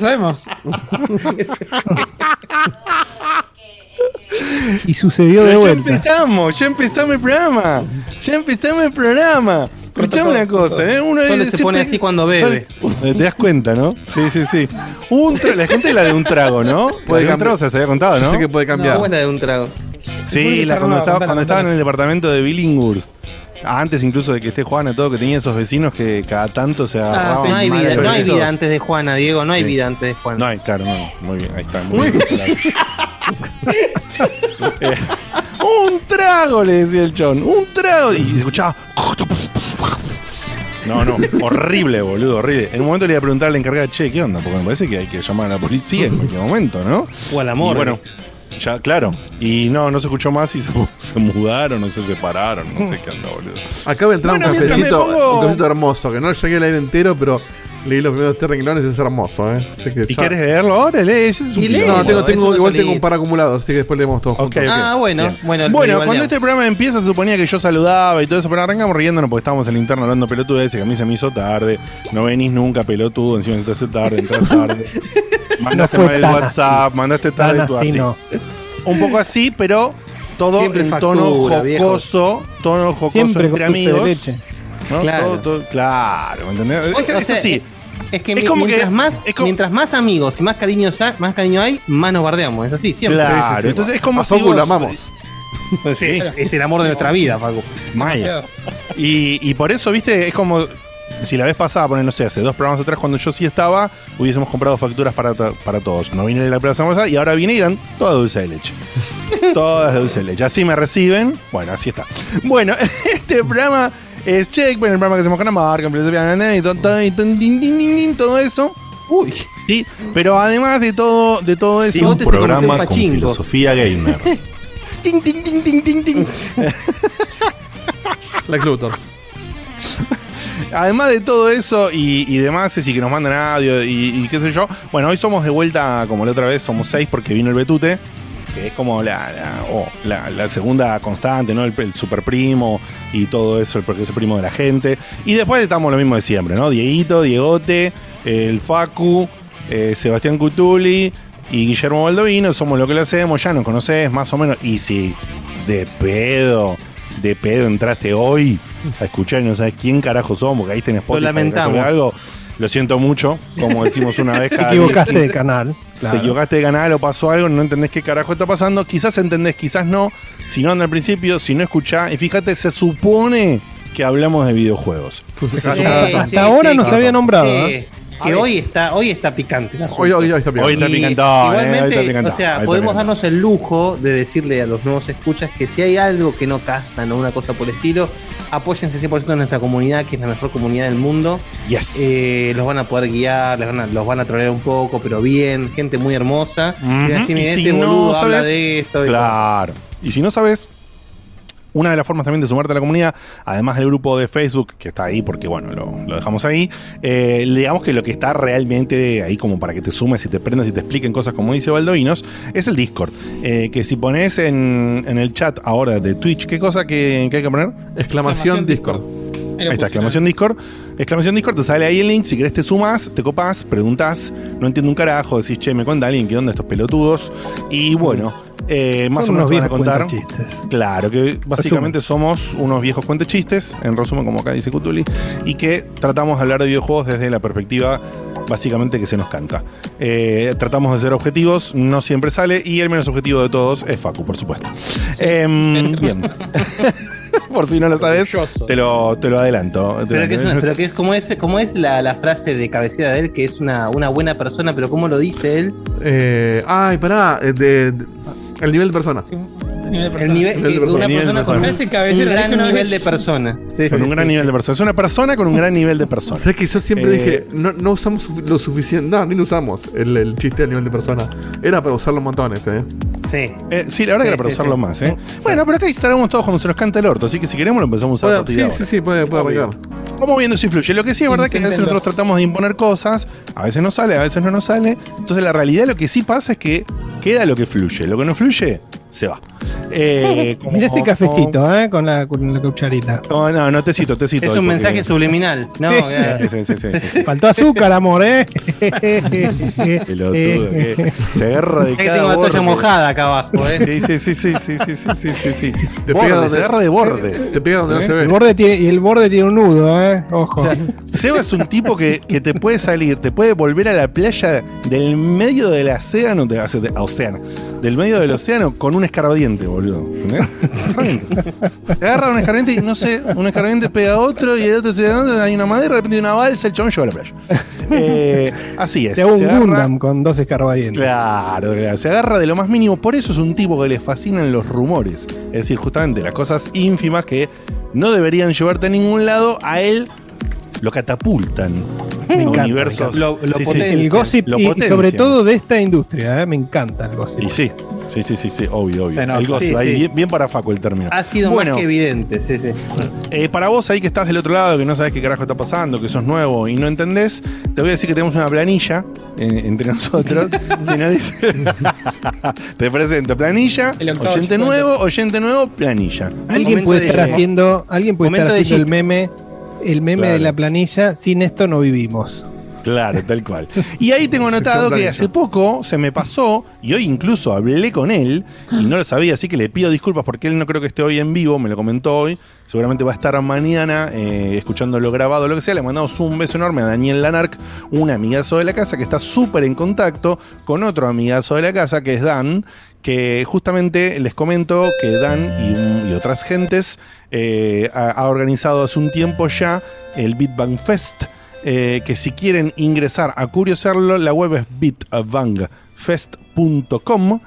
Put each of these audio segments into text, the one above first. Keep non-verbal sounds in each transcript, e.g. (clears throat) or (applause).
Sabemos. (laughs) Y sucedió de Pero ya vuelta. empezamos, ya empezamos el programa. Ya empezamos el programa. Escuchame una cosa, ¿eh? Uno Solo es- se pone así cuando bebe. Te das cuenta, ¿no? Sí, sí, sí. Un tra- la gente la de un trago, ¿no? (laughs) Puede un cambiar. trago se había contado, Yo ¿no? sé que puede cambiar. No, buena de un trago. Sí, la, cuando, estaba, cuando estaba en el departamento de Billinghurst. Antes incluso de que esté Juana, todo que tenía esos vecinos que cada tanto se agarraban. Ah, no hay mal vida, entre no hay vida antes de Juana, Diego, no hay Sí. vida antes de Juana. No hay, claro, no. Muy bien, ahí está. Muy bien. (laughs) Eh, un trago, le decía el chon. Un trago. Y se escuchaba. No, no, horrible, boludo, horrible. En un momento le iba a preguntar al encargado, che, ¿qué onda? Porque me parece que hay que llamar a la policía en cualquier momento, ¿no? O al amor. Y bueno, ya, claro. Y no, no se escuchó más y se, (laughs) se mudaron, no se separaron, no sé qué anda, boludo. Acaba de entrar Bueno, un cafecito, pongo- un cafecito hermoso, que no llegué al aire entero, pero leí los primeros tres renglones y es hermoso, ¿eh? Así que ¿Y ya- quieres leerlo ahora? Lee, ese es un lee. No, tengo, Eso tengo, a igual tengo un par acumulados, así que después leemos todos juntos. Ah, bueno, Bien. bueno, Bueno, cuando ya. este programa empieza se suponía que yo saludaba y todo eso, pero arrancamos riéndonos porque estábamos en el interno hablando pelotudeces, que a mí se me hizo tarde, no venís nunca pelotudo, encima se te hace tarde, entras tarde. (laughs) Mandaste fue mal el tan WhatsApp, mandaste tarde Tan tú así así. no. Un poco así, pero todo Siempre en factura, tono viejo. jocoso, tono jocoso Siempre entre con dulce de amigos. leche. ¿no? Claro. Todo- todo- claro, ¿me entendés? O- Es, o es sea, así. Es que Es como mientras, que- más, es como- mientras más amigos y más cariño, más cariño hay, más nos bardeamos. Es así, siempre. Claro, Sí, sí, sí. entonces es como A si Facu vos- lo amamos. Sí, es, es el amor de nuestra vida, Facu. Maya. Y, y por eso, viste, es como si la vez pasada, poner, no sé, hace dos programas atrás, cuando yo sí estaba, hubiésemos comprado facturas para, para todos. No vine la semana pasada y ahora vine y eran todas dulce de leche. (laughs) todas de dulce de leche. Así me reciben. Bueno, así está. Bueno, (laughs) este programa es Checkpoint, el programa que hacemos con la marca, en filosofía, y todo, y todo eso. Uy, Sí, pero además de todo, de todo eso, se convirtió en pachinko. gamer. (laughs) Ting, ting, ting, ting, ting, ting. Lex Luthor. Además de todo eso y, y demás, y que nos mandan audio y, y qué sé yo. Bueno, hoy somos de vuelta, como la otra vez, somos seis porque vino el Betute, que es como la, la, la- segunda constante, ¿no? El, el super primo y todo eso, el porque es el primo de la gente. Y después estamos lo mismo de siempre, ¿no? Dieguito, Diegote, el Facu, eh, Sebastián Cutuli y Guillermo Baldovino, somos lo que lo hacemos, ya nos conoces más o menos. Y si de pedo, de pedo entraste hoy a escuchar y no sabes quién carajo somos, que ahí tenés Spotify, lamentamos. que algo, lo siento mucho, como (laughs) decimos una vez Te cada equivocaste diez, de canal. te equivocaste de canal o pasó algo, no entendés qué carajo está pasando. Quizás entendés, quizás no. Si no anda al principio, si no escuchás. Y fíjate, se supone que hablamos de videojuegos. Hasta- hasta ahora no se había nombrado, Que, que hoy está, hoy está picante. el asunto. Hoy, hoy, hoy está bien. Hoy está Y picantón, eh, hoy Igualmente, está picantón, o sea, podemos picantón. darnos el lujo de decirle a los nuevos escuchas que si hay algo que no casan o una cosa por el estilo, apóyense 100% en nuestra comunidad, que es la mejor comunidad del mundo. Yes. Eh, los van a poder guiar, les van a- los van a trolear un poco, pero bien, gente muy hermosa. Y así, Y mira, si este no boludo habla de esto. y Claro. Y si no sabes, una de las formas también de sumarte a la comunidad, además del grupo de Facebook, que está ahí porque, bueno, lo, lo dejamos ahí, eh, digamos que lo que está realmente ahí como para que te sumes y te prendas y te expliquen cosas como dice Baldovinos, es el Discord. Eh, que si pones en, en el chat ahora de Twitch, ¿qué cosa que, que hay que poner? Exclamación Discord. Ahí está, exclamación Discord. Exclamación Discord, te sale ahí el link. Si querés te sumas, te copás, preguntás. No entiendo un carajo. Decís, che, me cuenta alguien que onda estos pelotudos. Y bueno, eh, más Son o menos unos te van a viejos contar. cuentachistes. Claro, que básicamente somos unos viejos cuentechistes, en resumen, como acá dice Cutuli, y que tratamos de hablar de videojuegos desde la perspectiva básicamente que se nos canta. Eh, tratamos de ser objetivos, no siempre sale, y el menos objetivo de todos es Facu, por supuesto. Em, (laughs) bien. (laughs) (laughs) por si no lo sabes, te lo, te lo adelanto. Pero que es, una- pero que es como es, como es la, la frase de cabecera de él, que es una, una buena persona, pero ¿cómo lo dice él? Eh, ay, pará. eh, de, de- el nivel de persona. El nivel, Nivel de que persona. una Nivel de persona con persona. un, cabecera un gran una nivel de persona. Sí, con sí, un gran nivel de persona. Es una persona con un gran nivel de persona. ¿Sabes que yo siempre Eh, dije, no, no usamos lo suficiente, no, ni lo usamos el, el chiste del nivel de persona. Era para usarlo montones, eh. Sí. Eh, sí, la verdad que era para sí, usarlo sí. más, ¿eh? Bueno, pero acá instalamos todos cuando se nos canta el orto, así que si queremos lo empezamos a usar sí, ahora. sí, sí, puede, puede arrancar. Vamos viendo si fluye. Lo que sí es verdad que a veces nosotros tratamos de imponer cosas, a veces no sale, a veces no nos sale. Entonces la realidad lo que sí pasa es que queda lo que fluye. Lo que no fluye, se va. Eh, Mira ese cafecito, ¿eh? Con la, con la, cucharita. No, no, no te cito, te cito. Es un mensaje subliminal. No, sí, sí, sí, Faltó azúcar, amor, ¿eh? Pelotudo, se agarra de cada tengo borde. tengo mojada acá abajo, ¿eh? Sí, sí, sí, sí, sí, sí, sí, sí. Te borde, pega, se agarra de bordes. Te pega donde no se ve. El borde tiene, y el borde tiene un nudo, ¿eh? Ojo. O Seba es un tipo que, que te puede salir, te puede volver a la playa del medio del océano, de, o del medio del océano con un escarbadiente, boludo. ¿entendés? (laughs) Te agarra un escarbadiente y no sé, un escarbadiente pega a otro y el otro se da, hay una madera, de repente una balsa, el chabón lleva a la playa. Eh, así es. Te hago un se agarra- Gundam con dos escarbadientes. Claro, claro, se agarra de lo más mínimo. Por eso es un tipo que le fascinan los rumores. Es decir, justamente las cosas ínfimas que no deberían llevarte a ningún lado, a él lo catapultan. Me encanta, universos. Lo- lo Sí, sí. potencia. El gossip Lo y, sobre todo de esta industria, ¿eh? Me encanta el gossip. Y sí, sí, sí, sí, sí, obvio, obvio. El gozo, Sí, ahí, sí. Bien, bien para Facu el término. Ha sido Bueno. más que evidente, sí, sí. Eh, para vos ahí que estás del otro lado, que no sabes qué carajo está pasando, que sos nuevo y no entendés, te voy a decir que tenemos una planilla eh, entre nosotros (laughs) que nos dice. (laughs) te presento planilla, oyente chico nuevo, oyente nuevo, planilla. Alguien puede de estar haciendo, alguien puede estar haciendo el meme, el meme Claro. de la planilla. Sin esto no vivimos. Claro, tal cual. (laughs) Y ahí tengo anotado que hace poco se me pasó, y hoy incluso hablé con él, y no lo sabía, así que le pido disculpas porque él no creo que esté hoy en vivo, me lo comentó hoy. Seguramente va a estar mañana eh, escuchándolo grabado, lo que sea. Le mandamos un beso enorme a Daniel Lanark, un amigazo de la casa que está súper en contacto con otro amigazo de la casa, que es Dan, que justamente les comento que Dan y, otras gentes eh, ha, organizado hace un tiempo ya el Big Bang Fest. eh, que si quieren ingresar a curiosarlo, la web es bitbangfest.com.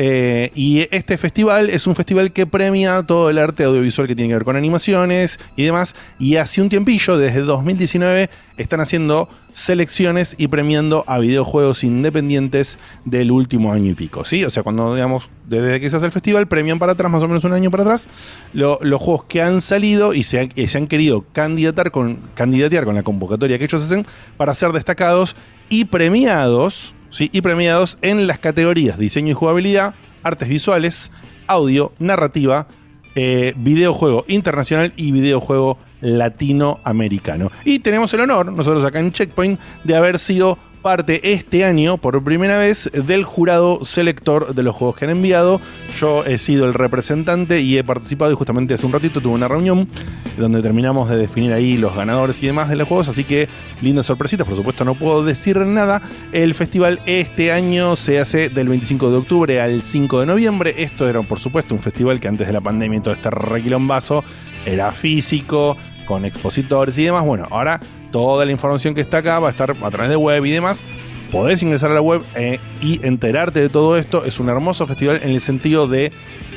eh, y este festival es un festival que premia todo el arte audiovisual que tiene que ver con animaciones y demás. Y hace un tiempillo, desde 2019, están haciendo selecciones y premiando a videojuegos independientes del último año y pico. ¿sí? O sea, cuando digamos, desde que se hace el festival, premian para atrás, más o menos un año para atrás, lo- los juegos que han salido y se, y se han querido candidatar con, candidatear con la convocatoria que ellos hacen para ser destacados y premiados, ¿sí? y premiados en las categorías diseño y jugabilidad, artes visuales, audio, narrativa, eh, videojuego internacional y videojuego latinoamericano. Y tenemos el honor, nosotros acá en Checkpoint, de haber sido parte este año, por primera vez, del jurado selector de los juegos que han enviado. Yo he sido el representante y he participado y justamente hace un ratito tuve una reunión donde terminamos de definir ahí los ganadores y demás de los juegos, así que lindas sorpresitas, por supuesto no puedo decir nada. El festival este año se hace del 25 de octubre al 5 de noviembre. Esto era por supuesto un festival que antes de la pandemia y todo este requilombazo era físico, con expositores y demás. Bueno, ahora toda la información que está acá va a estar a través de web y demás. Podés ingresar a la web eh, y enterarte de todo esto. Es un hermoso festival en el sentido de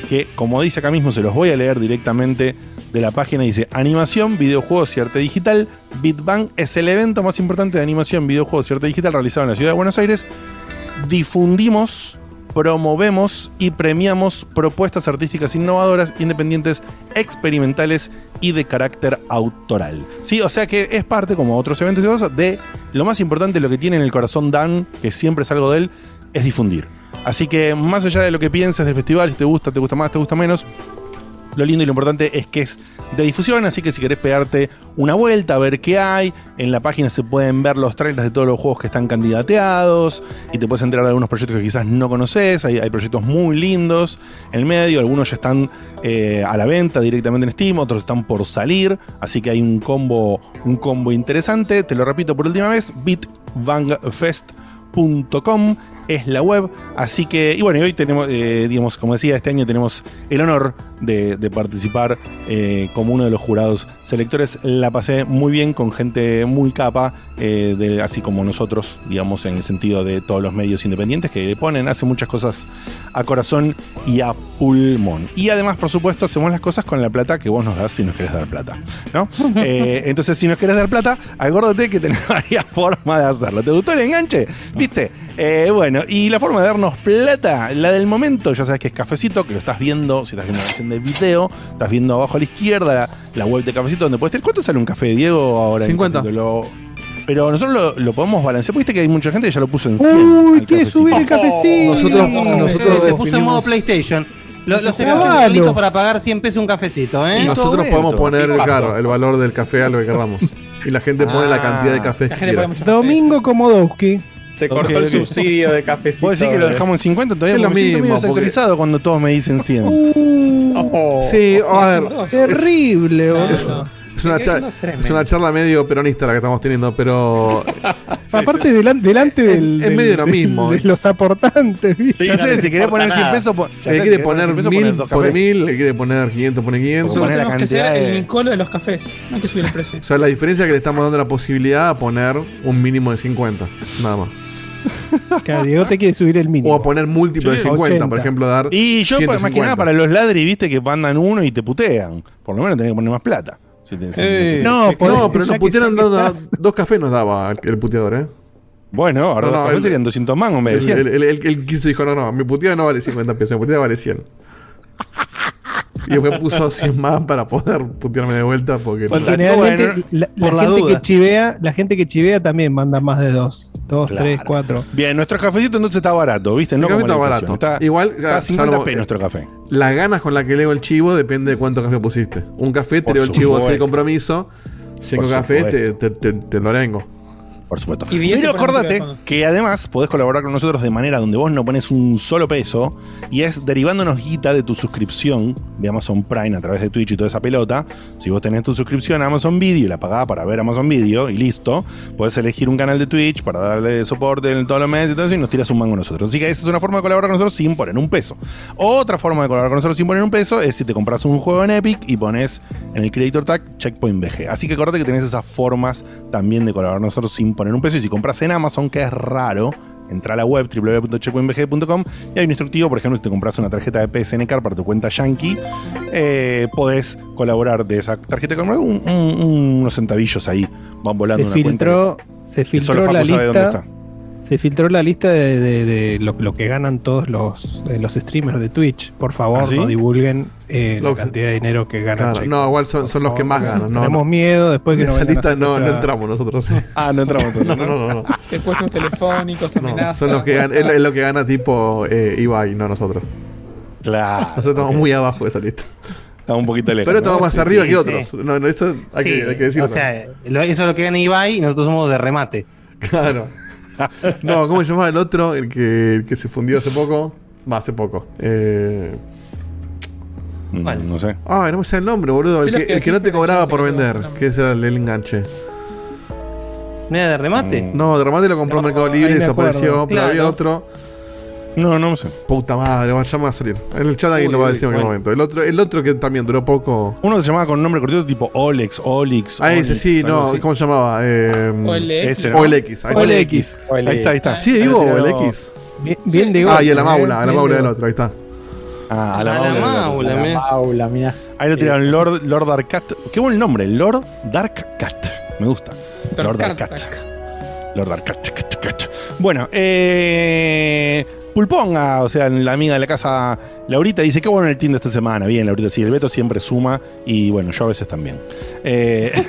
que, como dice acá mismo, se los voy a leer directamente de la página. Dice, animación, videojuegos y arte digital. BitBang es el evento más importante de animación, videojuegos y arte digital realizado en la ciudad de Buenos Aires. Difundimos, promovemos y premiamos propuestas artísticas innovadoras, independientes, experimentales y de carácter autoral. Sí, o sea que es parte, como otros eventos y cosas, de lo más importante, lo que tiene en el corazón Dan, que siempre es algo de él, es difundir. Así que más allá de lo que pienses del festival, si te gusta, te gusta más, te gusta menos, Lo lindo y lo importante es que es de difusión, así que si querés pegarte una vuelta a ver qué hay, en la página se pueden ver los trailers de todos los juegos que están candidateados y te puedes enterar de algunos proyectos que quizás no conoces. Hay, proyectos muy lindos en el medio, algunos ya están eh, a la venta directamente en Steam, otros están por salir, así que hay un combo, un combo interesante. Te lo repito por última vez, bitbangfest.com es la web. Así que, y bueno, y hoy tenemos, eh, digamos, como decía, este año tenemos el honor de, de participar eh, como uno de los jurados selectores. La pasé muy bien con gente muy capa, eh, de- así como nosotros, digamos, en el sentido de todos los medios independientes que le ponen, hacen muchas cosas a corazón y a pulmón. Y además, por supuesto, hacemos las cosas con la plata que vos nos das si nos querés dar plata. ¿no? (laughs) Entonces, si nos querés dar plata, acuérdate que tenés (laughs) varias formas de hacerlo. ¿Te gustó el enganche? ¿Viste? Eh, bueno, y la forma de darnos plata, la del momento, ya sabes que es Cafecito, que lo estás viendo, si estás viendo la versión de video, estás viendo abajo a la izquierda la, la web de Cafecito, donde puedes tener. ¿Cuánto sale un café, Diego, ahora? en 50. capítulo? Pero nosotros lo, lo podemos balancear, porque viste que hay mucha gente que ya lo puso en 100. Uy, quiere cafecito. subir el cafecito. Nosotros- nosotros se puso en modo PlayStation. Lo, lo Eso sacamos jugalo. listo para pagar 100 pesos un cafecito, ¿eh? Y nosotros podemos poner, claro, el valor del café a lo que queramos. Y la gente pone la Ah. cantidad de café que quiera. Domingo Komodowski. Se cortó el ok. subsidio de cafecito. ¿Puedo decir que lo dejamos en 50 todavía? Es lo mismo, medio porque- cuando todos me dicen 100. Oh. Sí, a ver, Terrible, boludo. es una, ¿Qué? cha- No seré es una charla medio peronista la que estamos teniendo, pero (laughs) Aparte, delan- delante del, es del- medio lo mismo. de los aportantes, ¿viste? ya no sé, si querés poner 100 nada. pesos, po- si quiere querés poner 100 pesos, mil poner dos pone cafés. mil, el que quiere poner 500 pone 500. Como Nosotros poner la tenemos que ser el de- Nicolo de los cafés. No hay que subir el precio. O sea, la diferencia es que le estamos dando la posibilidad a poner un mínimo de 50, nada más. (laughs) Claro, Diego te quiere subir el mínimo. O a poner múltiplo de Yo 50, 80. por ejemplo, dar Y yo, pues, más que 150. nada, para los ladri, viste que mandan uno y te putean. Por lo menos tenés que poner más plata. Si te- si- Eh, No, Sí, podés- No, pero nos putearon estás- dos cafés nos daba el, puteador, ¿eh? Bueno, ahora No, los no, serían 200 mangos en vez de El, 100. el, el- el- el quiso dijo, no, no, mi puteada no vale 50 pesos, mi puteada vale 100. Y después puso 100 más para poder putearme de vuelta porque... Y Bueno, generalmente la, la por la gente duda. que chivea, la gente que chivea también manda más de dos. Dos, Claro. tres, cuatro. Bien, nuestro cafecito entonces está barato, ¿viste? No El café como la está barato. Está, Igual, está ya- a 50 ya p lo- nuestro café. Las ganas con las que leo el chivo depende de cuánto café pusiste. Un café te Por leo el chivo sin compromiso. Cinco cafés te, te, te, te lo arengo. Por supuesto. Y bien Pero acordate que además podés colaborar con nosotros de manera donde vos no pones un solo peso y es derivándonos guita de tu suscripción de Amazon Prime a través de Twitch y toda esa pelota. Si vos tenés tu suscripción a Amazon Video y la pagás para ver Amazon Video y listo, podés elegir un canal de Twitch para darle soporte en todos los meses y todo eso y nos tiras un mango a nosotros. Así que esa es una forma de colaborar con nosotros sin poner un peso. Otra forma de colaborar con nosotros sin poner un peso es si te compras un juego en Epic y pones en el Creator Tag Checkpoint VG. Así que acordate que tenés esas formas también de colaborar con nosotros sin poner un peso. Y si compras en Amazon, que es raro, entra a la web www.checkpointvg.com y hay un instructivo, por ejemplo, si te compras una tarjeta de PSN Card para tu cuenta Yankee, eh, podés colaborar de esa tarjeta con un- un- unos centavillos ahí, van volando Se una filtró, se cuenta. que solo filtró la Facu sabe dónde lista. Se filtró la lista de, de- de lo, lo que ganan todos los, eh, los streamers de Twitch. Por favor, ¿Ah, sí? no divulguen eh, la cantidad de dinero que ganan. Claro, no, igual son, son los que más ganan. No, Tenemos no. miedo después que En nos esa lista no, no entramos nosotros. (laughs) Ah, no entramos No, nosotros, no, ¿no? no, telefónicos, No, amenazas. son los que ganan, es, lo- es lo que gana tipo eh, Ibai, no nosotros. Claro. Nosotros estamos muy abajo de esa lista. Estamos un poquito lejos. Pero estamos ¿no? más Sí, arriba sí, que sí. otros. No, no, eso hay, Sí, que, hay que decirlo. o sea, lo- eso es lo que gana Ibai y nosotros somos de remate. claro. (laughs) No, ¿cómo se llamaba el otro? El que, el que se fundió hace poco. Va, hace poco. Eh... No sé. Ah, no me sale el nombre, boludo. El que, que el que no te cobraba por vender. Que ese era el, el enganche. ¿No era de remate? No, de remate lo compró No, Mercado Libre desapareció. Pero Claro. había otro. No, no sé. Puta madre, va- ya me va a salir. En el chat alguien Uy, lo va a decir en aquel bueno. momento. El otro, el otro que también duró poco. Uno que se llamaba con nombre cortito tipo Olex, Olix. Ah, ese sí, no, así. ¿cómo se llamaba? Eh, OLX. OLX. Ahí está. OLX. Ahí está, ahí está. ¿Sigue vivo Ahí lo OLX? Bien, bien de Ah, y a la maula, a eh, la maula de del otro, ahí está. Ah, a la A la maula. mira. Ahí lo tiraron Lord, Lord Dark Cat. Qué buen nombre, Lord Dark Cat. Me gusta. Lord Dark Cat. Lord Dark Cat. cat, cat. Bueno, eh. Pulponga, o sea, la amiga de la casa, Laurita, dice: Qué bueno el team de esta semana. Bien, Laurita, sí, el Beto siempre suma y bueno, yo a veces también. Eh, (laughs)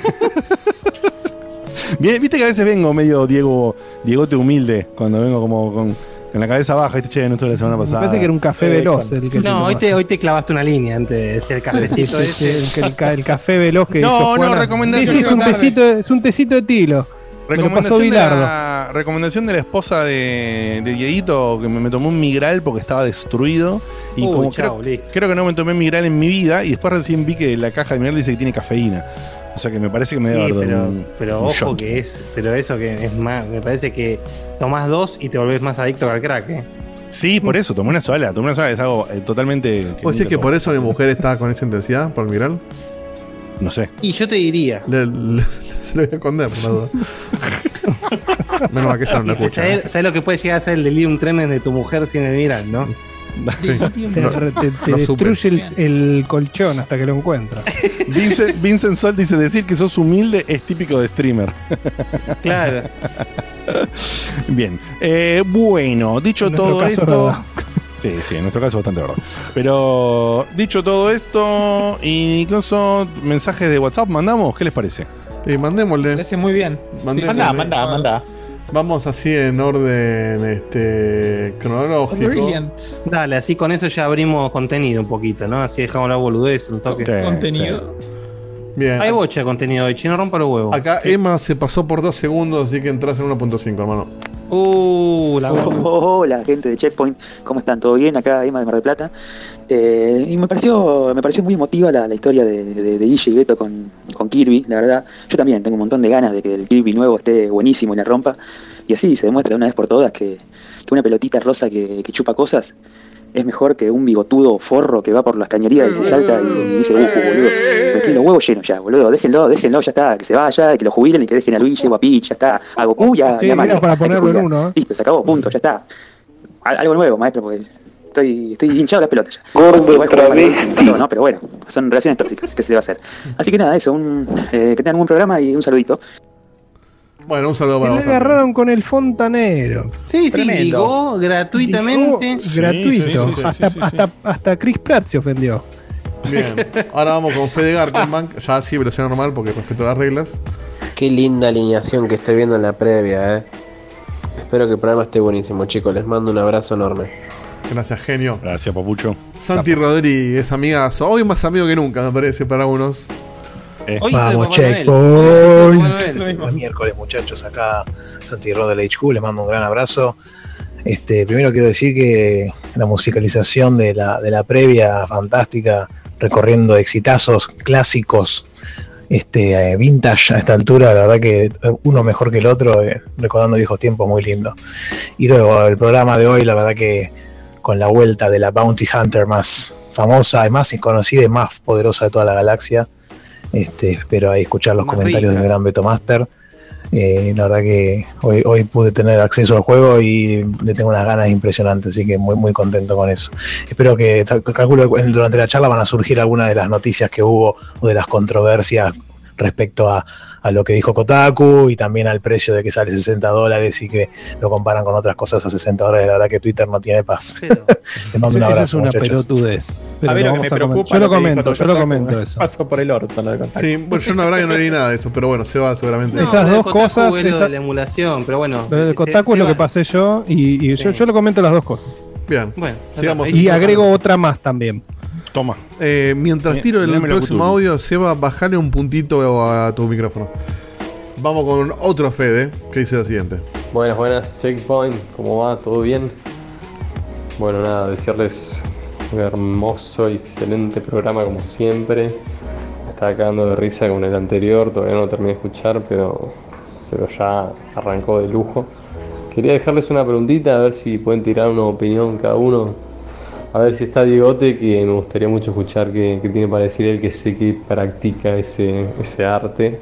Viste que a veces vengo medio Diego, Diegote humilde cuando vengo como con. La cabeza baja, este che, no estuve la semana Me pasada. parece que era un café veloz el que No, hoy te, hoy te clavaste una línea antes de ser cafecito (laughs) ese. el, el el café veloz que No, hizo no, recomendación. Sí, sí, es un tecito, es un tecito de tilo. Me lo pasó Recomendación de, la, recomendación de la esposa de, de Dieguito que me, me tomó un migral porque estaba destruido. Y Uy, como chao, creo, que no me tomé migral en mi vida. Y después recién vi que la caja de migral dice que tiene cafeína. O sea que me parece que me Sí, debe haber pero, un- pero un ojo shot. que es, pero eso que es más, me parece que tomás dos y te volvés más adicto al crack, ¿eh? Sí, por eso, tomé una sola. Tomé una sola, es algo eh, totalmente. ¿Vos decís que por eso mi mujer está con esa intensidad? ¿Por tomé. No sé. Y yo te diría, Le, le- (laughs) se lo voy a esconder, duda. (laughs) Menos mal que ella no lo escucha. ¿sabes, sabes lo que puede llegar a ser el delirium tremens de tu mujer sin el mirar, no? Sí. Te, No, te- te no supe. destruye el, el colchón hasta que lo encuentra. (laughs) Vincent, Vincent Sol dice: decir que sos humilde es típico de streamer. Claro. Bien. Eh, bueno, dicho todo esto. Sí, sí, en nuestro caso es bastante verdad. Pero dicho todo esto, y incluso mensajes de WhatsApp mandamos, ¿qué les parece? Y Me mandémosle. parece muy bien. Mandémosle. Manda, manda, manda. Vamos así en orden este cronológico. Brilliant. Dale, así con eso ya abrimos contenido un poquito, ¿no? Así dejamos la boludez un toque. Sí, Contenido. Bien. Hay bocha de contenido hoy, chino rompa los huevos. Acá Emma se pasó por dos segundos, así que entras en 1.5, hermano. Uh, la Oh, (laughs) Hola, gente de Checkpoint, ¿cómo están? ¿Todo bien? Acá Emma de Mar del Plata. Eh, y me pareció, me pareció muy emotiva la, la historia de, de, de Guille y Beto con, con Kirby, la verdad. Yo también tengo un montón de ganas de que el Kirby nuevo esté buenísimo y la rompa. Y así se demuestra de una vez por todas que, que una pelotita rosa que, que chupa cosas es mejor que un bigotudo forro que va por las cañerías y se salta y dice, uh, boludo, me tiene los huevos llenos ya, boludo, déjenlo, déjenlo, ya está, que se vaya, que lo jubilen y que dejen a Luigi o a Peach, ya está, a Goku ya, Sí, ya mano, para ponerlo en uno, ¿eh? Listo, se acabó, punto, ya está. Al- Algo nuevo, maestro, porque estoy, estoy hinchado las pelotas ya. Gordo malísimo, todo, ¿no? Pero bueno, son relaciones tóxicas, ¿qué se le va a hacer? Así que nada, eso, un, eh, que tengan un buen programa y un saludito. Bueno, un saludo para le vos. también. agarraron con el fontanero. Sí, sí, Tremendo. ligó gratuitamente. Gratuito. sí, sí, sí, hasta, sí, sí. hasta, hasta Chris Pratt se ofendió. Bien. Ahora vamos con Fede Gartenbank. (laughs) Ya sí, velocidad normal porque respeto las reglas. Qué linda alineación que estoy viendo en la previa, eh. Espero que el programa esté buenísimo, chicos. Les mando un abrazo enorme. Gracias, genio. Gracias, Papucho. Santi Rodríguez, amigazo. Hoy más amigo que nunca, me parece, para unos. Eh, de Vamos, checkpoint. De miércoles, muchachos. Acá Santi Ro del HQ, les mando un gran abrazo. Este, primero quiero decir que la musicalización de la, de la previa fantástica, recorriendo exitazos clásicos, este, eh, vintage a esta altura, la verdad que uno mejor que el otro, eh, recordando viejos tiempos, muy lindo. Y luego el programa de hoy, la verdad que con la vuelta de la Bounty Hunter más famosa, y más conocida y más poderosa de toda la galaxia. Este, espero ahí escuchar los Más comentarios rica. del gran Beto Master. Eh, la verdad que hoy, hoy pude tener acceso al juego y le tengo unas ganas impresionantes, así que muy muy contento con eso. Espero que, calculo que durante la charla van a surgir algunas de las noticias que hubo o de las controversias respecto a, a lo que dijo Kotaku y también al precio de que sale 60 dólares y que lo comparan con otras cosas a 60 dólares. La verdad que Twitter no tiene paz. Pero- (laughs) mando un Esa es abrazo, una muchachos. pelotudez. Pero a mí lo que me preocupa. Yo lo comento, yo lo comento me eso. Paso por el orto lo de. Sí, bueno, yo la verdad que no leí nada de eso, pero bueno, se va seguramente. No, Esas dos Kotaku cosas, es lo esa- de la emulación, pero bueno. Lo del Kotaku se es lo que pasé yo y, y yo, Sí. yo lo comento las dos cosas. Bien. Bueno, Sigamos. Y agrego otra más también. Toma. Eh, mientras Mi- tiro el próximo audio, Seba, bajale un puntito a tu micrófono. Vamos con otro Fede, que dice lo siguiente. Buenas, buenas, Checkpoint, ¿cómo va? ¿Todo bien? Bueno, nada, desearles un hermoso y excelente programa como siempre. Me Estaba cagando de risa con el anterior, todavía no lo terminé de escuchar, pero, pero ya arrancó de lujo. Quería dejarles una preguntita, a ver si pueden tirar una opinión cada uno. A ver si está Diegote, que me gustaría mucho escuchar qué, qué tiene para decir él, que sé que practica ese, ese arte.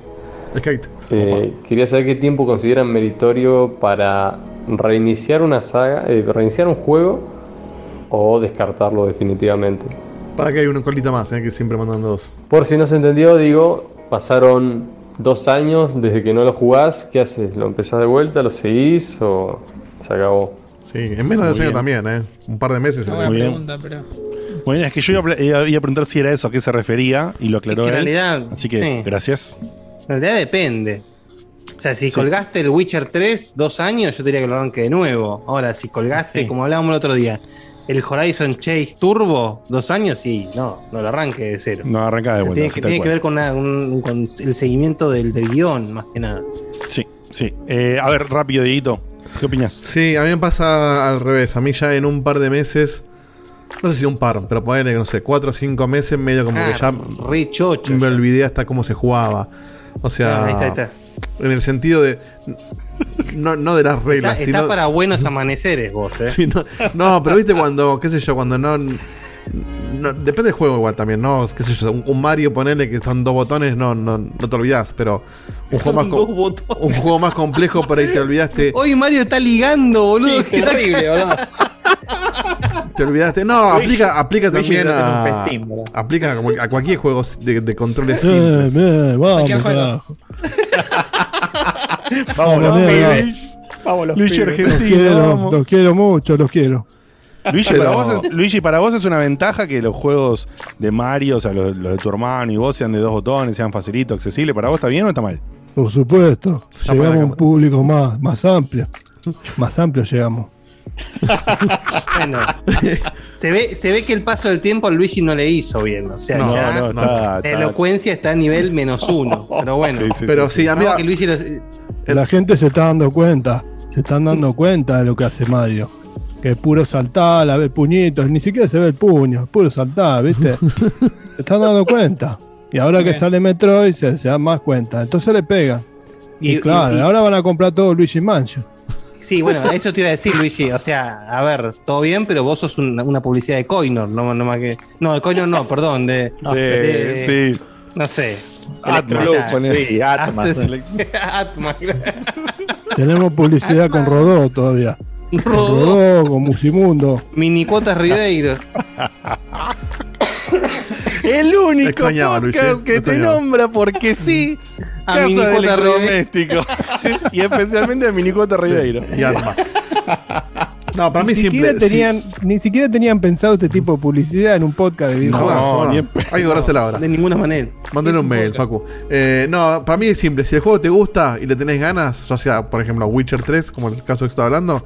Skate. Eh, quería saber qué tiempo consideran meritorio para reiniciar una saga, eh, reiniciar un juego o descartarlo definitivamente. Para que hay una colita más, eh, que siempre mandan dos. Por si no se entendió, digo, pasaron dos años desde que no lo jugás, ¿qué haces? ¿Lo empezás de vuelta? ¿Lo seguís o se acabó? Sí, en menos de años bien. también, ¿eh? Un par de meses. Una eh. buena bien. pregunta, pero. Bueno, es que yo iba a, iba- preguntar si era eso, a qué se refería y lo Es que aclaró en él. realidad, Así que sí. gracias. En realidad depende. sea, si Sí. colgaste el Witcher 3 dos años, yo diría que lo arranque de nuevo. Ahora, si colgaste, Sí. como hablábamos el otro día, el Horizon Chase Turbo dos años, sí, no, no lo arranque de cero. No, arranca de O sea, vuelta. tiene que, tiene ver con, una- un- con el seguimiento del, del guion, más que nada. Sí, sí. Eh, a ver, rápido, Dieguito. ¿Qué opinas? Sí, a mí me pasa al revés. A mí ya en un par de meses, no sé si un par, pero ponele, no sé, cuatro o cinco meses, medio como Ah, que ya re chocho. me ya. olvidé hasta cómo se jugaba. O sea, Ah, ahí está, ahí está. en el sentido de. No, no de las reglas, Está, está sino. para buenos amaneceres vos, eh. (laughs) No, pero viste cuando, qué sé yo, cuando no, no- Depende del juego igual también, ¿no? Qué sé yo, un, un Mario, ponele que son dos botones, no, no, no te olvidás, pero un juego, más un juego complejo, por ahí te olvidaste. (laughs) Hoy Mario está ligando, boludo. Sí, terrible, boludo. (laughs) Te olvidaste. No, aplica, aplica también a. festín, aplica a cualquier juego de, de controles Eh, simples. eh, vamos, los (laughs) pibes. Vamos, los pibes. Quiero, los quiero mucho, los quiero. Luigi, Pero- para vos es, Luigi, para vos es una ventaja que los juegos de Mario, o sea, los, los de tu hermano y vos sean de dos botones, sean facilito, accesible. ¿Para vos está bien o está mal? Por supuesto. Llegamos para a un público más, más amplio. Más amplio llegamos. (laughs) Bueno, se ve, se ve que el paso del tiempo a Luigi no le hizo bien. O sea, No, ya no, la está, elocuencia está a nivel menos uno. Pero bueno, Sí, sí, Pero sí, sí, a mí. Vamos que Luigi lo- La gente se está dando cuenta. Se están dando cuenta de lo que hace Mario. Que es puro saltar, a ver puñitos. Ni siquiera se ve el puño. es Puro saltar, ¿viste? (laughs) se están dando cuenta. Y ahora que sale Metroid se, se dan más cuenta. Entonces le pegan. Y, Y- claro, y- y- ahora van a comprar todo Luigi Mansion. Sí, bueno, eso te iba a decir, Luigi. O sea, a ver, todo bien, pero vos sos una, una publicidad de Coinor, no, no más que. No, de Coinor no, perdón, de. De- de- sí. No sé. Atma. Sí. (laughs) Atma. Tenemos publicidad con Rodó todavía. Con Rodó, Rodó, con Musimundo. mini cuotas Ribeiro. El único Extrañaba, podcast que te nombra porque sí. A Casa Minicota electrodoméstico. y especialmente a Minicota Ribeiro. Y Atma. No, para mí Ni siquiera, siempre. tenían, ni siquiera tenían pensado este tipo de publicidad en un podcast de videojuegos. No, ni jodas. en Hay que la hora. De ninguna manera. Mándale un mail, Facu. Eh, no, para mí es simple. Si el juego te gusta y le tenés ganas, ya sea, por ejemplo, Witcher 3, como el caso que estaba hablando,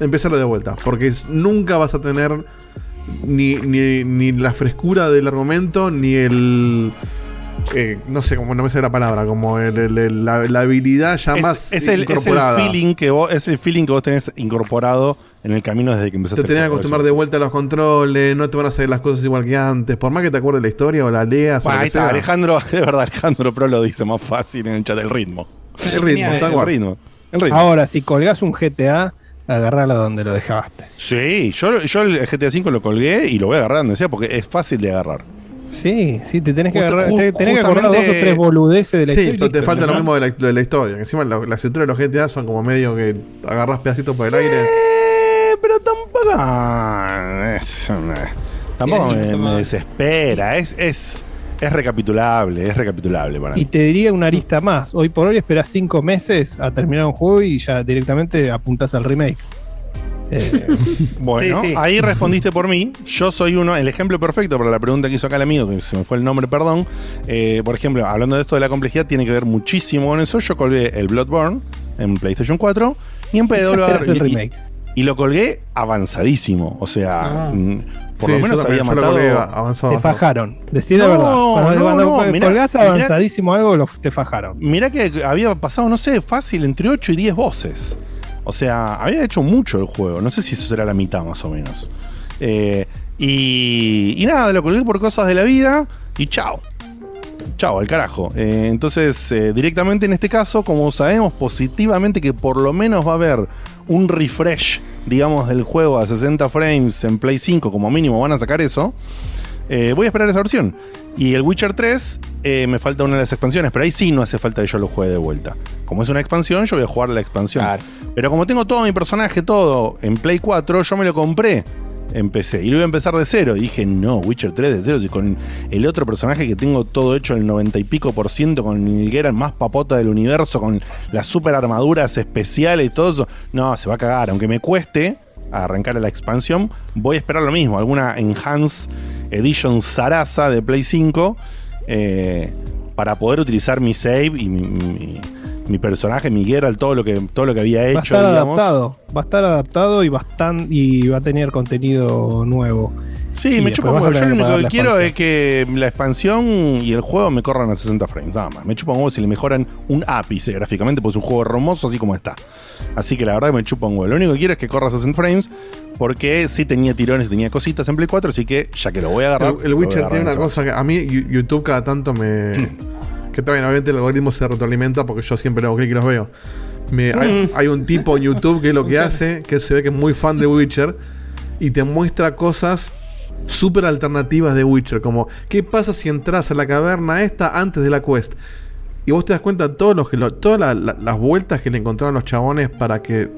empezarlo de vuelta. Porque es- nunca vas a tener ni, ni, ni la frescura del argumento, ni el. eh, no sé cómo no me sé la palabra, como el- el- el- la, la habilidad ya Es, más es el, es el incorporada. feeling que vos, es el feeling que vos tenés incorporado en el camino desde que empezaste te tenés que acostumbrar de es. vuelta a los controles, no te van a salir las cosas igual que antes. Por más que te acuerdes la historia o la leas o Bueno, ahí está, sea. Alejandro, (laughs) de verdad, Alejandro Pro lo dice más fácil en el chat, el ritmo. El ritmo, tal El ritmo. El ritmo. Ahora, si colgás un GTA, agarrala donde lo dejaste. Sí, yo, yo el GTA V lo colgué y lo voy a agarrar donde sea porque es fácil de agarrar. Sí, sí, te tenés que Justo- agarrar, te- tenés que acordar dos o tres boludeces de la Sí, historia. y pero te falta ¿no? lo mismo de la, de la historia. Que encima la, las historias de los GTA son como medio que agarras pedacitos por el aire. Eh, pero tampoco. ah, es- tampoco me, me desespera. Es, es, es recapitulable, es recapitulable para Y mí. te diría una arista más. Hoy por hoy esperás cinco meses a terminar un juego y ya directamente apuntás al remake. (laughs) Eh, Bueno, Sí, sí. ahí respondiste por mí. Yo soy uno, el ejemplo perfecto para la pregunta que hizo acá el amigo, que se me fue el nombre, perdón. Eh, por ejemplo, hablando de esto de la complejidad, tiene que ver muchísimo con eso. Yo colgué el Bloodborne en PlayStation 4 y en PW y- remake. y, lo colgué avanzadísimo. O sea, Ah. Por Sí, lo menos había matado. avanzado. Te fajaron. Decir la No, verdad. Cuando, no, cuando no, mirá, colgás mirá. avanzadísimo algo, lo- te fajaron. Mirá que había pasado, no sé, fácil, entre 8 y 10 voces. O sea, había hecho mucho el juego. No sé si eso será la mitad más o menos. Eh, y, y nada, lo colgué por cosas de la vida y chao. Chao, al carajo. Eh, entonces, eh, directamente en este caso, como sabemos positivamente que por lo menos va a haber un refresh, digamos, del juego a 60 frames en Play 5, como mínimo van a sacar eso, eh, voy a esperar esa versión. Y el Witcher 3, eh, me falta una de las expansiones, pero ahí sí no hace falta que yo lo juegue de vuelta. Como es una expansión, yo voy a jugar la expansión. Claro. Pero como tengo todo mi personaje, todo en Play 4, yo me lo compré en PC. Y lo iba a empezar de cero. Dije, no, Witcher 3 de cero. Si con el otro personaje que tengo todo hecho el 90 y pico por ciento, con el Geralt más papota del universo, con las super armaduras especiales y todo eso. No, se va a cagar. Aunque me cueste arrancar a la expansión, voy a esperar lo mismo. Alguna Enhance Edition Sarasa de Play 5. eh, para poder utilizar mi save y mi- mi personaje, mi Geralt, todo lo que, todo lo que había hecho. Va a estar digamos. adaptado. Va a estar adaptado y, bastan- y va a tener contenido nuevo. Sí, Y me chupa un huevo. Yo lo único que quiero expansión. es que la expansión y el juego me corran a 60 frames, nada más. Me chupa un huevo si le mejoran un ápice gráficamente, pues es un juego hermoso así como está. Así que la verdad que me chupa un huevo. Lo único que quiero es que corra a 60 frames, porque sí tenía tirones, tenía cositas en Play 4, así que ya que lo voy a agarrar. El, Witcher agarrar tiene en una cosa que a mí YouTube cada tanto me. (clears throat) que también, obviamente, el algoritmo se retroalimenta porque yo siempre le hago clic y los veo. Me- hay, hay un tipo en YouTube que lo que (laughs) hace, que se ve que es muy fan de Witcher, y te muestra cosas súper alternativas de Witcher, como ¿qué pasa si entras a la caverna esta antes de la quest? Y vos te das cuenta todos los que lo- todas la- la- las vueltas que le encontraron los chabones para que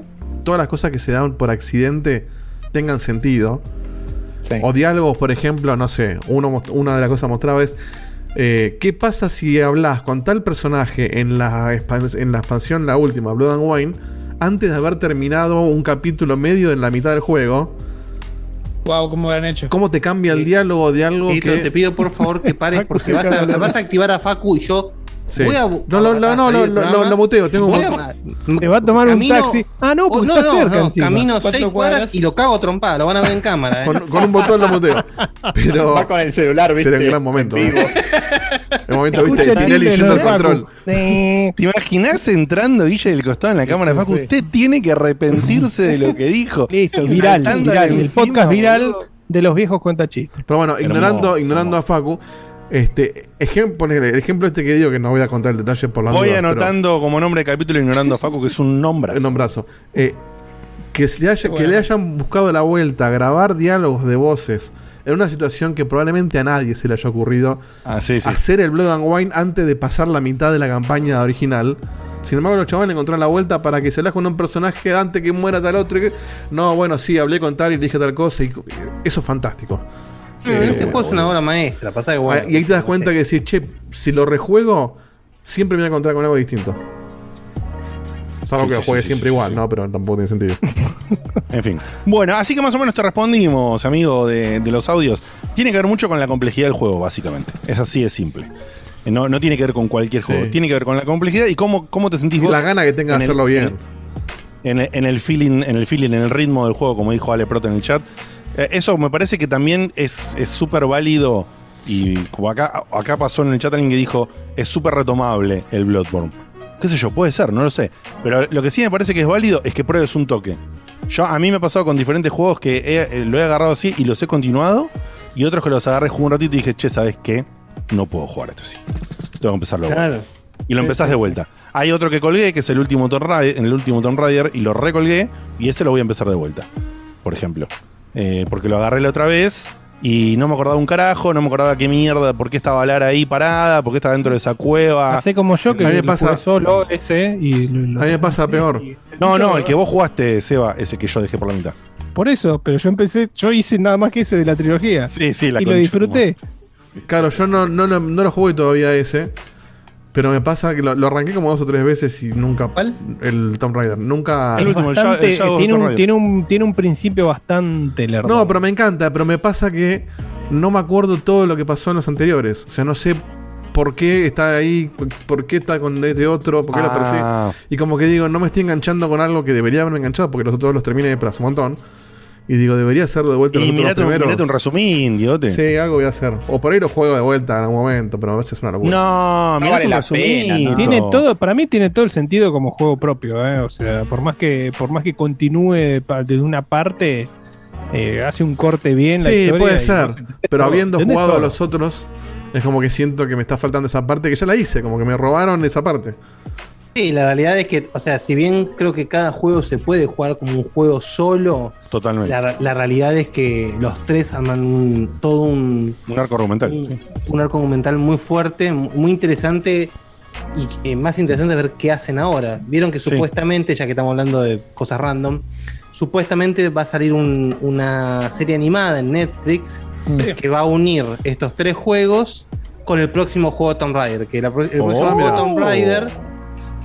todas las cosas que se dan por accidente tengan sentido. O diálogos, por ejemplo, no sé, uno, una de las cosas mostraba es eh, ¿qué pasa si hablas con tal personaje en la, expan- en la expansión, la última, Blood and Wine, antes de haber terminado un capítulo medio en la mitad del juego? Wow, cómo lo han hecho. ¿Cómo te cambia el diálogo de algo que... te pido por favor que pares porque (laughs) vas a, vas a activar a Facu y yo Sí. voy a. No, no, no, no, lo- lo- lo- lo muteo, tengo un Voy botón. a- Te va a tomar un taxi. Ah, no, Oh, porque no, está no, cerca no, camino seis cuadras. cuadras y lo cago trompada, lo van a ver en cámara. ¿eh? Con, con un botón lo muteo. (laughs) Pero Va con el celular, ¿viste? sería un gran momento. En ¿eh? vivo. (laughs) El momento, viste, el Tinelli yendo al control. Sí. ¿Te imaginás entrando Guille del costado en la cámara de Facu? Usted tiene que arrepentirse de lo que dijo. Listo, viral. El podcast viral de los viejos cuentachistes. Pero bueno, ignorando, a Facu, este, ejemplo, el ejemplo este que digo, que no voy a contar el detalle por las Voy dudas, pero- anotando como nombre de capítulo ignorando a Facu, que es un nombre. El nombrazo. Eh, que, se que le hayan buscado la vuelta a grabar diálogos de voces en una situación que probablemente a nadie se le haya ocurrido Ah, sí, sí. hacer el Blood and Wine antes de pasar la mitad de la campaña original. Sin embargo, los chavales le encontraron la vuelta para que se le con un personaje antes que muera tal otro. y que- No, bueno, sí, hablé con tal y dije tal cosa. Y eso es fantástico. Mm, ese juego es una obra maestra. Pasa que bueno, Ah, y ahí te das no cuenta sé. que si, che, si lo rejuego, siempre me voy a encontrar con algo distinto. Salvo Sí, que sí, lo juegue sí, siempre sí, igual, sí. ¿no? Pero tampoco tiene sentido. (laughs) En fin. Bueno, así que más o menos te respondimos, amigo, de, de los audios. Tiene que ver mucho con la complejidad del juego, básicamente. Es así de simple. No, no tiene que ver con cualquier Sí. juego. Tiene que ver con la complejidad y cómo, cómo te sentís Y vos. la gana que tenga en de el- hacerlo bien. En el, en el feeling, en el feeling, en el ritmo del juego, como dijo Ale Proto en el chat. Eh, eso me parece que también es es súper válido. Y como acá, acá pasó en el chat alguien que dijo, es súper retomable el Bloodborne. Qué sé yo, puede ser, no lo sé. Pero lo que sí me parece que es válido es que pruebes un toque. Yo, a mí me ha pasado con diferentes juegos que he- eh, lo he agarrado así y los he continuado. Y otros que los agarré, jugué un ratito y dije, che, ¿sabes qué? No puedo jugar esto así. Tengo que empezarlo. Claro. Y lo Sí, empezás sí, de sí. vuelta. Hay otro que colgué, que es el último Tomb Raider, en el último Tomb Raider, y lo recolgué, y ese lo voy a empezar de vuelta. Por ejemplo. Eh, porque lo agarré la otra vez y no me acordaba un carajo, no me acordaba qué mierda, por qué estaba Lara ahí parada, por qué estaba dentro de esa cueva. Hacé como yo, que A mí me lo pasa- solo ese y lo- lo- A mí me pasa peor. No, no, el que vos jugaste, Seba, ese que yo dejé por la mitad. Por eso, pero yo empecé, yo hice nada más que ese de la trilogía. Sí, sí, la y lo concha disfruté. Claro, yo no, no, lo- no lo jugué todavía ese. Pero me pasa que lo, lo arranqué como dos o tres veces y nunca. ¿Cuál? El Tomb Raider. Nunca. El Es último, el Shadow- bastante- el Shadow tiene, Tomb un, tiene, un, tiene un principio bastante lerdo. No, pero me encanta. Pero me pasa que no me acuerdo todo lo que pasó en los anteriores. O sea, no sé por qué está ahí, por qué está con este otro, por qué lo persigue. Ah, Y como que digo, no me estoy enganchando con algo que debería haberme enganchado porque los otros los terminé pero hace un montón. Y digo, debería hacerlo de vuelta los y otros mirate un, primeros. mirate un resumín, idiote. Sí, algo voy a hacer. O por ahí lo juego de vuelta en algún momento, pero a veces es una locura. No, mirate vale un la resumín. pena, no. Tiene todo, para mí tiene todo el sentido como juego propio, ¿eh? o sea, por más que, por más que continúe desde una parte, eh, hace un corte bien la Sí, historia puede ser. Pero todo, habiendo jugado a los otros, es como que siento que me está faltando esa parte que ya la hice, como que me robaron esa parte. Sí, la realidad es que, o sea, si bien creo que cada juego se puede jugar como un juego solo, Totalmente. la, la realidad es que los tres arman un- todo un, Un arco argumental. un, sí. un arco argumental muy fuerte, mu- muy interesante y que más interesante ver qué hacen ahora. Vieron que Sí. supuestamente, ya que estamos hablando de cosas random, supuestamente va a salir un- una serie animada en Netflix Mm. que va a unir estos tres juegos con el próximo juego de Tomb Raider. Que la el Oh, próximo juego mira. de Tomb Raider,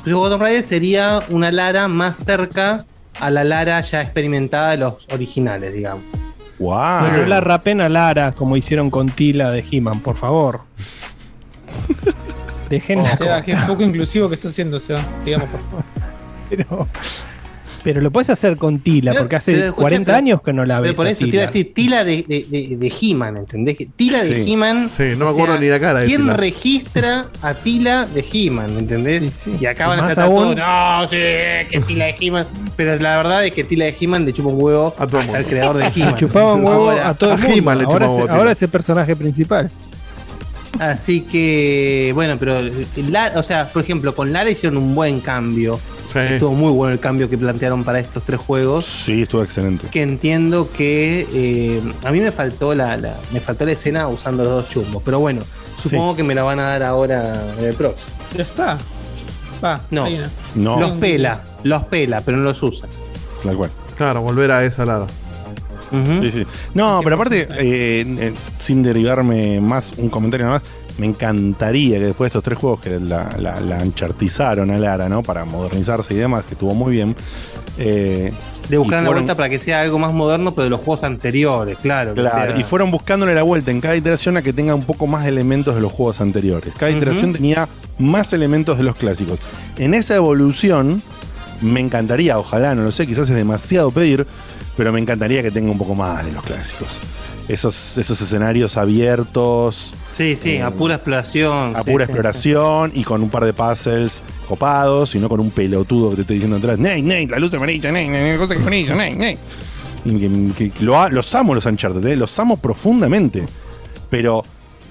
de Tomb Raider sería una Lara más cerca a la Lara ya experimentada de los originales, digamos. Guau. No la rapen a Lara como hicieron con Tila de He-Man, por favor. (laughs) Dejen O sea, qué poco inclusivo que está haciendo, Seba. Sigamos, por favor. Pero, pero lo puedes hacer con Tila, Pero- porque hace pero escucha, 40 pero- años que no la ves. Pero por a eso te iba Tila. a decir Tila de, de, de, de He-Man, ¿entendés? Tila de Sí. He-Man. Sí, no me acuerdo sea, ni la cara de ¿Quién Tila. registra a Tila de He-Man, ¿entendés? Y acá van a Más ser aún- todos, no, sí, que Tila de He-Man. Pero la verdad es que Tila de He-Man le chupa un huevo al creador de Se He-Man. chupaban huevo Ahora- a todo el mundo. ahora, es, ahora es el personaje principal. Así que, bueno, pero, la- o sea, por ejemplo, con Lara hicieron un buen cambio. Estuvo muy bueno el cambio que plantearon para estos tres juegos. Sí, estuvo excelente. Que entiendo que eh, a mí me faltó la, la- me faltó la escena usando los dos chumbos. Pero bueno, supongo que me la van a dar ahora en el próximo. Ya está. Va, No. No. los pela, los pela, pero no los usa. Tal cual. Claro, volver a esa Lara. Sí, sí. No, pero aparte, eh, eh, sin derivarme más, un comentario nada más, me encantaría que después de estos tres juegos que la, la, la anchartizaron a Lara, ¿no? Para modernizarse y demás, que estuvo muy bien. eh, De buscar la vuelta para que sea algo más moderno, pero de los juegos anteriores, claro. Claro, sea- y fueron buscándole la vuelta en cada iteración a que tenga un poco más de elementos de los juegos anteriores. Cada iteración tenía más elementos de los clásicos. En esa evolución, me encantaría, ojalá, no lo sé, quizás es demasiado pedir, pero me encantaría que tenga un poco más de los clásicos. Esos, esos escenarios abiertos. Sí, sí, eh, a pura exploración. a sí, pura sí, exploración y con un par de puzzles copados y no con un pelotudo que te esté diciendo atrás, Ney, Ney, la luz amarilla, Ney, Ney, cosa que amarilla, Ney, Ney. Y que- que lo los amo los Uncharted, ¿eh? los amo profundamente. Pero,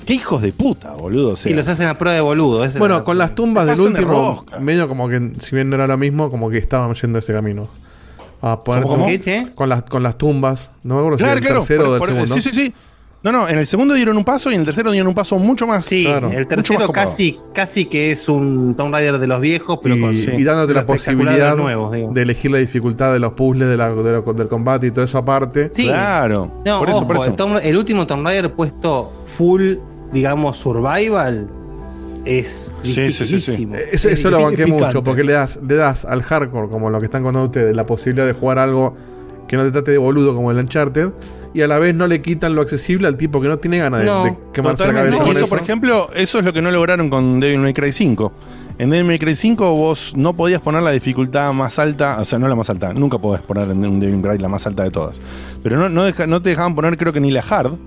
qué hijos de puta, boludo. o sea. Sí, los hacen a prueba de boludo. Bueno, con las tumbas del de último, rosca. medio como que, si bien no era lo mismo, como que estaban yendo ese camino. A poner ¿Cómo, cómo? ¿Qué, che? Con las, con las tumbas. No me acuerdo Claro, si era claro. el tercero por- o del por- segundo. Sí, sí, sí. No, no, en el segundo dieron un paso y en el tercero dieron un paso mucho más. Sí, Claro, el tercero casi, casi que es un Tomb Raider de los viejos, pero y, con y dándote la de posibilidad los nuevos, digo. de elegir la dificultad de los puzzles, de la- de lo- del combate y todo eso aparte. Sí. Claro. No, por eso, ojo, por eso. El, el último Tomb Raider puesto full, digamos, survival, es Sí, sí, sí, sí. dificilísimo. Eso, Es eso lo banqué mucho, porque le das, le das al hardcore, como lo que están contando ustedes, la posibilidad de jugar algo que no te trate de boludo como el Uncharted, y a la vez no le quitan lo accesible al tipo que no tiene ganas de, No, de quemarse la cabeza Y con eso, eso. por ejemplo, eso es lo que no lograron con Devil May Cry 5. En Devil May Cry 5 vos no podías poner la dificultad más alta, o sea, no la más alta, nunca podés poner en un Devil May Cry la más alta de todas. Pero no, no, deja- no te dejaban poner creo que ni la hard,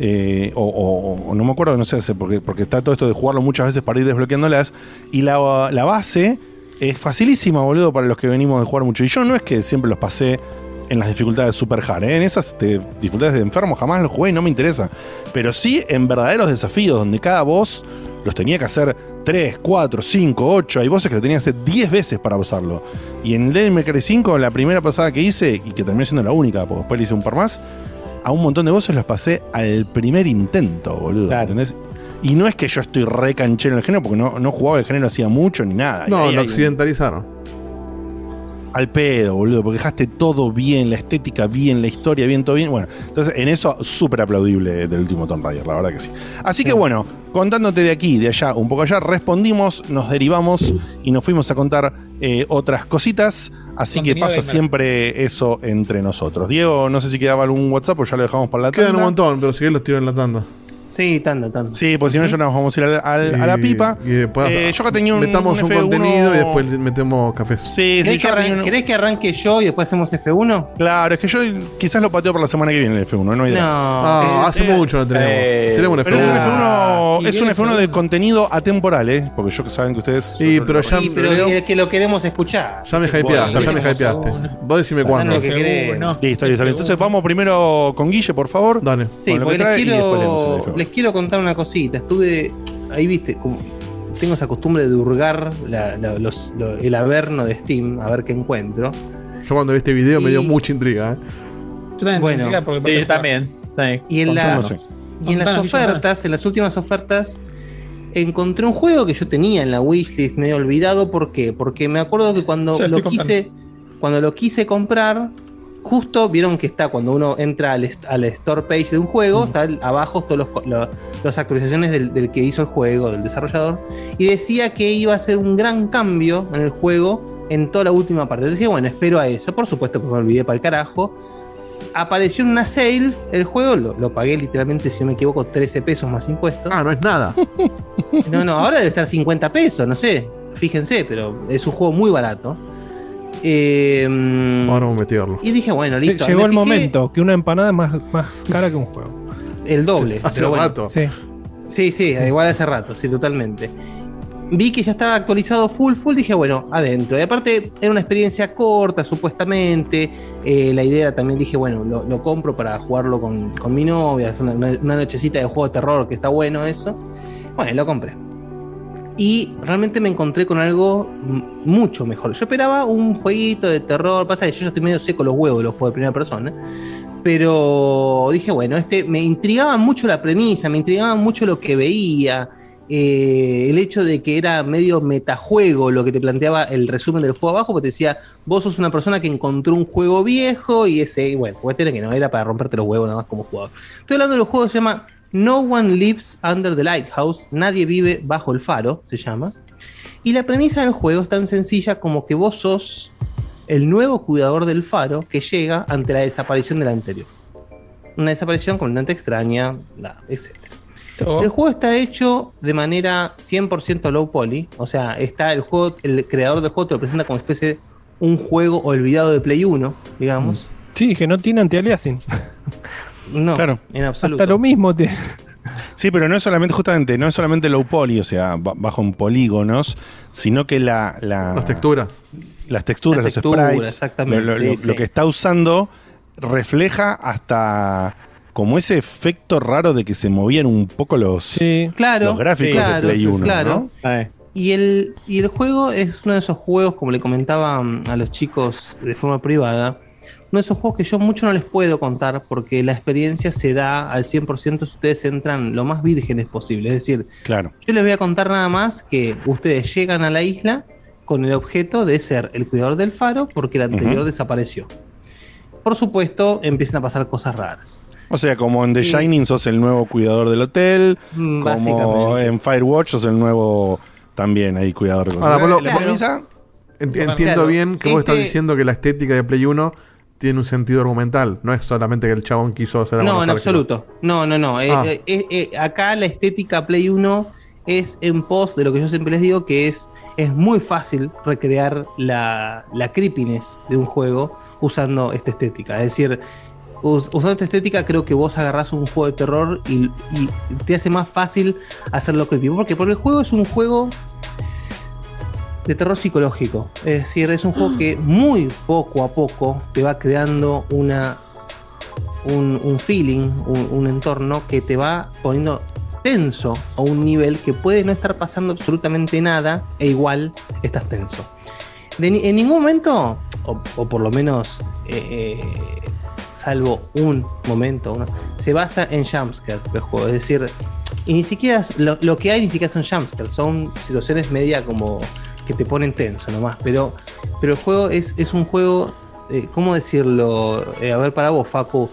eh, o, no me acuerdo, no sé, porque, porque está todo esto de jugarlo muchas veces para ir desbloqueándolas, y la, base es facilísima, boludo, para los que venimos de jugar mucho. Y yo no es que siempre los pasé en las dificultades super hard, ¿eh? en esas de- dificultades de enfermo jamás los jugué y no me interesa. Pero sí en verdaderos desafíos, donde cada boss los tenía que hacer 3, 4, 5, 8. Hay bosses que lo tenía que hacer 10 veces para pasarlo. Y en Devil May Cry 5, la primera pasada que hice, y que terminó siendo la única, porque después le hice un par más, a un montón de bosses los pasé al primer intento, boludo. ¿entendés? Y no es que yo estoy re canchero en el género, porque no, no jugaba el género hacía mucho ni nada. No, lo un- occidentalizaron. Al pedo, boludo, porque dejaste todo bien, la estética bien, la historia bien, todo bien. Bueno, entonces en eso súper aplaudible del último Tomb Raider, la verdad que sí. Así que bueno, contándote de aquí, de allá, un poco allá, respondimos, nos derivamos y nos fuimos a contar eh, otras cositas. Así que pasa gamer. siempre eso entre nosotros. Diego, no sé si quedaba algún WhatsApp o ya lo dejamos para la Quedan un tanda. montón, pero si querés los tiro en la tanda. Sí, tanto, tanto. Sí, pues si no ya nos vamos a ir al- al- a la pipa. y después Eh, yo acá tenía un Metamos un, F1. contenido y después le metemos café. Sí, sí, ¿Querés, yo que tenía arran- un- querés que arranque yo y después hacemos F1? Claro, es que yo quizás lo pateo por la semana que viene el F1, no hay. No. Ah, hace mucho no tenemos. Eh, tenemos un pero es un F1. F1, Y es un viene F1 de F1. contenido atemporal, ¿eh? Porque yo que saben que ustedes. Sí, pero ya, Sí, pero Leo, el que lo queremos escuchar. ya me hypeaste, ya me tenemos hypeaste. uno. Vos decime cuándo. lo que querés. F1. Listo, listo. Entonces vamos primero con Guille, por favor. Dale. Sí, con lo porque que les trae y después leemos el quiero, F1. les quiero contar una cosita. Estuve ahí, viste, como tengo esa costumbre de hurgar la- la- los- lo- el averno de Steam a ver qué encuentro. Yo cuando vi este video me dio mucha intriga. ¿eh? Yo también Bueno. porque Sí, también. sí. Y en, las, y en Contanos, ofertas, en las últimas ofertas, encontré un juego que yo tenía en la wishlist medio olvidado. ¿Por qué? Porque me acuerdo que cuando Ya lo quise, cuando lo quise comprar, justo vieron que está cuando uno entra al, al store page de un juego, está el- abajo todos los, las actualizaciones del, del que hizo el juego, del desarrollador, y decía que iba a ser un gran cambio en el juego en toda la última parte. Entonces dije, bueno, espero a eso. Por supuesto, pues me olvidé para el carajo. apareció en una sale el juego, lo, lo pagué literalmente, si no me equivoco, 13 pesos más impuestos. Ah, no es nada. (laughs) No, no, ahora debe estar 50 pesos, no sé. Fíjense, pero es un juego muy barato. Eh, Ahora vamos a investigarlo. y dije, bueno, listo. Llegó Me el fijé momento que una empanada es más, más cara que un juego. El doble. (laughs) Hace pero bueno. rato. Sí. Sí, sí, igual hace rato, sí, totalmente. Vi que ya estaba actualizado full, full, dije, bueno, adentro. Y aparte, era una experiencia corta, supuestamente. Eh, la idea también dije, bueno, lo, lo compro para jugarlo con, con mi novia. Es una, una- una nochecita de juego de terror, que está bueno eso. Bueno, lo compré. Y realmente me encontré con algo mucho mejor. Yo esperaba un jueguito de terror. Pasa que yo ya estoy medio seco los huevos de los juegos de primera persona. Pero dije, bueno, este me intrigaba mucho la premisa, me intrigaba mucho lo que veía. eh, el hecho de que era medio metajuego lo que te planteaba el resumen del juego abajo, porque te decía, vos sos una persona que encontró un juego viejo y ese, bueno, es que no era para romperte los huevos nada más como jugador. Estoy hablando del juego que se llama No One Lives Under the Lighthouse, Nadie vive bajo el faro, se llama. Y la premisa del juego es tan sencilla como que vos sos el nuevo cuidador del faro que llega ante la desaparición del anterior. Una desaparición completamente extraña, etc. El juego está hecho de manera 100% low poly, o sea, está el juego, el creador del juego te lo presenta como si fuese un juego olvidado de Play 1, digamos. Sí, que no tiene anti-aliasing. (laughs) No, Claro. en absoluto. Hasta lo mismo. te- Sí, pero no es solamente, justamente, no es solamente low poly, o sea, ba- bajo en polígonos, sino que la, la- Las texturas. las texturas, Las los sprites, exactamente, lo, lo- sí, lo- sí. lo que está usando refleja hasta como ese efecto raro de que se movían un poco los, Sí. Claro, los gráficos claro, de Play 1, claro. ¿no? Y el, y el juego es uno de esos juegos, como le comentaba mm, a los chicos de forma privada, uno de esos juegos que yo mucho no les puedo contar porque la experiencia se da al 100% si ustedes entran lo más vírgenes posible. Es decir, Claro. yo les voy a contar nada más que ustedes llegan a la isla con el objeto de ser el cuidador del faro porque el anterior desapareció. Por supuesto, empiezan a pasar cosas raras. O sea, como en The Y- Shining sos el nuevo cuidador del hotel, Mm, como Básicamente. en Firewatch sos el nuevo también ahí cuidador Ahora, Pablo, la claro. entiendo claro. bien que vos estás diciendo que la estética de Play 1 tiene un sentido argumental. No es solamente que el chabón quiso hacer algo No, en absoluto. No, no, no. Eh, Ah. eh, eh, eh, acá la estética Play 1 es en pos de lo que yo siempre les digo, que es, es muy fácil recrear la, la creepiness de un juego usando esta estética. Es decir, us- usando esta estética creo que vos agarrás un juego de terror y, y te hace más fácil hacerlo creepy. Porque, porque el juego es un juego de terror psicológico. Es decir, es un juego que muy poco a poco te va creando una un, un feeling, un, un entorno que te va poniendo tenso a un nivel que puede no estar pasando absolutamente nada e igual estás tenso. De en ningún momento, o, o por lo menos eh, eh, salvo un momento, se basa en jumpscares el juego. Es decir, y ni siquiera lo que hay ni siquiera son jumpscares, son situaciones media como que te ponen tenso nomás. Pero, pero el juego es, es un juego, eh, ¿cómo decirlo? Eh, a ver, para vos, Facu.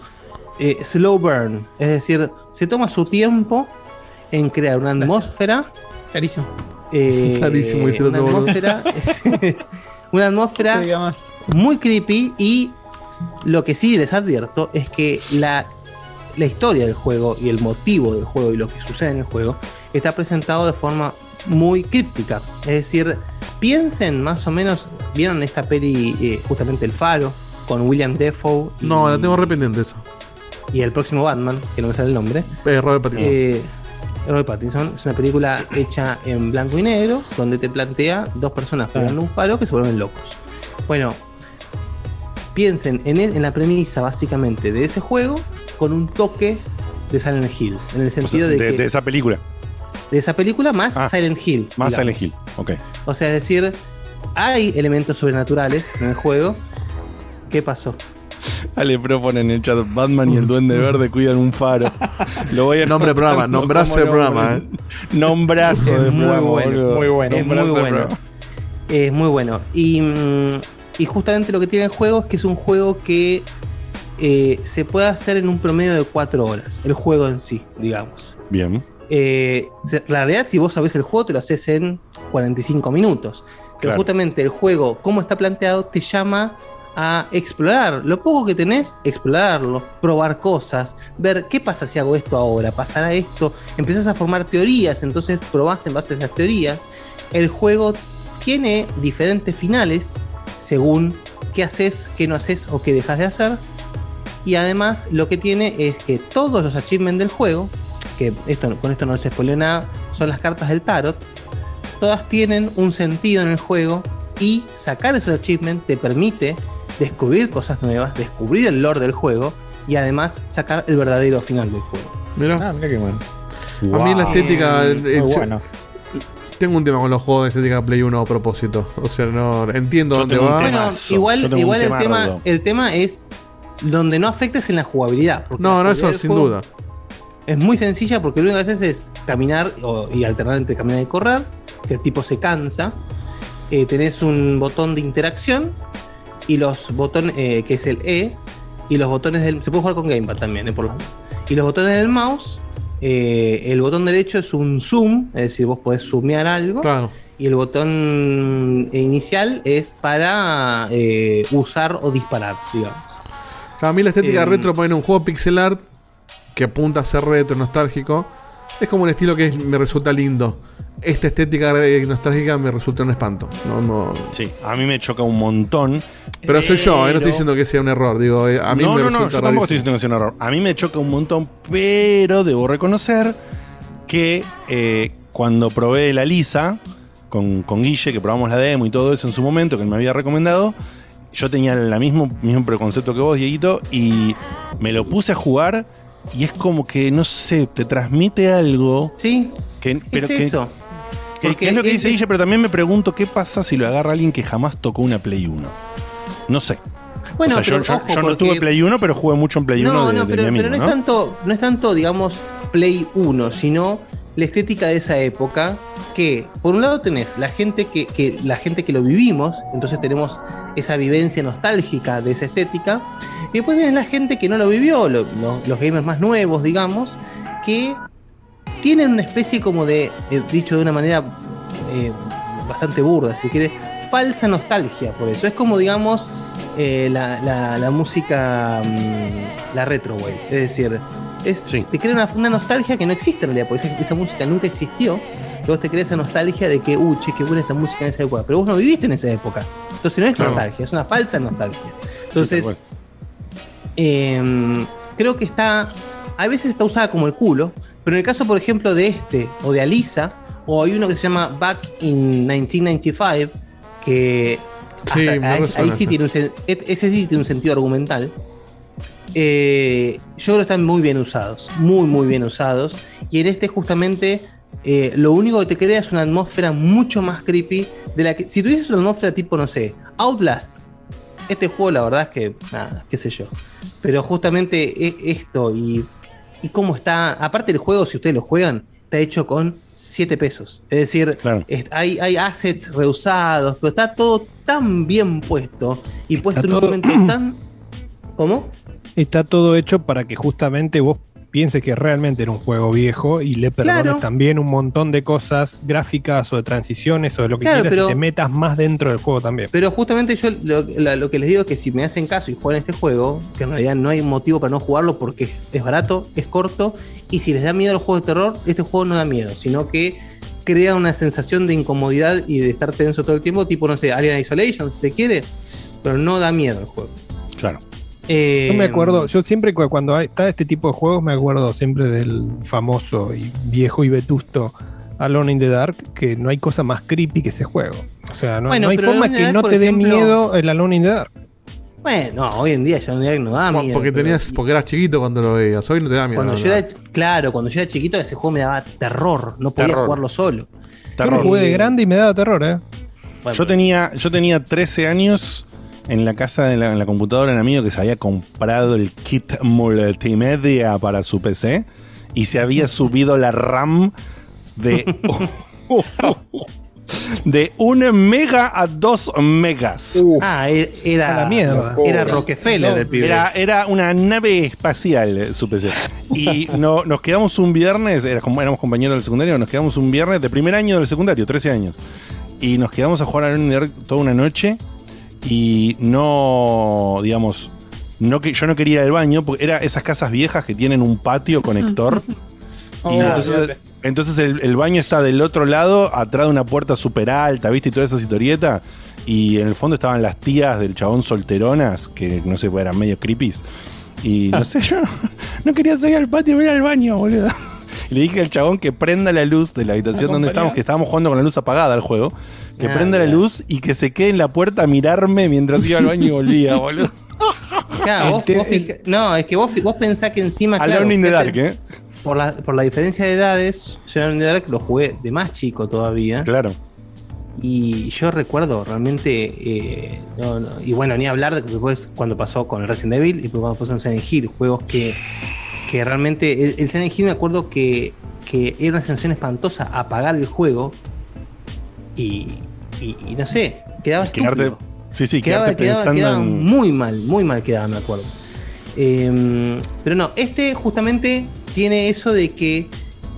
Eh, slow burn, es decir, se toma su tiempo en crear una atmósfera. Eh, (laughs) Clarísimo, el (laughs) (laughs) una atmósfera, una atmósfera muy creepy y lo que sí les advierto es que la, la historia del juego y el motivo del juego y lo que sucede en el juego está presentado de forma muy críptica. Es decir, piensen más o menos, ¿vieron esta peli eh, justamente El Faro con William Defoe? y- No, la tengo rependiente eso. Y el próximo Batman, que no me sale el nombre. Eh, Robert Pattinson. Eh, Robert Pattinson es una película hecha en blanco y negro donde te plantea dos personas cuidando un faro que se vuelven locos. Bueno, piensen en, e- en la premisa básicamente de ese juego con un toque de Silent Hill, en el o sea, sentido de, de, que- de esa película, de esa película más Ah, Silent Hill. más digamos. Silent Hill. Ok. O sea, es decir, hay elementos sobrenaturales en el juego. ¿Qué pasó? Ale propone en el chat Batman y el Duende Verde cuidan un faro. (laughs) Lo voy a Nombre de programa, nombrazo de programa, nombre. Nombrazo de Es muy programa, bueno, muy bueno. Es muy bueno. Es muy bueno. Y, mm, y justamente lo que tiene el juego es que es un juego que eh, se puede hacer en un promedio de 4 horas. El juego en sí, digamos. Bien. Eh, la realidad, si vos sabés el juego, te lo haces en 45 minutos. Pero Claro. justamente el juego, como está planteado, te llama a explorar. Lo poco que tenés, explorarlo, probar cosas, ver qué pasa si hago esto ahora, pasará esto. Empezás a formar teorías, entonces probás en base a esas teorías. El juego tiene diferentes finales según qué haces, qué no haces o qué dejas de hacer. Y además lo que tiene es que todos los achievements del juego, que esto, con esto no se spoileo nada, son las cartas del tarot, todas tienen un sentido en el juego y sacar esos achievements te permite descubrir cosas nuevas, descubrir el lore del juego y además sacar el verdadero final del juego. Mira. Ah, mira qué bueno. A mí la estética. el- el- Muy yo- bueno. Tengo un tema con los juegos de estética Play 1 a propósito. O sea, no entiendo Yo dónde va. Bueno, igual, igual el, tema el tema es donde no afectes en la jugabilidad. No, la no, eso sin juego duda. Es muy sencilla porque lo único que haces es caminar o- y alternar entre caminar y correr, que el tipo se cansa. Eh, tenés un botón de interacción y los botones, eh, que es el E, y los botones del. Se puede jugar con Gamepad también, eh, por los Y los botones del mouse, eh, el botón derecho es un zoom, es decir, vos podés zoomear algo. Claro. Y el botón inicial es para usar o disparar, digamos. A mí la estética retro poner un juego pixel art que apunta a ser retro, nostálgico. Es como un estilo que es- me resulta lindo. Esta estética nostálgica me resulta un espanto. No, no. Sí, a mí me choca un montón. Pero soy yo, eh, no estoy diciendo que sea un error. Digo, eh, a mí no, me no, no, yo tampoco estoy diciendo que sea un error. A mí me choca un montón, pero debo reconocer que eh, cuando probé la Lisa con, con Guille, que probamos la demo y todo eso en su momento, que él me había recomendado, yo tenía el mismo, mismo preconcepto que vos, Dieguito, y me lo puse a jugar y es como que, no sé, te transmite algo. Sí, que, pero es que- eso. que- que es lo que es- dice es- Guille, pero también me pregunto qué pasa si lo agarra alguien que jamás tocó una Play 1. No sé. Bueno, O sea, yo, pero yo- ojo, yo no porque- tuve Play 1, pero jugué mucho en Play 1 No, de, no, de pero, mi amigo, pero no, ¿no? es tanto, no es tanto, digamos, Play 1, sino la estética de esa época. Que por un lado tenés la gente que, la gente que lo vivimos, entonces tenemos esa vivencia nostálgica de esa estética. Y después tenés la gente que no lo vivió, lo- lo- los gamers más nuevos, digamos, que tienen una especie como de, dicho de una manera eh, bastante burda, si quiere, falsa nostalgia por eso. Es como, digamos, eh, la, la- la música, mm, la retro wave. Es decir, es, te crea una, una nostalgia que no existe en realidad, porque esa, esa música nunca existió. Luego te crea esa nostalgia de que, uy, che, qué buena esta música en esa época. Pero vos no viviste en esa época. Entonces no es Claro. nostalgia, es una falsa nostalgia. Entonces, eh, creo que está. A veces está usada como el culo, pero en el caso, por ejemplo, de este o de Alisa, o hay uno que se llama Back in 1995, que Sí, ahí, sí tiene un, ese sí tiene un sentido argumental. Eh, yo creo que están muy bien usados, muy, muy bien usados. Y en este, justamente, eh, lo único que te crea es una atmósfera mucho más creepy de la que. Si tuvieses una atmósfera tipo, no sé, Outlast, este juego, la verdad es que, nada, qué sé yo. Pero justamente e- esto y, y cómo está. Aparte, el juego, si ustedes lo juegan, está hecho con 7 pesos. Es decir, es- hay, hay assets reusados, pero está todo tan bien puesto y puesto en un todo- momento tan. (clears throat) ¿Cómo? Está todo hecho para que justamente vos pienses que realmente era un juego viejo y le perdones Claro. también un montón de cosas gráficas o de transiciones o de lo que Claro, quieras pero- y te metas más dentro del juego también. Pero justamente yo lo, la- lo que les digo es que si me hacen caso y juegan este juego, que en realidad no hay motivo para no jugarlo porque es barato, es corto, y si les da miedo los juegos de terror, este juego no da miedo, sino que crea una sensación de incomodidad y de estar tenso todo el tiempo, tipo, no sé, Alien Isolation, si se quiere, pero no da miedo el juego. Claro. Eh, Yo me acuerdo, yo siempre cu- cuando hay- está este tipo de juegos me acuerdo siempre del famoso y viejo y vetusto Alone in the Dark, que no hay cosa más creepy que ese juego. O sea, no, Bueno, no hay forma the que Dark, no te dé miedo el Alone in the Dark. Bueno, no, hoy en día ya no, no da miedo. Porque pero- tenías, porque eras chiquito cuando lo veías. Hoy no te da miedo. Cuando yo era, claro, cuando yo era chiquito ese juego me daba terror, no podía Terror. jugarlo solo. Yo lo jugué de grande y me daba terror, ¿eh? yo, tenía, yo tenía 13 años en la casa de la, en la computadora de un amigo que se había comprado el kit multimedia para su PC y se había (laughs) subido la RAM de, (laughs) de 1 mega a 2 megas. Ah, e- era, A la mierda. era Rockefeller el pibe. Era, era una nave espacial eh, su PC. Y no, nos quedamos un viernes, era como- éramos compañeros del secundario, nos quedamos un viernes de primer año del secundario, 13 años. Y nos quedamos a jugar a toda una noche. Y no, digamos, no que yo no quería ir al baño porque era esas casas viejas que tienen un patio conector. (laughs) Oh, y entonces, entonces el, el baño está del otro lado, atrás de una puerta súper alta, ¿viste? Y toda esa historieta. Y en el fondo estaban las tías del chabón solteronas, que no sé, eran medio creepies. Y no sé, yo no, quería salir al patio ir al baño, boludo. Y le dije al chabón que prenda la luz de la habitación donde estábamos, que estábamos jugando con la luz apagada al juego. Que Ah, prenda la luz y que se quede en la puerta a mirarme mientras iba al baño y volvía, (laughs) boludo. Claro, vos- vos fija- no, es que vos, vos pensás que encima. claro, Alone in the Dark, ¿eh? Por la, por la diferencia de edades, yo in the Dark lo jugué de más chico todavía. Claro. Y yo recuerdo realmente. eh, no, no, y bueno, ni hablar de que después cuando pasó con el Resident Evil y después cuando pasó en Silent Hill, juegos que, que realmente. El, el Silent Hill me acuerdo que, que era una sensación espantosa apagar el juego y, y, y no sé, quedaba Quedarte, sí, sí, quedaba, quedaba- pensando quedaba en. muy mal, muy mal quedaba, me acuerdo. Eh, pero no, este justamente tiene eso de que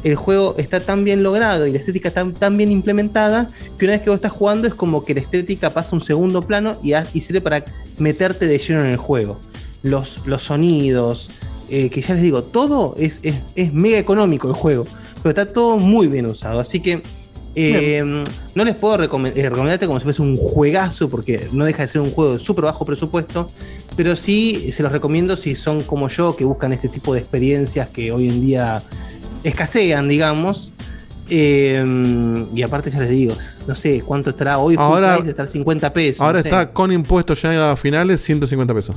el juego está tan bien logrado y la estética tan, tan bien implementada que una vez que vos estás jugando es como que la estética pasa a un segundo plano y, ha- y sirve para meterte de lleno en el juego. Los, los sonidos, eh, que ya les digo, todo es, es, es mega económico el juego, pero está todo muy bien usado. Así que eh, no les puedo eh, recomendarte como si fuese un juegazo, porque no deja de ser un juego de súper bajo presupuesto, pero sí se los recomiendo si son como yo, que buscan este tipo de experiencias que hoy en día escasean, digamos. Eh, y aparte ya les digo, no sé cuánto estará hoy, Ahora- price de estar 50 pesos. Ahora no sé. está con impuestos ya finales 150 pesos.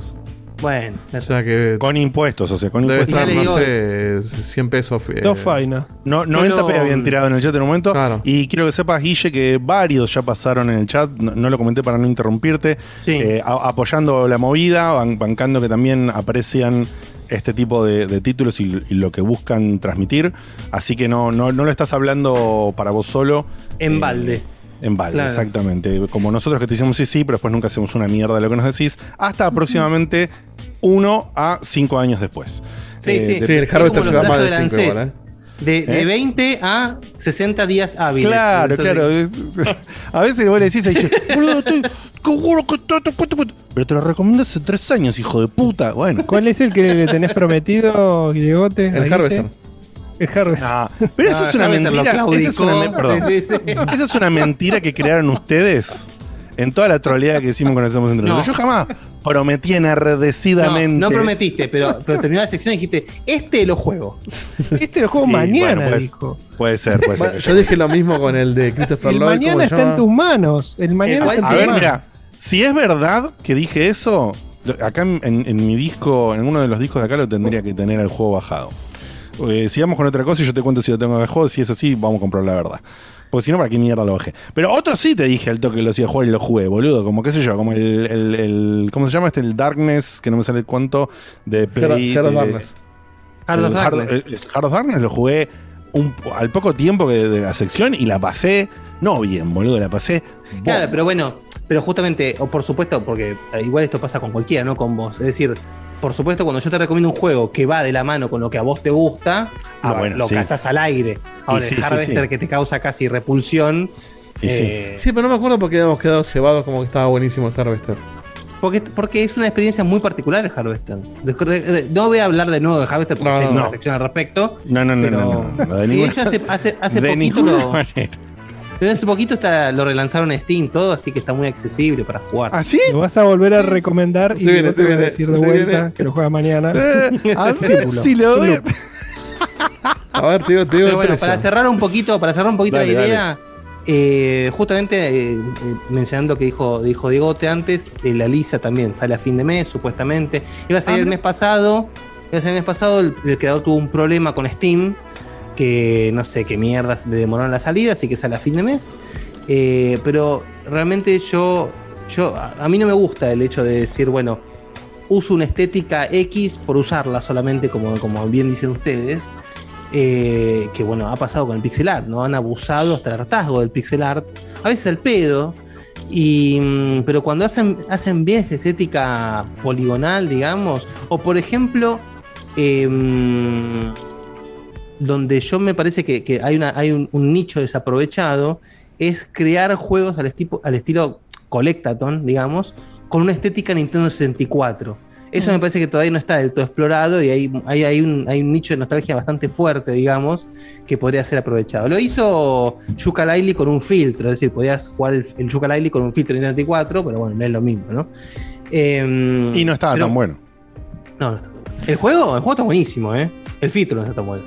Bueno, O sea que Con impuestos, o sea, con debe impuestos. estar, no sé, 100 pesos. eh, Dos fainas. No, Yo 90 lo- p habían tirado en el chat en un momento. Claro. Y quiero que sepas, Guille, que varios ya pasaron en el chat. No, no lo comenté para no interrumpirte. Sí. eh, a- apoyando la movida, ban- bancando que también aprecian este tipo de, de títulos y, y lo que buscan transmitir. Así que no, no, no lo estás hablando para vos solo. En Eh, balde. En balde, Claro. exactamente. Como nosotros que te decimos sí, sí, pero después nunca hacemos una mierda de lo que nos decís. Hasta aproximadamente uno a cinco años después. Sí, Eh, sí. de- Sí, el Es Harvester como lleva los más de del 5 igual, ANSES. ¿eh? De, de ¿Eh? 20 a 60 días hábiles. Claro, Entonces, claro. (laughs) A veces vos le decís, (laughs) boludo, estoy seguro que está- está- está- está". pero te lo recomiendo hace tres años, hijo de puta. Bueno. ¿Cuál es el que le tenés prometido, Diegote? El. Harvester. El Harvester. Ah, pero esa Ah, es una mentira. Esa es una, me- claudicó. perdón. Sí, sí, sí. Esa es una mentira que crearon ustedes en toda la troleada que decimos cuando hacemos entre No. nosotros. Yo jamás prometí enardecidamente. no prometiste, pero, pero terminó la sección y dijiste, este lo juego. Este lo juego Sí, mañana, bueno, pues, dijo. Puede ser, puede ser. yo dije lo mismo con el de Christopher El Lloyd. ¿cómo mañana está en tus manos. El mañana cual está en A tus ver, manos. mira, si es verdad que dije eso, acá en, en- en mi disco, en uno de los discos de acá lo tendría que tener el juego bajado. Eh, sigamos con otra cosa y yo te cuento si lo tengo bajado. Si es así, vamos a comprar la verdad. Porque si no, ¿para qué mierda lo bajé? Pero otro sí te dije al toque que lo hacía jugar y lo jugué, boludo. Como qué sé yo, como el, el- el- ¿Cómo se llama este? El Darkness, que no me sale cuánto. De Play. Of de- Darkness. Heart of el Darkness. el- el Heart of Darkness lo jugué un- al poco tiempo que de la sección y la pasé. No bien, boludo, la pasé. Claro, pero bueno, pero justamente, o por supuesto, porque igual esto pasa con cualquiera, no con vos. Es decir, por supuesto, cuando yo te recomiendo un juego que va de la mano con lo que a vos te gusta, Ah, lo, bueno, lo sí. cazás al aire. Ahora, Y el sí, Harvester sí. que te causa casi repulsión. Eh, Sí, pero no me acuerdo porque habíamos quedado cebados como que estaba buenísimo el Harvester. porque, porque es una experiencia muy particular el Harvester. De- de- No voy a hablar de nuevo del Harvester porque No, ya hay no, una no. sección al respecto. No, no, no, pero- no, no, no, de de hecho, hace, hace, hace (laughs) de poquito lo, manera. Pero hace poquito está, lo relanzaron en Steam todo, así que está muy accesible para jugar. ¿Ah, sí? Lo vas a volver a recomendar y Se viene, te voy a decir de vuelta viene. que lo juega mañana. Eh, a ver si lo veo. A ver, te digo, te digo bueno, para cerrar un poquito, para cerrar un poquito Dale, la idea, eh, justamente eh, eh, mencionando que dijo, dijo Diegote antes, eh, la Lisa también sale a fin de mes, supuestamente. Iba a salir Ah, el mes pasado, iba a salir el mes pasado, el, el creador tuvo un problema con Steam, que no sé qué mierdas le demoraron la salida, así que sale a fin de mes. Eh, pero realmente yo, yo, a, a mí no me gusta el hecho de decir, bueno, uso una estética X por usarla solamente, como, como bien dicen ustedes. eh, que bueno, ha pasado con el pixel art, ¿no? Han abusado hasta el hartazgo del pixel art, a veces el pedo, y, mm, pero cuando hacen, hacen bien esta estética poligonal, digamos, o por ejemplo, em, donde yo me parece que, que hay, una, hay un, un nicho desaprovechado, es crear juegos al, estipo- al estilo Collectathon, digamos, con una estética Nintendo 64. Eso me parece que todavía no está del todo explorado y hay, hay, hay un, hay un nicho de nostalgia bastante fuerte, digamos, que podría ser aprovechado. Lo hizo Yuka Laili con un filtro, es decir, podías jugar el, el Yuka Laili con un filtro de Nintendo 64, pero bueno, no es lo mismo, ¿no? Em, Y no estaba pero- tan bueno. No, no está. El juego, el juego está buenísimo, ¿eh? El filtro no está tan bueno.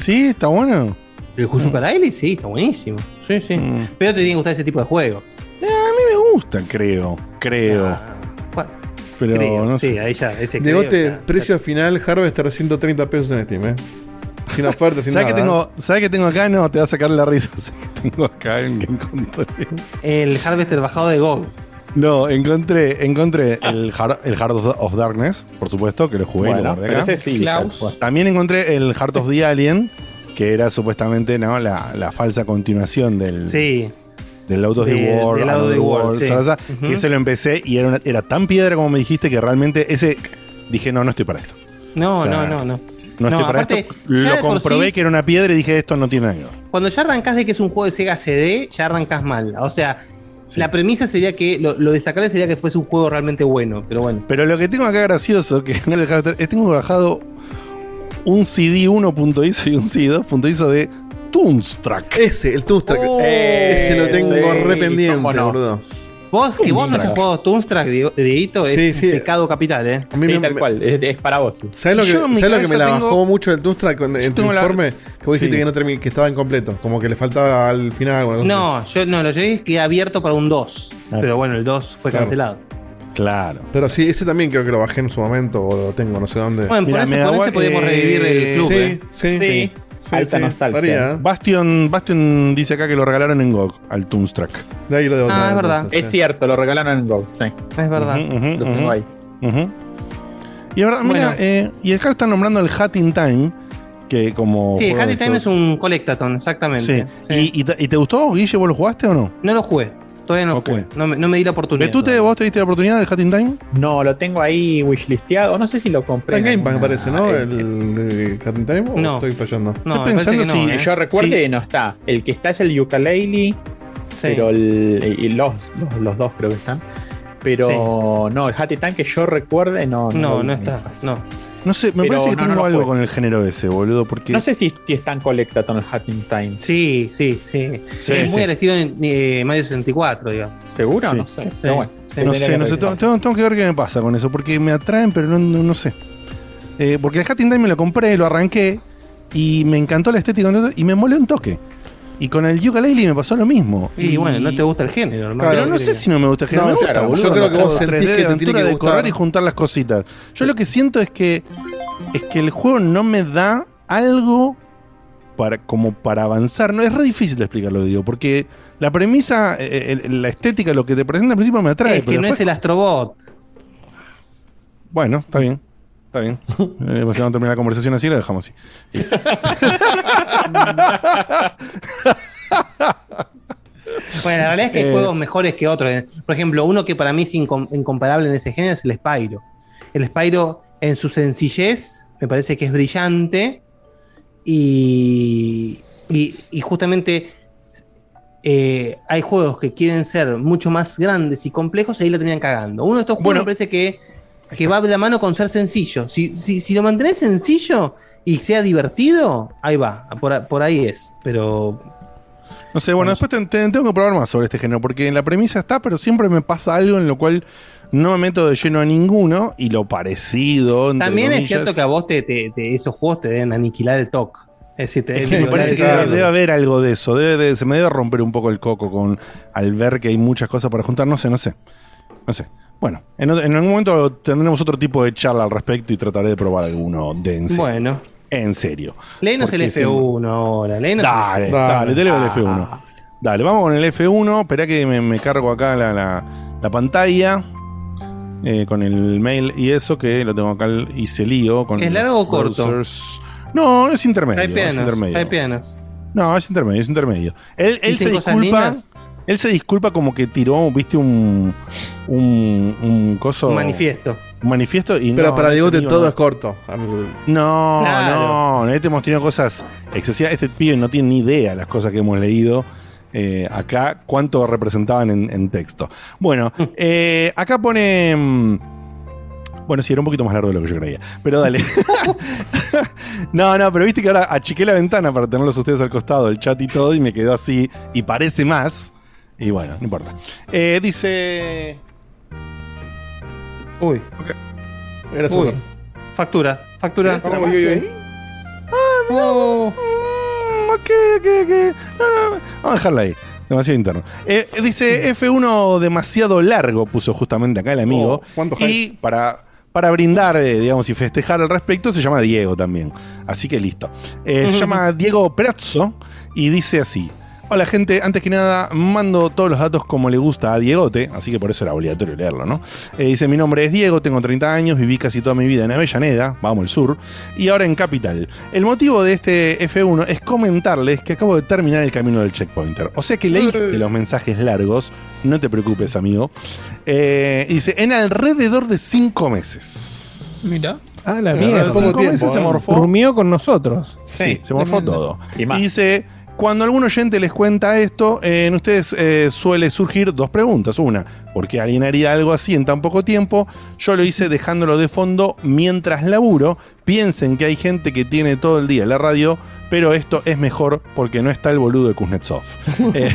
Sí, está bueno. El Yuka Laili, sí, está buenísimo. Sí, sí. Mm. Pero te tiene que gustar ese tipo de juegos. Eh, a mí me gusta, creo. Creo. Pero Creo, no sí, sé. ahí ya, ese creo, ya- precio final, Harvester 130 pesos en Steam, ¿eh? Sin oferta, sin ¿Sabes nada. qué tengo, ¿Sabes qué tengo acá? No, te va a sacar la risa. (laughs) ¿Sabes qué tengo acá en que encontré? El Harvester bajado de GOG. No, encontré, encontré el, Heart, el Heart of, Darkness, por supuesto, que lo jugué. y lo Bueno, guardé pero acá. ese sí. Klaus. También encontré el Heart of the Alien, que era supuestamente ¿no? la, la falsa continuación del, Sí. del Out of the De- World. del Out of the World, sí. ¿sabes? Ujú. Que ese lo empecé y era, una- era tan piedra como me dijiste que realmente ese dije, no, no estoy para esto. No, O sea, no, no, no. No, estoy para aparte, esto. Lo de comprobé sí, que era una piedra y dije, esto no tiene nada que ver. Cuando ya arrancás de que es un juego de Sega CD, ya arrancás mal. O sea, la premisa sería que lo, lo destacable sería que fuese un juego realmente bueno, pero bueno. Pero lo que tengo acá gracioso, que no le dejaba estar- es tengo bajado un CD 1.iso y un CD 2.iso de Toonstruck. Ese, el Toonstruck. Oh, ese lo tengo sí, re pendiente, cómo no. boludo. Vos, que vos no has jugado Toonstruck, Diego- Dieguito, es Sí, sí. pecado capital, ¿eh? A mí Sí, me, tal cual, es, es para vos. ¿Sabes lo que, ¿sabes lo que me la tengo- bajó mucho el Toonstruck en, en tu la- informe? Que vos dijiste Sí. que, no termi- que estaba incompleto, como que le faltaba al final. o algo así. No, yo no, lo llegué que abierto para un 2. Claro. Pero bueno, el 2 fue Claro. cancelado. Claro. Pero sí, ese también creo que lo bajé en su momento, o lo tengo, no sé dónde. Bueno, Mira, por ese, por ese podemos eh, revivir el club, sí, ¿eh? sí, Sí. Sí. Alta sí, nostalgia. estaría. Bastion, Bastion dice acá que lo regalaron en GOG al Toonstruck. De ahí lo debo Ah, es verdad. entonces, Es sí. cierto, lo regalaron en GOG, sí. Es verdad. Lo tengo ahí. Y ahora, mira, Bueno. eh, y acá están nombrando el Hat in Time, que como. Sí, Happy de Time es un Collectathon, exactamente. Sí. Sí. ¿Y, y te, y te gustó, Guille? ¿Vos lo jugaste o no? No lo jugué. Todavía no jugué. No me, no me di la oportunidad. ¿Betute, vos te diste la oportunidad del Hat in Time? No, lo tengo ahí wishlisteado. No sé si lo compré. Está en Game Pass, me parece, ¿no? en- El, el in Time, ¿o No. estoy fallando? No, Estoy pensando que no, si- ¿eh? Yo recuerde, Sí. no está. El que está es el ukulele, Sí. pero el, y los, los, los dos creo que están. Pero no, el Hattie Time que yo recuerde, no. No, no vi. está. No. No sé, me Pero parece que no, tengo algo con el género ese, boludo, porque. No sé si, si es tan Collectathon el Hattie Time. Sí, sí, sí. Sí, es muy al estilo de eh, Mario 64, digamos. ¿Seguro? Sí. No sé. Pero bueno. Sí. no sé, que no sé, tengo, que ver qué me pasa con eso, porque me atraen, pero no, no, no sé. Eh, porque el Hat in Time me lo compré, lo arranqué, y me encantó la estética y me molé un toque. Y con el ukulele me pasó lo mismo. Y, bueno, no te gusta el género, hermano. Pero no sé si no me gusta el género. No, me gusta, claro, boludo, yo creo que vos sentís 3D de que te tiene que de correr y juntar las cositas. Yo lo que siento es que es que el juego no me da algo para como para avanzar. No es re difícil de explicarlo, digo, porque la premisa, eh, la estética, lo que te presenta al principio me atrae. es que pero no después- es el Astrobot. Bueno, está bien. Está bien. (laughs) Eh, pues, si vamos a terminar la conversación así, la dejamos así. (laughs) Bueno, la realidad es que hay Eh. juegos mejores que otros. eh. Por ejemplo, uno que para mí es incom- incomparable en ese género es el Spyro. El Spyro, en su sencillez, me parece que es brillante. Y, y, y justamente eh, hay juegos que quieren ser mucho más grandes y complejos y ahí la terminan cagando. Uno de estos juegos Bueno. me parece que, que va de la mano con ser sencillo. Si, si, si lo mantenés sencillo y sea divertido, ahí va. Por, por ahí es. Pero No sé, bueno, después te- te- tengo que probar más sobre este género, porque en la premisa está, pero siempre me pasa algo en lo cual no me meto de lleno a ninguno y lo parecido. También es cierto que a vos te, esos juegos te deben aniquilar el toque. Es decir, te (laughs) que me parece que debe haber algo de eso. Debe de- se me debe romper un poco el coco con al ver que hay muchas cosas para juntar. No sé, no sé. No sé. Bueno, en, otro- en algún momento tendremos otro tipo de charla al respecto y trataré de probar alguno de en serio. Bueno, En serio. léenos el Porque si- F1 ahora. Léenos el Dale, F1. dale, te leo el Ah. F1. Dale, vamos con el F1. Espera que me, me cargo acá la, la- la pantalla. eh, con el mail y eso, que lo tengo acá y se lío. Con ¿Es largo o corto? browsers. No, es intermedio. Hay es pianos, intermedio. hay pianos. No, es intermedio, es intermedio. Él, él ¿Dicen se disculpa. lindas? Él se disculpa como que tiró, viste, un. un, un coso. Un manifiesto. Un manifiesto y Pero no, para no te digo todo es corto. No, Claro. no, este hemos tenido cosas excesivas. Este pibe no tiene ni idea de las cosas que hemos leído. eh, acá cuánto representaban en, en texto. Bueno, (laughs) eh, acá pone. mm, Bueno, sí, era un poquito más largo de lo que yo creía. Pero dale. (laughs) no, no, pero viste que ahora achiqué la ventana para tenerlos ustedes al costado, el chat y todo, y me quedó así. Y parece más. Y bueno, no importa. Eh, dice. Uy. Era Uy. Factura, factura. Uy, uy. Oh, Mm, ok, ok, ok. No, no, vamos a dejarla ahí. Demasiado interno. Eh, dice F1 demasiado largo, puso justamente acá el amigo. Oh, y para, para brindar, eh, digamos, y festejar al respecto, se llama Diego también. Así que listo. Eh, se llama Diego Prazzo y dice así. Hola gente, antes que nada mando todos los datos como le gusta a Diegote, así que por eso era obligatorio leerlo, ¿no? Eh, dice, mi nombre es Diego, tengo 30 años, viví casi toda mi vida en Avellaneda, vamos al sur, y ahora en Capital. El motivo de este F1 es comentarles que acabo de terminar el camino del checkpointer. O sea que leíste los mensajes largos, no te preocupes amigo. Eh, y dice, en alrededor de 5 meses. mira. Ah, la mierda. tiempo, meses se morfó. Durmió con nosotros. Sí, se morfó tremendo. todo. Y más. dice, cuando algún oyente les cuenta esto, eh, en ustedes eh, suele surgir dos preguntas. Una, ¿por qué alguien haría algo así en tan poco tiempo? Yo lo hice dejándolo de fondo mientras laburo. Piensen que hay gente que tiene todo el día la radio, pero esto es mejor porque no está el boludo de Kuznetsov. (laughs) Eh,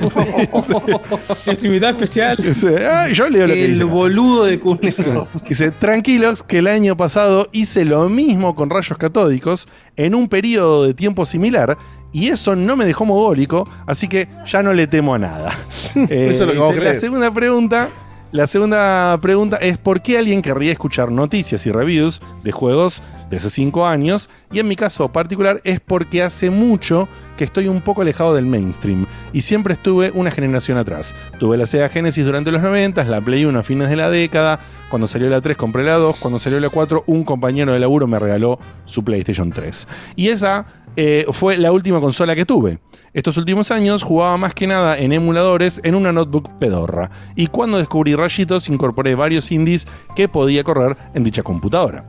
(laughs) especial. (laughs) dice, ah, yo leo lo que dice. El boludo de Kuznetsov. Dice, tranquilos que el año pasado hice lo mismo con rayos catódicos en un periodo de tiempo similar y eso no me dejó mogólico, así que ya no le temo a nada. Eh, (laughs) Eso es lo que vos dice, la crees. segunda pregunta, la segunda pregunta es ¿por qué alguien querría escuchar noticias y reviews de juegos de hace 5 años? Y en mi caso particular es porque hace mucho que estoy un poco alejado del mainstream y siempre estuve una generación atrás. Tuve la Sega Genesis durante los 90, la Play 1 a fines de la década, cuando salió la 3 compré la 2, cuando salió la 4 un compañero de laburo me regaló su PlayStation 3. Y esa eh, fue la última consola que tuve. Estos últimos años jugaba más que nada en emuladores en una notebook pedorra. Y cuando descubrí rayitos incorporé varios indies que podía correr en dicha computadora.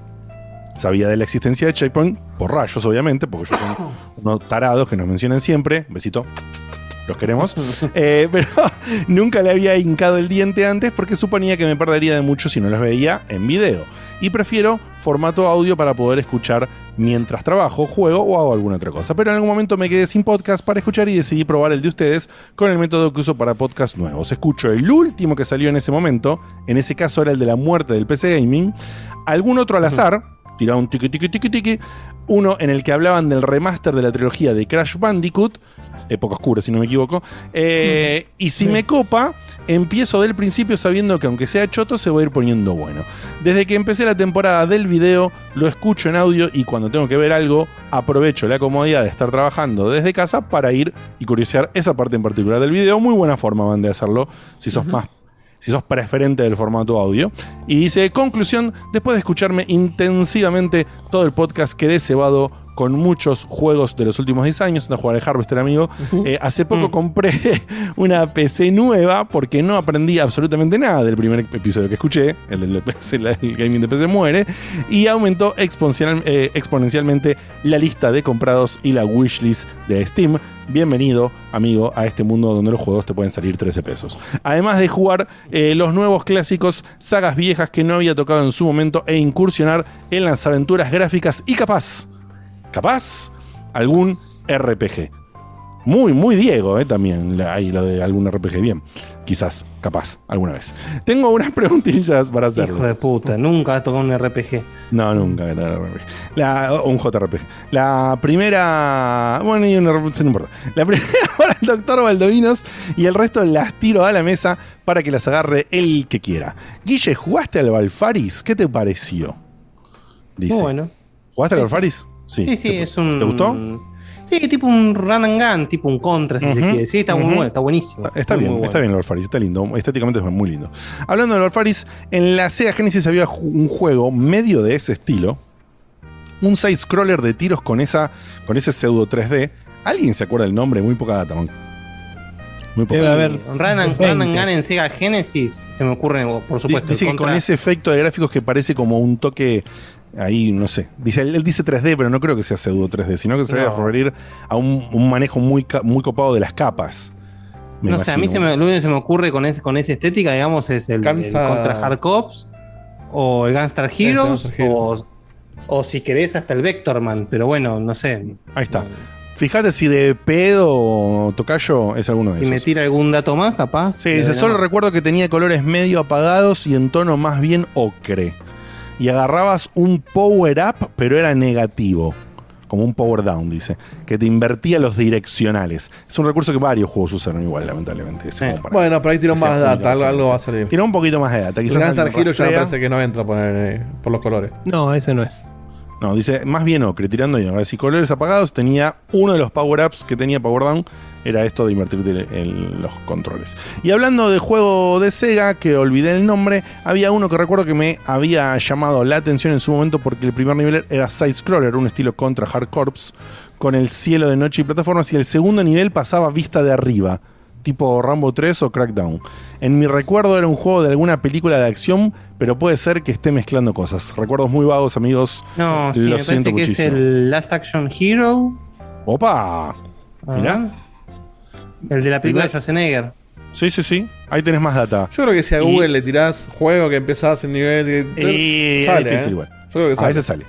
Sabía de la existencia de Checkpoint por rayos, obviamente, porque ellos son unos tarados que nos mencionan siempre. Besito. Los queremos. (laughs) Eh, pero (laughs) nunca le había hincado el diente antes porque suponía que me perdería de mucho si no los veía en video. Y prefiero formato audio para poder escuchar mientras trabajo, juego o hago alguna otra cosa. Pero en algún momento me quedé sin podcast para escuchar y decidí probar el de ustedes con el método que uso para podcast nuevos. Escucho el último que salió en ese momento, en ese caso era el de la muerte del PC Gaming, algún otro al azar, tiraba un tiki tiki tiki tiki, uno en el que hablaban del remaster de la trilogía de Crash Bandicoot, época oscura si no me equivoco, eh, y si me copa, empiezo del principio sabiendo que aunque sea choto se va a ir poniendo bueno. Desde que empecé la temporada del video, lo escucho en audio y cuando tengo que ver algo, aprovecho la comodidad de estar trabajando desde casa para ir y curiosear esa parte en particular del video. Muy buena forma van de hacerlo si sos más si sos preferente del formato audio. Y dice, conclusión, después de escucharme intensivamente todo el podcast, quedé cebado con muchos juegos de los últimos 10 años, anda a jugar al Harvester, amigo. Eh, hace poco compré (laughs) una PC nueva porque no aprendí absolutamente nada del primer episodio que escuché, el del PC, el gaming de PC muere, y aumentó exponencial- eh, exponencialmente la lista de comprados y la wishlist de Steam. Bienvenido, amigo, a este mundo donde los juegos te pueden salir 13 pesos. Además de jugar eh, los nuevos clásicos, sagas viejas que no había tocado en su momento e incursionar en las aventuras gráficas y capaz, capaz, algún RPG. Muy, muy Diego, eh, también. Ahí lo de algún RPG, bien. Quizás, capaz, alguna vez. Tengo unas (laughs) preguntillas para hacerlo. Hijo de puta, nunca ha tocado un RPG. No, nunca voy a tener RPG. La, un JRPG. La primera. Bueno, y un RPG, no importa. La (laughs) primera para el doctor Baldovinos y el resto las tiro a la mesa para que las agarre el que quiera. Guille, ¿jugaste al Balfaris? ¿Qué te pareció? Dice. Muy bueno. ¿Jugaste al Sí, Balfaris? Sí, sí, ¿Te- es un. ¿Te gustó? Sí, tipo un run and gun, tipo un contra, si se quiere. Sí, está muy bueno, está buenísimo. Está, está Muy, bien, muy bueno. está bien el Warfaris, está lindo. Estéticamente es muy lindo. Hablando del Warfaris, en la Sega Genesis había un juego medio de ese estilo. Un side-scroller de tiros con, esa, con ese pseudo 3D. ¿Alguien se acuerda del nombre? Muy poca data, man. Muy poca Debe data. haber Run and, Run and Gun en Sega Genesis, se me ocurre, por supuesto. Dice el que con ese efecto de gráficos que parece como un toque ahí, no sé. Dice, él, él dice 3D, pero no creo que sea pseudo 3D, sino que se debe No. referir a un, un manejo muy, muy copado de las capas. Me no sé, a mí se me, lo único que se me ocurre con, ese, con esa estética, digamos, es el, Contra Hard Cops o el Gunstar Heroes o, o si querés hasta el Vectorman, pero bueno, no sé. Ahí está. Fíjate si de pedo Tocayo es alguno de esos. me tira algún dato más, capaz. Sí, dice, solo recuerdo que tenía colores medio apagados y en tono más bien ocre. Y agarrabas un power up, pero era negativo. Como un power down, dice. Que te invertía los direccionales. Es un recurso que varios juegos usaron igual, lamentablemente. para- Bueno, pero ahí tiró más data, algo, algo va a salir. Tiró un poquito más de data. El Quizás alguien Hero ya me parece que no entra por, eh, por los colores. No, ese no es. No, dice más bien ocre, tirando y ahora si colores apagados tenía uno de los power-ups que tenía Power Down, era esto de invertirte en los controles. Y hablando de juego de Sega, que olvidé el nombre, había uno que recuerdo que me había llamado la atención en su momento porque el primer nivel era side-scroller, un estilo contra Hard Corps, con el cielo de noche y plataformas, y el segundo nivel pasaba vista de arriba, tipo Rambo 3 o Crackdown. En mi recuerdo era un juego de alguna película de acción, pero puede ser que esté mezclando cosas. Recuerdos muy vagos, amigos. No, sí, Lo me parece que es el Last Action Hero. ¡Opa! Mirá. El de la película de Schwarzenegger. Sí, sí, sí. Ahí tenés más data. Yo creo que si a Y- Google le tirás juego que empezás en nivel. que- Y sale, es difícil, ¿eh? igual. Yo creo que A sale. veces sale.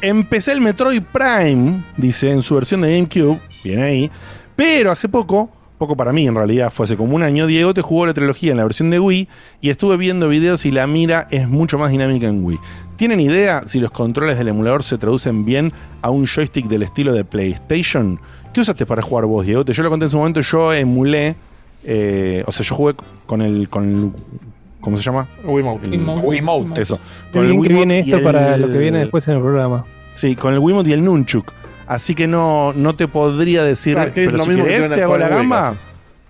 Empecé el Metroid Prime, dice, en su versión de GameCube. Viene ahí. Pero hace poco, poco para mí en realidad, fue hace como un año, Diego te jugó la trilogía en la versión de Wii y estuve viendo videos y la mira es mucho más dinámica en Wii. ¿Tienen idea si los controles del emulador se traducen bien a un joystick del estilo de PlayStation? ¿Qué usaste para jugar vos, Diego? Yo lo conté en su momento, yo emulé, eh, o sea, yo jugué con el, con el ¿cómo se llama? Wiimote. El- Wiimote. Eso. Bien que Wiimote viene esto para el- lo que viene después en el programa. Sí, con el Wiimote y el Nunchuk. Así que no, no te podría decir. Claro, que es pero lo si mismo que querés, tiene te hago con la el gamba.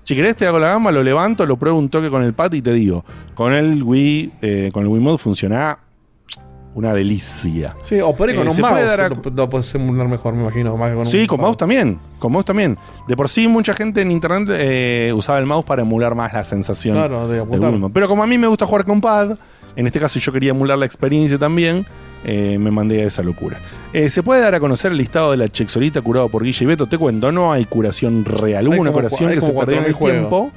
Si querés, te hago la gamba, lo levanto, lo pruebo un toque con el pad y te digo. Con el Wii, eh, con el Wiimote funciona una delicia. Sí, o por ahí con Eh, un se mouse. puede dar a- Lo, lo podés emular mejor, me imagino. Más que con Sí, un con mouse también. Con mouse también. De por sí, mucha gente en internet eh, usaba el mouse para emular más la sensación Claro, de apuntar. Pero como a mí me gusta jugar con pad, en este caso yo quería emular la experiencia también, eh, me mandé a esa locura. Eh, ¿Se puede dar a conocer el listado de la Chexolita curado por Guille y Beto? Te cuento, no hay curación real. Hubo Hay una como curación que se perdió en el 4.000 juegos. tiempo.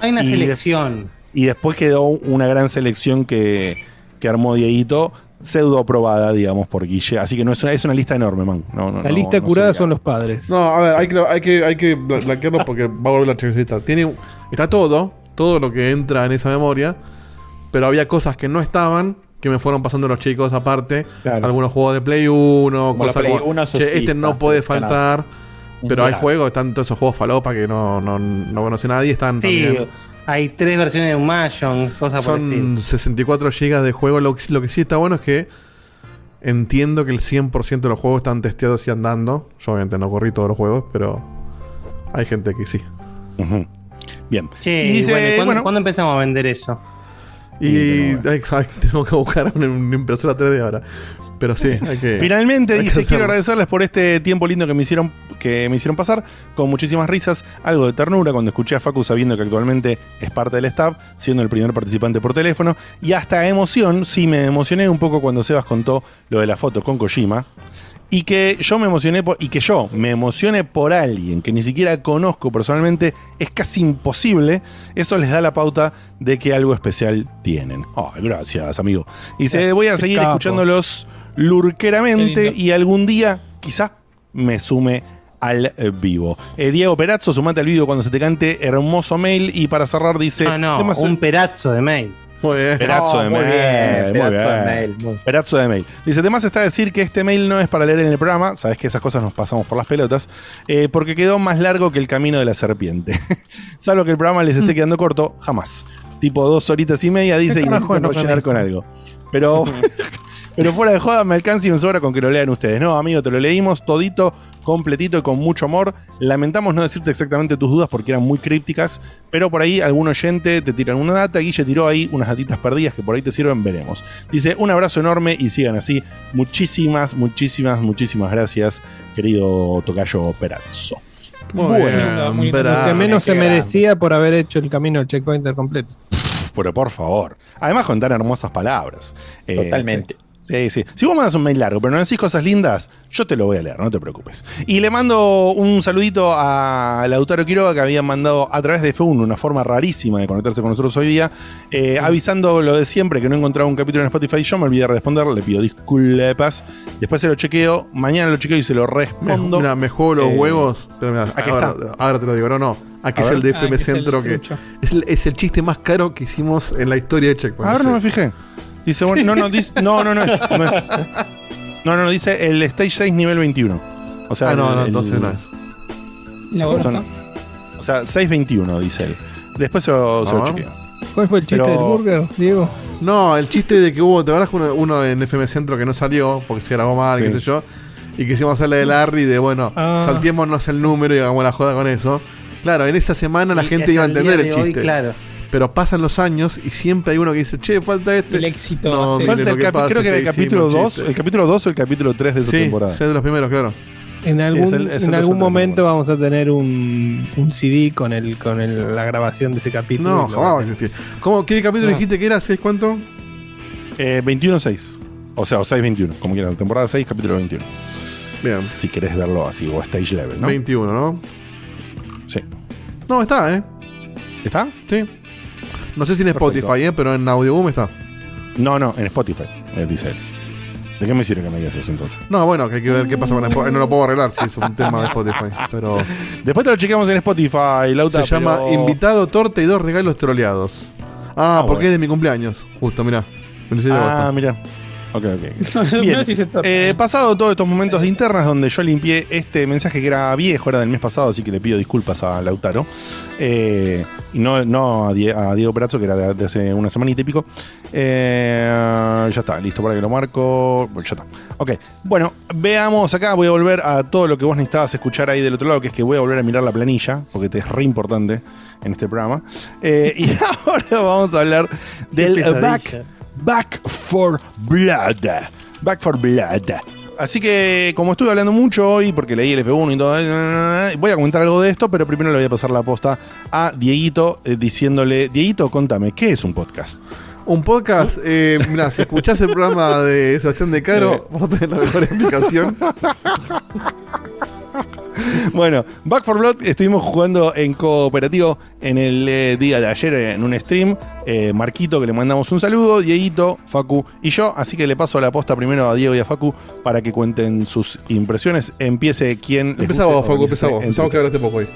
Hay una Y- selección. Y después quedó una gran selección que, que armó Dieguito, pseudo aprobada, digamos, por Guille. Así que no es una, es una lista enorme, man. No, no, La no- lista no curada son los padres. No, a ver, hay que, hay que, hay que bla- blanquearlo porque va a volver la checklista. Tiene, un- está todo, todo lo que entra en esa memoria, pero había cosas que no estaban que me fueron pasando los chicos aparte. Claro. Algunos juegos de Play 1, Como la cosas Play como, 1, eso "Che, este no puede seleccionado". faltar. Pero hay juegos, están todos esos juegos falopa que no, no, no conoce nadie, están Sí, también. Hay tres versiones de un Mahjong, cosas por el estilo. Son 64 GB de juego. Lo, que- lo que sí está bueno es que entiendo que el 100% de los juegos están testeados y andando. Yo obviamente no corrí todos los juegos, pero hay gente que sí. Bien. Che, Y dice, bueno, ¿y ¿cuándo, bueno- cuándo empezamos a vender eso? Y ay, ay, tengo que buscar una, una impresora 3D ahora. Pero sí, hay que. Finalmente hay que dice, quiero agradecerles por este tiempo lindo que me hicieron que me hicieron pasar, con muchísimas risas, algo de ternura cuando escuché a Facu sabiendo que actualmente es parte del staff, siendo el primer participante por teléfono, y hasta emoción, sí me emocioné un poco cuando Sebas contó lo de la foto con Kojima, y que yo me emocioné por- y que yo me emocione por alguien que ni siquiera conozco personalmente es casi imposible. Eso les da la pauta de que algo especial tienen. Ay, gracias, amigo. Y se voy a seguir escuchándolos lurqueramente y algún día, quizá, me sume al eh, vivo. Eh, Diego Perazzo, sumate al vivo cuando se te cante hermoso mail y para cerrar dice No, no, temas- un perazzo de mail. Muy bien. Perazzo de muy mail, bien, muy de bien. mail, muy- Pedazo de mail. Dice, además está decir que este mail no es para leer en el programa, sabes que esas cosas nos pasamos por las pelotas, eh, porque quedó más largo que el camino de la serpiente. (laughs) Salvo que el programa les esté quedando corto, jamás. Tipo dos horitas y media, dice, y necesitan no rellenar con algo. Pero, (laughs) pero fuera de joda, me alcanza y me sobra con que lo lean ustedes. No, amigo, te lo leímos todito, completito y con mucho amor. Lamentamos no decirte exactamente tus dudas porque eran muy crípticas, pero por ahí algún oyente te tira una data. Guille tiró ahí unas datitas perdidas que por ahí te sirven, veremos. Dice, un abrazo enorme y sigan así. Muchísimas, muchísimas, muchísimas gracias, querido Tocayo Perazzo. Muy Bueno, bien. Bravo. Que menos se merecía por haber hecho el camino del checkpointer completo. Pero por favor. Además con tan hermosas palabras. Eh, Totalmente. Sí, sí. Si vos mandas un mail largo, pero no decís cosas lindas, yo te lo voy a leer, no te preocupes. Y le mando un saludito a Lautaro Quiroga que había mandado a través de F1 una forma rarísima de conectarse con nosotros hoy día, eh, avisando lo de siempre, que no encontraba un capítulo en Spotify. Yo me olvidé de responder, le pido disculpas. Después se lo chequeo, mañana lo chequeo y se lo Me, respondo. mira, me juego los Eh, huevos. Pero mira, aquí ahora, está. ahora te lo digo, no, no. Aquí A es ver. el de Ah, FM que es el Centro que es el, es el chiste más caro que hicimos en la historia de Checkpoint. A ver, no me fijé. Dice, bueno, no, no, dice, no, no, no es, no es- No, no, no, dice el Stage 6 nivel 21. O sea, Ah, no, el- no, el- entonces no es. La está. O sea, 621, dice él. Después se lo, se lo Ah. chequeo. ¿Cuál fue el chiste Pero- del burger, Diego? No, el chiste de que hubo, ¿te acuerdas uno, uno en FM Centro que no salió porque se grabó mal, Sí. qué sé yo? Y quisimos hacerle de Larry de, bueno, Ah. saltémonos el número y hagamos la joda con eso. Claro, en esa semana la Y gente iba a entender el hoy, chiste. claro. Pero pasan los años y siempre hay uno que dice, che, falta este. El éxito. No, sí. Falta el que pasa, creo que era el que capítulo hicimos 2, chistes. el capítulo 2 o el capítulo 3 de esa Sí, temporada. es de los primeros, claro. En algún, es el- es en algún momento vamos a tener un, un CD con el con el- la grabación de ese capítulo. No, jamás va a existir. ¿Cómo, ¿Qué capítulo No. dijiste que era? ¿6 cuánto? Eh, 21-6. O sea, o 6-21, como quieran. Temporada 6, capítulo 21. Bien. Si querés verlo así, o stage level, ¿no? 21, ¿no? Sí. No, está, ¿eh? ¿Está? Sí. No sé si en Perfecto. Spotify, ¿eh? Pero en Audioboom está. No, no, en Spotify, eh, dice él. ¿De qué me sirve que me digas eso entonces? No, bueno, que hay que ver qué pasa con Spotify. No lo puedo arreglar si es un (laughs) tema de Spotify. Pero Después te lo chequeamos en Spotify, Lauta. se llama pero- Invitado, Torta y dos regalos troleados. Ah, Ah, porque bueno. es de mi cumpleaños. Justo, mirá. 26 de Ah, mira. Ok, ok. (laughs) Bien. Eh, pasado todos estos momentos de internas donde yo limpié este mensaje que era viejo, era del mes pasado, así que le pido disculpas a Lautaro. Eh, y no, no a, Die- a Diego Perazzo, que era de, de hace una semanita y pico. Eh, ya está, listo para que lo marco. Bueno, ya está. Ok, bueno, veamos acá. Voy a volver a todo lo que vos necesitabas escuchar ahí del otro lado, que es que voy a volver a mirar la planilla, porque te es re importante en este programa. Eh, y (laughs) ahora vamos a hablar del back. Back for Blood. Back for Blood. Así que, como estuve hablando mucho hoy, porque leí el F1 y todo, voy a comentar algo de esto, pero primero le voy a pasar la posta a Dieguito, eh, diciéndole, Dieguito, contame, ¿qué es un podcast? Un podcast, eh, mira, si escuchás el programa de Sebastián De Caro, vas a tener la mejor explicación. (laughs) (laughs) Bueno, Back for Blood estuvimos jugando en cooperativo en el eh, día de ayer en un stream. Eh, Marquito, que le mandamos un saludo, Dieguito, Facu y yo. Así que le paso la posta primero a Diego y a Facu para que cuenten sus impresiones. Empiece quien. vos, Facu, en Pensamos que hablaste poco hoy.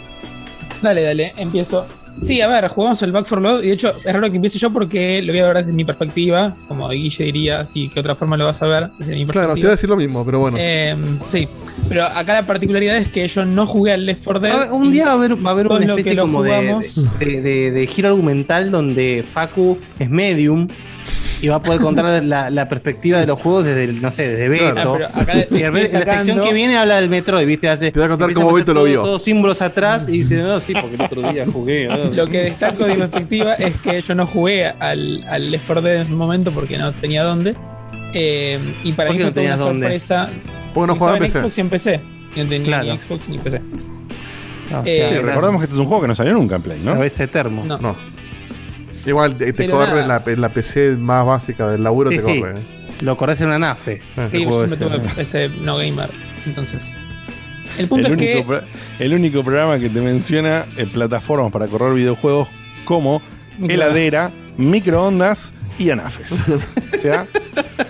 Dale, dale, empiezo. Sí, a ver, jugamos el Back for Blood y de hecho es raro que empiece yo porque lo voy a ver desde mi perspectiva, como Guille diría, así que otra forma lo vas a ver desde mi Claro, te iba a decir lo mismo, pero bueno. Eh, sí, pero acá la particularidad es que yo no jugué al Left 4 Va a Dead. un día va a haber, va a haber una especie lo como de, de, de- de giro argumental donde Facu es medium y va a poder contar la, la perspectiva de los juegos desde, el, no sé, desde. Beto. Ah, acá y en vez- en la sección que viene habla del Metroid, ¿viste? Hace, Te voy a contar cómo Beto lo todo- vio. Todos símbolos atrás y dice, no, sí, porque el otro día jugué. ¿no? Lo que destaco de mi perspectiva es que yo no jugué al, al Left 4 Dead en su momento porque no tenía dónde. Eh, y para ¿Por mí qué fue no toda una tenías dónde? sorpresa. Porque no jugaba en en PC. Xbox y en PC. Y No tenía Claro. ni Xbox ni PC. No, o Eh, Sí, recordemos que este es un juego que no salió nunca en Play, ¿no? cabeza de termo. No. No. Igual te, te corre en la, en la PC más básica del laburo, Sí, te sí. corre. eh. Lo corres en una nafe. Ah, Sí, yo ese. tuve PC no gamer. Entonces. El punto el, es único, que. el único programa que te menciona eh, plataformas para correr videojuegos como heladera, microondas y anafes. (laughs) o sea,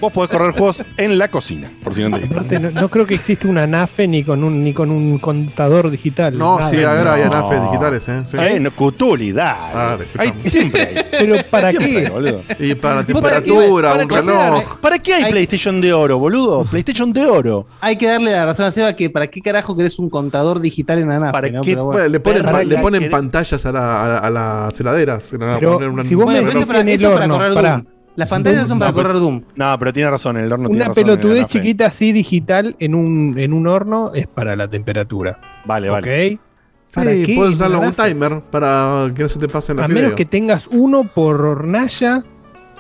vos podés correr juegos en la cocina, por si no te. Aparte, no, no creo que exista una NAFE ni con un, ni con un contador digital. No, nada. sí, ahora hay no. anafes digitales, ¿eh? Sí. No, Cutuli, dale. Dale, Hay- escuchame. (laughs) siempre hay. Pero ¿para Siempre hay, qué? boludo. Y para ¿Para temperatura, Para un que- reloj. ¿Para qué hay, Hay- PlayStation de oro, boludo? PlayStation de oro. Hay que darle la razón a Seba que para qué carajo querés un contador digital en la nafe, ¿Para ¿no? qué? Pero bueno. Bueno, le ponen, le ponen pantallas a, la- a, a las heladeras. A poner una- si vos me decís para, eso para correr. Las pantallas son para No, correr Doom. No, pero tiene razón, el horno tiene Una razón en la pelotudez chiquita así digital en un, en un horno es para la temperatura. Vale, vale. ¿Para Sí, qué? puedes usarlo un timer para que no se te pasen A las menos videos. que tengas uno por hornalla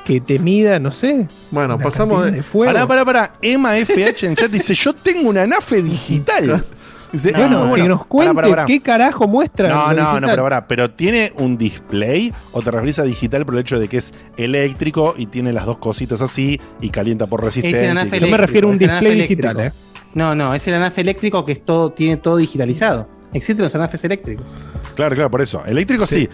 que te mida, no sé. Bueno, pasamos de. de fuego. Pará, pará, pará. Emma FH en chat dice: Yo tengo una nafe digital. (laughs) Bueno, "Es muy bueno". que nos cuente pará. qué carajo muestra. No, no, no, pero pará, pero tiene un display o te referís a digital por el hecho de que es eléctrico y tiene las dos cositas así y calienta por Es resistencia. Yo me refiero a un es display digital, eléctrico. No, no, es el anafe eléctrico que es todo, tiene todo digitalizado. Existen los anafes eléctricos. Claro, claro, por eso. Eléctrico sí.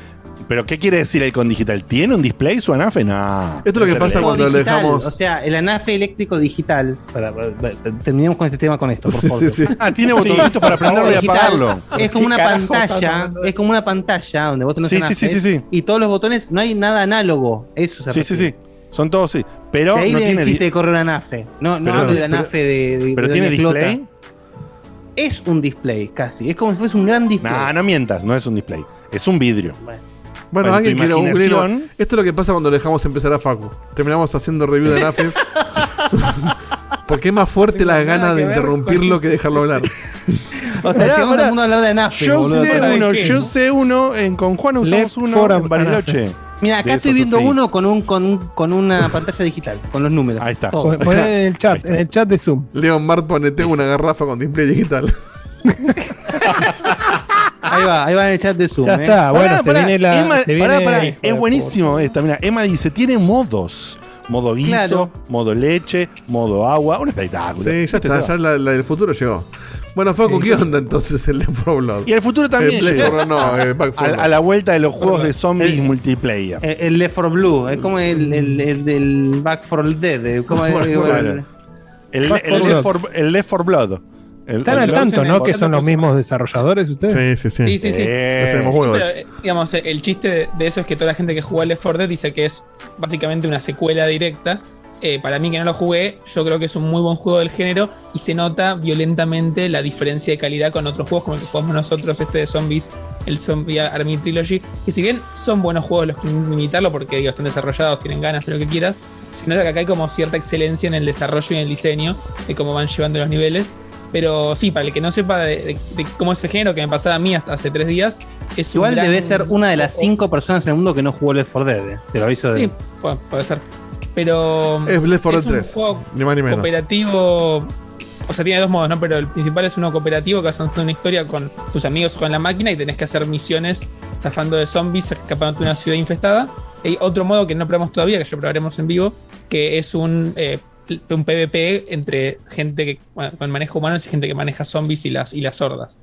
Pero ¿qué quiere decir el con digital? ¿Tiene un display su anafe? No. Esto es lo que pasa cuando le digital, dejamos. O sea, el anafe eléctrico digital. Para, para- para- terminemos con este tema con esto, por favor. sí, sí. Ah, tiene botoncitos para prenderlo y Digital, apagarlo. Es como una ¿Qué carajo estás pantalla, de es como una pantalla donde vos tenés Sí, sí, anafes sí, sí, sí. y todos los botones, no hay nada análogo. Eso se Sí, sí, sí. Son todos sí. Pero De ahí no viene tiene, el chiste de correr un anafe. No, no Pero- hablo del pero- anafe de, de- pero de tiene display. Es un display casi. Es como si fuese un gran display. No, no mientas, no es un display. Es un vidrio. Bueno, En tu alguien quiere un Esto es lo que pasa cuando dejamos empezar a Facu. Terminamos haciendo review de Nafes. (laughs) Porque es más fuerte la gana de interrumpirlo que dejarlo hablar. O sea, llegamos al mundo a hablar de anafe. Yo boludo. sé ¿para uno, yo sé uno. En, con Juan usamos Left uno en Bariloche. Mira, acá estoy viendo uno con un, con un con una pantalla digital, con los números. Ahí está. Pon- Poné en el chat, en el chat de Zoom. Leon Mart pone, tengo una garrafa con display digital. (laughs) Ahí va, ahí va en el chat de Zoom. Ya eh. está, bueno, Pará, se pará, viene la. Emma, se viene- pará, es de buenísimo esta. Mira, Emma dice: tiene modos. Modo guiso, Claro. modo leche, modo agua. Un espectáculo. Sí, ya está, ya la, la del futuro llegó. Bueno, Facu, ¿qué onda entonces el Left 4 Blood? Y el futuro también Eh, Left llegó. 4 no, (laughs) eh, Back 4 a, a la vuelta de los juegos de zombies El- multiplayer. El, el Left 4 Blue, es como el, el, el del Back 4 Dead. eh, como (laughs) el-. El, el for Left Blood. for- el Left 4 Blood. El- Están el al tanto, ¿no? Que son los mismos desarrolladores ustedes. Sí, sí, sí. Sí, sí, sí. Eh, Hacemos juegos. Pero, eh, digamos, el chiste de, de eso es que toda la gente que jugó a Left 4 Dead dice que es básicamente una secuela directa. Eh, para mí que no lo jugué, yo creo que es un muy buen juego del género y se nota violentamente la diferencia de calidad con otros juegos como el que jugamos nosotros, este de Zombies, el Zombie Army Trilogy, que si bien son buenos juegos los que imitarlo porque digo, están desarrollados, tienen ganas de lo que quieras, se nota que acá hay como cierta excelencia en el desarrollo y en el diseño de cómo van llevando los niveles. Pero sí, para el que no sepa de, de- de cómo es el género, que me pasaba a mí hasta hace tres días, es un Igual gran- debe ser una de las cinco personas en el mundo que no jugó Left 4 Dead. eh. Te lo aviso de. Sí, puede, puede ser. Pero. Es Left 4 es un 3. juego Ni más ni menos. cooperativo. O sea, tiene dos modos, ¿no? Pero el principal es uno cooperativo que vas avanzando una historia con tus amigos con la máquina y tenés que hacer misiones zafando de zombies, escapando de una ciudad infestada. Hay otro modo que no probamos todavía, que ya probaremos en vivo, que es un, eh, un PvP entre gente que con manejo humanos y gente que maneja zombies y las, y las hordas.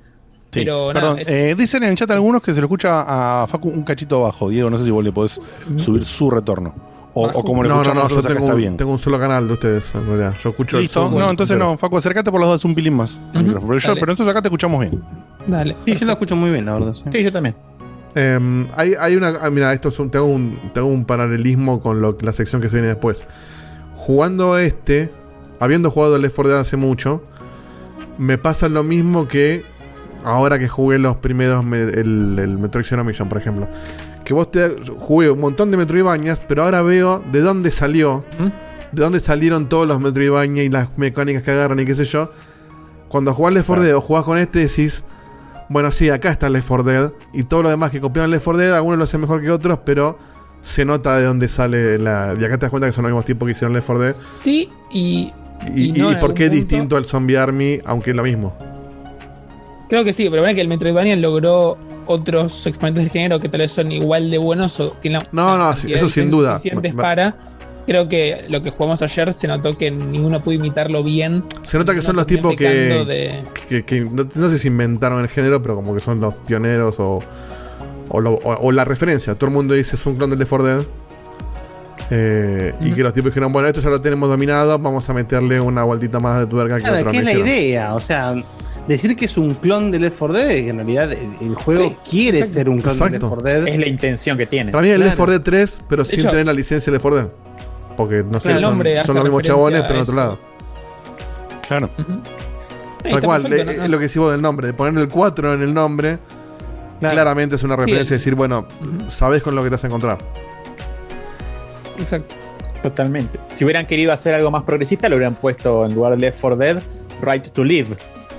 Sí, Pero perdón, nada, es- eh, dicen en el chat algunos que se lo escucha a Facu un cachito bajo. Diego, no sé si vos le podés subir su retorno. O, o como lo No, no, escuchamos no, yo tengo está bien. tengo un solo canal de ustedes, en realidad. Yo escucho el Listo, no, entonces no, Facu, acércate por los dos, un pilín más. al Ujú, micrófono. Pero, yo- pero nosotros acá te escuchamos bien. Dale. Sí, yo lo escucho muy bien, la verdad. sí. Sí, yo también. Eh, hay, hay una. ah, mira, esto es un, tengo, un, tengo un paralelismo con lo, la sección que se viene después. Jugando este, habiendo jugado el Left 4 Dead hace mucho, me pasa lo mismo que ahora que jugué los primeros, me- el, Zero Mission, por ejemplo. Que vos te jugué un montón de Metroidvanias, pero ahora veo de dónde salió, ¿Mm? de dónde salieron todos los Metroidvania y las mecánicas que agarran y qué sé yo. Cuando jugás Left 4 Dead o jugás con este, decís, bueno, sí, acá está Left 4 Dead. Y todo lo demás que copiaron Left 4 Dead, algunos lo hacen mejor que otros, pero se nota de dónde sale la. Y acá te das cuenta que son los mismos tipos que hicieron Left 4 Dead. Sí, y. Y, y no y en por qué es distinto al Zombie Army, aunque es lo mismo. Creo que sí, pero bueno que el Metroidvania logró otros exponentes del género que tal vez son igual de buenos o tienen No, no, sí, eso sin duda. suficientes para. Creo que lo que jugamos ayer se notó que ninguno pudo imitarlo bien. Se nota que son los tipos pecando que, de- que, que no, no sé si inventaron el género, pero como que son los pioneros o, o, lo- o- o la referencia. Todo el mundo dice es un clon del Left 4 Dead. Eh, Y que los tipos dijeron, bueno, esto ya lo tenemos dominado, vamos a meterle una vueltita más de tuerca que Claro, otro que es no la hicieron". idea. O sea, decir que es un clon de Left 4 Dead, que en realidad el, juego Sí, quiere exacto. ser un clon de Exacto. Left 4 Dead. Es la intención que tiene. Para mí es Claro. Left 4 Dead 3, pero sin hecho- tener la licencia de Left 4 Dead. Porque no sé, son, nombre son los mismos chabones, pero en otro lado. Claro. Eh, Tal cual, perfecto, ¿no? es lo que decís vos del nombre, de ponerle el 4 en el nombre, Claro. claramente es una referencia, el- decir, bueno, Ujú. sabés con lo que te vas a encontrar. Exacto. Totalmente. Si hubieran querido hacer algo más progresista, lo hubieran puesto en lugar de Left 4 Dead, Right to Live.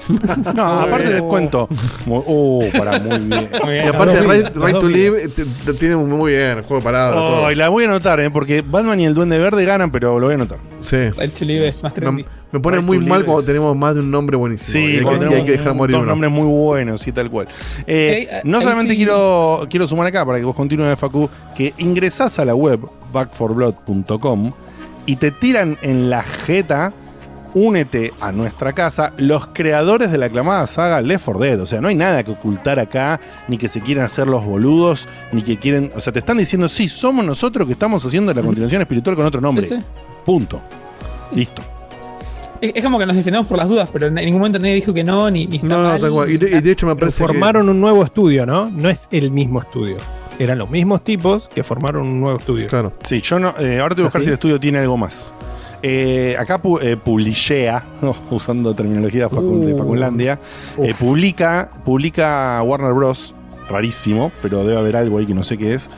(laughs) No, aparte les cuento. Mu- Uh, para (laughs) muy bien. Y aparte, Right, Right to Live eh, te- te tiene muy- bien el juego de palabras. todo. Oh, y la voy a anotar, ¿eh? porque Batman y el Duende Verde ganan, pero lo voy a anotar. Sí. El Chilibe es más trendy. me pone Right muy to mal Live cuando es- tenemos más de un nombre buenísimo. Sí, y hay, que, cuando y hay que dejar morir dos uno. nombres muy buenos y tal cual. Eh, Ok, no ahí solamente sí. quiero, quiero sumar acá para que vos continúes, Facu, que ingresás a la web backforblood.com y te tiran en la jeta. Únete a nuestra casa, los creadores de la aclamada saga Left 4 Dead. O sea, no hay nada que ocultar acá, ni que se quieran hacer los boludos, ni que quieren. O sea, te están diciendo, sí, somos nosotros que estamos haciendo la continuación espiritual con otro nombre. Punto. Listo. Es, es como que nos defendemos por las dudas, pero en ningún momento nadie dijo que no, ni, ni está No, no, mal. cual. Y de, y de hecho me parece que- formaron un nuevo estudio, ¿no? No es el mismo estudio. Eran los mismos tipos que formaron un nuevo estudio. Claro. Sí, yo no. eh, ahora te voy a buscar si el estudio tiene algo más. Eh, acá pu- eh, publishea, (laughs) usando terminología de Uh. Facunlandia, eh, publica, publica Warner Bros. Rarísimo, pero debe haber algo ahí que no sé qué es.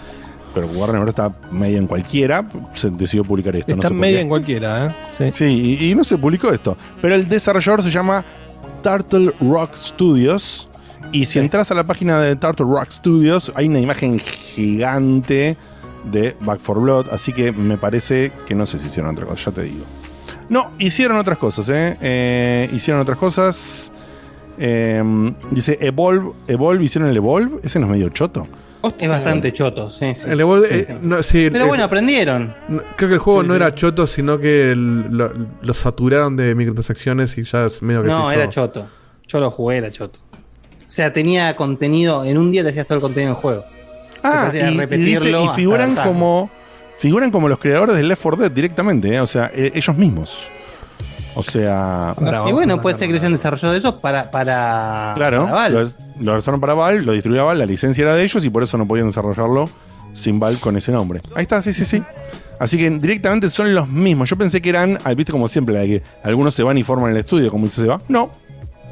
Pero Warner Bros. está media en cualquiera. Se decidió publicar esto. no Está sé media en cualquiera, ¿eh? Sí. Sí, y, y no se publicó esto. Pero el desarrollador se llama Turtle Rock Studios. Y si entras a la página de Turtle Rock Studios, hay una imagen gigante de Back 4 Blood. Así que me parece que no sé si hicieron otra cosa, ya te digo. No, hicieron otras cosas, ¿eh? Eh, hicieron otras cosas. Eh, dice Evolve, Evolve, hicieron el Evolve. Ese no es medio choto. Es bastante choto, sí, sí. El Evolve, Sí, eh, no, Pero el- bueno, aprendieron. no, creo que el juego Sí, no sí. era choto, sino que el- lo, lo saturaron de microtransacciones y ya es medio que No, se era hizo- choto. Yo lo jugué, era choto. O sea, tenía contenido, en un día te hacías todo el contenido del juego. Ah, y, y dice- figuran como figuran como los creadores de Left 4 Dead directamente, ¿eh? o sea, eh, ellos mismos. O sea, y bueno, puede ser que lo hayan desarrollado eso para, para, claro, para Valve. lo, lo lanzaron para Valve, lo distribuyó Valve, la licencia era de ellos y por eso no podían desarrollarlo sin Valve con ese nombre. Ahí está, sí, sí, sí. Así que directamente son los mismos. Yo pensé que eran, ah, viste como siempre, la de que algunos se van y forman el estudio, como dice Seba. No,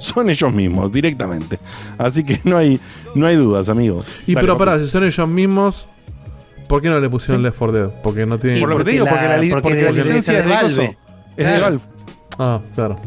son ellos mismos, directamente. Así que no hay, no hay dudas, amigos. Y Dale, pero pará, si son ellos mismos, ¿por qué no le pusieron Left 4 Dead? Porque no tienen. Por lo que te digo, porque la, li- porque la licencia es de Valve. Es de. Valve. Ah, claro.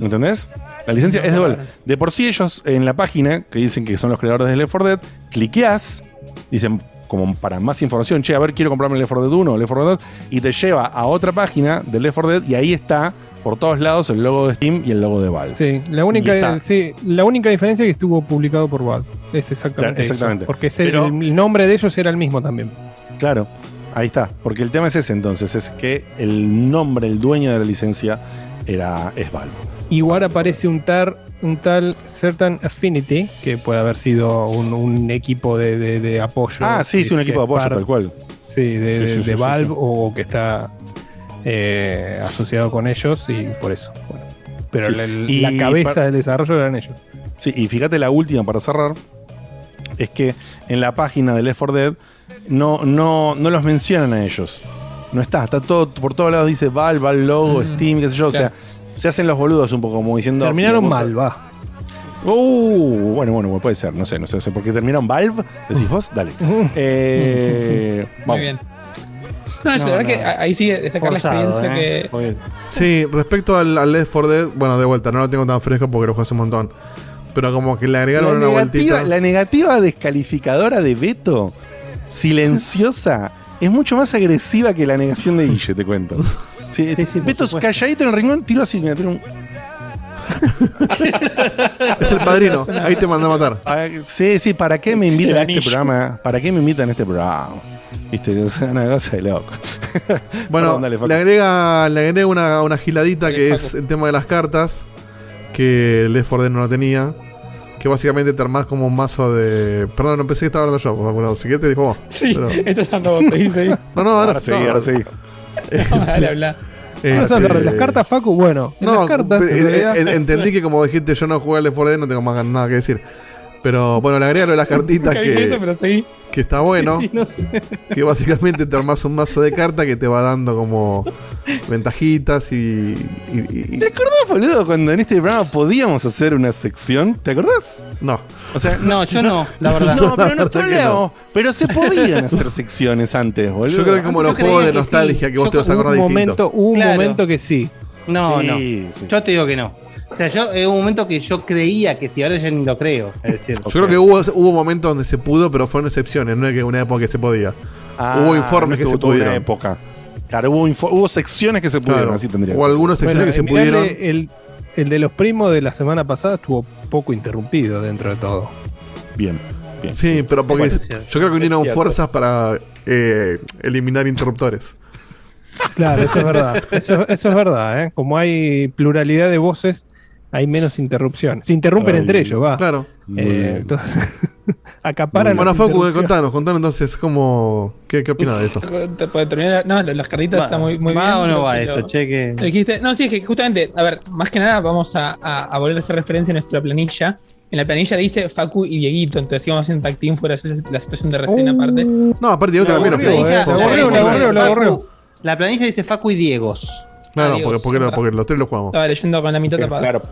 ¿Entendés? La licencia es de Valve. De por sí ellos en la página, que dicen que son los creadores de Left 4 Dead, cliqueás, dicen como para más información, che, a ver, quiero comprarme Left 4 Dead 1 o Left 4 Dead 2, y te lleva a otra página de Left 4 Dead y ahí está por todos lados el logo de Steam y el logo de Valve. Sí, la única, sí, la única diferencia es que estuvo publicado por Valve. Es exactamente, eso. exactamente. Porque es el, Pero- el nombre de ellos era el mismo también. Claro, ahí está. Porque el tema es ese entonces, es que el nombre, el dueño de la licencia era, es Valve. Igual aparece un, tar, un tal Certain Affinity, que puede haber sido un, un equipo de, de- de apoyo. Ah, sí, sí, un equipo de apoyo, par- tal cual. Sí, de, Sí, de- sí, de Valve o que está eh, asociado con ellos y por eso. Bueno. Pero Sí. la, Y la cabeza del desarrollo eran ellos. Sí, y fíjate la última para cerrar, es que en la página de Left 4 Dead no, no, no los mencionan a ellos. No está, está todo, por todos lados dice Valve, Valve Logo, Steam, qué sé yo. O sea, se hacen los boludos un poco como diciendo. Terminaron mal, va. Uh, bueno, bueno, puede ser, no sé, no sé, no sé, ¿por qué terminaron Valve? ¿Decís vos? Dale. (laughs) Eh, Muy vamos. bien. (laughs) No, es No, verdad no. que ahí sí destacar Forzado, la experiencia ¿eh? que. (laughs) Sí, respecto al, al Left 4 Dead, bueno, de vuelta, no lo tengo tan fresco porque lo jugué hace un montón. Pero como que le La agregaron una negativa, vueltita. la negativa descalificadora de Beto, silenciosa, (laughs) es mucho más agresiva que la negación de Guille, te cuento. Sí, Sí, Beto calladito en el rincón, tiro así, me tiro un. (laughs) Es el padrino, ahí te mandó a matar. Ah, Sí, sí, ¿para qué me invitan El a este programa? ¿Para qué me invitan a este programa? Viste, es una cosa de loco. (laughs) Bueno, Perdón, dale, Facu. le agrega, le agrega una, una giladita Dale, que Facu. es el tema de las cartas, que Left 4 Dead no lo tenía. Que básicamente te armás como un mazo de. Perdón, no pensé que estaba hablando yo. Bueno, si querés te dijo vos. Sí, Pero- (laughs) estás dando vos, seguí, seguí. No, no, ahora, Ahora sí, no, ahora sí. Dale, habla. Eh, ¿Vas a hablar de eh, las cartas, Facu? Bueno, en No, las cartas. pe- en realidad- en- (laughs) entendí que como dijiste yo no jugué al Left 4 Dead, no tengo más nada que decir. Pero bueno, le agrega lo de las cartitas eso, que, pero seguí. que está bueno. Sí, no sé. (laughs) Que básicamente te armas un mazo de cartas que te va dando como ventajitas y. y- y- y- ¿Te acordás, boludo, cuando en este programa podíamos hacer una sección? ¿Te acordás? no. O sea, No, (laughs) yo no, la verdad. No, pero (laughs) no troleamos. Pero se podían hacer secciones antes, boludo. Yo creo que como los juegos de que nostalgia sí. que vos Yo te vas a acordar un distinto. momento, hubo un Claro. momento que sí. No, Sí, no. sí. Yo te digo que no. O sea, yo en un momento que yo creía que sí, ahora ya ni lo creo. Es decir, Yo creo que hubo, hubo momentos donde se pudo, pero fueron excepciones, no es que una época que se podía. Ah, hubo informes no que se una pudieron. época. Claro, hubo, hubo secciones que se pudieron, Claro. así tendría O que ser. algunos secciones que se pudieron. El, el de los primos de la semana pasada estuvo poco interrumpido dentro de todo. Bien, bien. Sí, pero porque es- yo creo que unieron fuerzas para eh, eliminar interruptores. Claro, eso es verdad. Eso, eso es verdad, ¿eh? Como hay pluralidad de voces, hay menos interrupción. Se interrumpen Ay, entre ellos, va. claro. Eh, entonces, (laughs) acaparan. Bueno, Facu, interrupciones. contanos, contanos entonces cómo. ¿Qué, qué opinas de esto? (laughs) ¿Te puede terminar? No, las cartitas Va- están muy, muy ¿va bien. o no va esto? Che, que- Lo dijiste. No, sí, es que justamente, a ver, más que nada vamos a, a- a volver a hacer referencia a nuestra planilla. En la planilla dice Facu y Dieguito, entonces íbamos haciendo tag team fuera de la situación de recién aparte. No, aparte Diego No, también Lo. La planilla dice Facu y Diegos. Claro, Adiós, porque, porque, porque los tres los jugamos. Estaba leyendo con la mitad tapada. Claro.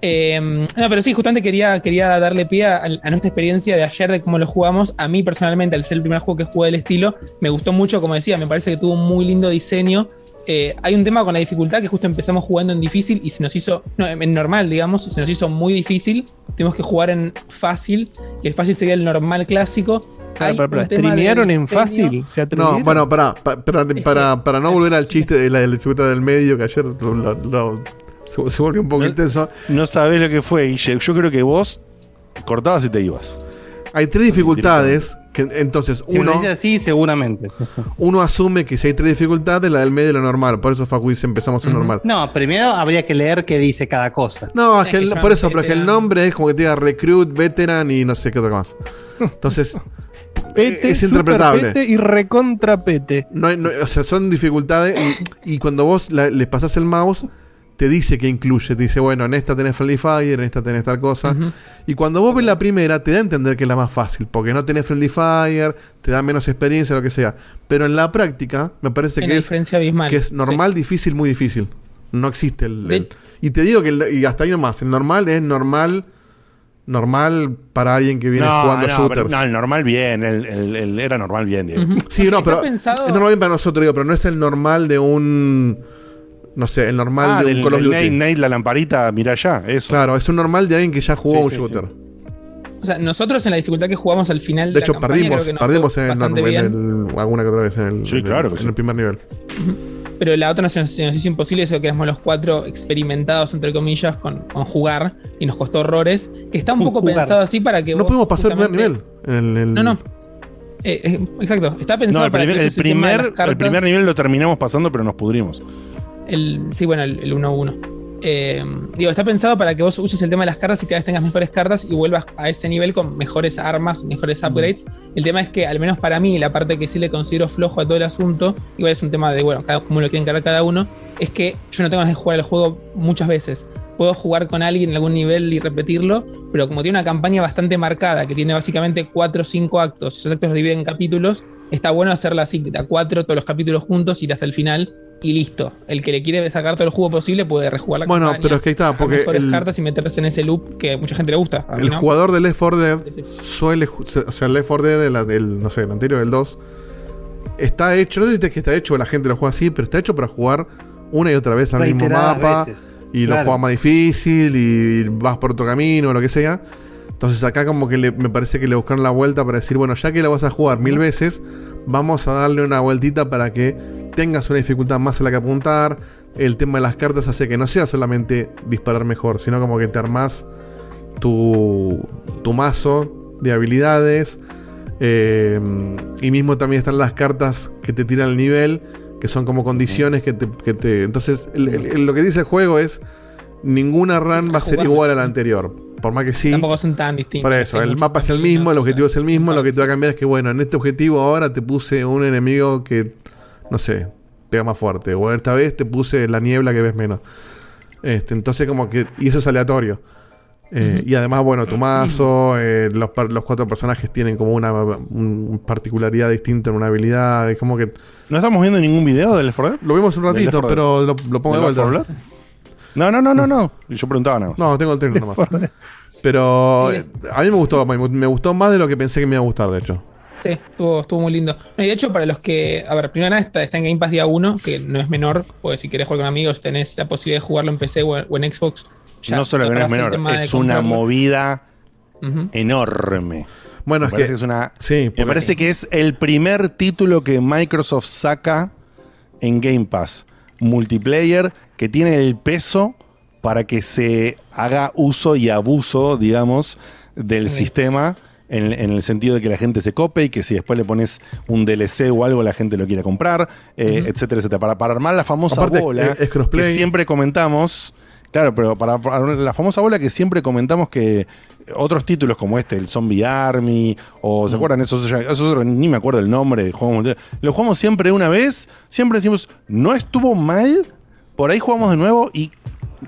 Eh, no, pero sí, justamente quería, quería darle pie a, a nuestra experiencia de ayer de cómo lo jugamos. A mí personalmente, al ser el primer juego que jugué del estilo, me gustó mucho, como decía, me parece que tuvo un muy lindo diseño. Eh, hay un tema con la dificultad que justo empezamos jugando en difícil y se nos hizo, no, en normal, digamos, se nos hizo muy difícil. Tuvimos que jugar en fácil, y el fácil sería el normal clásico. De ¿Streamearon en fácil? No, bueno, para, para, para, para no volver al chiste de la, de la dificultad del medio, que ayer lo- lo- lo- se, se volvió un poco intenso. No sabés lo que fue, Guille. Yo creo que vos cortabas y te ibas. Hay tres dificultades. Que, entonces, Si uno, lo dice así, seguramente. sí. uno asume que si hay tres dificultades, la del medio es la normal. Por eso Facu dice empezamos en normal. No, primero habría que leer qué dice cada cosa. No, es que el- que por eso, pero es que el nombre es como que te diga recruit, veteran y no sé qué otra más. Entonces, (laughs) Pete, es interpretable. pete y recontra pete. no o sea, son dificultades y, y cuando vos la- le pasás el mouse, te dice que incluye. Te dice, bueno, en esta tenés Friendly Fire, en esta tenés tal cosa. Y cuando vos ves la primera, te da a entender que es la más fácil, porque no tenés Friendly Fire, te da menos experiencia, lo que sea. Pero en la práctica, me parece que es, que normal, difícil, muy difícil. No existe el. Y te digo que, el- y hasta ahí nomás, el normal es normal. Normal para alguien que viene jugando no, shooters. pero- no, el normal bien. El, el- el- era normal bien, Diego. Ujú. Sí, Es no, pero pensado- es normal para nosotros, digo, pero no es el normal de un. No sé, el normal Ah, de del, un Call of del Duty. Nate, Nate, la lamparita, mira allá, eso. Claro, es un normal de alguien que ya jugó Sí, un sí, shooter. O sea, nosotros en la dificultad que jugamos al final De de, hecho, la campaña, perdimos, creo que nos perdimos en, el, en bien. el- alguna que otra vez en el, Sí, claro que en sí. el primer nivel. Pero la otra se nos, se nos hizo imposible, eso que éramos los cuatro experimentados, entre comillas, con, con jugar y nos costó horrores. Que está un poco jugar. pensado así para que No vos pudimos pasar el primer nivel. En el- el- No, no. Eh, eh, exacto. Está No, pensado el para primer, que el, primer, el primer nivel lo terminamos pasando, pero nos pudrimos. El, sí, bueno, el, el 1-1. Eh, digo, está pensado para que vos uses el tema de las cartas y cada vez tengas mejores cartas y vuelvas a ese nivel con mejores armas, mejores upgrades. El tema es que, al menos para mí, la parte que sí le considero flojo a todo el asunto, igual es un tema de, bueno, cada, cómo lo quieren encarar cada uno, es que yo no tengo ganas de jugar el juego muchas veces. Puedo jugar con alguien en algún nivel y repetirlo, pero como tiene una campaña bastante marcada, que tiene básicamente 4 o 5 actos, esos actos los dividen en capítulos, está bueno hacerla así, a 4 todos los capítulos juntos, ir hasta el final y listo. El que le quiere sacar todo el juego posible puede rejugar la Bueno, campaña, pero es que ahí está, porque mejores el- cartas y meterse en ese loop que a mucha gente le gusta. El no. jugador de Left 4 Dead suele. O sea, el Left 4 Dead, de la- del, no sé, el anterior, el 2, está hecho. No sé si es que está hecho, la gente lo juega así, pero está hecho para jugar una y otra vez al mismo mapa. veces. Y lo Claro. juegas más difícil y vas por otro camino o lo que sea. Entonces acá como que le- me parece que le buscaron la vuelta para decir, bueno, ya que lo vas a jugar mil veces, vamos a darle una vueltita para que tengas una dificultad más a la que apuntar. El tema de las cartas hace que no sea solamente disparar mejor, sino como que te armás tu, tu mazo de habilidades. eh, y mismo también están las cartas que te tiran el nivel, que son como condiciones que te... que te- entonces, el- el- el- lo que dice el juego es, ninguna run va a ser igual a la anterior. Por más que sí. Tampoco son tan distintos. Por eso, el mapa es el mismo, el objetivo es el mismo, lo que te va a cambiar es que, bueno, en este objetivo ahora te puse un enemigo que, no sé, pega más fuerte. O esta vez te puse la niebla que ves menos. Este, entonces como que, y eso es aleatorio. Eh, Y además, bueno, tu mazo, eh, los, par- los cuatro personajes tienen como una, un- particularidad distinta en una habilidad. Es como que ¿No estamos viendo ningún video del Left 4 Dead? lo vimos un ¿Del ratito, Left 4 Dead? pero lo, lo pongo de ¿Del Left vuelta. 4 Dead? No, no, no, no, no. Yo preguntaba nada más. No, tengo el término nomás. Pero a mí me gustó, me, gustó más de lo que pensé que me iba a gustar, de hecho. Sí, estuvo, estuvo muy lindo. No, y de hecho, para los que. A ver, primero nada está, está en Game Pass día 1, que no es menor, porque si querés jugar con amigos, tenés la posibilidad de jugarlo en PC o en, o en Xbox. ya no solo que no es menor, es una comprarlo. movida enorme. Bueno, me es parece que- que es una. Sí, me parece que es el primer título que Microsoft saca en Game Pass. Multiplayer que tiene el peso para que se haga uso y abuso, digamos, del sistema. En, en el sentido de que la gente se cope y que si después le pones un DLC o algo, la gente lo quiera comprar, eh, etcétera, etcétera. Para, para armar la famosa Aparte, bola es- es crossplay. que siempre comentamos. Claro, pero para, la famosa bola que siempre comentamos que otros títulos como este, el Zombie Army, o ¿se acuerdan? Esos, ni me acuerdo el nombre, jugamos, lo jugamos siempre una vez, siempre decimos, no estuvo mal, por ahí jugamos de nuevo y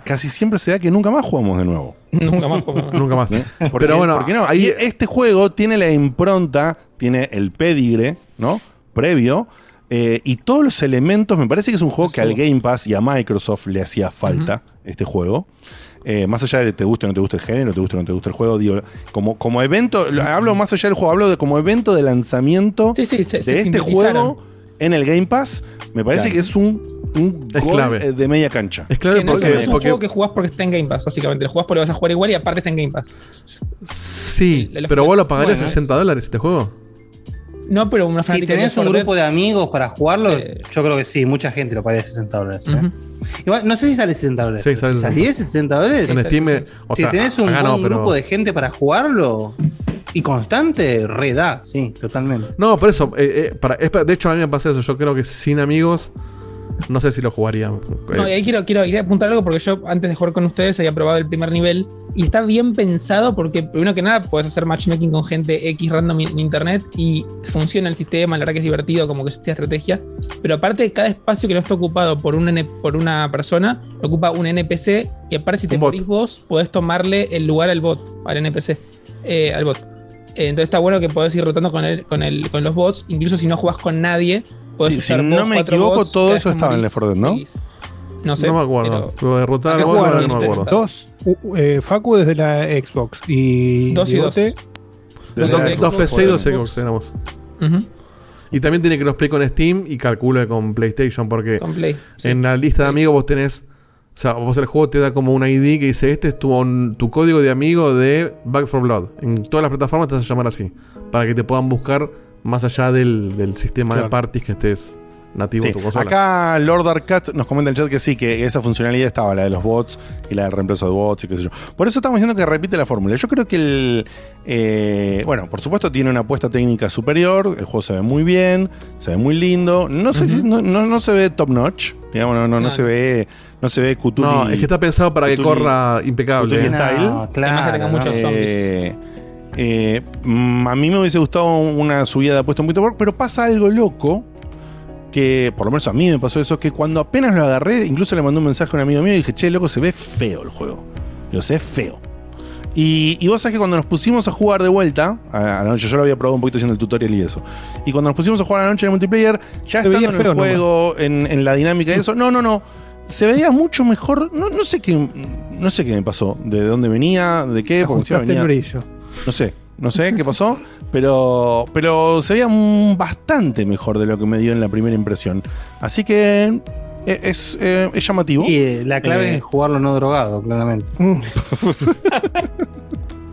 casi siempre se da que nunca más jugamos de nuevo. (laughs) Nunca más. juego. Nunca más. Porque- Pero bueno, porque no, ahí este juego tiene la impronta, tiene el pedigre, ¿no? Previo. eh, y todos los elementos, me parece que es un juego que al Game Pass y a Microsoft le hacía falta este juego. Eh, más allá de te guste o no te guste el género, te guste o no te guste el juego, digo, como, como evento, lo- hablo más allá del juego, hablo de como evento de lanzamiento Sí, sí, se, de se este juego en el Game Pass, me parece Claro. que es un, un Es gol, clave. eh, de media cancha. es clave porque, no es un porque- juego que jugás porque está en Game Pass, básicamente. Lo jugás porque lo vas a jugar igual y aparte está en Game Pass. sí, el- pero vos lo pagarías bueno, 60 dólares este juego. No, pero una Si tenés un Left 4 grupo de amigos para jugarlo, Eh. yo creo que sí, mucha gente lo pagaría 60 dólares. ¿eh? Igual, no sé si sale 60 dólares. Sí, sale si 60. saliese 60 dólares, En Steam, eh, o si sea, tenés un acá no, pero- grupo de gente para jugarlo y constante, re da, sí, totalmente. No, por eso, eh, eh, para, es de hecho a mí me pasa eso, yo creo que sin amigos no sé si lo jugaría. No, y ahí quiero, quiero, quería apuntar algo porque yo antes de jugar con ustedes había probado el primer nivel y está bien pensado porque primero que nada puedes hacer matchmaking con gente X random en internet y funciona el sistema, la verdad que es divertido, como que es una estrategia, pero aparte cada espacio que no está ocupado por, un N- por una persona, lo ocupa un NPC y aparte si te morís vos, podés tomarle el lugar al bot, al NPC, eh, al bot. Eh, entonces está bueno que podés ir rotando con, el, con, el, con los bots, incluso si no jugás con nadie, podés Sí, si usar no vos me equivoco, bots, todo eso estaba en Left 4 Dead, ¿no? No sé. no me acuerdo. pero- Lo de derrotar Acá al bot, no me acuerdo. Dos, eh, Facu desde la Xbox y Dos y dos. Diegote, Dos, la Xbox, dos PC y dos Xbox. Tenemos. Y también tiene crossplay con Steam y calculo que con PlayStation porque con Play. sí. en la lista de amigos vos tenés. O sea, vos el juego te da como una ID que dice: Este es tu, un- tu código de amigo de Back for Blood. En todas las plataformas te vas a llamar así. Para que te puedan buscar más allá del, del sistema de parties que estés nativo Sí. en tu consola. Acá Lord Arcat nos comenta en el chat que sí, que esa funcionalidad estaba, la de los bots y la del reemplazo de bots y qué sé yo. Por eso estamos diciendo que repite la fórmula. Yo creo que el. eh, bueno, por supuesto tiene una apuesta técnica superior, el juego se ve muy bien, se ve muy lindo. No sé si no, no- no se ve top notch, digamos, no, no, no No, se ve. No se ve Cthulhu. no, es que está pensado para que corra impecable. Cthulhu. Style. No, Además que tenga claro. muchos zombies. Eh, eh, a mí me hubiese gustado una subida de apuesta poquito por, pero pasa algo loco. Que por lo menos a mí me pasó eso. Que cuando apenas lo agarré, incluso le mandé un mensaje a un amigo mío y dije, che, loco, se ve feo el juego. Yo sé, feo. Y, y vos sabés que cuando nos pusimos a jugar de vuelta, a, a la noche, yo lo había probado un poquito haciendo el tutorial y eso. Y cuando nos pusimos a jugar a la noche en el multiplayer, ya estando en el juego, en, en la dinámica y eso, no, no, no. Se veía mucho mejor. No, no sé qué. No sé qué me pasó. De dónde venía, de qué, porque venía. No sé, no sé qué pasó, pero, pero se veía bastante mejor de lo que me dio en la primera impresión. Así que es, eh, es llamativo. Y eh, la clave Eh. es jugarlo no drogado, claramente. Mm. (laughs)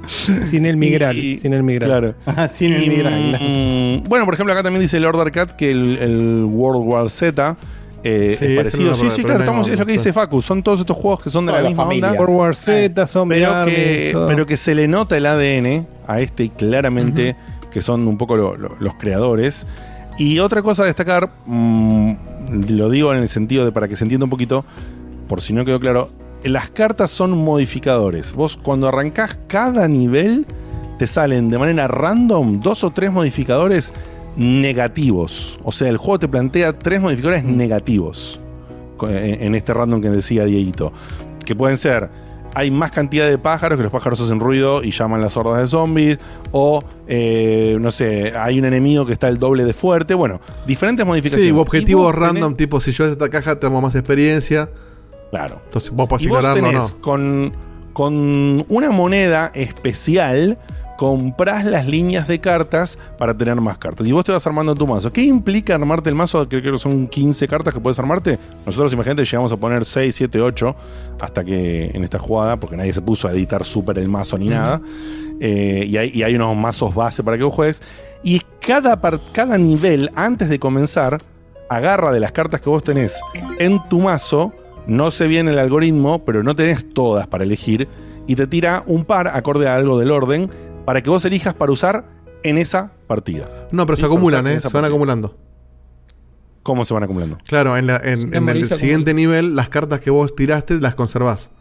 sin el migral, Y- sin el migral. Claro. (laughs) Así en el mm, bueno, por ejemplo, acá también dice Lord Arcad que el, el World War Z eh, Sí, es parecido. Sí, sí, claro, estamos- es lo que dice Facu. Son todos estos juegos que son de la la misma familia. onda. World War Z, Zombie pero Army, que, pero que se le nota el ADN a este y claramente que son un poco lo- lo- los creadores. Y otra cosa a destacar, mm, lo digo en el sentido de para que se entienda un poquito, por si no quedó claro, las cartas son modificadores. Vos cuando arrancás cada nivel, te salen de manera random dos o tres modificadores negativos. O sea, el juego te plantea tres modificadores negativos en, en este random que decía Dieguito. Que pueden ser, hay más cantidad de pájaros, que los pájaros hacen ruido y llaman las hordas de zombies. O, eh, no sé, hay un enemigo que está el doble de fuerte. Bueno, diferentes modificaciones. Sí, objetivos tenés- random, tipo si llevas esta caja tenemos más experiencia. Claro. Entonces vos podés Y vos ignorarlo o tenés no. con, con una moneda especial, compras las líneas de cartas para tener más cartas. Y vos te vas armando tu mazo. ¿Qué implica armarte el mazo? Que creo que son 15 cartas que puedes armarte. Nosotros, imagínate, llegamos a poner 6, 7, 8 hasta que en esta jugada, porque nadie se puso a editar súper el mazo ni nada. Eh, y, hay, y hay unos mazos base para que vos juegues. Y cada, cada nivel, antes de comenzar, agarra de las cartas que vos tenés en tu mazo. No sé bien el algoritmo, pero no tenés todas para elegir. Y te tira un par acorde a algo del orden para que vos elijas para usar en esa partida. No, pero Sí, se acumulan, ¿eh? Se van partida. acumulando. ¿Cómo se van acumulando? Claro, en, la- el siguiente nivel, las cartas que vos tiraste las conservás.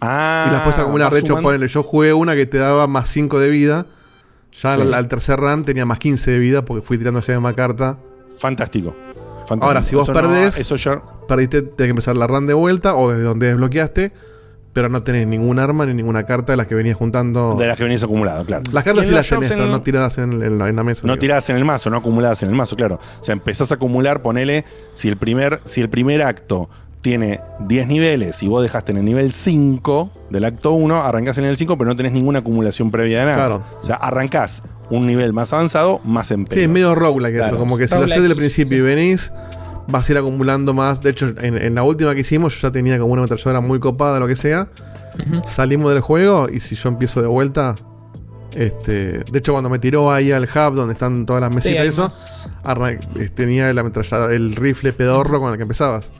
Ah, y las puedes acumular. vas De hecho, sumando- ponele, yo jugué una que te daba más 5 de vida. Ya Sí. al, al tercer run tenía más 15 de vida porque fui tirando esa misma carta. Fantástico. Fantástico. Ahora, si vos Eso no- perdés, eso ya. perdiste, tenés que empezar la run de vuelta o desde donde desbloqueaste. Pero no tenés ningún arma ni ninguna carta de las que venías juntando. De las que venís acumulado, claro. Las cartas sí las tenés, en- pero no tiradas en, en la, en la mesa. No digo. tiradas en el mazo, no acumuladas en el mazo, claro. O sea, empezás a acumular, ponele, si el primer, si el primer acto tiene 10 niveles y vos dejaste en el nivel 5 del acto 1, arrancás en el 5, pero no tenés ninguna acumulación previa de nada. Claro. O sea, arrancás un nivel más avanzado, más en Sí, es medio roguelike Claro. eso. Como que si lo haces desde el principio y venís, vas a ir acumulando más. De hecho, en, en la última que hicimos, yo ya tenía como una ametralladora muy copada, lo que sea. Salimos del juego y si yo empiezo de vuelta. Este, de hecho, cuando me tiró ahí al hub donde están todas las mesitas y eso, eh, tenía ametrallador, el rifle pedorro con el que empezabas.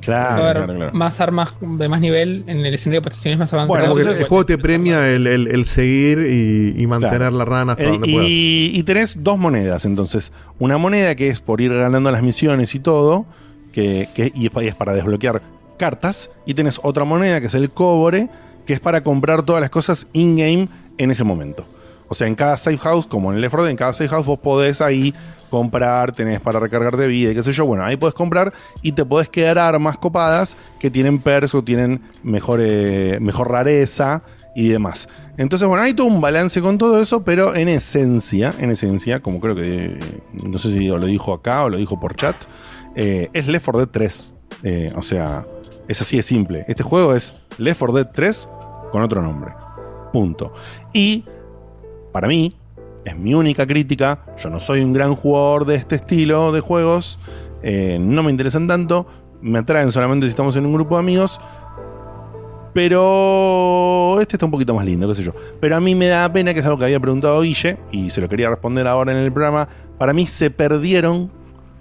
Claro, más armas de más nivel en el escenario de posiciones más avanzadas. Como que el juego te premia el, el- el seguir y, y mantener Claro. la rana hasta Eh, donde puedas. y, y tenés dos monedas, entonces. Una moneda que es por ir ganando las misiones y todo, que, que- y es pa- y es para desbloquear cartas. Y tenés otra moneda que es el cobre, que es para comprar todas las cosas in-game en ese momento. O sea, en cada safe house, como en el Left 4 Dead, en cada safe house vos podés ahí comprar, tenés para recargar de vida y qué sé yo. Bueno, ahí podés comprar y te podés quedar armas copadas que tienen perks o tienen mejor, eh, mejor rareza y demás. Entonces, bueno, hay todo un balance con todo eso, pero en esencia, en esencia, como creo que, eh, no sé si lo dijo acá o lo dijo por chat, eh, es Left 4 Dead 3. Eh, o sea, es así de simple. Este juego es Left 4 Dead 3 con otro nombre. Punto. Y para mí, es mi única crítica. Yo no soy un gran jugador de este estilo de juegos. eh, no me interesan tanto. Me atraen solamente si estamos en un grupo de amigos. Pero este está un poquito más lindo, qué sé yo. Pero a mí me da pena que es algo que había preguntado Guille y se lo quería responder ahora en el programa. Para mí se perdieron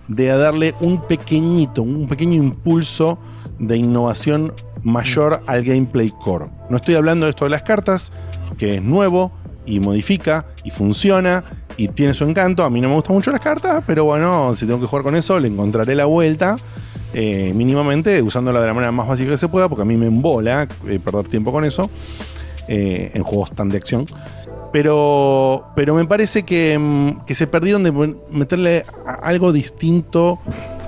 de darle un pequeñito, un pequeño impulso de innovación mayor al gameplay core. No estoy hablando de esto de las cartas, que es nuevo y modifica y funciona y tiene su encanto. A mí no me gustan mucho las cartas, pero bueno, si tengo que jugar con eso, le encontraré la vuelta. eh, mínimamente usándola de la manera más básica que se pueda, porque a mí me embola eh, perder tiempo con eso eh, en juegos tan de acción. Pero, pero me parece que, mm, que se perdieron de meterle algo distinto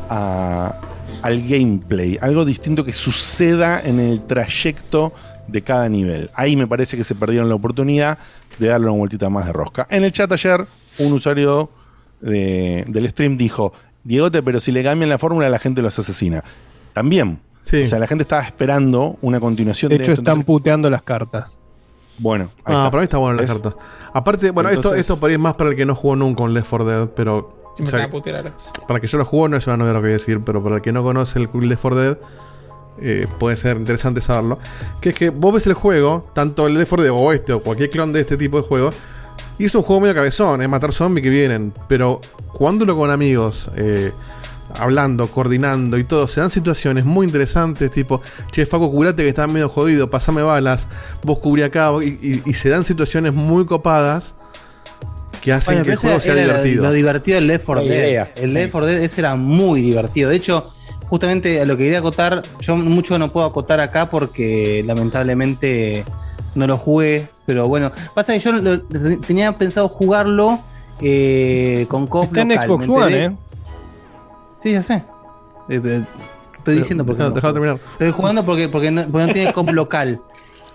al gameplay, algo distinto que suceda en el trayecto de cada nivel. Ahí me parece que se perdieron la oportunidad de darle una vueltita más de rosca. En el chat ayer, un usuario de- del stream dijo, Diegote, pero si le cambian la fórmula la gente los asesina. También. O sea, la gente estaba esperando una continuación De de, hecho, esto. están puteando las cartas. Bueno, ahí Ah, está. para mí está bueno la ¿Ves? carta. Aparte, bueno, esto, Entonces- esto por ahí es más para el que no jugó nunca un Left 4 Dead, pero. Si me o sea, van a putear ahora. para el que yo lo jugó no es una novedad lo que voy a decir, pero para el que no conoce el Left 4 Dead, eh, puede ser interesante saberlo. Que es que vos ves el juego, tanto el Left 4 Dead o este o cualquier clon de este tipo de juego, y es un juego medio cabezón, es matar zombies que vienen, pero jugándolo con amigos, eh, hablando, coordinando y todo, se dan situaciones muy interesantes, tipo, che, Faco, curate que estás medio jodido, pasame balas, vos cubrí acá, y, y- y se dan situaciones muy copadas que hacen Bueno, que el juego sea divertido. Lo divertido del Left 4 La Dead. el sí. Left 4 Dead ese era muy divertido. De hecho, justamente a lo que quería acotar, yo mucho no puedo acotar acá porque lamentablemente no lo jugué. Pero bueno, pasa que yo lo- tenía pensado jugarlo eh, con cop Está en local, Xbox me One, ¿eh? Sí, ya sé. Eh, eh, estoy diciendo porque. No terminar. Estoy jugando porque, porque, no, porque no tiene cop local.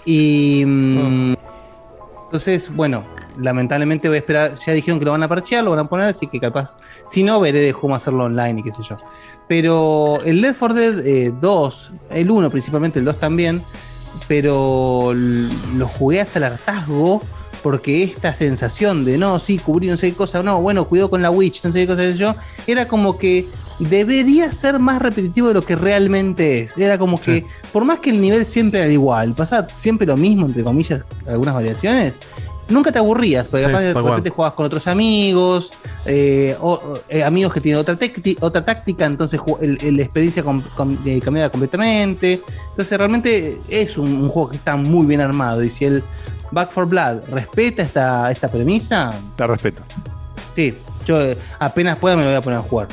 Y. mm, (laughs) entonces, bueno, lamentablemente voy a esperar. Ya dijeron que lo van a parchear, lo van a poner, así que capaz. Si no, veré de cómo hacerlo online y qué sé yo. Pero el Left 4 Dead eh, 2, el 1 principalmente, el 2 también. Pero lo jugué hasta el hartazgo. porque esta sensación de no, sí, cubrir no sé qué cosa, no, bueno, cuidado con la Witch, no sé qué cosa yo, era como que debería ser más repetitivo de lo que realmente es. Era como que, por más que el nivel siempre era igual, pasaba siempre lo mismo, entre comillas, algunas variaciones. Nunca te aburrías, porque Sí, capaz de repente jugabas con otros amigos, eh, o, eh, amigos que tienen otra, otra táctica, entonces la experiencia com- com- eh, cambiaba completamente. Entonces realmente es un, un juego que está muy bien armado. Y si el Back for Blood respeta esta, esta premisa, La respeta. sí, yo apenas pueda me lo voy a poner a jugar.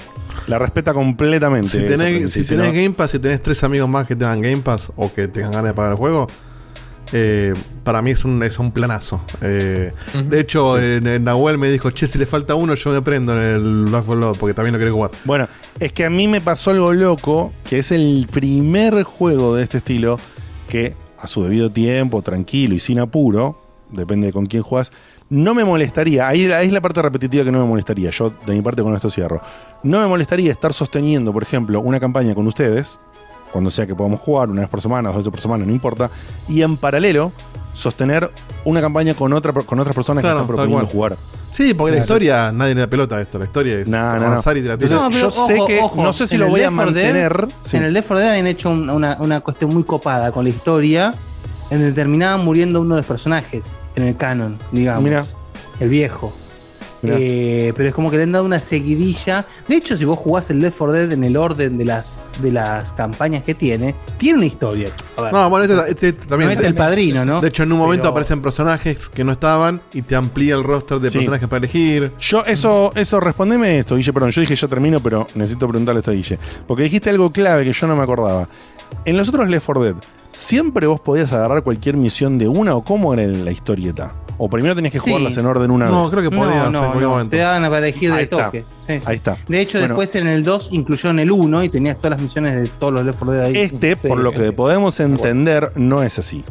La respeta completamente. Si tenés, porque si si tenés no- Game Pass, si tenés tres amigos más que tengan Game Pass o que tengan ganas de pagar el juego, eh, para mí es un, es un planazo. Eh, De hecho, en, en Nahuel me dijo, che, si le falta uno, yo me prendo en el Back 4 Blood porque también lo quiero jugar. Bueno, es que a mí me pasó algo loco, que es el primer juego de este estilo que a su debido tiempo, tranquilo y sin apuro, depende de con quién juegas, no me molestaría, ahí, ahí es la parte repetitiva que no me molestaría, yo de mi parte con esto cierro, no me molestaría estar sosteniendo, por ejemplo, una campaña con ustedes, cuando sea que podamos jugar, una vez por semana, dos veces por semana, no importa, y en paralelo sostener una campaña con, otra, con otras personas Claro, que están proponiendo jugar. Sí, porque la historia, nadie le da pelota a esto. La historia es No, no, no. y te la Entonces, tiras. yo sé que- no sé si lo voy a 4 Dead- mantener, sí. En el Left 4 Dead habían hecho un- una, una cuestión muy copada con la historia, en donde terminaba muriendo uno de los personajes en el canon, digamos. Mira. El viejo. Eh, pero es como que le han dado una seguidilla. De hecho, si vos jugás el Left 4 Dead en el orden de las, de las campañas que tiene, tiene una historia. A ver, No, bueno, este, este también. no es el padrino, ¿no? De hecho, en un momento Pero- aparecen personajes que no estaban y te amplía el roster de Sí. personajes para elegir. Yo, eso, eso, respondeme esto, Guille, perdón. Yo dije yo termino, pero necesito preguntarle esto a Guille. Porque dijiste algo clave que yo no me acordaba. En los otros Left 4 Dead, ¿siempre vos podías agarrar cualquier misión de una o cómo era la historieta? ¿O primero tenías que Sí. jugarlas en orden una No, vez? creo que podías No, en no, te daban para elegir de toque. Sí, sí. Ahí está. De hecho, Bueno. después en el 2 incluyeron el 1 y tenías todas las misiones de todos los Left 4 Dead ahí. Este, Sí, por lo que sí. podemos entender, no es así.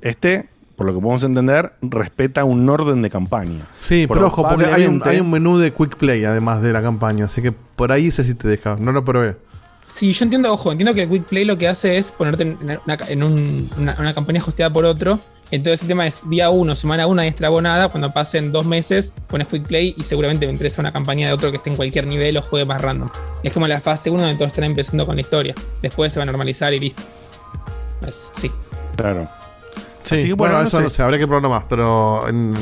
Este, por lo que podemos entender, respeta un orden de campaña. Sí, pero ojo, porque hay un, hay un menú de Quick Play además de la campaña. Así que por ahí ese sí te deja. No lo probé. Sí, yo entiendo, ojo, entiendo que el Quick Play lo que hace es ponerte en una, en un- una- una campaña hosteada por otro. Entonces el tema es día 1, semana 1, extra nada. Cuando pasen dos meses, pones Quick Play y seguramente me interesa una campaña de otro que esté en cualquier nivel o juegue más random. Es como la fase 1 donde todos están empezando con la historia. Después se va a normalizar y listo. Es- sí. Claro. Sí, Así que, bueno, bueno, no eso sé. no sé, habría que probarlo más, pero en,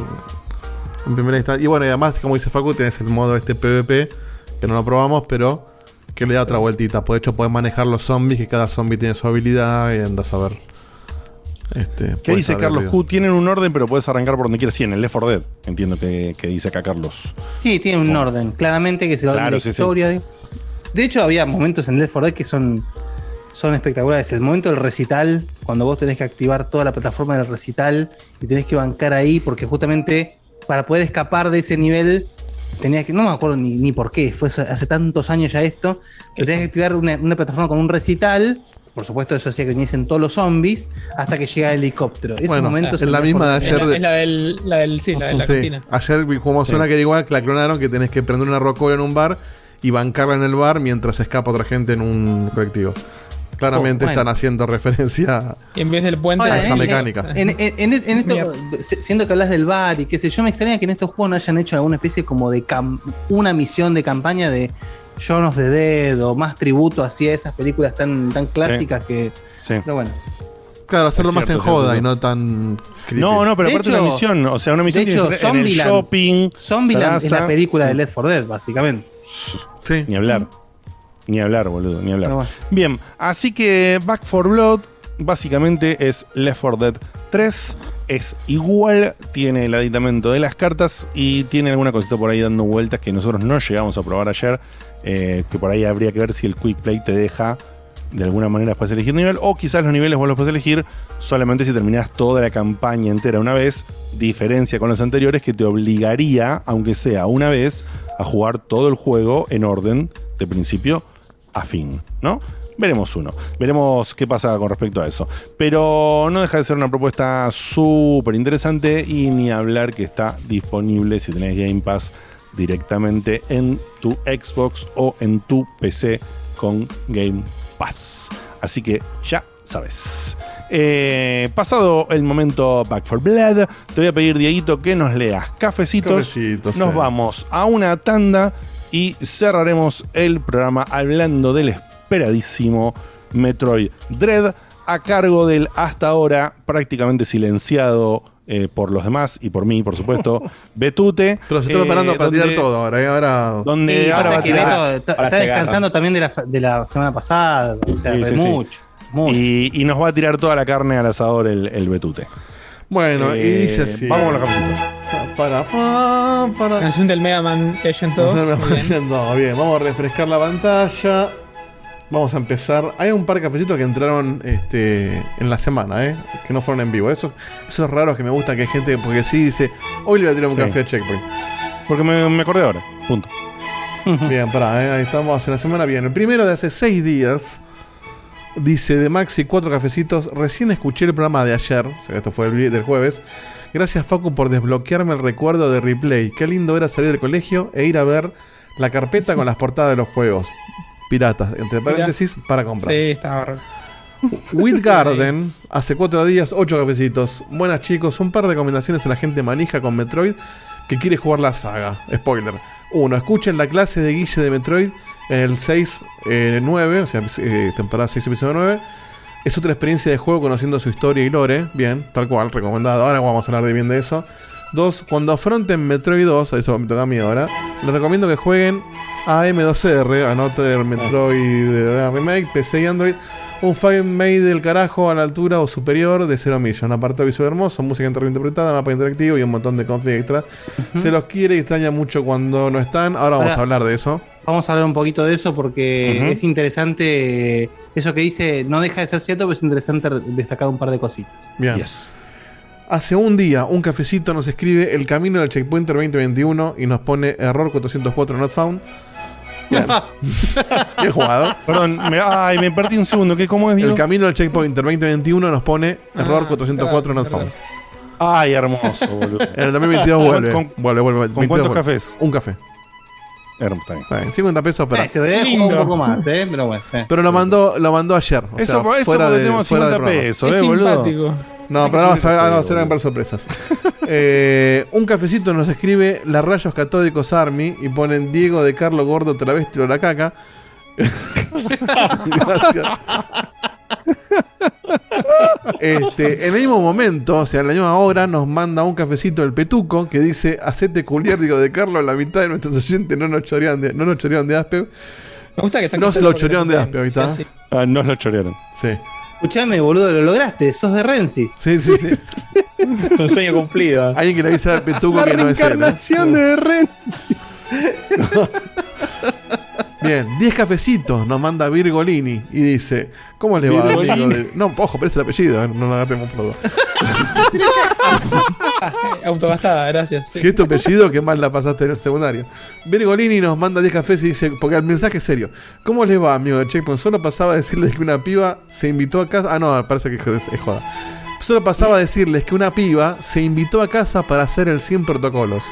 en primera instancia. Y bueno, y además, como dice Facu, tenés el modo este PvP, que no lo probamos, pero que le da otra vueltita. Pues de hecho, podés manejar los zombies, que cada zombie tiene su habilidad y andas a ver. Este, ¿Qué dice Carlos. Q? Tienen un orden, pero puedes arrancar por donde quieras. Sí, en el Left 4 Dead. Entiendo que, que dice acá Carlos. Sí, tiene un orden, claramente que se va Claro, de sí, sí. historia. De... de hecho, había momentos en Left 4 Dead que son, son espectaculares. El momento del recital, cuando vos tenés que activar toda la plataforma del recital y tenés que bancar ahí, porque justamente para poder escapar de ese nivel, tenías que, no me acuerdo ni, ni por qué, fue hace tantos años ya esto, que tenías que activar una, una plataforma con un recital. Por supuesto, eso hacía que viniesen todos los zombies hasta que llega el helicóptero. Esos Bueno, momentos es la misma 4 de ayer es la del, la del, sí, la de la Sí, cantina. Ayer como suena que era igual que la clonaron, que tenés que prender una rocola en un bar y bancarla en el bar mientras escapa otra gente en un colectivo. Claramente Oh, bueno. están haciendo referencia en vez del puente. Ahora, esa en- mecánica. En, en- en- en esto, siendo que hablas del bar y qué sé yo, me extraña que en estos juegos no hayan hecho alguna especie como de cam- una misión de campaña de Shaun of the Dead o más tributo hacia esas películas tan, tan clásicas que. Sí. Pero bueno. Claro, hacerlo Es más cierto, en joda cierto. y no tan. creepy. No, no, pero De aparte hecho- una misión. O sea, una misión de hecho, que ser en el Zombieland- shopping. Zombieland es la película de Left 4 Dead, básicamente. Sí. Ni hablar. Ni hablar, boludo, ni hablar. Bueno. Bien, así que Back for Blood básicamente es Left 4 Dead 3. Es igual, tiene el aditamento de las cartas y tiene alguna cosita por ahí dando vueltas que nosotros no llegamos a probar ayer. eh, que por ahí habría que ver si el Quick Play te deja de alguna manera después elegir nivel. O quizás los niveles vos los puedes elegir solamente si terminás toda la campaña entera una vez. Diferencia con los anteriores que te obligaría, aunque sea una vez, a jugar todo el juego en orden de principio a fin, ¿no? Veremos uno. Veremos qué pasa con respecto a eso. Pero no deja de ser una propuesta súper interesante y ni hablar que está disponible si tenés Game Pass directamente en tu Xbox o en tu PC con Game Pass. Así que ya sabes. Eh, pasado el momento Back for Blood, te voy a pedir, Dieguito, que nos leas cafecitos. Nos sí. vamos a una tanda y cerraremos el programa hablando del esperadísimo Metroid Dread a cargo del hasta ahora prácticamente silenciado eh, por los demás y por mí, por supuesto, (laughs) Betute. Pero se está preparando para tirar todo ahora. ¿eh? ahora Donde Y ahora va que Beto está, descansando también de la, de la semana pasada. O sea, Sí, sí, sí. mucho. mucho. Y, y nos va a tirar toda la carne al asador el, el Betute. Bueno, y Eh, dice así. Vamos con los cafecitos. Para, para, para. Canción del Mega Man Legend 2. Vamos a- muy bien. Legend, bien, vamos a refrescar la pantalla. Vamos a empezar. Hay un par de cafecitos que entraron este, en la semana, ¿eh? Que no fueron en vivo. Eso, eso es raro que me gusta que hay gente, porque sí dice, hoy le voy a tirar un Sí. café a Checkpoint. Porque me, me acordé ahora. Punto. Bien, pará, ¿eh? ahí estamos hace una semana. Bien, el primero de hace seis días. Dice de Maxi, cuatro cafecitos. Recién escuché el programa de ayer, o sea, esto fue el del jueves. Gracias, Facu, por desbloquearme el recuerdo de replay. Qué lindo era salir del colegio e ir a ver la carpeta con las portadas de los juegos. Piratas, entre paréntesis, para comprar. Sí, estaba bárbaro. (laughs) Garden, hace cuatro días, ocho cafecitos. Buenas chicos, un par de recomendaciones a la gente manija con Metroid que quiere jugar la saga. Spoiler. Uno, escuchen la clase de Guille de Metroid en el 6, eh, 9, o sea, eh, temporada 6, episodio 9. Es otra experiencia de juego conociendo su historia y lore. Bien, tal cual, recomendado. Ahora vamos a hablar de bien de eso. Dos, cuando afronten Metroid 2, eso me toca a mí ahora, les recomiendo que jueguen AM2R, Another Metroid Remake, PC y Android. Un file made del carajo a la altura o superior de Zero Mission. Apartado visual hermoso, música interpretada, mapa interactivo y un montón de config extra. Se los quiere y extraña mucho cuando no están. Ahora vamos Ahora- a hablar de eso. Vamos a hablar un poquito de eso porque es interesante. Eso que dice no deja de ser cierto, pero es interesante destacar un par de cositas. Bien. Hace un día, un cafecito nos escribe el camino del checkpointer 2021 y nos pone error 404 not found. Bien. Bien jugado. Perdón, me, ay, me perdí un segundo. ¿Qué, ¿Cómo es, Diego? El camino del checkpointer 2021 nos pone error Ah, 404 not claro, found. Ay, hermoso, boludo. (laughs) En el 2022 vuelve. ¿Con, vuelve, vuelve. ¿con 22 cuántos vuelve. cafés? Un café. Hermoso, está bien. 50 pesos, pero. Eh, se debería jugar un poco más, ¿eh? Pero bueno. eh. Pero lo mandó, lo mandó ayer. o Eso- sea, eso fuera porque de, tenemos fuera del 50 programa. pesos, Es eh, boludo. simpático. No, pero ahora vamos a vamos a hacer varias sorpresas. (laughs) Eh, un cafecito nos escribe la Rayos Catódicos Army y ponen Diego de Carlo Gordo Travesti o la caca. (laughs) Gracias. (laughs) Este, en el mismo momento, o sea, en la misma hora, nos manda un cafecito el Petuco que dice: Hacete culiar, digo, de Carlos, la mitad de nuestros oyentes no nos chorean de, no nos chorearon de Aspe. Me gusta que se todo lo chorearon de Aspe, ahorita. Ah, no lo chorearon. Sí. Escuchame, boludo, lo lograste. Sos de Rensis. Sí, sí, sí. Es un sueño cumplido. Alguien que le avisa al Petuco La que no es él. ¿eh? reencarnación de Rensis. (laughs) Bien, 10 cafecitos nos manda Virgolini y dice: ¿Cómo le va, amigo? de- No, ojo, pero es el apellido, ¿eh? no lo agarremos por duda. Autogastada, gracias. Si es tu apellido, qué mal la pasaste en el secundario. Virgolini nos manda 10 cafés y dice, porque el mensaje es serio. ¿Cómo les va, amigo de Checkpoint? Solo pasaba a decirles que una piba se invitó a casa. Ah, no, parece que es, es joda. Solo pasaba a decirles que una piba se invitó a casa para hacer el 100 protocolos.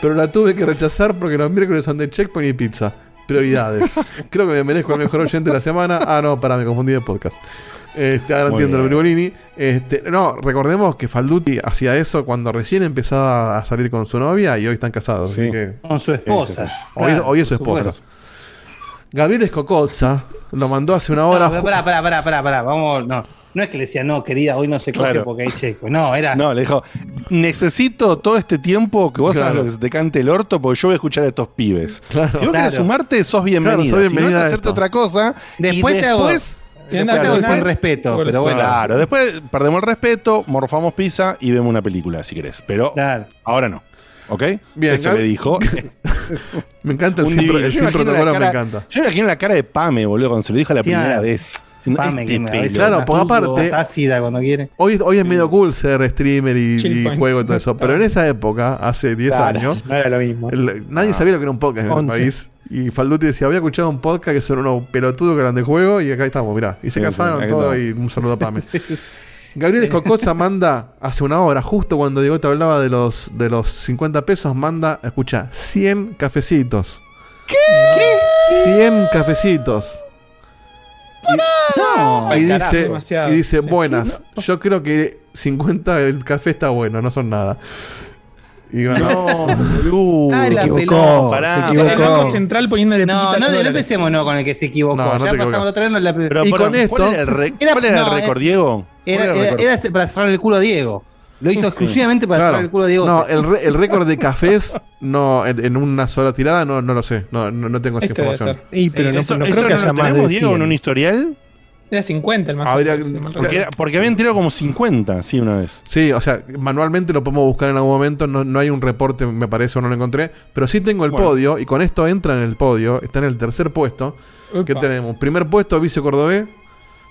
Pero la tuve que rechazar porque los miércoles son de Checkpoint y pizza. Prioridades. Creo que me merezco el mejor oyente de la semana. Ah, no, para, me confundí de podcast. Este, ahora Muy entiendo el bien. Virgolini. Este, no, recordemos que Falduti hacía eso cuando recién empezaba a salir con su novia y hoy están casados. Sí. Así que Con su esposa. hoy, Claro, hoy es su esposa. supuesto. Gabriel Escocozza lo mandó hace una No, hora. pero pará, pará, pará, pará, pará, Vamos, no. No es que le decía, no, querida, hoy no se coge Claro. porque hay checo. No, era. No, le dijo, necesito todo este tiempo que vos Claro. hagas lo que se te cante el orto porque yo voy a escuchar a estos pibes. Claro. Si vos Claro. querés sumarte, sos. Claro, sos bienvenida si no, a hacerte otra cosa. Después y te hago- después, sin respeto, pero bueno. Claro, después perdemos el respeto, morfamos pizza y vemos una película si querés. Pero Claro. ahora no. ¿Ok? Bien, Eso le dijo. (laughs) Me encanta el, (laughs) Un sin, el protocolo, me encanta. Yo me imagino la cara de Pame, boludo, cuando se lo dijo la Sí, primera ah, vez. Pame, este que me Claro, fútbol, aparte- es ácida cuando quiere. Hoy, hoy es medio cool ser streamer y, juego y todo eso. Pero en esa época, hace 10 Claro, años, No era lo mismo. el- nadie sabía lo que era un podcast en el país. Y Falduti decía, había escuchado un podcast que son unos pelotudos que eran de juego y acá estamos, mirá. Y se Sí, casaron sí, todo y un saludo a Pame. (laughs) Gabriel Escococha manda hace una hora, justo cuando Diego te hablaba de los, de los 50 pesos, manda, escucha, 100 cafecitos. ¿Qué? 100 cafecitos. No. Y carajo, dice, demasiado. y dice Sí. buenas. Yo creo que 50 el café está bueno, no son nada. Y No, boludo. Ah, la Se equivocó, pelota. Pará. se El equivocó. Banco Central poniéndole No, no, no empecemos no con el que se equivocó. No, no ya pasamos otra vez. no, la- Pero, Y pará, con esto- ¿Cuál era el, Era- cuál era el no, récord, Diego? ¿Cuál Era, el era, era para cerrar el culo a Diego. Lo hizo exclusivamente para claro. cerrar el culo a Diego. No, el, re- el récord de cafés no en, en una sola tirada no, no lo sé. No, no, no tengo esa Este información. Y, pero Sí, no, ¿Eso, no eso creo que haya lo más Diego, 100. en un historial? Era 50 el más. Habría- alto, si mal Porque, era- porque habían tirado como 50, sí, una vez. Sí, o sea, manualmente lo podemos buscar en algún momento. No, no hay un reporte, me parece, o no lo encontré. Pero sí tengo el Bueno. podio, y con esto entra en el podio. Está en el tercer puesto. Que Upa. tenemos? Primer puesto, Vicio Cordobés.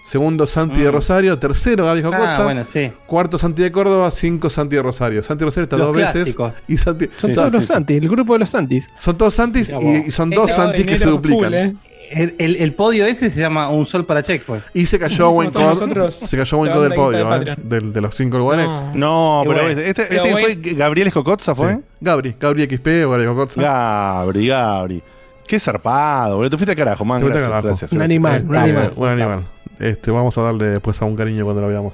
Segundo, Santi de Mm. Rosario. Tercero, Gaby Jocosa. Ah, bueno, sí. Cuarto, Santi de Córdoba. Cinco, Santi de Rosario. Santi de Rosario está Los dos veces. Y Santi. Son Sí, todos sí, los sí. Santis, el grupo de los Santis. Son todos Santis y, son Ese dos Santis que se duplican. full, ¿eh? El, el- el podio ese se llama Un Sol para Checkpoint. Y se cayó nosotros Se cayó Code del podio, de ¿eh? Del- de los cinco lugares. No. No, pero bueno, este, pero este fue Wayne- Gabriel Escocotza, ¿fue? Sí. Gabri, Gabri XP o Gabri Jocosa. Gabri, Gabri. Qué zarpado, boludo. Tú fuiste a carajo, man. Te Gracias, carajo. gracias, Un gracias. animal, un animal. Buen animal. Este, vamos a darle después a un cariño cuando lo veamos.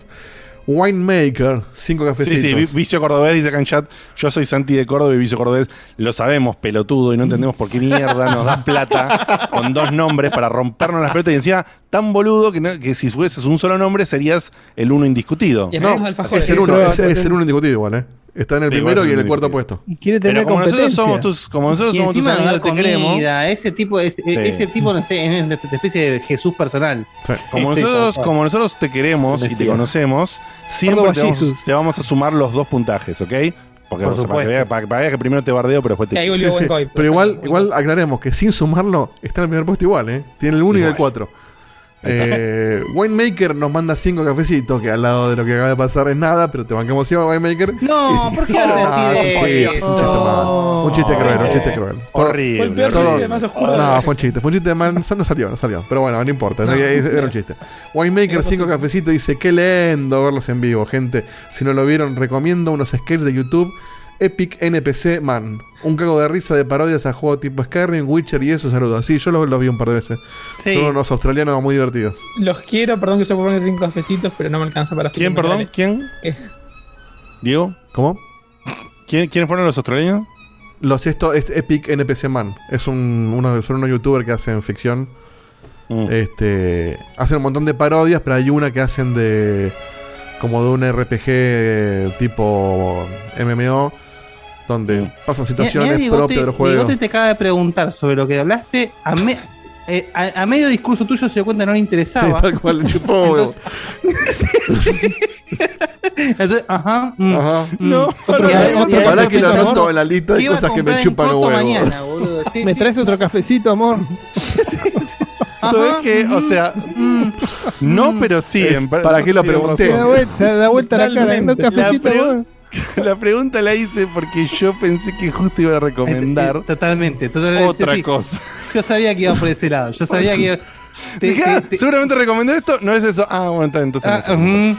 Winemaker, cinco Sí, cafecitos. sí, Vi- Vicio Cordobés dice acá en chat, yo soy Santi de Córdoba y Vicio Cordobés, lo sabemos, pelotudo, y no entendemos por qué mierda nos das plata con dos nombres para rompernos las pelotas y encima tan boludo que, no- que si fueses un solo nombre serías el uno indiscutido. Y no, es el uno, Pero- es, es el uno indiscutido igual, ¿eh? Está en el Sí, primero y en el cuarto puesto. Y quiere tener Pero como nosotros somos tus, como nosotros Y somos tus amigos, te queremos. Ese tipo, es, Sí. ese tipo, no sé, es una especie de Jesús personal. Sí. Como nosotros, tal como nosotros te queremos y te conocemos, siempre te vamos, Jesus. te vamos a sumar los dos puntajes, ¿ok? Porque Por para, que supuesto. veas, para que veas que primero te bardeo, pero después te. Sí. Pero igual, igual aclaremos que sin sumarlo está en el primer puesto igual, ¿eh? Tiene el 1 y el Igual. 4. Eh, Winemaker nos manda cinco cafecitos, que al lado de lo que acaba de pasar es nada, pero te bancamos igual, Winemaker. No, ¿por qué haces Ah, así de chiste, es un chiste malo. Un chiste cruel, un chiste Oh. cruel. Horrible. Fue el peor todo- chiste más oscuro de No, fue un chiste, fue un chiste de mal, no salió, no salió. Pero bueno, no importa, No. era un chiste. Winemaker, cinco cafecitos, dice, qué lindo verlos en vivo, gente. Si no lo vieron, recomiendo unos sketches de YouTube. Epic NPC Man. Un cago de risa de parodias a juegos tipo Skyrim, Witcher y eso, saludos. Sí, yo los los vi un par de veces. Sí. Son unos australianos muy divertidos. Los quiero, perdón que yo ponga cinco cafecitos, pero no me alcanza para ¿Quién, perdón? dale. ¿Quién? Eh. ¿Diego? ¿Cómo? ¿Quién, ¿Quiénes fueron los australianos? Los esto es Epic NPC Man. Es un, uno, son unos youtubers que hacen ficción. Mm. Este, hacen un montón de parodias, pero hay una que hacen de como de un RPG eh, tipo MMO donde pasan Mira, situaciones Diegote, propias del juego. Diegote te acaba de preguntar sobre lo que hablaste. A, me- eh, a- a medio discurso tuyo se dio cuenta que no le Sí, interesaba. tal cual, le chupó. Entonces, (laughs) sí, sí. Entonces, ajá. mm, Ajá. mm. No, Y otro a- cafecito, y a- Pará otro que lo anoto en la lista de cosas que me chupan huevo. mañana, boludo. Sí, (laughs) ¿Me sí. traes otro cafecito, amor? (laughs) ¿Sabes qué? O mm, sea, mm. no, pero sí. Es- ¿para qué lo pregunté? Se da vuelta, se da vuelta la cara. ¿No cafecito, La? (laughs) La pregunta la hice porque yo pensé que justo iba a recomendar (laughs) Totalmente, totalmente. otra sí, sí. cosa. Yo sabía que iba por ese lado. Yo sabía que iba. (laughs) te- Dije, ah, te- te- Seguramente recomendó esto. No es eso. Ah, bueno, está, entonces no ah.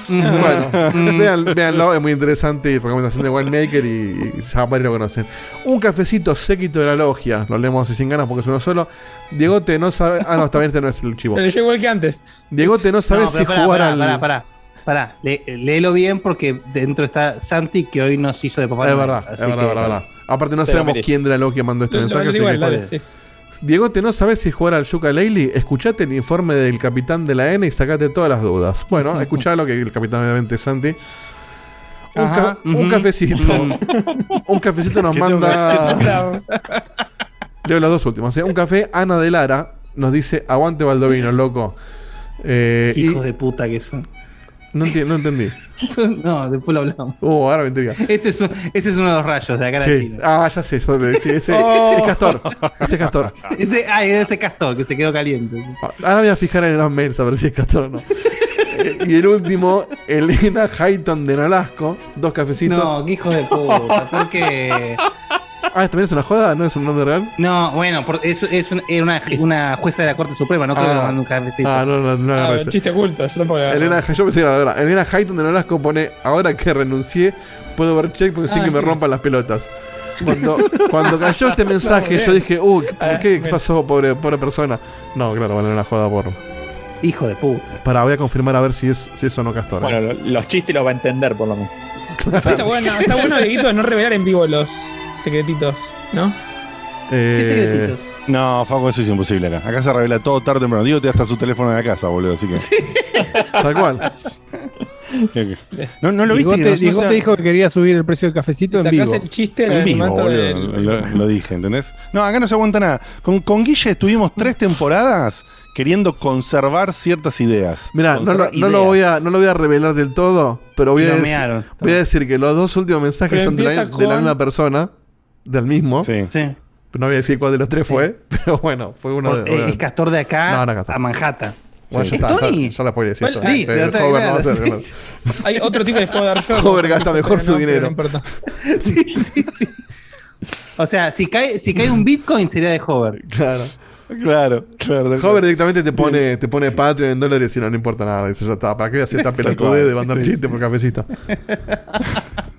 Bueno, vean, véanlo, es muy interesante recomendación de Winemaker y, y ya varios lo conocen. Un cafecito séquito de la logia, lo leemos así sin ganas porque es uno solo. Diegote no sabe. Ah, no, también este no es el chivo. Pero yo igual que antes. Diegote no sabe No, si pará, jugar pará, al. pará, pará. Le- léelo bien porque dentro está Santi que hoy nos hizo de papá. Es verdad, es verdad, que- verdad, verdad. Aparte no lo sabemos merece. quién de la logia mandó este Lo- lo mensaje. igual, que- dale, sí. Diegote no sabes si jugar al Yuka Leili, escuchate el informe del capitán de la N y sacate todas las dudas. Bueno, (laughs) escuchalo que el capitán obviamente es Santi. Un, Ajá, ca- un ujú. cafecito. (laughs) un cafecito nos (laughs) ¿Qué tengo que manda. Leo los dos últimos. ¿eh? Un café, Ana de Lara nos dice: Aguante Baldovino, loco. Eh, y Hijos de puta que son. No, enti- no entendí. (laughs) No, después lo hablamos. Uh, ahora me intriga. Ese es, un- ese es uno de los rayos de acá de Sí. Chile. Ah, ya sé. yo te- sí, ese, (laughs) Oh. Es Castor. Ese es Castor. (laughs) Ese, ay, ese castor que se quedó caliente. Ah, Ahora voy a fijar en los mails a ver si es Castor o no. Eh, y el último, Elena Hayton de Nolasco. Dos cafecitos. No, qué hijo de puta. Porque. Ah, ¿también es una joda? ¿No es un nombre real? No, bueno, por- es, es un- una, una jueza de la Corte Suprema, no creo que Ah. cafecito. Ah, no, no, no Ah, un chiste oculto. Yo tampoco. Elena, yo pensé que era de verdad. Elena Hayton de Nolasco pone: Ahora que renuncié, puedo ver check porque sin Ah, que me rompan las pelotas. (laughs) Cuando, cuando cayó este mensaje, yo dije: Uh, ¿qué- Ah, ¿qué, qué pasó, pobre, pobre persona? No, claro, era una joda por. Hijo de puta. Para, voy a confirmar a ver si es, si es o no Castor. ¿eh? Bueno, lo- los chistes los va a entender por lo menos. Sí, está bueno, está bueno, Dieguito, de no revelar en vivo los secretitos, ¿no? Eh, No, Faco, eso es imposible acá. Acá se revela todo tarde o temprano. Digo, te hasta su teléfono de la casa, boludo. Así que. (laughs) Tal cual. ¿Qué- qué? No, no lo viste. Diego que te, no- no Diego sea- te dijo que quería subir el precio del cafecito en vivo. el chiste En del vivo, manto boludo. del- Lo, lo dije, ¿entendés? No, acá no se aguanta nada. Con, con Guille estuvimos tres temporadas queriendo conservar ciertas ideas. Mira, no, lo- no voy a, no lo voy a revelar del todo, pero voy a, decir, mearon. voy a decir que los dos últimos mensajes Pero son de la, de misma persona, del mismo. Sí. Sí. No voy a decir cuál de los tres fue, (laughs) pero bueno, fue uno de. Eh, es Castor de acá No, no, Castor. a Manhattan. Bueno, Sí. ya está, Estoy- ya, ya la puedo decir. Eh, no a (laughs) sí, sí. Hay otro tipo que les puedo dar (laughs) yo. Hover gasta mejor su No, dinero. No importa. Sí, sí, sí. O sea, si cae, si cae un Bitcoin sería de Hover. Claro. Claro, claro. Hover directamente te pone, te pone Patreon en dólares y no, no importa nada. Eso ya está. ¿Para qué hacer esta pelotudez de mandar Sí, chiste por cafecito?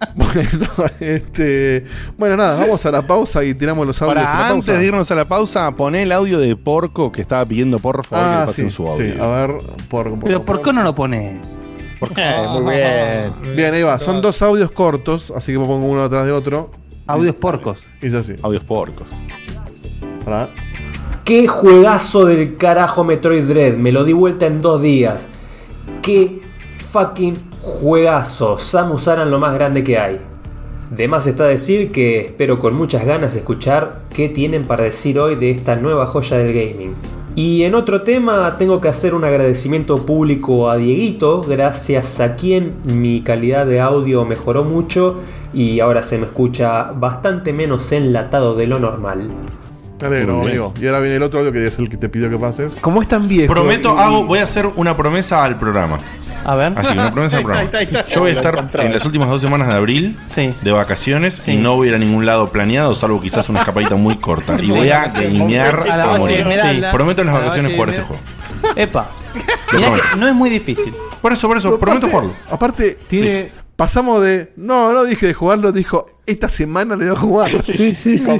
(laughs) bueno, este. Bueno, nada, vamos a la pausa y tiramos los audios. a la Para pausa. antes de irnos a la pausa, poné el audio de Porco que estaba pidiendo por favor que Ah, pasen sí, su audio. sí. A ver, por, Pero ¿por qué no lo pones? Eh, muy bien. Bien, ahí va. Son dos audios cortos, así que me pongo uno atrás de otro. Audios porcos. Es así. Audios porcos. Pará. Qué juegazo del carajo Metroid Dread. Me lo di vuelta en dos días. Qué fucking juegazo. Samus Aran lo más grande que hay. De más está decir que espero con muchas ganas escuchar qué tienen para decir hoy de esta nueva joya del gaming. Y en otro tema tengo que hacer un agradecimiento público a Dieguito, gracias a quien mi calidad de audio mejoró mucho y ahora se me escucha bastante menos enlatado de lo normal. Amigo. Y ahora viene el otro audio que es el que te pidió que pases. Como es tan viejo. Prometo, y- hago, voy a hacer una promesa al programa. A ver. Así, una promesa al programa. Yo voy a estar en las últimas dos semanas de abril Sí. de vacaciones Sí. y no voy a ir a ningún lado planeado, salvo quizás una escapadita muy corta. Y voy a gamear A morir. Prometo en las vacaciones jugar este juego. Epa. Mirá que no es muy difícil. Por eso, por eso, prometo jugarlo. Aparte, Tiene. Pasamos de. No, no dije de jugarlo, dijo. Esta semana lo voy a jugar. (laughs) Sí, sí, sí. Sí, sí.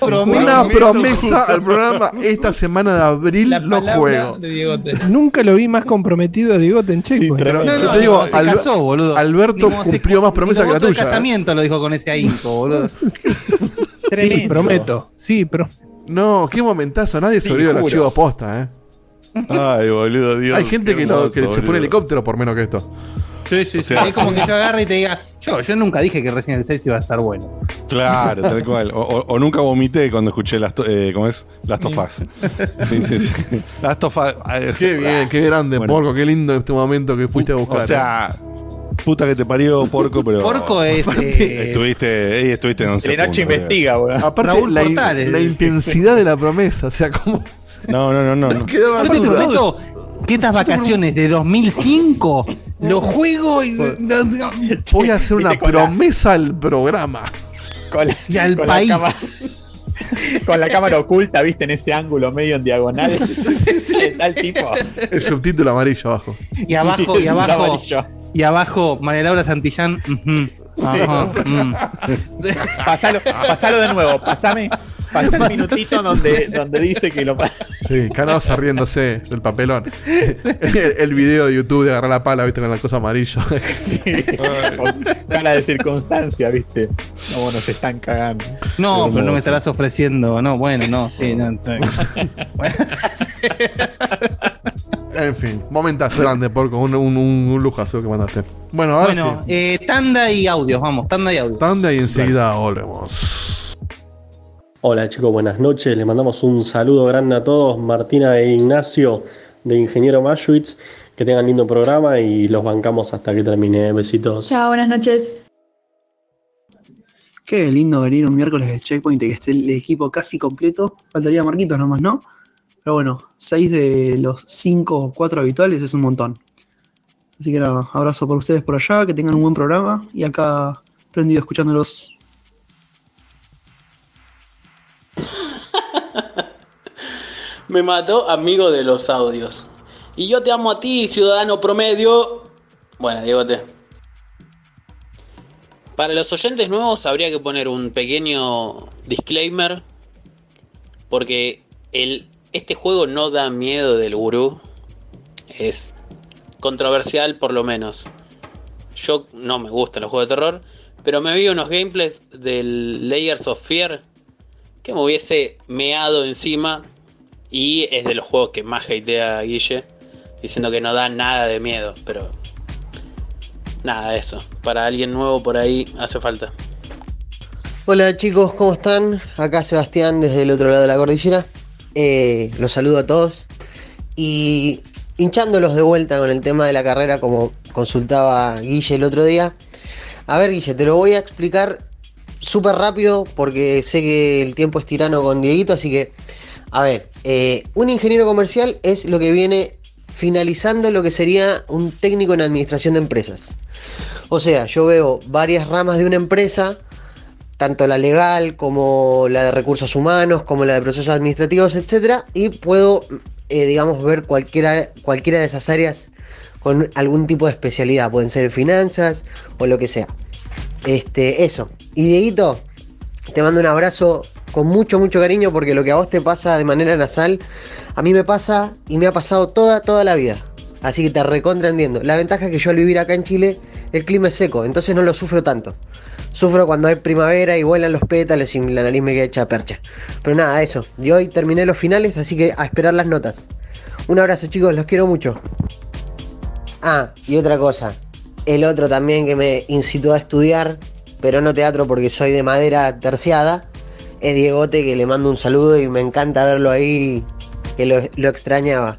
prometo. Una promesa al programa. Esta semana de abril La lo juego. de. Nunca lo vi más comprometido a Diegote en Checkpoint. Pero. No, no, te digo, se Albe- casó, boludo. Alberto Ni como se- cumplió más promesas que la tuya. casamiento lo dijo con ese ahínco, boludo. (laughs) sí, Tremendo. prometo. Sí, pero. No, qué momentazo. Nadie Sí, sobrevivió al archivo posta, eh. Ay, boludo, Dios. Hay gente que, lo, hermoso, que se fue en helicóptero por menos que esto. Sí, sí, sí. sea- es como que yo agarre y te diga, yo, yo nunca dije que Resident Evil 6 iba a estar bueno. Claro, tal cual. O, o- o nunca vomité cuando escuché las, to- eh, ¿cómo es? Las tofas. (laughs) Sí, sí, sí. Las tofas. Qué bien, qué grande, Bueno. porco, qué lindo este momento que fuiste a buscar. O sea, puta que te parió, porco, pero. Porco (laughs) es. eh, Estuviste, ey, estuviste en 11 Telenoche puntos, investiga, weón. aparte Raúl la, in- Portales. la intensidad de la promesa, o sea, como No, no, no, no. (laughs) no. quedaba Yo te duda. prometo que estas vacaciones de 2005 lo juego y, Voy a hacer una promesa al programa. Con la, y al con la país. cámara- (laughs) con la cámara oculta, viste, en ese ángulo medio en diagonal. (laughs) El tipo. El subtítulo amarillo abajo. Y abajo, Sí, sí, y abajo, amarillo. y abajo, María Laura Santillán. Ajá, (laughs) mm. Pasalo, pasalo de nuevo, pasame, pasame el minutito donde, donde dice que lo Sí, Canosa riéndose del papelón. El, el video de YouTube de agarrar la pala, viste, con la cosa amarillo. Sí, (laughs) con cara de circunstancia, viste. No, bueno, se están cagando. No, pero no me estarás ofreciendo. No, bueno, no, sí, no. está- (laughs) En fin, momentazo grande, porco. Un, un, un, lujazo que mandaste. Bueno, ahora Bueno, sí. eh, tanda y audios, vamos, tanda y audios. Tanda y enseguida volvemos. Hola chicos, buenas noches. Les mandamos un saludo grande a todos. Martina e Ignacio de Ingeniero Mashwitz. Que tengan lindo programa y los bancamos hasta que termine. Besitos. Chao, buenas noches. Qué lindo venir un miércoles de checkpoint y que esté el equipo casi completo. Faltaría Marquitos nomás, ¿no? Pero bueno, seis de los cinco o cuatro habituales es un montón. Así que nada, abrazo por ustedes por allá, que tengan un buen programa y acá prendido escuchándolos. (laughs) Me mató amigo de los audios. Y yo te amo a ti, ciudadano promedio. Bueno, Diegote. Para los oyentes nuevos habría que poner un pequeño disclaimer. Porque el, este juego no da miedo del gurú. es controversial por lo menos. Yo no me gustan los juegos de terror, pero me vi unos gameplays del Layers of Fear que me hubiese meado encima y es de los juegos que más hatea Guille, diciendo que no da nada de miedo, pero nada de eso. Para alguien nuevo por ahí hace falta. Hola chicos, ¿cómo están? Acá Sebastián desde el otro lado de la cordillera. Eh, los saludo a todos. Y hinchándolos de vuelta con el tema de la carrera, como consultaba Guille el otro día. A ver, Guille, te lo voy a explicar súper rápido porque sé que el tiempo es tirano con Dieguito, así que, a ver, eh, un ingeniero comercial es lo que viene finalizando lo que sería un técnico en administración de empresas. O sea, yo veo varias ramas de una empresa, tanto la legal como la de recursos humanos, como la de procesos administrativos, etcétera, y puedo, eh, digamos, ver cualquiera, cualquiera de esas áreas con algún tipo de especialidad. Pueden ser finanzas o lo que sea. Este, eso. Y Dieguito, te mando un abrazo con mucho, mucho cariño porque lo que a vos te pasa de manera nasal, a mí me pasa y me ha pasado toda, toda la vida. Así que te recontra entiendo. La ventaja es que yo al vivir acá en Chile, el clima es seco, entonces no lo sufro tanto. Sufro cuando hay primavera y vuelan los pétalos y la nariz me queda hecha percha. Pero nada, eso. Y hoy terminé los finales, así que a esperar las notas. Un abrazo chicos, los quiero mucho. Ah, y otra cosa. El otro también que me incitó a estudiar, pero no teatro porque soy de madera terciada, es Diegote que le mando un saludo y me encanta verlo ahí, que lo extrañaba.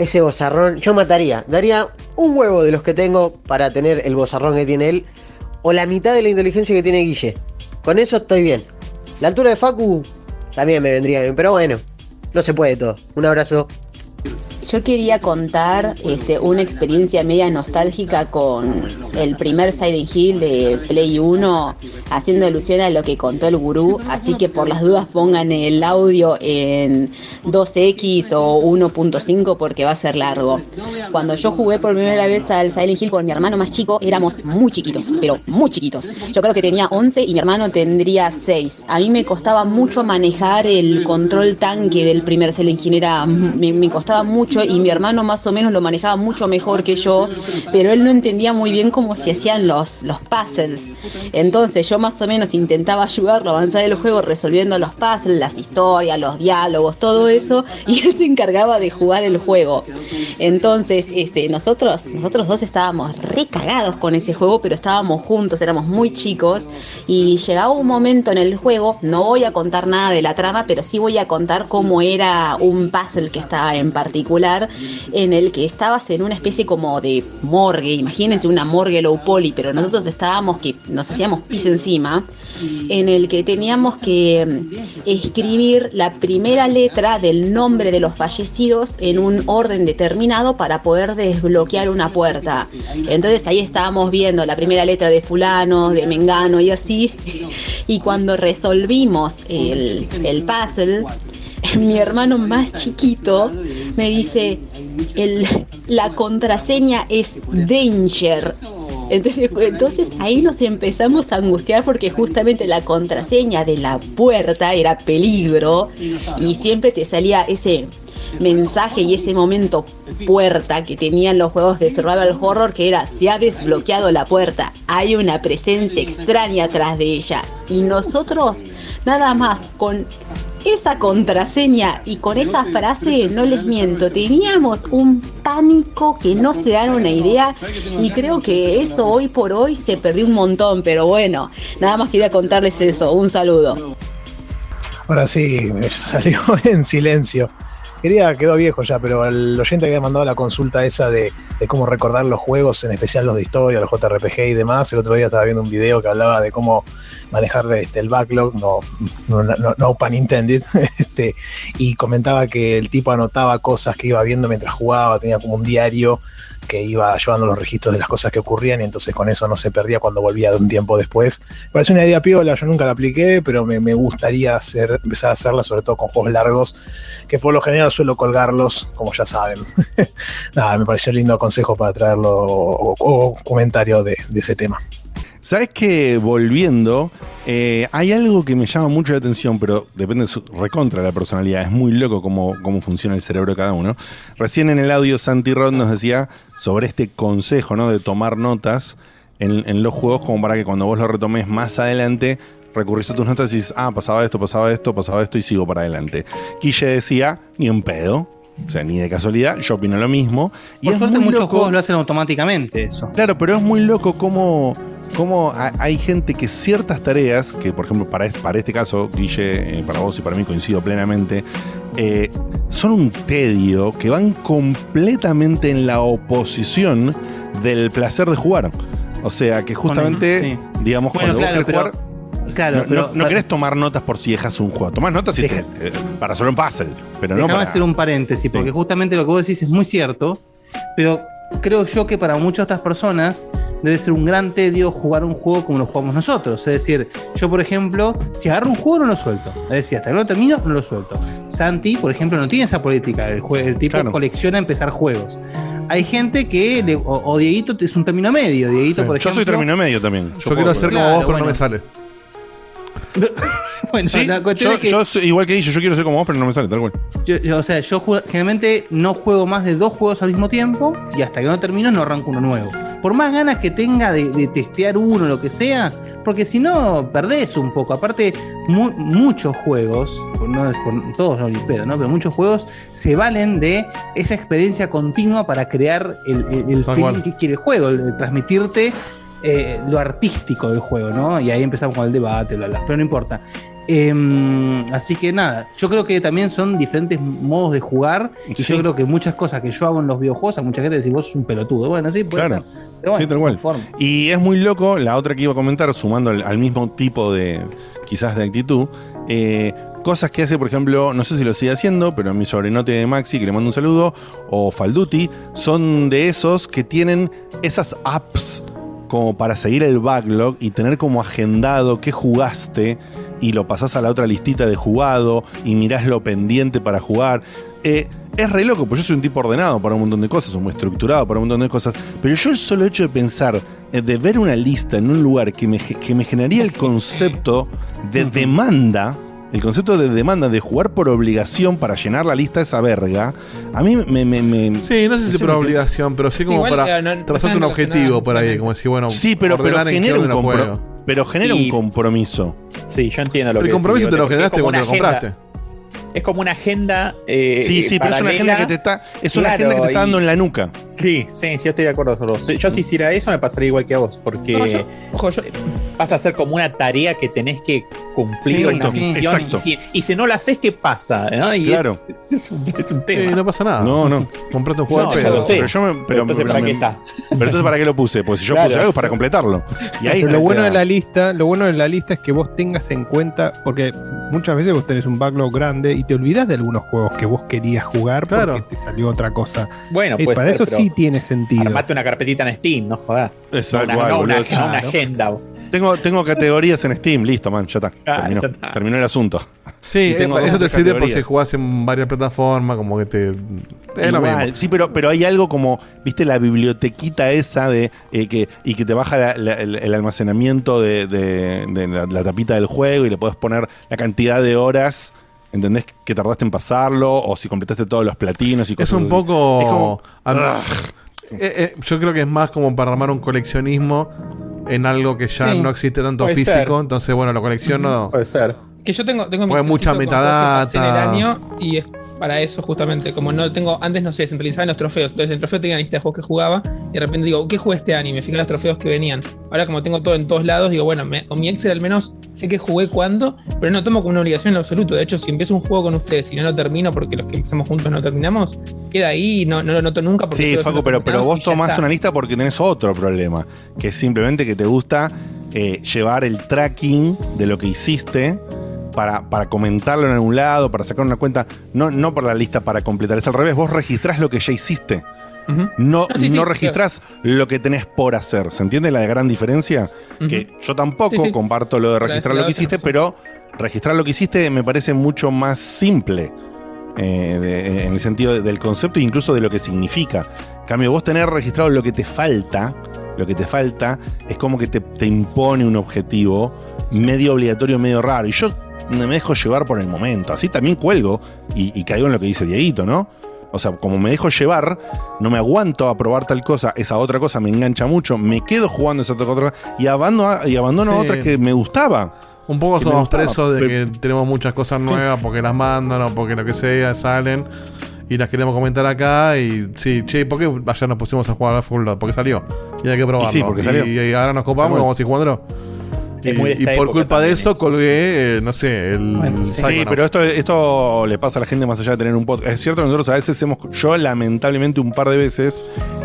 Ese bozarrón, yo mataría, daría un huevo de los que tengo para tener el bozarrón que tiene él, o la mitad de la inteligencia que tiene Guille. Con eso estoy bien. La altura de Facu también me vendría bien, pero bueno, no se puede todo. Un abrazo. Yo quería contar este, una experiencia media nostálgica con el primer Silent Hill de Play 1, haciendo alusión a lo que contó el gurú, así que por las dudas pongan el audio en 2X o 1.5 porque va a ser largo. Cuando yo jugué por primera vez al Silent Hill con mi hermano más chico, éramos muy chiquitos, pero muy chiquitos. Yo creo que tenía 11 y mi hermano tendría 6. A mí me costaba mucho manejar el control tanque del primer Silent Hill, me costaba mucho y mi hermano más o menos lo manejaba mucho mejor que yo, pero él no entendía muy bien cómo se hacían los, los puzzles. Entonces yo más o menos intentaba ayudarlo a avanzar el juego resolviendo los puzzles, las historias, los diálogos, todo eso, y (laughs) él se encargaba de jugar el juego. Entonces, este, nosotros, nosotros dos estábamos recagados con ese juego, pero estábamos juntos, éramos muy chicos, y llegaba un momento en el juego, no voy a contar nada de la trama, pero sí voy a contar cómo era un puzzle que estaba en particular, en el que estabas en una especie como de morgue, imagínense una morgue low poly, pero nosotros estábamos que nos hacíamos pis encima, en el que teníamos que mm, escribir la primera letra del nombre de los fallecidos en un orden determinado para poder desbloquear una puerta. Entonces ahí estábamos viendo la primera letra de fulano, de mengano y así, y cuando resolvimos el, el puzzle, (laughs) mi hermano más chiquito me dice, el, la contraseña es danger. Entonces, entonces ahí nos empezamos a angustiar porque justamente la contraseña de la puerta era peligro y siempre te salía ese mensaje y ese momento puerta que tenían los juegos de survival horror que era se ha desbloqueado la puerta, hay una presencia extraña atrás de ella y nosotros nada más con esa contraseña y con esa frase, no les miento, teníamos un pánico que no se dan una idea y creo que eso hoy por hoy se perdió un montón, pero bueno, nada más quería contarles eso, un saludo. Ahora sí, salió (laughs) en silencio. Quería, quedó viejo ya, pero el oyente que había mandado la consulta esa de, de, cómo recordar los juegos, en especial los de historia, los JRPG y demás, el otro día estaba viendo un video que hablaba de cómo manejar este, el backlog, no, no, no, no pan intended, (laughs) este, y comentaba que el tipo anotaba cosas que iba viendo mientras jugaba, tenía como un diario que iba llevando los registros de las cosas que ocurrían y entonces con eso no se perdía cuando volvía un tiempo después. Me parece una idea piola, yo nunca la apliqué, pero me, gustaría hacer, empezar a hacerla sobre todo con juegos largos, que por lo general suelo colgarlos, como ya saben. (laughs) Nada, me pareció lindo consejo para traerlo o, comentario de ese tema. ¿Sabes que volviendo, eh, hay algo que me llama mucho la atención, pero depende su- recontra de la personalidad. Es muy loco cómo, cómo funciona el cerebro de cada uno. Recién en el audio Santi Rod nos decía sobre este consejo, ¿no? De tomar notas en, en los juegos como para que cuando vos lo retomes más adelante recurrís a tus notas y dices, ah, pasaba esto, pasaba esto, pasaba esto y sigo para adelante. Quille decía, ni un pedo. O sea, ni de casualidad, yo opino lo mismo. Y Por es suerte muchos loco- juegos lo hacen automáticamente eso. Claro, pero es muy loco cómo, cómo ha- hay gente que ciertas tareas, que por ejemplo para, es- para este caso, Guille, eh, para vos y para mí coincido plenamente, eh, son un tedio que van completamente en la oposición del placer de jugar. O sea, que justamente, digamos, Bueno, cuando claro, vos querés pero- jugar... claro, no, pero- no- no querés tomar notas por si dejas un juego. Tomás notas y te- te- para solo un puzzle. Pero no para... hacer un paréntesis, porque justamente lo que vos decís es muy cierto, pero creo yo que para muchas otras personas debe ser un gran tedio jugar un juego como lo jugamos nosotros. Es decir, yo, por ejemplo, si agarro un juego no lo suelto. Es decir, hasta que no lo termino, no lo suelto. Santi, por ejemplo, no tiene esa política. El, tipo colecciona empezar juegos. Hay gente que, le- o, o Dieguito es un término medio. Dieguito, por Yo ejemplo. soy término medio también. Yo quiero hacer como vos, pero no me sale. (laughs) (laughs) Bueno, Sí, la cuestión yo, es que- yo soy igual que Guille, yo quiero ser como vos, pero no me sale, tal cual. Yo, yo, o sea, yo generalmente no juego más de dos juegos al mismo tiempo y hasta que no termino no arranco uno nuevo. Por más ganas que tenga de, de testear uno, lo que sea, porque si no, perdés un poco. Aparte, mu- muchos juegos, no es por todos no ni pedo, ¿no? Pero muchos juegos se valen de esa experiencia continua para crear el, el- feeling cual. que quiere el juego, el de transmitirte eh, lo artístico del juego, ¿no? Y ahí empezamos con el debate, bla, bla, pero no importa. Em, así que nada, yo creo que también son diferentes modos de jugar y Sí. yo creo que muchas cosas que yo hago en los videojuegos a mucha gente decir vos sos un pelotudo. Bueno, sí, puede Claro. ser. Pero bueno, sí, tal cual. forma. Y es muy loco, la otra que iba a comentar, sumando al, al mismo tipo de, quizás de actitud, eh, cosas que hace, por ejemplo, no sé si lo sigue haciendo, pero mi sobrinote de Maxi, que le mando un saludo, o Falduti, son de esos que tienen esas apps como para seguir el backlog y tener como agendado qué jugaste y lo pasás a la otra listita de jugado y mirás lo pendiente para jugar. Eh, es re loco, pues yo soy un tipo ordenado para un montón de cosas, muy estructurado para un montón de cosas, pero yo el solo hecho de pensar, eh, de ver una lista en un lugar que me, que me generaría el concepto de demanda, el concepto de demanda, de jugar por obligación para llenar la lista de esa verga, a mí me... me, me- Sí, no sé si por obligación, pero sí como Igual, para eh, no- no trazarte un objetivo por ahí, como decir, bueno, Sí, pero, pero genera, un juego. pero genera un compromiso. Sí, yo entiendo lo El que compromiso decís, te lo generaste cuando lo compraste. Es como una agenda. eh, Sí, sí, pero es una agenda que te está, es una agenda que te está y- dando en la nuca. Sí, sí, sí, yo estoy de acuerdo vos. Yo si hiciera eso me pasaría igual que a vos, porque No, yo- ojo, yo- vas a hacer como una tarea que tenés que cumplir, Sí, una exacto, misión, exacto. Y, si, y si no la haces, ¿qué pasa? ¿no? Y Claro. Es, (laughs) es un, es un tema. Sí, no pasa nada. No, no. Comprate un juego No, al pedo. Pero yo me- pero- entonces, ¿para me- qué está? Pero entonces, ¿para qué lo puse? Pues si yo Claro. puse algo es para completarlo. Y ahí Pero está lo bueno de la lista, lo bueno de la lista es que vos tengas en cuenta, porque muchas veces vos tenés un backlog grande y te olvidás de algunos juegos que vos querías jugar Claro. porque te salió otra cosa. Bueno, Eh, puede para ser, eso pero sí tiene sentido. Armate una carpetita en Steam, no jodas. Exacto, una, no una- claro. agenda. Tengo, tengo categorías en Steam, listo, man, ya está. Ah, terminó, ya está. terminó el asunto. Sí, (laughs) tengo eh, eso te sirve por si jugás en varias plataformas, como que te. Es lo Igual, mismo. Sí, pero, pero hay algo como, viste, la bibliotequita esa de eh, que, y que te baja la- la- el, el almacenamiento de, de- de la, la tapita del juego y le puedes poner la cantidad de horas, ¿entendés? Que tardaste en pasarlo, o si completaste todos los platinos y Es cosas un así. poco. Es como- a- Eh, eh, yo creo que es más como para armar un coleccionismo en algo que ya Sí, no existe tanto puede físico. ser. Entonces, bueno, lo colecciono. Puede ser. Que yo tengo, tengo mi mucha pasé en el metadata. año y es para eso justamente. Como no tengo, antes no se descentralizaban los trofeos. Entonces en el trofeo tenía lista de juegos que jugaba y de repente digo, ¿qué jugué este año? Y me fijé en los trofeos que venían. Ahora como tengo todo en todos lados, digo, bueno, me- con mi Excel al menos sé que jugué cuándo, pero no tomo como una obligación en absoluto. De hecho, si empiezo un juego con ustedes y no lo termino porque los que empezamos juntos no terminamos, queda ahí y no, no lo noto nunca porque Sí, Facu, pero, pero vos tomás una lista porque tenés otro problema, que es simplemente que te gusta eh, llevar el tracking de lo que hiciste para, para comentarlo en algún lado, para sacar una cuenta, no, no por la lista para completar, es al revés, vos registrás lo que ya hiciste. No, No, sí, registrás lo que tenés por hacer. ¿Se entiende la gran diferencia? Que yo tampoco Sí, comparto lo de registrar lo que hiciste, pero registrar lo que hiciste me parece mucho más simple. eh, de- en el sentido de- del concepto e incluso de lo que significa. En cambio, vos tener registrado lo que te falta, lo que te falta es como que te, te impone un objetivo medio obligatorio, medio raro. Y yo me dejo llevar por el momento. Así también cuelgo y, y caigo en lo que dice Dieguito, ¿no? O sea, como me dejo llevar, no me aguanto a probar tal cosa, esa otra cosa me engancha mucho, me quedo jugando esa otra cosa y abandono, y abandono Sí. otra que me gustaba. Un poco somos presos de pero- que tenemos muchas cosas nuevas porque las mandan o porque lo que sea salen y las queremos comentar acá y sí, che, ¿por qué ayer nos pusimos a jugar a Full? Porque salió y hay que probarlo. Y sí, porque salió. Y, y ahora nos copamos Bueno. como si jugándolo. Es Y, muy por época culpa de eso colgué, eh, no sé, el Sí, Psychonauts. pero esto, esto le pasa a la gente más allá de tener un podcast. Es cierto que nosotros a veces hemos, yo lamentablemente un par de veces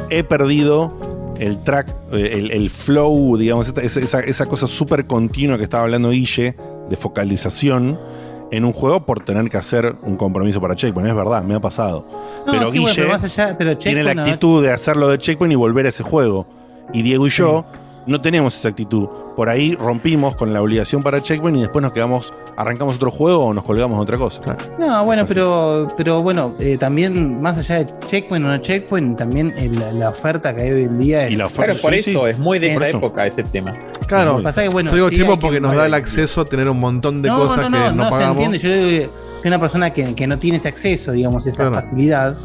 he perdido el track, eh, el, el flow, digamos, esa, esa- esa cosa súper continua que estaba hablando Guille, de focalización en un juego por tener que hacer un compromiso para Checkpoint. Es verdad, me ha pasado. No, pero sí, bueno, Guille pero más allá- pero tiene la actitud de hacerlo de Checkpoint y volver a ese juego. Y Diego y yo no tenemos esa actitud. Por ahí rompimos con la obligación para Checkpoint y después nos quedamos, arrancamos otro juego o nos colgamos otra cosa. No, bueno, pero, pero bueno, eh, también más allá de checkpoint o no checkpoint, también la, la oferta que hay hoy en día es. Claro, por eso es muy de esta época ese tema. Claro, Pasa que, bueno, yo digo sí, porque nos da el acceso a tener un montón de no, cosas no, no, que no, no se pagamos. entiende. Yo digo que una persona que, que no tiene ese acceso, digamos, esa facilidad,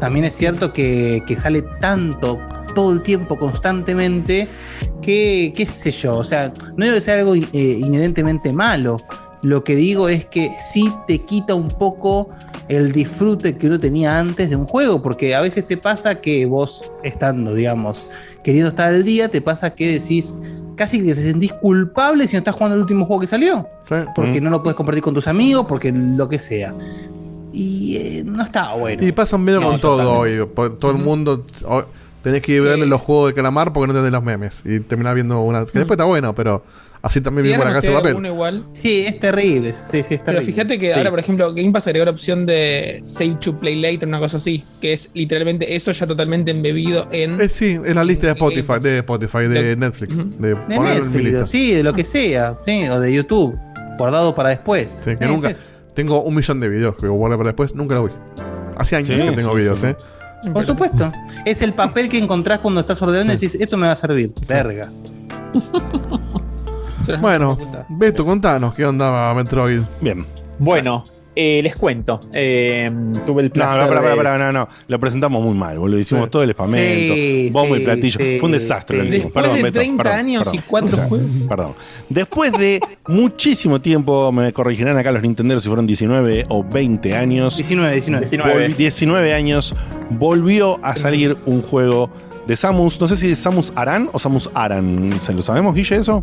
también es cierto que, que sale tanto todo el tiempo, constantemente, que, qué sé yo, o sea, no digo que sea algo eh, inherentemente malo. Lo que digo es que sí te quita un poco el disfrute que uno tenía antes de un juego, porque a veces te pasa que vos, estando, digamos, queriendo estar al día, te pasa que decís casi que te sentís culpable si no estás jugando el último juego que salió. Porque Mm. no lo puedes compartir con tus amigos, porque lo que sea. Y eh, no estaba bueno. Y pasa medio No, con todo hoy. Todo el mundo hoy tenés que verle los juegos de calamar porque no tenés los memes. Y terminás viendo una. Que después está bueno, pero así también viene por acá Fíjate su si hay papel. igual. Sí, es terrible. Sí, sí, es Pero fíjate que Sí. ahora, por ejemplo, Game Pass agregó la opción de Save to Play Later, una cosa así, que es literalmente eso ya totalmente embebido en. Eh, sí, es la lista de Spotify, de Spotify, de Netflix. De, De en mi Netflix, sí, de lo que sea, sí, o de YouTube, guardado para después. Sí, que Sí, nunca. es. Tengo un millón de videos que guardé para después, nunca los vi. Hace años Sí, que tengo sí, videos, sí. ¿eh? Por supuesto. Es el papel que encontrás cuando estás ordenando y decís, esto me va a servir. Verga. (laughs) Bueno, Beto, contanos qué onda Metroid. Bien. Bueno, eh, les cuento. Eh, tuve el No, placer. no, pará, pará, de- no, no. Lo presentamos muy mal, boludo. Hicimos Sí. todo el espamento, Sí, bombo y sí, platillo. sí, Fue un desastre lo hicimos. Después Perdón, de Beto, 30 perdón, años perdón. y 4 juegos. Perdón. Después de muchísimo tiempo, me corregirán acá los Nintenderos si fueron 19 o 20 años. 19, 19. Volvi- 19 años, volvió a salir un juego de Samus. No sé si es Samus Aran o Samus Aran. ¿Se lo sabemos, Guille, eso?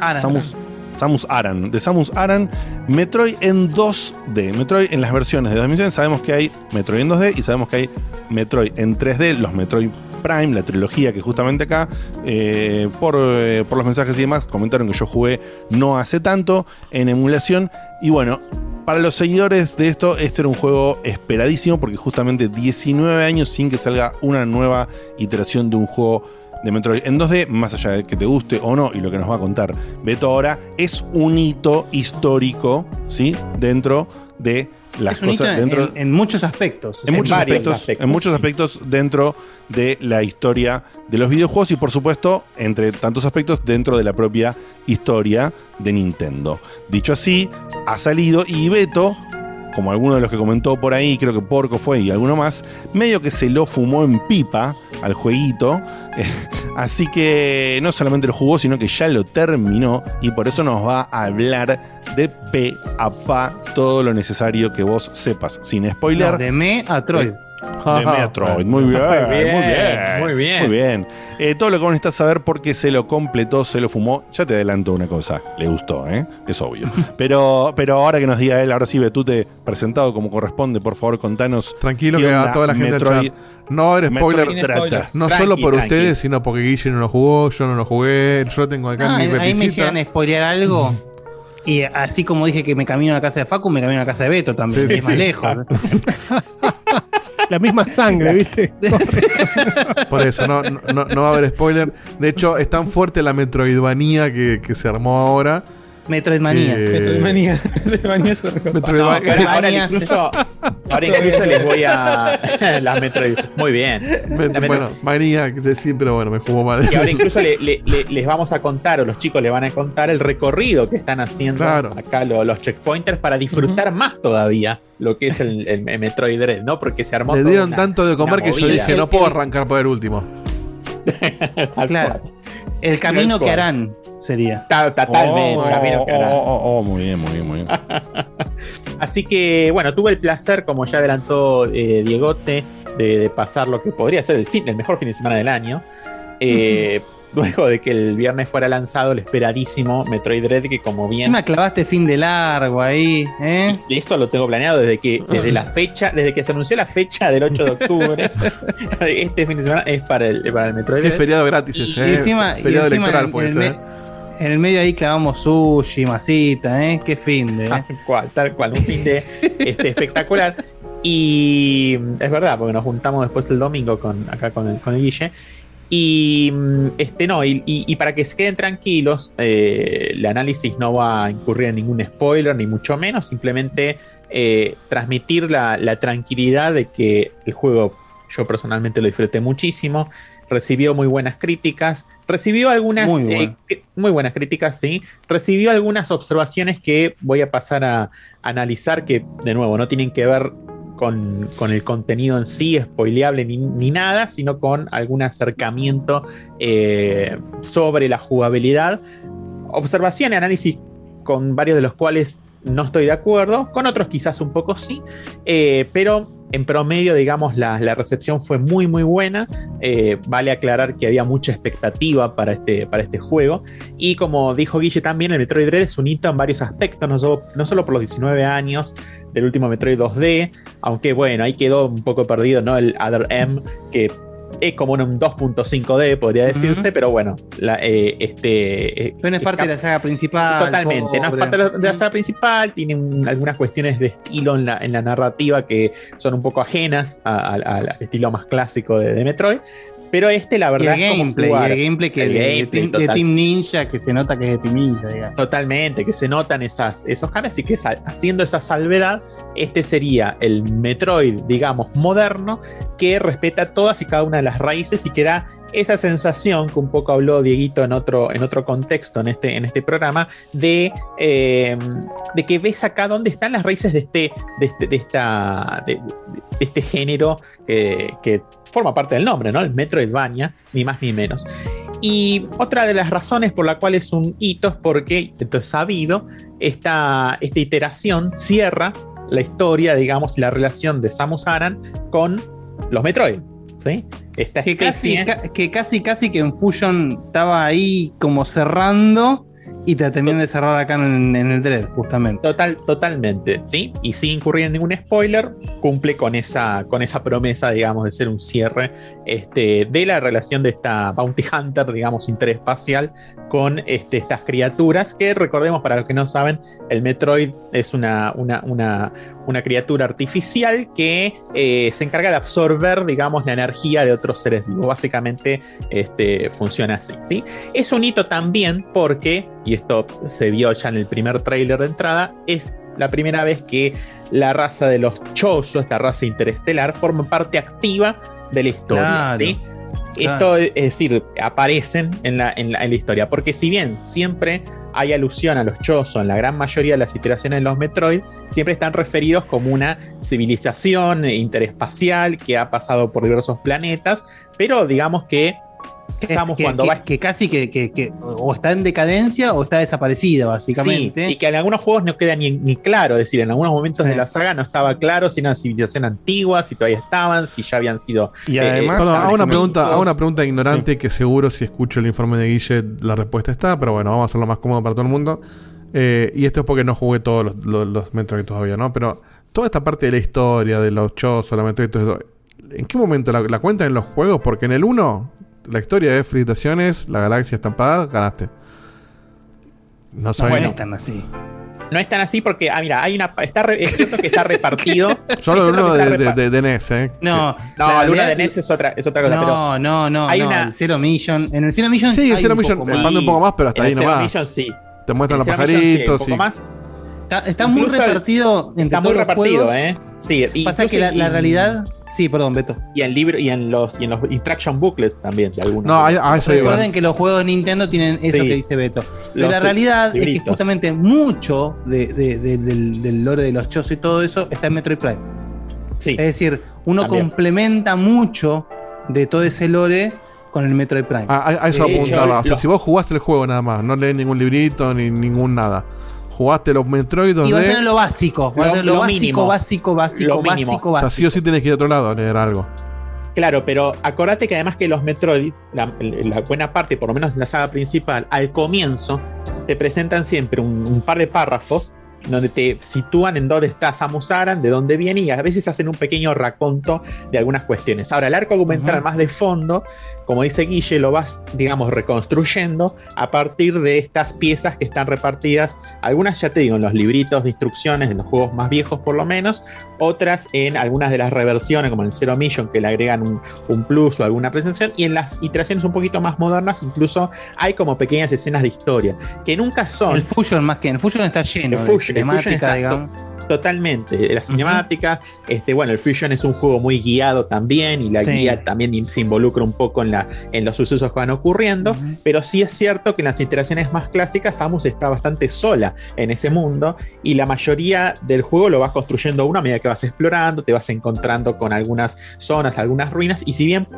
Aran. Samus, Samus Aran. De Samus Aran, Metroid en 2D. Metroid en las versiones de 2000 sabemos que hay Metroid en 2D y sabemos que hay Metroid en 3D, los Metroid Prime, la trilogía que justamente acá, eh, por, eh, por los mensajes y demás, comentaron que yo jugué no hace tanto en emulación. Y bueno, para los seguidores de esto, este era un juego esperadísimo porque justamente 19 años sin que salga una nueva iteración de un juego de Metroid en 2D, más allá de que te guste o no, y lo que nos va a contar Beto ahora, es un hito histórico, ¿sí? Dentro de las cosas. en, dentro, en- en muchos aspectos. en muchos aspectos, en muchos aspectos dentro de la historia de los videojuegos y por supuesto, entre tantos aspectos, dentro de la propia historia de Nintendo. Dicho así, ha salido y Beto, como alguno de los que comentó por ahí, creo que Porco fue y alguno más, medio que se lo fumó en pipa al jueguito. (laughs) Así que no solamente lo jugó, sino que ya lo terminó y por eso nos va a hablar de pe a pa todo lo necesario que vos sepas, sin spoiler. No, de me a Troy. De Metroid, (laughs) muy bien, Muy muy bien, bien, muy bien. Muy bien. Eh, todo lo que vos necesitas saber porque se lo completó, se lo fumó. Ya te adelanto una cosa, le gustó, ¿eh? Es obvio. (laughs) pero, pero ahora que nos diga él, ahora sí, Betute, presentado como corresponde, por favor, contanos. Tranquilo que a toda la gente del chat. No va a haber spoiler. No Tranqui, solo por tranqui. ustedes, sino porque Guille no lo jugó, yo no lo jugué, yo lo tengo acá Ah, en mi ahí me hicieron spoilear algo. Y así como dije que me camino a la casa de Facu, me camino a la casa de Beto también, Sí, que es más sí. lejos. (laughs) La misma sangre, (laughs) ¿viste? (laughs) Por eso, no, no, no va a haber spoiler. De hecho, es tan fuerte la Metroidvanía que, que se armó ahora Metroidmanía. que- Metroidmanía. (laughs) Metroidmanía es otro. Metroidmanía. No, ahora Metroidvania, incluso, ahora incluso les voy a. (laughs) las Metroid. Muy bien. Me- La Metro- bueno, manía, que decir, pero bueno, me jugó mal. que ahora incluso le- le- le- (laughs) les vamos a contar, o los chicos les van a contar el recorrido que están haciendo Claro. acá lo- los checkpointers para disfrutar más todavía lo que es el, el- el Metroid Dread, ¿no? Porque se armó Le dieron una- tanto de comer que yo dije, no puedo arrancar por el último. Claro. Cual. El camino que harán sería. Ta- Totalmente, Oh, camino que oh, harán. oh, oh, oh, muy bien, muy bien, muy bien. (laughs) Así que, bueno, tuve el placer, como ya adelantó eh, Diegote, de, de pasar lo que podría ser el, fin, el mejor fin de semana del año. Eh, (laughs) Luego de que el viernes fuera lanzado el esperadísimo Metroid Dread, que como bien. Me clavaste fin de largo ahí, ¿eh? Y eso lo tengo planeado desde que desde la fecha, desde que se anunció la fecha del 8 de octubre. (laughs) este fin de semana es para el, para el Metroid Qué Dread. feriado gratis ese, Y ¿eh? encima, y Feriado encima electoral en, en el ¿eh? en el medio ahí clavamos sushi, masita, ¿eh? Qué fin de. ¿eh? Tal cual, tal cual, un fin de este, espectacular. Y es verdad, porque nos juntamos después el domingo con, acá con el, con el Guille. Y mm, este no, y, y- y para que se queden tranquilos, eh, el análisis no va a incurrir en ningún spoiler, ni mucho menos, simplemente eh, transmitir la, la tranquilidad de que el juego yo personalmente lo disfruté muchísimo, recibió muy buenas críticas, recibió algunas Muy eh, muy buenas críticas, sí, recibió algunas observaciones que voy a pasar a analizar que de nuevo no tienen que ver con, el contenido en sí, spoileable ni, ni nada, sino con algún acercamiento eh, sobre la jugabilidad. Observación y análisis con varios de los cuales no estoy de acuerdo, con otros quizás un poco sí, eh, pero en promedio, digamos, la, recepción fue muy, muy buena. Eh, vale aclarar que había mucha expectativa para este, para este juego. Y como dijo Guille también, el Metroid Dread es un hito en varios aspectos, no solo, no solo por los 19 años del último Metroid 2D, aunque bueno, ahí quedó un poco perdido, ¿no? El Other M, que es como un 2.5D, podría decirse, pero bueno, la, eh, este... eh, Pero no es parte de la saga principal. Totalmente, no es parte de la, de la saga principal, tiene un- algunas cuestiones de estilo en la, en la narrativa que son un poco ajenas al estilo más clásico de, de Metroid, pero este la Y verdad el es como gameplay, y el gameplay que El de, gameplay, Team, de total. Team Ninja, que se nota que es de Team Ninja, digamos. Totalmente, que se notan esas, esos cambios y que haciendo esa salvedad, este sería el Metroid, digamos, moderno, que respeta todas y cada una de las raíces y que da esa sensación que un poco habló Dieguito en otro, en otro contexto en este, en este programa, de, eh, de que ves acá dónde están las raíces de este, de este, de esta, de, de este género que, que forma parte del nombre, ¿no? El Metroidvania, ni más ni menos. Y otra de las razones por la cual es un hito es porque, esto es sabido, esta, esta iteración cierra la historia, digamos, la relación de Samus Aran con los Metroid. ¿sí? Esta Que casi, ca- que casi, casi que en Fusion estaba ahí como cerrando y te terminan de cerrar acá en, en el Dread, justamente. Total, totalmente, ¿sí? Y sin incurrir en ningún spoiler, cumple con esa, con esa promesa, digamos, de ser un cierre este, de la relación de esta Bounty Hunter, digamos, interespacial, con este, estas criaturas que, recordemos, para los que no saben, el Metroid es una, una, una, una criatura artificial que eh, se encarga de absorber, digamos, la energía de otros seres vivos. Básicamente este, funciona así, ¿sí? Es un hito también porque, y esto se vio ya en el primer tráiler de entrada, es la primera vez que la raza de los Chozo, esta raza interestelar, forma parte activa de la historia. Claro, ¿sí? claro. Esto es decir, aparecen en la, en la- en la historia, porque si bien siempre hay alusión a los Chozo en la gran mayoría de las iteraciones de los Metroid, siempre están referidos como una civilización interespacial que ha pasado por diversos planetas, pero digamos Que, Samus que- cuando que- va que casi que, que- que o está en decadencia o está desaparecida, básicamente. Sí, y que en algunos juegos no queda ni, ni claro, es decir, en algunos momentos de la saga no estaba claro si era una civilización antigua, si todavía estaban, si ya habían sido. Y eh, además- Perdón, hago una eh, pregunta, hago una pregunta ignorante que seguro si escucho el informe de Guille la respuesta está, pero bueno, vamos a hacerlo más cómodo para todo el mundo. Eh, y esto es porque no jugué todos los, los, los Metroid todavía, ¿no? Pero toda esta parte de la historia, de los chozos, la Metroid y todo eso, ¿en qué momento la, la cuentan en los juegos? Porque en el 1, la historia es felicitaciones, la galaxia estampada, ganaste. No No, sabemos. no es tan así. No es tan así porque, ah, mira, hay una. Está re- es cierto que está (laughs) repartido. Yo hablo Es de cierto uno de, de, de- de NES, ¿eh? No, No, la Luna de NES es otra, es otra cosa, no, pero. no, no, hay no, una- el Zero Mission. En el Zero Mission Sí, el Zero un Mission poco me más. expande un poco más, pero hasta en ahí el Zero nomás. Mission sí. Te muestran los El Zero Mission, sí, un pajaritos. poco más. Está, está muy el- repartido entre Está muy repartido. ¿eh? Sí, Pasa que la, la en- realidad. Sí, perdón, Beto. Y en libro y en los y en los instruction booklets también de algunos. No, eso iba. Recuerden que los juegos de Nintendo tienen eso Sí. que dice Beto. Pero la realidad es que justamente mucho de- de- de- del, del lore de los chozos y todo eso está en Metroid Prime. Sí. Es decir, uno También. complementa mucho de todo ese lore con el Metroid Prime. A, a- a eso hecho, apuntaba. O sea, lo- si vos jugaste el juego nada más, no lees ningún librito ni ningún nada. Jugaste los Metroid 2D. Y va a tener lo básico, va a Lo- tener lo, lo básico, mínimo. básico, básico, Lo mínimo. básico, O sea, básico. sí o sí tenés que ir a otro lado a leer algo. Claro, pero acordate que además que los Metroid, la, la buena parte, por lo menos en la saga principal, al comienzo te presentan siempre un, un par de párrafos donde te sitúan en dónde está Samus Aran, de dónde viene y a veces hacen un pequeño raconto de algunas cuestiones. Ahora, el arco argumental más de fondo, como dice Guille, lo vas, digamos, reconstruyendo a partir de estas piezas que están repartidas, algunas ya te digo, en los libritos de instrucciones, en los juegos más viejos por lo menos, otras en algunas de las reversiones, como en el Zero Mission, que le agregan un, un plus o alguna presentación, y en las iteraciones un poquito más modernas, incluso hay como pequeñas escenas de historia, que nunca son... El Fusion más que el Fusion está lleno El de Fusion- digamos. To- Totalmente, la cinemática, este, bueno, el Fusion es un juego muy guiado también y la Sí. guía también se involucra un poco en, la, en los sucesos que van ocurriendo, pero sí es cierto que en las iteraciones más clásicas Samus está bastante sola en ese mundo y la mayoría del juego lo vas construyendo uno a medida que vas explorando, te vas encontrando con algunas zonas, algunas ruinas y si bien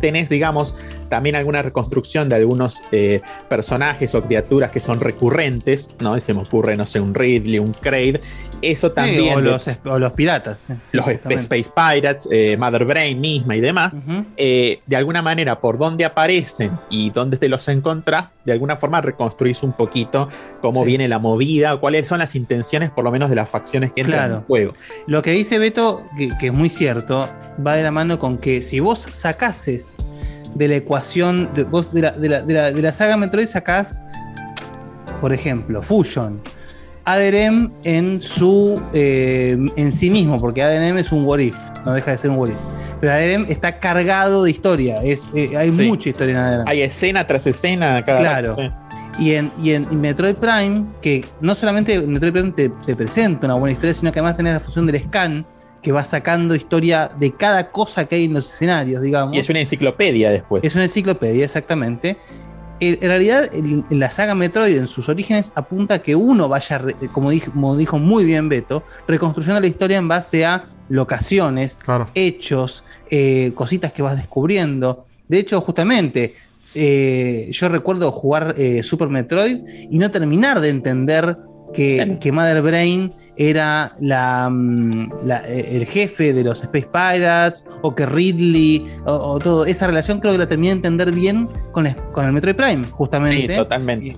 tenés, digamos, también alguna reconstrucción de algunos eh, personajes o criaturas que son recurrentes, ¿no? Se me ocurre, no sé, un Ridley, un Kraid. Eso también. o, de- los, o los piratas. eh, sí, los. Space Pirates, eh, Mother Brain misma y demás, eh, de alguna manera, por dónde aparecen y dónde te los encontrás, de alguna forma reconstruís un poquito cómo Sí. viene la movida, cuáles son las intenciones, por lo menos, de las facciones que entran en Claro. el juego. Lo que dice Beto, que, que es muy cierto, va de la mano con que si vos sacases de la ecuación, de, vos de la, de la- de la- de la saga Metroid sacás, por ejemplo, Fusion, ADRM en su eh, en sí mismo, porque ADRM es un what if, no deja de ser un what if. Pero ADRM está cargado de historia, es, eh, hay Sí. mucha historia en ADRM. Hay escena tras escena cada Claro. rato. Y en, y en y Metroid Prime, que no solamente Metroid Prime te, te presenta una buena historia, sino que además tenés la función del scan, que va sacando historia de cada cosa que hay en los escenarios, digamos. Y es una enciclopedia después. Es una enciclopedia, exactamente. En, en realidad, en, en la saga Metroid, en sus orígenes, apunta a que uno vaya, re- como, dijo, como dijo muy bien Beto, reconstruyendo la historia en base a locaciones, hechos, eh, cositas que vas descubriendo. De hecho, justamente, eh, yo recuerdo jugar eh, Super Metroid y no terminar de entender que, que Mother Brain era la, mm, la- eh, el jefe de los Space Pirates o que Ridley o, o todo. Esa relación creo que la terminé de entender bien con, el- con el Metroid Prime, justamente. Sí, totalmente.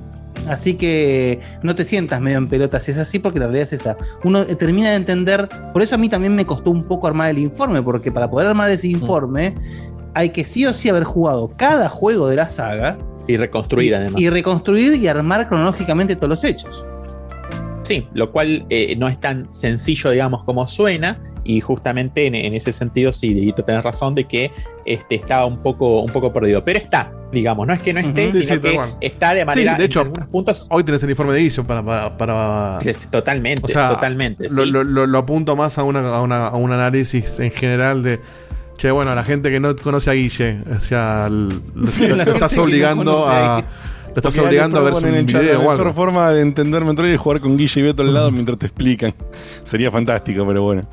Así que no te sientas medio en pelota si es así, porque la realidad es esa. Uno eh, termina de entender, por eso a mí también me costó un poco armar el informe, porque para poder armar ese informe hay que sí o sí haber jugado cada juego de la saga Y reconstruir además. y reconstruir y armar cronológicamente todos los hechos. Sí, lo cual eh, no es tan sencillo, digamos, como suena. Y justamente en, en ese sentido, sí, Dieguito, tenés razón de que este, estaba un poco, un poco perdido. Pero está, digamos, no es que no esté, Sí, sino sí, que está de Sí, manera. de hecho, en algunos puntos. hoy tenés el informe de Edition para. para, para- totalmente, o sea, totalmente. Lo, sí. lo- lo- lo apunto más a, una, a, una- a un análisis en general de. Che, bueno, la gente que no conoce a Guille, o sea, Sí, lo, estás no obligando conoce a a. Lo estás Porque obligando a ver un en el video La mejor forma de entender Metroid es jugar con Guille y Beto al lado mientras te explican. (laughs) Sería fantástico, pero bueno.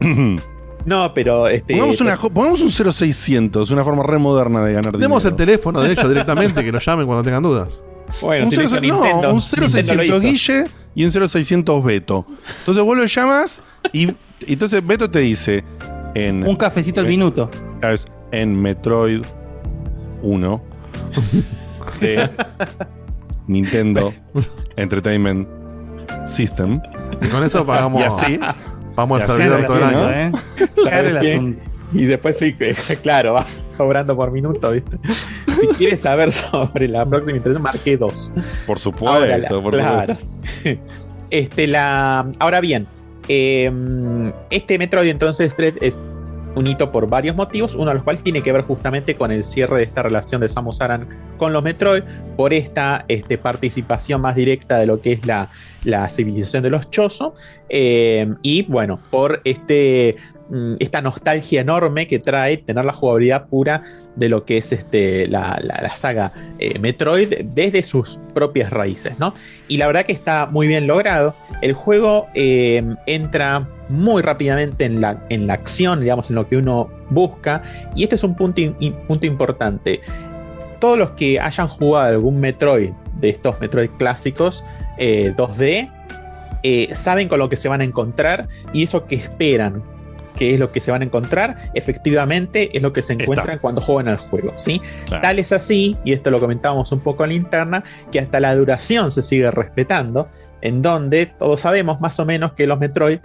(clears throat) No, pero este. Pongamos, una, jo- pongamos un 0600, una forma re moderna de ganar Tenemos dinero. el teléfono de ellos directamente, que lo llamen cuando tengan dudas. Bueno, un, si lo hizo 0600 no, Nintendo, un Nintendo lo 0600 hizo. Guille y un 0600 Beto. Entonces vos lo llamas y, y entonces Beto te dice en Un cafecito al minuto. en Metroid 1 de (laughs) Nintendo (laughs) Entertainment System. Y con eso pagamos- Y así. Vamos al servidor todo el año, ¿eh? ¿Sabes el qué? asunto. Y después sí, (laughs) claro, va cobrando por minuto, ¿viste? Si quieres saber sobre la próxima interacción, marqué dos. Por supuesto, Ahora, la- por claro. supuesto. Este, la, ahora bien, eh, este Metroid entonces es un hito por varios motivos, uno de los cuales tiene que ver justamente con el cierre de esta relación de Samus Aran con los Metroid, por esta este, participación más directa de lo que es la, civilización de los Chozo, eh, y bueno, por este, mm, esta nostalgia enorme que trae tener la jugabilidad pura de lo que es este, la saga eh, Metroid desde sus propias raíces, ¿no? Y la verdad que está muy bien logrado. El juego eh, entra muy rápidamente en la, en la acción, digamos, en lo que uno busca. Y este es un punto, in- punto importante. Todos los que hayan jugado algún Metroid de estos Metroid clásicos eh, 2D eh, saben con lo que se van a encontrar y eso que esperan que es lo que se van a encontrar, efectivamente es lo que se encuentran cuando juegan al juego, ¿sí? Tal es así, y esto lo comentábamos un poco en la interna, que hasta la duración se sigue respetando, en donde todos sabemos más o menos que los Metroid,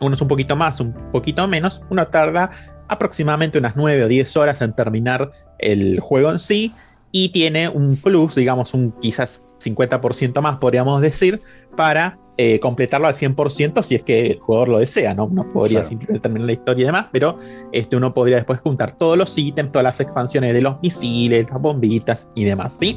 unos un poquito más, un poquito menos, uno tarda aproximadamente unas 9 o 10 horas en terminar el juego en sí, y tiene un plus, digamos un quizás 50% más, podríamos decir, para eh, completarlo al 100% si es que el jugador lo desea, ¿no? No podría Claro. simplemente terminar la historia y demás, pero este, uno podría después juntar todos los ítems, todas las expansiones de los misiles, las bombitas y demás, ¿sí?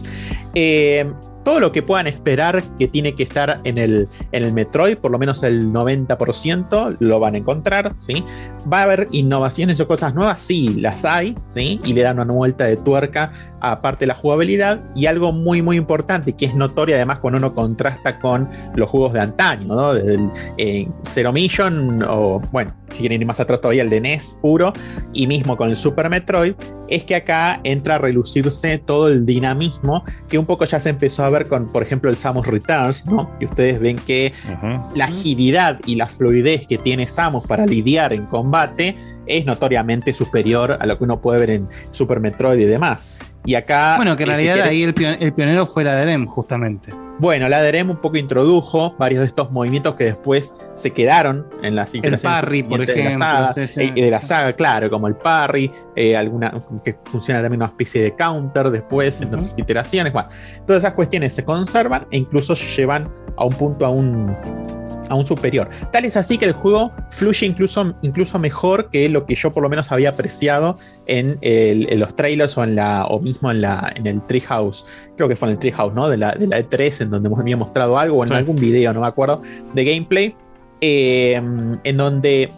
Eh, todo lo que puedan esperar que tiene que estar en el, en el Metroid, por lo menos el 90% lo van a encontrar, ¿sí? ¿Va a haber innovaciones o cosas nuevas? Sí, las hay, ¿sí? Y le dan una vuelta de tuerca aparte de la jugabilidad y algo muy muy importante que es notorio además cuando uno contrasta con los juegos de antaño, ¿no? Desde el eh, Zero Mission o bueno, si quieren ir más atrás todavía el de NES puro y mismo con el Super Metroid, es que acá entra a relucirse todo el dinamismo que un poco ya se empezó a ver con, por ejemplo, el Samus Returns, ¿no? Que ustedes ven que la agilidad y la fluidez que tiene Samus para lidiar en combate es notoriamente superior a lo que uno puede ver en Super Metroid y demás. Y acá. Bueno, que en eh, realidad ahí el, pion- el pionero fue la DEM, justamente. Bueno, la DRM un poco introdujo varios de estos movimientos que después se quedaron en las iteraciones parry, por ejemplo, de la saga, eh, de la saga, claro, como el parry, eh, alguna que funciona también una especie de counter después en otras iteraciones. Bueno, todas esas cuestiones se conservan e incluso llevan a un punto a un a un superior. Tal es así que el juego fluye incluso, incluso mejor que lo que yo por lo menos había apreciado en, el- en los trailers o en la o mismo en la en el Treehouse. Creo que fue en el Treehouse, ¿no? De la, de la E3 en donde me había mostrado algo o en Sí. algún video, no me acuerdo, de gameplay. eh, en donde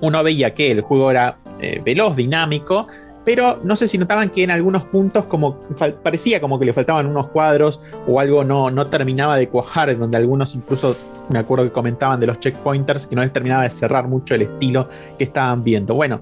uno veía que el juego era eh, veloz, dinámico, pero no sé si notaban que en algunos puntos como parecía como que le faltaban unos cuadros o algo no, no terminaba de cuajar, en donde algunos incluso me acuerdo que comentaban de los checkpointers que no les terminaba de cerrar mucho el estilo que estaban viendo. Bueno,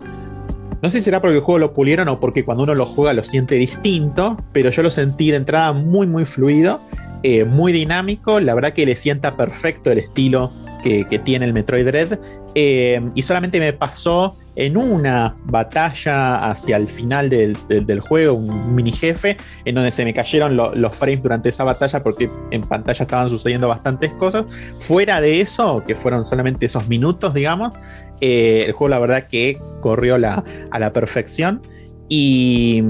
no sé si será porque el juego lo pulieron o porque cuando uno lo juega lo siente distinto, pero yo lo sentí de entrada muy, muy fluido, eh, muy dinámico. La verdad que le sienta perfecto el estilo que, que tiene el Metroid Dread. eh, y solamente me pasó en una batalla hacia el final del, del- del juego, un mini jefe, en donde se me cayeron lo- los frames durante esa batalla porque en pantalla estaban sucediendo bastantes cosas. Fuera de eso, que fueron solamente esos minutos, digamos, eh, el juego la verdad que corrió la, a la perfección y,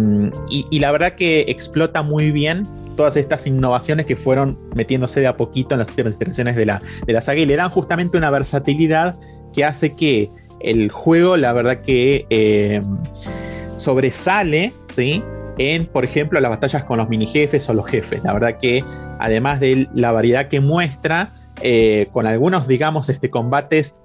y- y la verdad que explota muy bien todas estas innovaciones que fueron metiéndose de a poquito en las últimas iteraciones de la, de la saga y le dan justamente una versatilidad que hace que el juego, la verdad que eh, sobresale, ¿sí? En, por ejemplo, las batallas con los mini jefes o los jefes. La verdad que, además de la variedad que muestra, eh, con algunos, digamos, este, combates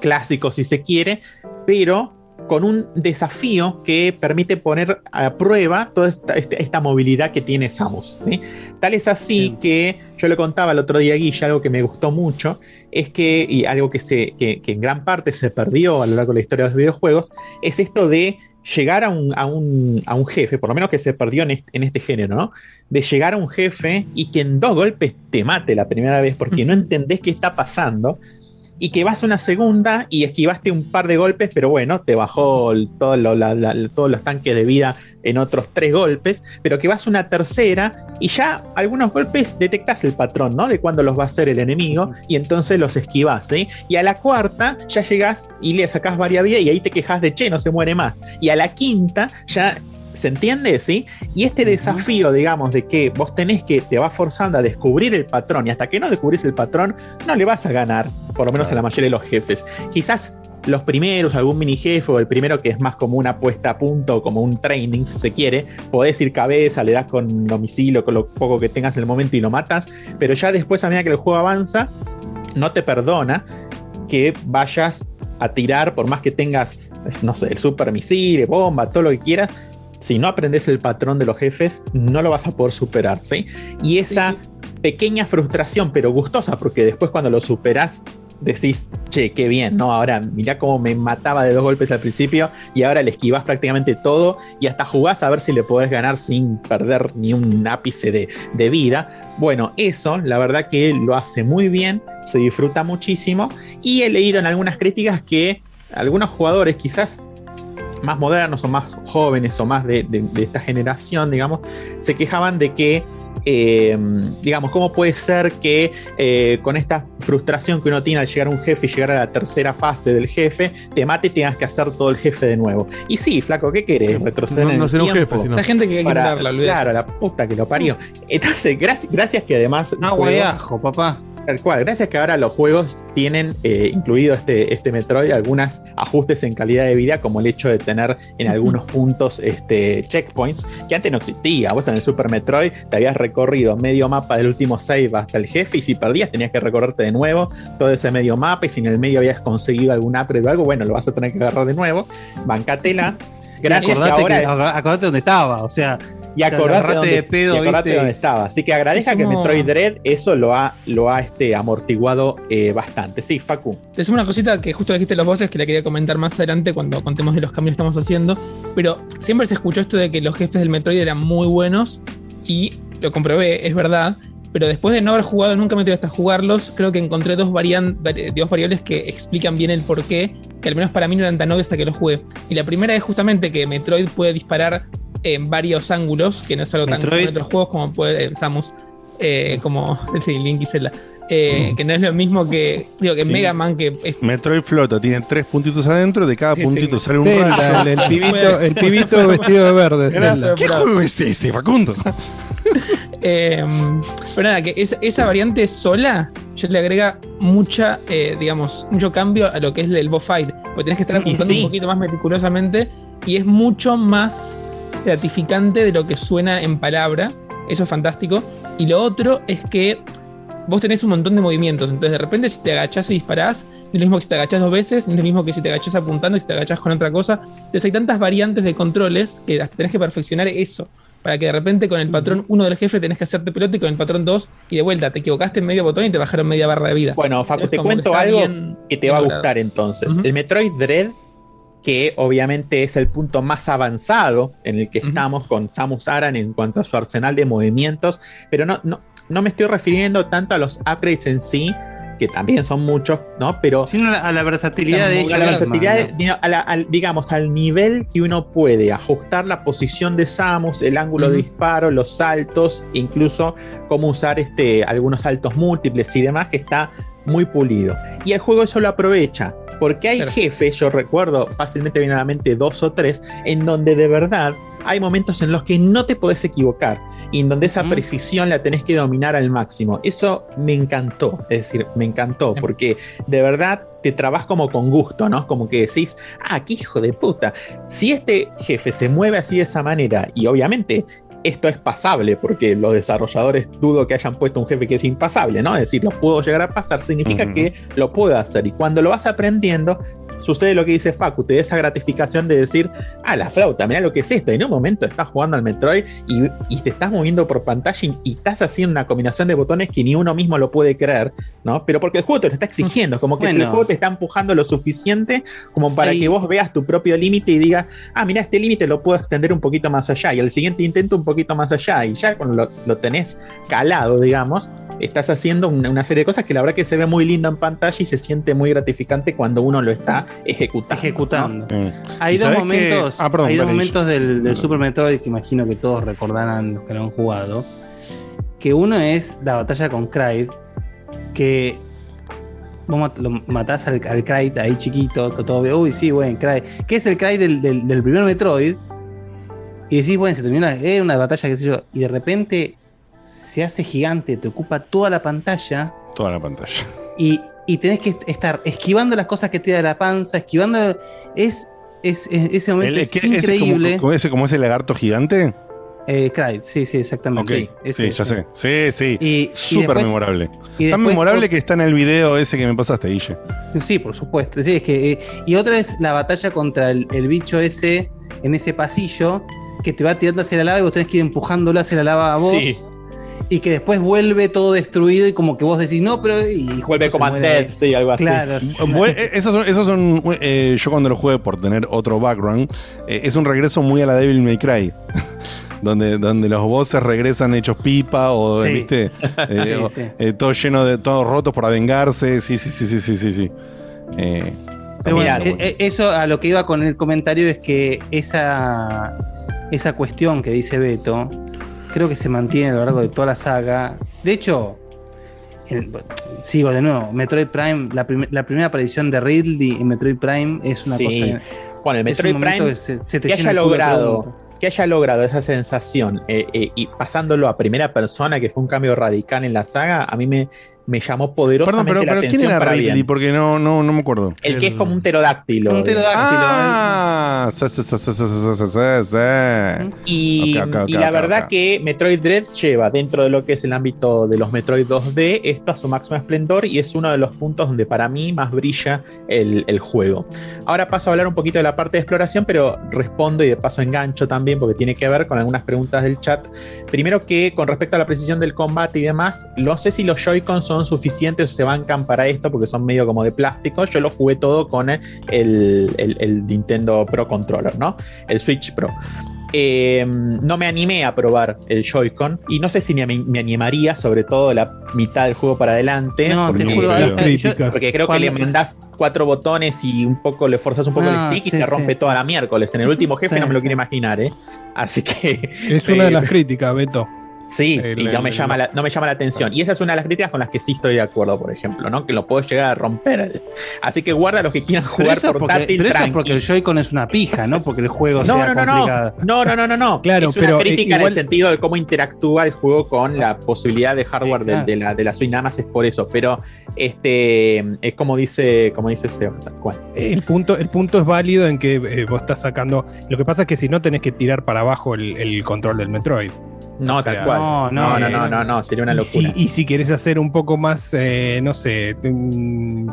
clásicos, si se quiere, pero con un desafío que permite poner a prueba toda esta, este- esta movilidad que tiene Samus. ¿sí? Tal es así que yo le contaba el otro día a Guilla, algo que me gustó mucho, es que, y algo que, se, que, que en gran parte se perdió a lo largo de la historia de los videojuegos, es esto de llegar a un, a un, a un jefe, por lo menos que se perdió en este, en este género, ¿no? De llegar a un jefe y que en dos golpes te mate la primera vez porque no entendés qué está pasando y que vas una segunda y esquivaste un par de golpes, pero bueno, te bajó todo la- todos los tanques de vida en otros tres golpes, pero que vas una tercera y ya algunos golpes detectas el patrón, ¿no? De cuándo los va a hacer el enemigo y entonces los esquivas. Y a la cuarta ya llegas y le sacás varias vidas y ahí te quejas de che, no se muere más. Y a la quinta ya ¿Se entiende? ¿Sí? Y este desafío, digamos, de que vos tenés que, te va forzando a descubrir el patrón y hasta que no descubrís el patrón, no le vas a ganar, por lo menos a la mayoría de los jefes. Quizás los primeros, algún mini jefe o el primero que es más como una puesta a punto, como un training, si se quiere, podés ir cabeza, le das con domicilio, con lo poco que tengas en el momento y lo matas, pero ya después, a medida que el juego avanza, no te perdona que vayas a tirar, por más que tengas, no sé, el super misil, bomba, todo lo que quieras, si no aprendes el patrón de los jefes, no lo vas a poder superar, ¿sí? Y esa pequeña frustración, pero gustosa, porque después cuando lo superas, decís, che, qué bien, ¿no? Ahora mirá cómo me mataba de dos golpes al principio y ahora le esquivas prácticamente todo y hasta jugás a ver si le podés ganar sin perder ni un ápice de, de vida. Bueno, eso la verdad que lo hace muy bien, se disfruta muchísimo y he leído en algunas críticas que algunos jugadores quizás más modernos o más jóvenes o más de, de- de esta generación, digamos, se quejaban de que, eh, digamos, ¿cómo puede ser que eh, con esta frustración que uno tiene al llegar a un jefe y llegar a la tercera fase del jefe, te mate y tengas que hacer todo el jefe de nuevo? Y sí, flaco, ¿qué querés? Retroceder No- ser un jefe, sino- Esa gente que hay que para- matarla, olvidate. Claro, la puta que lo parió. Entonces, gracias, gracias que además. No, guayajo, papá. Tal cual, gracias que ahora los juegos tienen eh, incluido este, este Metroid algunos ajustes en calidad de vida, como el hecho de tener en algunos puntos este, checkpoints que antes no existía. Vos en el Super Metroid te habías recorrido medio mapa del último save hasta el jefe y si perdías tenías que recorrerte de nuevo todo ese medio mapa y si en el medio habías conseguido algún upgrade o algo, bueno, lo vas a tener que agarrar de nuevo. Bancatela. Gracias que acordate, ahora... que- acor- acordate dónde estaba, o sea. Y acordate, dónde, de pedo, y acordate ¿viste? dónde estaba. Así que agradezca Es que Metroid Dread eso lo ha, lo ha este, amortiguado eh, bastante. Sí, Facu. Te sumo una cosita que justo dijiste los voces que la quería comentar más adelante cuando contemos de los cambios que estamos haciendo. Pero siempre se escuchó esto de que los jefes del Metroid eran muy buenos y lo comprobé, es verdad. Pero después de no haber jugado nunca Metroid hasta jugarlos, creo que encontré dos, varian- vari- dos variables que explican bien el porqué, que al menos para mí no eran tan obvias hasta que los jugué. Y la primera es justamente que Metroid puede disparar en varios ángulos, que no es algo tan común en otros juegos como puede eh, Samus, eh, como sí, Link y Zelda. Eh, Que no es lo mismo que, digo, que Sí. Mega Man, que es Metroid flota, tiene tres puntitos adentro, de cada Sí, puntito sí. sale un Zelda, rayo. el, el (laughs) pibito, el pibito vestido de verde, Zelda. ¿Qué juego es ese, Facundo? (laughs) Eh, pero nada, que esa, esa variante sola ya le agrega mucha, eh, digamos, mucho cambio a lo que es el boss fight. Porque tenés que estar apuntando sí. un poquito más meticulosamente y es mucho más gratificante de lo que suena en palabra. Eso es fantástico. Y lo otro es que vos tenés un montón de movimientos. Entonces, de repente, si te agachás y disparás, no es lo mismo que si te agachás dos veces, no es lo mismo que si te agachás apuntando y si te agachás con otra cosa. Entonces, hay tantas variantes de controles que tenés que perfeccionar eso. Para que de repente con el patrón 1 del jefe tenés que hacerte pelota y con el patrón 2 y de vuelta te equivocaste en medio botón y te bajaron media barra de vida. Bueno, Facu, te que cuento algo bien- que te va a gustar entonces. El Metroid Dread, que obviamente es el punto más avanzado en el que estamos con Samus Aran en cuanto a su arsenal de movimientos, pero no, no, no me estoy refiriendo tanto a los upgrades en sí, que también son muchos, ¿no? Pero Sino a la, a la versatilidad de ella. la misma, versatilidad, ¿no? de- a la- al- digamos, al nivel que uno puede ajustar la posición de Samus, el ángulo de disparo, los saltos, incluso cómo usar este, algunos saltos múltiples y demás, que está muy pulido. Y el juego eso lo aprovecha, porque hay Claro. jefes, yo recuerdo fácilmente viene a la mente dos o tres, en donde de verdad hay momentos en los que no te podés equivocar y en donde esa precisión la tenés que dominar al máximo. Eso me encantó, es decir, me encantó, porque de verdad te trabas como con gusto, ¿no? Como que decís, ah, qué hijo de puta. Si este jefe se mueve así de esa manera, y obviamente esto es pasable, porque los desarrolladores dudo que hayan puesto un jefe que es impasable, ¿no? Es decir, lo puedo llegar a pasar, significa Ujú. que lo puedo hacer. Y cuando lo vas aprendiendo, sucede lo que dice Facu, te da esa gratificación de decir, ah, la flauta, mira lo que es esto. Y en un momento estás jugando al Metroid y, y te estás moviendo por pantalla y, y estás haciendo una combinación de botones que ni uno mismo lo puede creer, ¿no? Pero porque el juego te lo está exigiendo, como que el Bueno. juego te está empujando lo suficiente como para Ahí- que vos veas tu propio límite y digas, ah, mira, este límite lo puedo extender un poquito más allá y el siguiente intento un poquito más allá y ya cuando lo, lo tenés calado, digamos, estás haciendo una, una serie de cosas que la verdad que se ve muy lindo en pantalla y se siente muy gratificante cuando uno lo está ejecutando. Ejecutando. Mm. Hay ¿Y dos momentos, que- Ah, perdón, hay dos momentos del, del Super Metroid que imagino que todos recordarán los que lo han jugado. Que uno es la batalla con Kraid, que vos mat- lo matás al, al Kraid ahí chiquito, todo, todo- uy, sí, bueno, Kraid. Que es el Kraid del, del- del primer Metroid, Y decís, bueno, se terminó una, eh, una batalla, qué sé yo, y de repente se hace gigante, te ocupa toda la pantalla Toda la pantalla. y, y tenés que estar esquivando las cosas que te da la panza, esquivando. Es, es, es- ese momento El- es que- increíble. como, como ese, como ese lagarto gigante. Eh, sí, sí, exactamente. Sí, ya sé. Sí, sí. Y- y Súper después- memorable. y Tan memorable que está en el video ese que me pasaste, Guille. Sí, por supuesto. Sí, es que, eh, y otra es la batalla contra el, el bicho ese en ese pasillo que te va tirando hacia la lava y vos tenés que ir empujándolo hacia la lava a vos. Sí. Y que después vuelve todo destruido y como que vos decís, no, pero. Y Vuelve como Undead, ahí. sí, algo así. Claro. Bue- eh, esos son, esos son eh, yo cuando lo jugué por tener otro background, eh, es un regreso muy a la Devil May Cry. (laughs) Donde, donde los bosses regresan hechos pipa o, Sí. ¿viste? (laughs) Eh, Sí, o- sí. eh, todo lleno de, todos rotos para vengarse. Sí, sí, sí, sí, sí, sí. sí. Eh, Pero bueno, eh, eh, eso a lo que iba con el comentario es que esa, esa cuestión que dice Beto, creo que se mantiene a lo largo de toda la saga. De hecho, el- sigo de nuevo, Metroid Prime, la, prim- la primera aparición de Ridley en Metroid Prime es una Sí. cosa. Bueno, el Metroid Prime que se- se te que haya logrado que haya logrado esa sensación eh, eh, y pasándolo a primera persona, que fue un cambio radical en la saga, a mí me, me llamó poderosamente Perdón, pero, ¿quién era Ridley? Porque no, no, no me acuerdo. El, que es como un pterodáctilo. Un eh. pterodáctilo. Ah, y, la verdad que Metroid Dread lleva dentro de lo que es el ámbito de los Metroid 2D esto a su máximo esplendor y es uno de los puntos donde para mí más brilla el, juego. Ahora paso a hablar un poquito de la parte de exploración, pero respondo y de paso engancho también porque tiene que ver con algunas preguntas del chat. Primero que con respecto a la precisión del combate y demás, no sé si los Joy-Cons son suficientes o se bancan para esto porque son medio como de plástico. Yo lo jugué todo con el, el- el Nintendo Pro Controller, ¿no? El Switch Pro. Eh, no me animé a probar el Joy-Con y no sé si me, me animaría, sobre todo la mitad del juego para adelante. No, te porque, juro, porque- eh, Críticas. porque creo que le mandás cuatro botones y un poco le forzas un poco No, el stick y te rompe sí. toda la miércoles. En el último jefe Sí, no me lo sí. quiero imaginar, ¿eh? Así que. Es una de eh, las (laughs) críticas, Beto. Sí, El- y no me, el- llama la, no me llama la atención. Y esa es una de las críticas con las que sí estoy de acuerdo, por ejemplo, ¿no? Que lo puedo llegar a romper. Así que guarda los que quieran Pero jugar es porque, portátil pero eso porque el Joy-Con es una pija, ¿no? Porque el juego No, sea no, no, no. complicado. No, no, no, no, no. (laughs) Claro, es una pero, eh, crítica en el sentido de cómo interactúa el juego con la posibilidad de hardware de, claro. de la, de la Switch, nada más es por eso. Pero este es como dice, como dice cual. El punto, el punto es válido en que eh, vos estás sacando. Lo que pasa es que si no tenés que tirar para abajo el, el control del Metroid. No, O sea, tal cual. no, No, no, no, no, no, no, sería una Y si, locura. y si querés hacer un poco más, eh, no sé,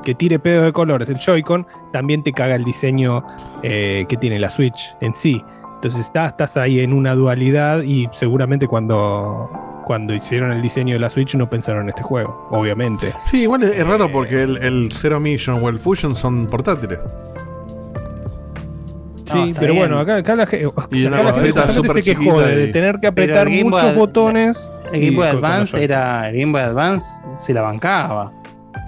que tire pedos de colores el Joy-Con, también te caga el diseño eh, que tiene la Switch en sí. Entonces estás, estás ahí en una dualidad y seguramente cuando, cuando hicieron el diseño de la Switch no pensaron en este juego, obviamente. Sí, igual es, es raro porque el, el Zero Mission o el Fusion son portátiles sí, pero bueno, acá, acá la, gente se quejó de tener que apretar muchos botones. El Game Boy Advance era. El Game Boy Advance se la bancaba.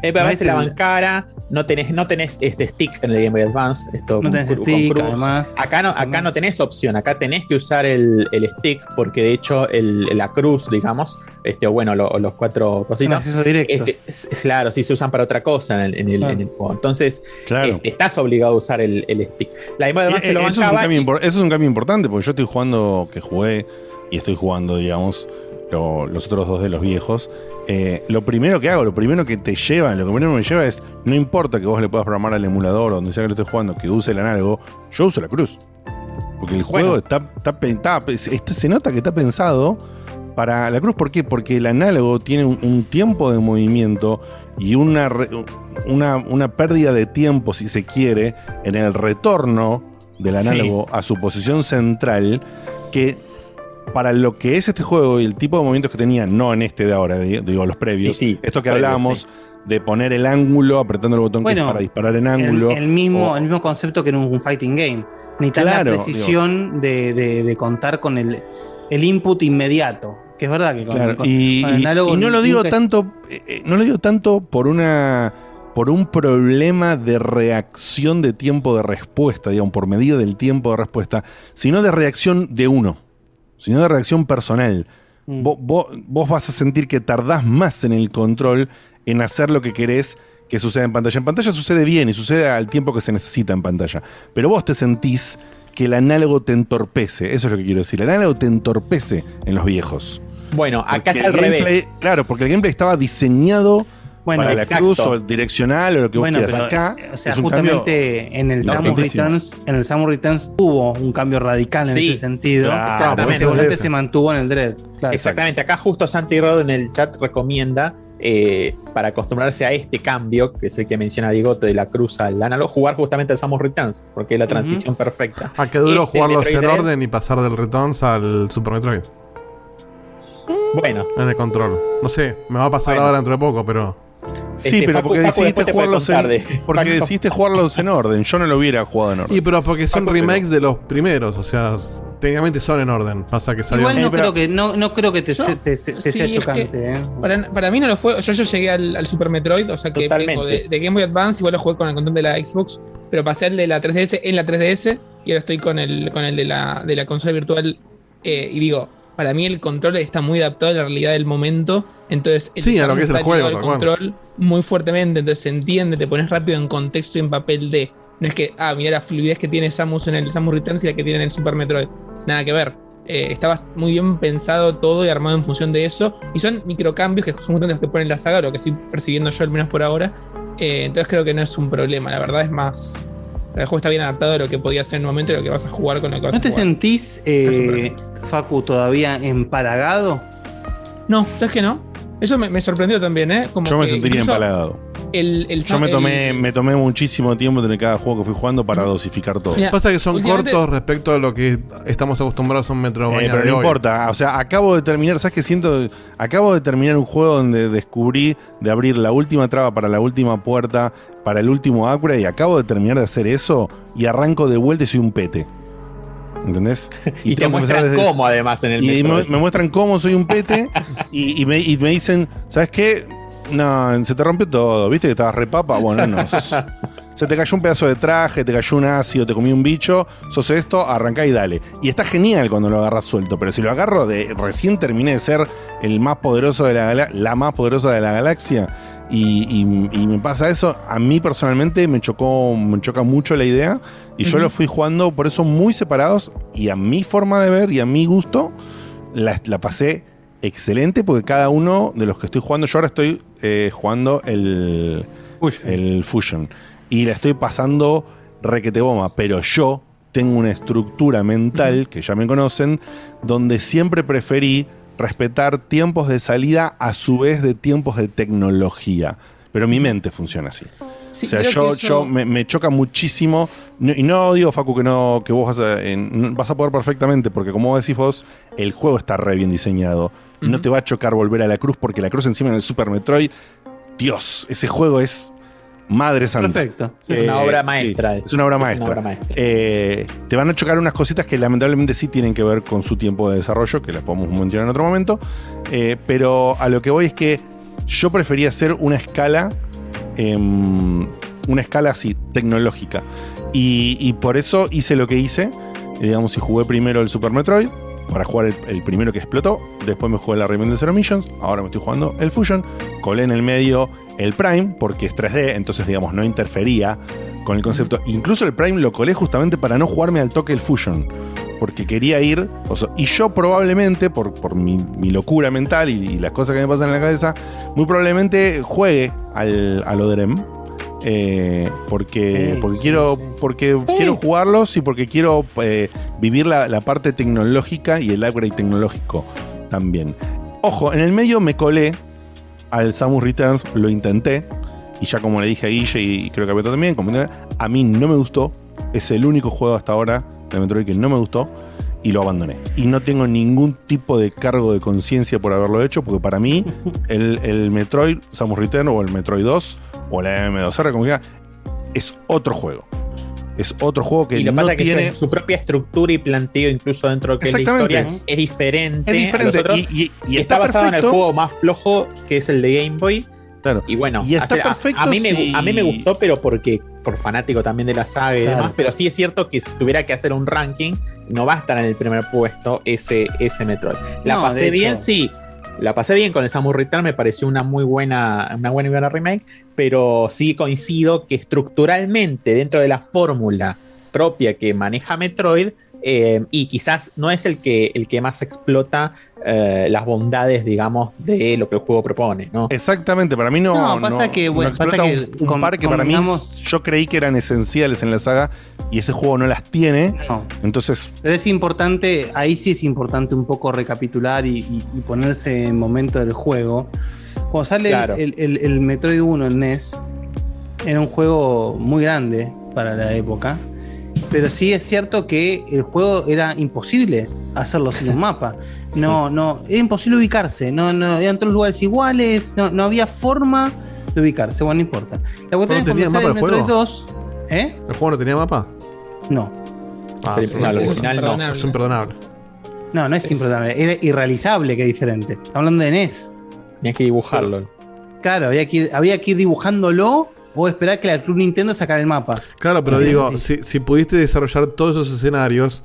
Eh, para se la bancara no tenés, no tenés este stick en el Game Boy Advance. Esto No con tenés con stick, además. Acá no, acá no tenés opción, acá tenés que usar el, el stick, porque de hecho el- la cruz, digamos, este, o bueno, lo- los cuatro cositas. directo. Este, es- es claro, sí se usan para otra cosa en el, en el- Claro. en el juego. Entonces, Claro. este, estás obligado a usar el, el stick. La Game Boy Advance se lo Eh, eso, es un cambio y- impor- eso es un cambio importante porque yo estoy jugando, que jugué y estoy jugando, digamos, lo- los otros dos de los viejos. Eh, lo primero que hago, lo primero que te lleva, lo primero que me lleva es, no importa que vos le puedas programar al emulador o donde sea que lo estés jugando, que use el análogo, yo uso la cruz. Porque el juego Bueno. está, está, está- está- se nota que está pensado para la cruz. ¿Por qué? Porque el análogo tiene un, un tiempo de movimiento y una, una, una pérdida de tiempo, si se quiere, en el retorno del Sí. análogo a su posición central, que para lo que es este juego y el tipo de movimientos que tenía, no en este de ahora, di- digo los previos, Sí, sí, esto que previos, hablábamos sí. de poner el ángulo, apretando el botón que es para disparar en ángulo. el mismo, o- el mismo concepto que en un fighting game. Necesitas Claro, la precisión de, de- de contar con el, el input inmediato. Que es verdad que con, Claro, con- y, con el y- análogo y no lo digo tanto, eh, eh, no lo digo tanto por una por un problema de reacción de tiempo de respuesta, digamos, por medida del tiempo de respuesta, sino de reacción de uno, sino de reacción personal. Mm. Vos, vos- vos vas a sentir que tardás más en el control en hacer lo que querés que suceda en pantalla. En pantalla sucede bien y sucede al tiempo que se necesita en pantalla. Pero vos te sentís que el análogo te entorpece. Eso es lo que quiero decir. El análogo te entorpece en los viejos. Bueno, acá Porque es al gameplay- revés. Claro, porque el gameplay estaba diseñado Bueno, para la cruz o el direccional o lo que vos Bueno, quieras. pero, Acá o sea, es un cambio justamente en el Samus importantísimo. Returns, en el Samus Returns hubo un cambio radical en Sí, ese sentido. claro, Exactamente. ese volante se mantuvo en el Dread. Claro. Exactamente, acá justo Santi Rod en el chat recomienda eh, para acostumbrarse a este cambio, que es el que menciona Diegote de la cruz al análogo, jugar justamente al Samus Returns, porque es la transición perfecta. Ah, qué duro Este jugarlos en orden y pasar del Returns al Super Metroid. Bueno. En el control. No sé, me va a pasar Bueno. ahora dentro de poco, pero. Sí, Este, pero Facu- porque Facu decidiste jugarlos en, porque Facu. decidiste jugarlos en orden. Yo no lo hubiera jugado en orden. Sí, pero porque son remakes de los primeros, o sea, técnicamente son en orden. Pasa que salió. Igual no creo que no, no creo que te, Yo- se- te, se- te Sí, sea es chocante. que ¿eh? Para, para mí no lo fue. Yo, yo llegué al, al Super Metroid, o sea que vengo de, de Game Boy Advance, igual lo jugué con el control de la Xbox, pero pasé al de la 3DS en la 3DS y ahora estoy con el, con el de, la, de la consola virtual. eh, y digo, para mí el control está muy adaptado a la realidad del momento. Entonces, Sí, a lo que es el juego, control muy fuertemente. Entonces se entiende, te pones rápido en contexto y en papel de. No es que, ah, mira la fluidez que tiene Samus en el Samus Returns y la que tiene en el Super Metroid. Nada que ver. Eh, estaba muy bien pensado todo y armado en función de eso. Y son microcambios que son los que ponen la saga, lo que estoy percibiendo yo al menos por ahora. Eh, entonces creo que no es un problema. La verdad es más. El juego está bien adaptado a lo que podía ser en un momento y lo que vas a jugar con lo que vas ¿No a te jugar. sentís, eh, Facu, todavía empalagado? No, ¿sabes que no? Eso me, me sorprendió también, ¿eh? Como Yo me que sentiría incluso empalagado. El, el, Yo me el- tomé, me tomé muchísimo tiempo entre cada juego que fui jugando para dosificar todo. Mira, Pasa que son cortos respecto a lo que estamos acostumbrados a un Eh, Metroidvania pero de no hoy. importa, o sea, acabo de terminar, ¿sabes qué siento? Acabo de terminar un juego donde descubrí de abrir la última traba para la última puerta, para el último upgrade, y acabo de terminar de hacer eso y arranco de vuelta y soy un pete. ¿Entendés? (laughs) Y, te tengo que empezar muestran desde- cómo además en el Y me, muestran cómo soy un pete (laughs) y, y me, y me dicen, ¿sabes qué? No, se te rompió todo, ¿viste que estabas repapa? Bueno, no, sos- (laughs) se te cayó un pedazo de traje, te cayó un ácido, te comí un bicho, sos esto, arrancá y dale. Y está genial cuando lo agarras suelto, pero si lo agarro de recién terminé de ser el más poderoso de la la más poderosa de la galaxia y, y- y me pasa eso, a mí personalmente me chocó, me choca mucho la idea y yo lo fui jugando por eso muy separados y a mi forma de ver y a mi gusto la, la pasé excelente porque cada uno de los que estoy jugando, yo ahora estoy eh, jugando el el Fusion y la estoy pasando requete bomba, pero yo tengo una estructura mental que ya me conocen donde siempre preferí respetar tiempos de salida a su vez de tiempos de tecnología. Pero mi mente funciona así. Sí, o sea, yo, eso- yo me, me choca muchísimo. No- y no digo, Facu, que no, que vos vas a, en- vas a poder perfectamente, porque como decís vos, el juego está re bien diseñado. Y No te va a chocar volver a la cruz, porque la cruz encima en el Super Metroid, Dios, ese juego es madre santa. Perfecto. Es una Eh, obra sí, maestra, es, es- una obra es una maestra. obra maestra. Eh, te van a chocar unas cositas que lamentablemente sí tienen que ver con su tiempo de desarrollo, que las podemos mencionar en otro momento. Eh, pero a lo que voy es que yo prefería hacer una escala, em, una escala así, tecnológica. Y, y por eso hice lo que hice. Eh, digamos, si jugué primero el Super Metroid, para jugar el, primero que explotó. Después me jugué la Rayman de Zero Missions. Ahora me estoy jugando el Fusion. Colé en el medio el Prime, porque es 3D, entonces, digamos, no interfería con el concepto. Incluso el Prime lo colé justamente para no jugarme al toque el Fusion. Porque quería ir. o sea, y yo probablemente, por, por mi, mi locura mental y, y las cosas que me pasan en la cabeza, muy probablemente juegue al, al Odrem. eh, porque Sí, porque sí, quiero sí. porque quiero jugarlos y porque quiero eh, vivir la, la parte tecnológica y el upgrade tecnológico también. Ojo, en el medio me colé al Samus Returns, lo intenté. Y ya como le dije a Guille y creo que a Beto también, a mí no me gustó. Es el único juego hasta ahora de Metroid que no me gustó. Y lo abandoné. Y no tengo ningún tipo de cargo de conciencia por haberlo hecho, porque para mí (laughs) el, el Metroid Samus Return o el Metroid 2 o la M2R, como quiera, es otro juego. Es otro juego que y lo que no pasa es que tiene... su, su propia estructura y planteo, incluso dentro de que la Exactamente. historia, es diferente. Es diferente, a los otros. y- y- y está, está basado en el juego más flojo que es el de Game Boy. Claro. Y bueno, Y está hace- a- perfecto a, mí me, si- a mí me gustó, pero porque por fanático también de la saga y Claro. demás. Pero sí es cierto que si tuviera que hacer un ranking, no va a estar en el primer puesto ese, ese Metroid. La No, pasé bien, hecho. sí. La pasé bien con el Samus Return, me pareció una muy buena, una buena y buena remake, pero sí coincido que estructuralmente, dentro de la fórmula propia que maneja Metroid. Eh, y quizás no es el que, el que más explota eh, las bondades, digamos, de lo que el juego propone, ¿no? Exactamente, para mí no. No, pasa que, bueno, explota pasa que un, un con- par que para mí yo creí que eran esenciales en la saga y ese juego no las tiene. Entonces, Pero es importante, ahí sí es importante un poco recapitular y, y- y ponerse en momento del juego. Cuando sale Claro. el, el- el Metroid 1 en NES, era un juego muy grande para la época. Pero sí es cierto que el juego era imposible hacerlo sin un (laughs) mapa. No, no, era imposible ubicarse. No, no, eran todos lugares iguales, no, no había forma de ubicarse. Bueno, no importa. La cuestión ¿No es tenía mapa el juego? 2, ¿eh? ¿El juego no tenía mapa? No. Ah, Pero, no, original es no. imperdonable. Es imperdonable. No, no es imperdonable, era irrealizable, que es diferente. Estamos hablando de NES. Tenías que dibujarlo. Claro, había que, ir, había que ir dibujándolo o esperar que la Club Nintendo sacara el mapa. Claro, pero digo, si, si pudiste desarrollar todos esos escenarios,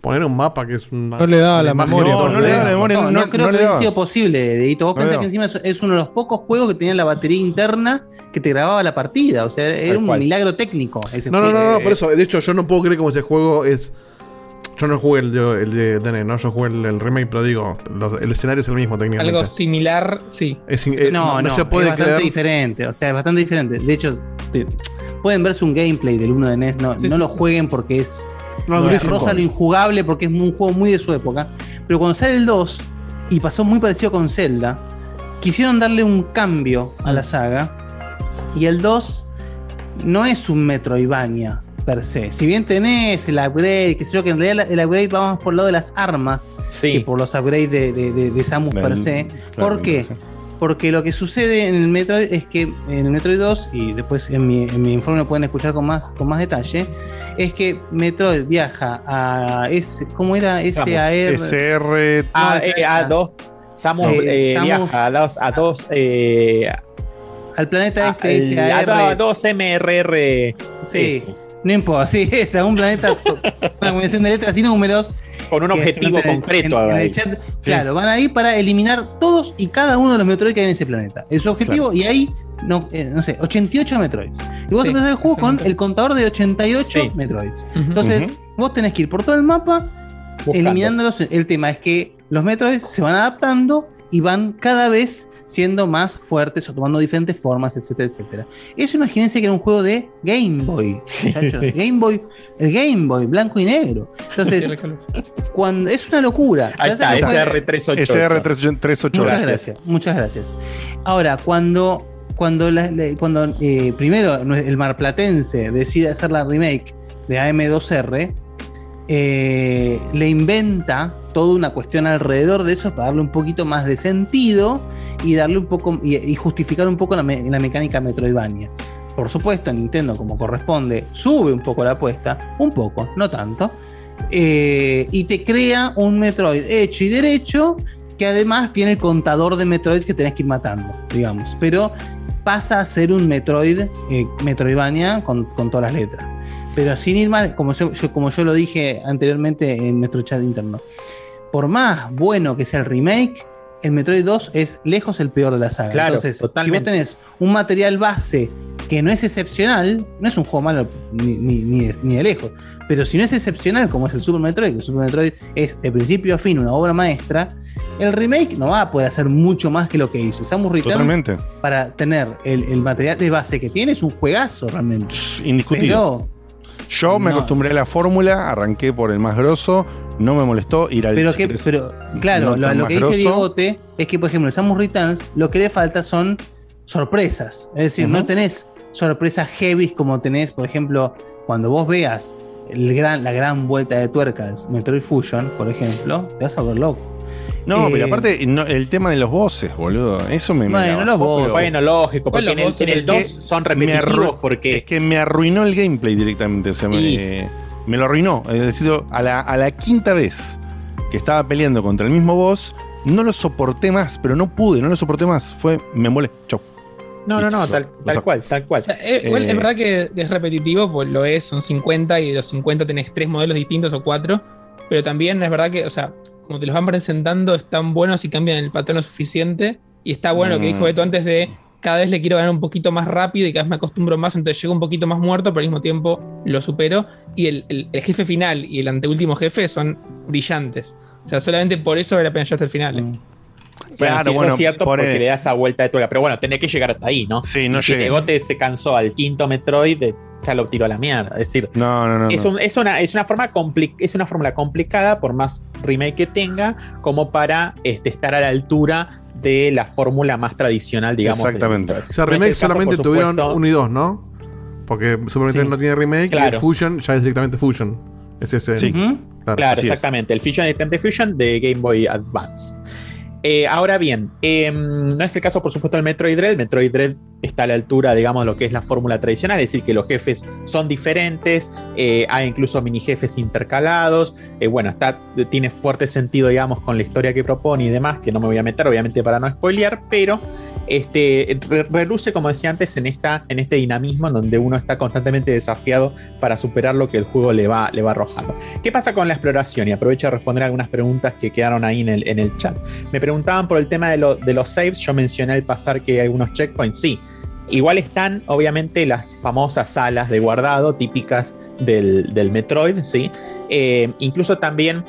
poner un mapa que es una. No le daba la memoria, no, le daba la ¿eh? memoria, No, no, creo que hubiera sido posible, Edito. Vos No pensás que encima es, uno de los pocos juegos que tenía la batería interna que te grababa la partida. O sea, era un cual. milagro técnico ese No, no, no, no, por eso. De hecho, yo no puedo creer cómo ese juego es. Yo no jugué el de, el de DNE, no, yo jugué el, el remake, pero digo, los- el escenario es el mismo técnicamente. Algo similar, sí. Es in- es- no, no, se puede es bastante creer. diferente. O sea, es bastante diferente. De hecho, te- pueden verse un gameplay del 1 de NES. No, Sí, no sí. lo jueguen porque es. No, No, rosa lo injugable porque es un juego muy de su época. Pero cuando sale el 2 y pasó muy parecido con Zelda, quisieron darle un cambio a la saga. Y el 2 no es un Metroidvania per se. Si bien tenés el upgrade, que sé yo, que en realidad el upgrade va más por el lado de las armas que por los upgrades de, de, de- de Samus Del- per se. claro, ¿Por qué? Porque lo que sucede en el Metroid es que en el Metroid 2, y después en mi, en mi informe lo pueden escuchar con más, con más detalle, es que Metroid viaja a ese, ¿cómo era? SAR. SR. A, No, eh, a dos. Samus, Eh, eh, Samus- viaja a dos. A dos eh, al planeta este SAR. a dos MRR. Sí, no importa, (laughs) sí, es a un planeta con una combinación de letras y números. Con un objetivo en concreto, en ahí. Claro, van ahí para eliminar todos y cada uno de los Metroid que hay en ese planeta. Es su objetivo y hay, no, eh, no sé, 88 Metroids. Y vos Sí, empezás el juego con el contador de 88 Metroids. Entonces, vos tenés que ir por todo el mapa eliminándolos. El tema es que los Metroids se van adaptando y van cada vez siendo más fuertes o tomando diferentes formas, etcétera, etcétera. Eso imagínense que era un juego de Game Boy. (laughs) muchachos. sí. Game Boy, el Game Boy, blanco y negro. Entonces, cuando es una locura. Ahí está, Te das cuenta- SR388. SR388. Muchas gracias, muchas gracias. Ahora, cuando, cuando, la- cuando eh, primero el marplatense decide hacer la remake de AM2R, eh, le inventa toda una cuestión alrededor de eso para darle un poquito más de sentido y darle un poco y, justificar un poco la, me- la mecánica Metroidvania. Por supuesto, Nintendo, como corresponde, sube un poco la apuesta, un poco, no tanto, eh, y te crea un Metroid hecho y derecho que además tiene el contador de Metroids que tenés que ir matando, digamos. Pero pasa a ser un Metroid, eh, Metroidvania con, todas las letras. Pero sin ir más, como yo- como yo lo dije anteriormente en nuestro chat interno, por más bueno que sea el remake, el Metroid 2 es lejos el peor de la saga. Claro, Entonces, totalmente. si vos tenés un material base que no es excepcional, no es un juego malo ni, ni- ni de, ni de lejos, pero si no es excepcional como es el Super Metroid, que el Super Metroid es de principio a fin una obra maestra, el remake no va a poder hacer mucho más que lo que hizo. Samus Returns, Totalmente. para tener el, el material de base que tiene, es un juegazo realmente. Indiscutible. Pero, Yo me No. acostumbré a la fórmula, arranqué por el más grosso, no me molestó ir al pero, que, pero claro, no lo, que dice. Diegote es que, por ejemplo, el Samus Returns lo que le falta son sorpresas. Es decir, no tenés sorpresas heavy como tenés, por ejemplo, cuando vos veas el gran, la gran vuelta de tuercas Metroid Fusion, por ejemplo, te vas a volver loco. No, Eh, pero aparte, no, el tema de los bosses, boludo. Eso me. me Bueno, la los pero- Bueno, lógico, porque en el, en el 2 son me repetitivos arru- porque Es que me arruinó el gameplay directamente. O sea, me, me lo arruinó. Es decir, a la, a la quinta vez que estaba peleando contra el mismo boss, no lo soporté más, pero no pude, no lo soporté más. Fue, me molé. Chau. No, no, no, tal, tal cual, tal cual. Eh, igual Eh, es verdad que, es repetitivo, pues lo es, son 50 y de los 50 tenés tres modelos distintos o cuatro, pero también es verdad que, o sea, como te los van presentando, están buenos y cambian el patrón lo suficiente. Y está bueno lo que Mm. dijo Beto antes de cada vez le quiero ganar un poquito más rápido y cada vez me acostumbro más, entonces llego un poquito más muerto, pero al mismo tiempo lo supero. Y el, el- el jefe final y el anteúltimo jefe son brillantes. O sea, solamente por eso vale la pena llegar hasta el final. eh. Bueno, Claro, sí, eso bueno, es cierto por porque el- le da esa vuelta de tuerca. Pero bueno, tenés que llegar hasta ahí, ¿no? Sí, no Y si llegué. Tegote se cansó al quinto Metroid, ya lo tiró a la mierda. Es decir, No, no, no. es, no. un- es una, es, una forma compli- es una fórmula complicada, por más remake que tenga, como para este, estar a la altura de la fórmula más tradicional, digamos. Exactamente. O sea, remake solamente tuvieron supuesto, 1 y 2, ¿no? Porque Super Nintendo Sí. no tiene remake y Claro. el Fusion ya es directamente Fusion. Es ese. Sí. Claro, Claro, así es. exactamente. El Fusion de Fusion de Game Boy Advance. Eh, ahora bien, em, no es el caso, por supuesto, del Metroid Dread. El Metroid Dread está a la altura, digamos, de lo que es la fórmula tradicional, es decir, que los jefes son diferentes, eh, hay incluso mini jefes intercalados. eh, bueno, está, tiene fuerte sentido, digamos, con la historia que propone y demás, que no me voy a meter, obviamente, para no spoilear, pero este, re- reluce, como decía antes, en, esta, en este dinamismo en donde uno está constantemente desafiado para superar lo que el juego le va, le va arrojando. ¿Qué pasa con la exploración? Y aprovecho a responder algunas preguntas que quedaron ahí en el, en el chat. Me preguntaban por el tema de, lo- de los saves. Yo mencioné al pasar que hay algunos checkpoints. Sí, igual están, obviamente, las famosas salas de guardado típicas del, Metroid. ¿sí? Eh, incluso también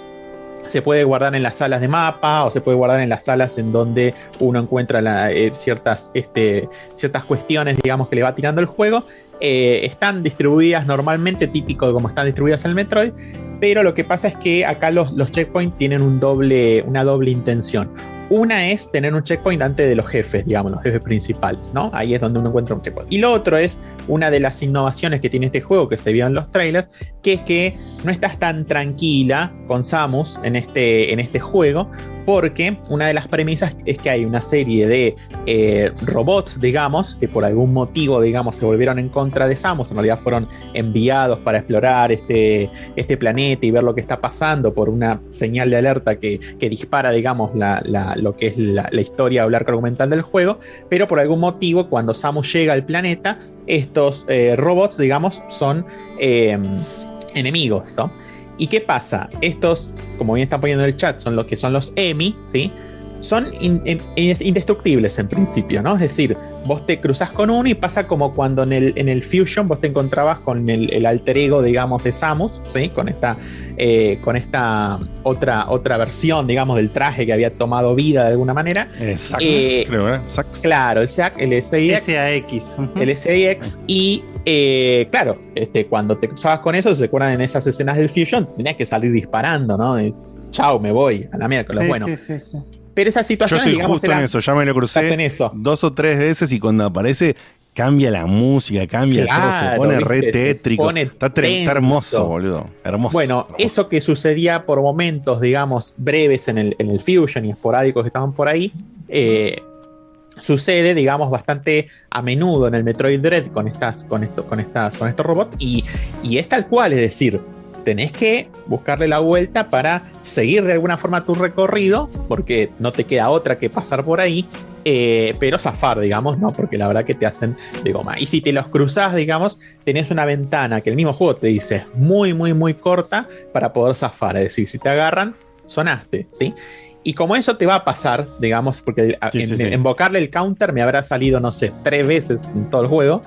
se puede guardar en las salas de mapa o se puede guardar en las salas en donde uno encuentra eh, ciertas, este, ciertas cuestiones, digamos, que le va tirando el juego. Eh, están distribuidas normalmente, típico de cómo están distribuidas en el Metroid, pero lo que pasa es que acá los, los checkpoints tienen un doble, una doble intención. Una es tener un checkpoint antes de los jefes, digamos, los jefes principales, ¿no? Ahí es donde uno encuentra un checkpoint. Y lo otro es una de las innovaciones que tiene este juego que se vio en los trailers, que es que no estás tan tranquila con Samus en este, en este juego, porque una de las premisas es que hay una serie de eh, robots, digamos, que por algún motivo, digamos, se volvieron en contra de Samus, en realidad fueron enviados para explorar este, este planeta y ver lo que está pasando por una señal de alerta que, dispara, digamos, lo que es la, la historia o el arco argumental del juego, pero por algún motivo, cuando Samus llega al planeta, estos eh, robots, digamos, son eh, enemigos, ¿no? ¿Y qué pasa? Estos, como bien están poniendo en el chat, son los que son los EMI, ¿sí? Son in- in- indestructibles en principio, ¿no? Es decir, vos te cruzas con uno y pasa como cuando en el, en el Fusion vos te encontrabas con el, el alter ego, digamos, de Samus, ¿sí? Con esta, eh, con esta otra, otra versión, digamos, del traje que había tomado vida de alguna manera. Sax, Eh, creo. Sax. Claro, el SAC, el SAX. SAX. El SAX y eh, claro, este, cuando te cruzabas con eso, se acuerdan en esas escenas del Fusion, tenías que salir disparando, ¿no? De, Chao, me voy a la miércoles. Sí, bueno, sí, sí, sí. Pero esas Yo situaciones, estoy digamos, justo en eso, ya me lo crucé estás en eso. dos o tres veces y cuando aparece cambia la música, cambia todo, se Claro, pone ¿viste? re tétrico. pone está, hermoso, boludo. Hermoso. Bueno, eso que sucedía por momentos, digamos, breves en el, en el Fusion y esporádicos que estaban por ahí, eh, sucede, digamos, bastante a menudo en el Metroid Dread con estas, con esto, con estas, con estos robots, y, y es tal cual, es decir, tenés que buscarle la vuelta para seguir de alguna forma tu recorrido, porque no te queda otra que pasar por ahí, eh, pero zafar, digamos, ¿no? Porque la verdad que te hacen de goma. Y si te los cruzas, digamos, tenés una ventana que el mismo juego te dice muy, muy, muy corta para poder zafar. Es decir, si te agarran, sonaste, ¿sí? Y como eso te va a pasar, digamos, porque Sí, en, sí, sí. invocarle el counter me habrá salido, no sé, tres veces en todo el juego,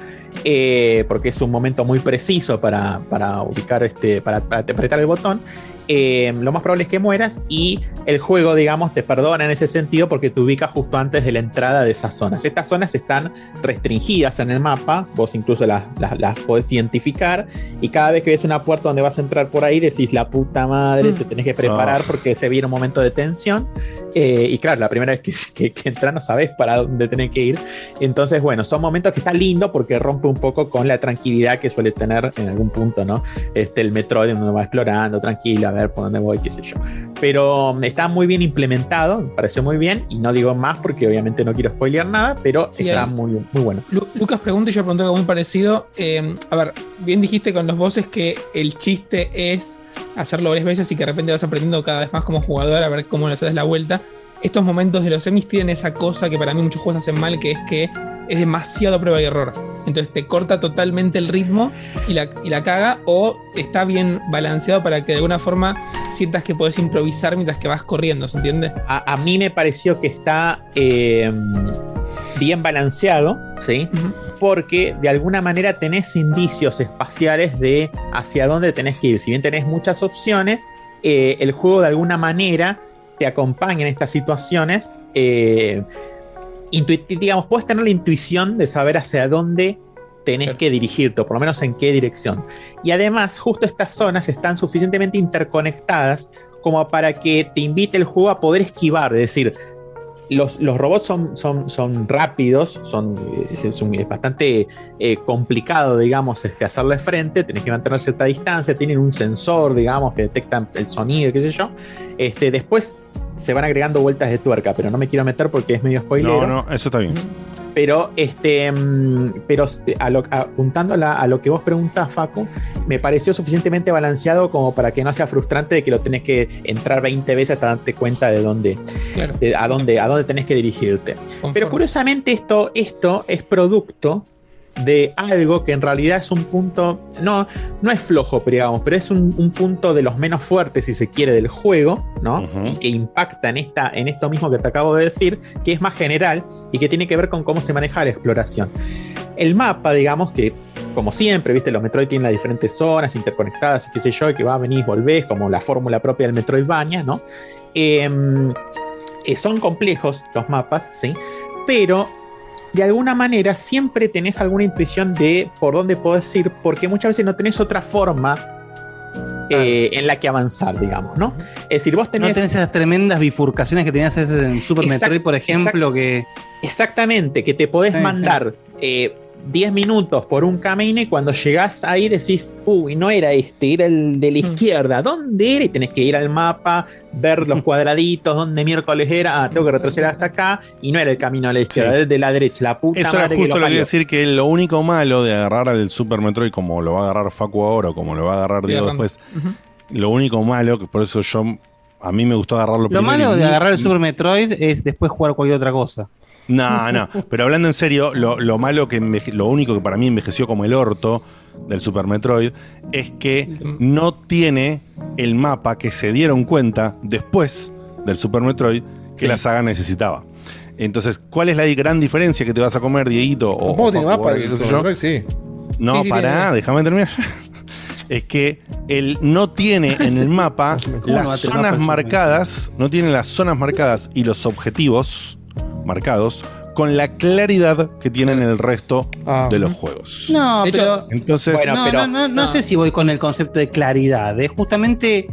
eh, porque es un momento muy preciso para, para ubicar, este, para, para apretar el botón. Eh, lo más probable es que mueras y el juego, digamos, te perdona en ese sentido porque te ubica justo antes de la entrada de esas zonas. Estas zonas están restringidas en el mapa, vos incluso las, las, las podés identificar y cada vez que ves una puerta donde vas a entrar por ahí decís la puta madre, te tenés que preparar Oh. porque se viene un momento de tensión. Eh, y claro, la primera vez que, (laughs) que, que entras no sabes para dónde tenés que ir. Entonces, bueno, son momentos que está lindo porque rompe un poco con la tranquilidad que suele tener en algún punto, ¿no? Este, el Metroid, donde uno va explorando, tranquilo, a ver por dónde voy, qué sé yo. Pero um, está muy bien implementado, me pareció muy bien, y no digo más porque obviamente no quiero spoilear nada, pero Sí, está muy, muy bueno. Lu- Lucas pregunta y yo pregunto algo muy parecido. Eh, a ver, bien dijiste con los bosses que el chiste es hacerlo varias veces y que de repente vas aprendiendo cada vez más como jugador a ver cómo le haces la vuelta. Estos momentos de los semis tienen esa cosa que para mí muchos juegos hacen mal, que es que es demasiado prueba y error. Entonces te corta totalmente el ritmo y la, y la caga, o está bien balanceado para que de alguna forma sientas que podés improvisar mientras que vas corriendo, ¿se entiende? A, a mí me pareció que está. eh, bien balanceado, ¿sí? Porque de alguna manera tenés indicios espaciales de hacia dónde tenés que ir. Si bien tenés muchas opciones, eh, el juego de alguna manera te acompaña en estas situaciones. eh, digamos, puedes tener la intuición de saber hacia dónde tenés que dirigirte, o por lo menos en qué dirección. Y además, justo estas zonas están suficientemente interconectadas como para que te invite el juego a poder esquivar, es decir, los, los robots son, son, son rápidos, son, eh, es, bastante eh, complicado, digamos, este, hacerle frente, tenés que mantener cierta distancia, tienen un sensor, digamos, que detectan el sonido, qué sé yo. Este, después se van agregando vueltas de tuerca, pero no me quiero meter porque es medio spoiler. No, no, eso está bien. Pero, este, mm, pero a lo- apuntando a, la- a lo que vos preguntás, Facu, me pareció suficientemente balanceado como para que no sea frustrante de que lo tenés que entrar 20 veces hasta darte cuenta de dónde, de a dónde, a dónde tenés que dirigirte. Pero curiosamente esto, esto es producto de algo que en realidad es un punto, no, no es flojo, pero digamos, pero es un, un punto de los menos fuertes, si se quiere, del juego, ¿no? Y que impacta en, esta, en esto mismo que te acabo de decir, que es más general y que tiene que ver con cómo se maneja la exploración. El mapa, digamos que, como siempre, viste, los Metroid tienen las diferentes zonas interconectadas y qué sé yo, y que va, venís, volvés, como la fórmula propia del Metroidvania, ¿no? Em, eh, son complejos los mapas, ¿sí? Pero de alguna manera siempre tenés alguna intuición de por dónde podés ir, porque muchas veces no tenés otra forma eh, en la que avanzar, digamos, ¿no? Es decir, vos No tenés. tenés esas tremendas bifurcaciones que tenías en Super Exact- Metroid, por ejemplo, que. Exactamente, que te podés Sí, mandar eh, 10 minutos por un camino y cuando llegás ahí decís, uy, no era este, era el de la Mm. izquierda, ¿dónde era? Y tenés que ir al mapa, ver los (laughs) cuadraditos, dónde miércoles era, ah, tengo que retroceder hasta acá, y no era el camino a la izquierda, Sí. era el de la derecha, la puta Eso era justo que lo que parió. iba a decir, que lo único malo de agarrar al Super Metroid como lo va a agarrar Facu ahora o como lo va a agarrar Diego después, lo único malo, que por eso yo, a mí me gustó agarrarlo Lo primero malo y de agarrar el Super Metroid es después jugar cualquier otra cosa. No, no, pero hablando en serio, lo, lo malo que enveje- lo único que para mí envejeció como el orto del Super Metroid es que no tiene el mapa que se dieron cuenta después del Super Metroid que Sí. la saga necesitaba. Entonces, ¿cuál es la gran diferencia que te vas a comer, Dieguito? O, Tampoco o tiene mapa el Super yo? Metroid, sí. No, Sí, sí, pará, tiene. déjame terminar. (laughs) es que él no tiene (laughs) en el mapa ¿Cómo las zonas marcadas, no tiene las zonas marcadas y los objetivos marcados con la claridad que tienen el resto de los juegos. No, pero. entonces- no, Bueno, pero- no, no, no no. sé si voy con el concepto de claridad. ¿eh? Justamente,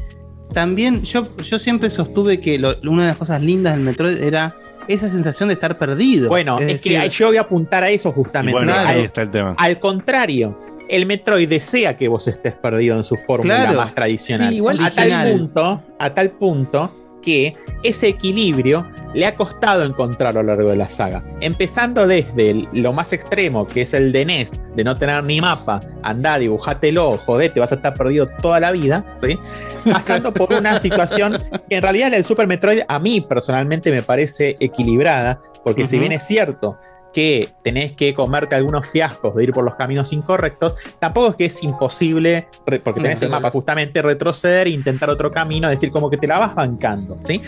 también yo, yo siempre sostuve que lo- una de las cosas lindas del Metroid era esa sensación de estar perdido. Bueno, es, que yo voy a apuntar a eso justamente. Bueno, ahí está el tema. al contrario, el Metroid desea que vos estés perdido en su fórmula Claro. más tradicional. Sí, igual a tal punto, a tal punto que ese equilibrio le ha costado encontrar a lo largo de la saga. Empezando desde el- lo más extremo, que es el de NES, de no tener ni mapa, andá, dibujátelo, jodete, vas a estar perdido toda la vida, ¿sí? (laughs) Pasando por una situación que en realidad en el Super Metroid a mí personalmente me parece equilibrada, porque si bien es cierto que tenés que comerte algunos fiascos de ir por los caminos incorrectos, tampoco es que es imposible, porque tenés el mapa justamente, retroceder e intentar otro camino, es decir, como que te la vas bancando, ¿sí?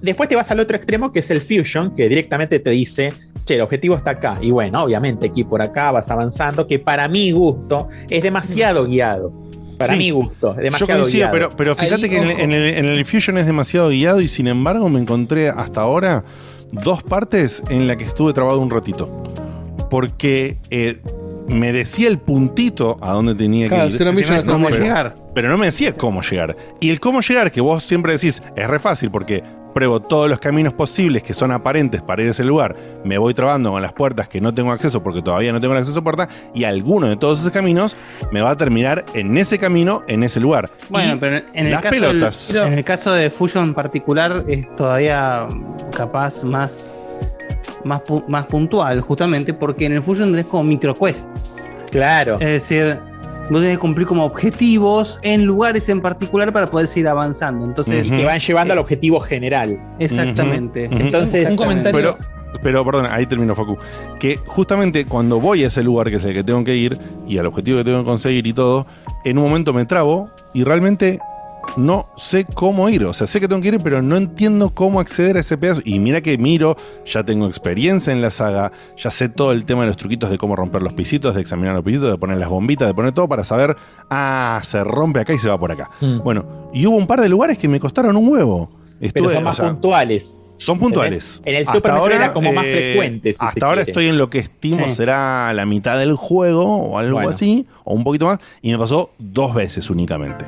Después te vas al otro extremo, que es el Fusion, que directamente te dice, che, el objetivo está acá. Y bueno, obviamente aquí por acá vas avanzando, que para mi gusto es demasiado guiado. Para Sí. mi gusto, es Yo demasiado coincido, guiado. pero, pero fíjate Ahí, que en el, ojo. en, el, en el Fusion es demasiado guiado y sin embargo me encontré hasta ahora dos partes en las que estuve trabado un ratito. Porque eh, me decía el puntito a dónde tenía Claro, que ir. Pero, pero- llegar. pero no me decía cómo llegar. Y el cómo llegar, que vos siempre decís, es re fácil porque pruebo todos los caminos posibles que son aparentes para ir a ese lugar, me voy trabando con las puertas que no tengo acceso porque todavía no tengo el acceso a puerta, y alguno de todos esos caminos me va a terminar en ese camino, en ese lugar. Bueno, Y pero en el, las caso pelotas. del- en el caso de Fusion en particular es todavía capaz más, más, pu- más puntual, justamente porque en el Fusion tenés como microquests. Claro. Es decir, vos tenés que cumplir como objetivos en lugares en particular para poder seguir avanzando. Entonces, y que van llevando al objetivo general. Exactamente. Ujú, ujú. Entonces, Pero, pero, perdón, ahí termino, Facu. Que justamente cuando voy a ese lugar que es el que tengo que ir y al objetivo que tengo que conseguir y todo, en un momento me trabo y realmente no sé cómo ir. O sea, sé que tengo que ir, pero no entiendo cómo acceder a ese pedazo. Y mira que miro, ya tengo experiencia en la saga, ya sé todo el tema de los truquitos de cómo romper los pisitos, de examinar los pisitos, de poner las bombitas, de poner todo para saber, ah, se rompe acá y se va por acá. Mm. Bueno, y hubo un par de lugares que me costaron un huevo. Pero Estuve, son o más sea, puntuales. son puntuales. En el Super ahora, era como más eh, frecuente. si hasta ahora quiere. estoy en lo que estimo Sí. será la mitad del juego o algo Bueno. así, o un poquito más, y me pasó dos veces únicamente.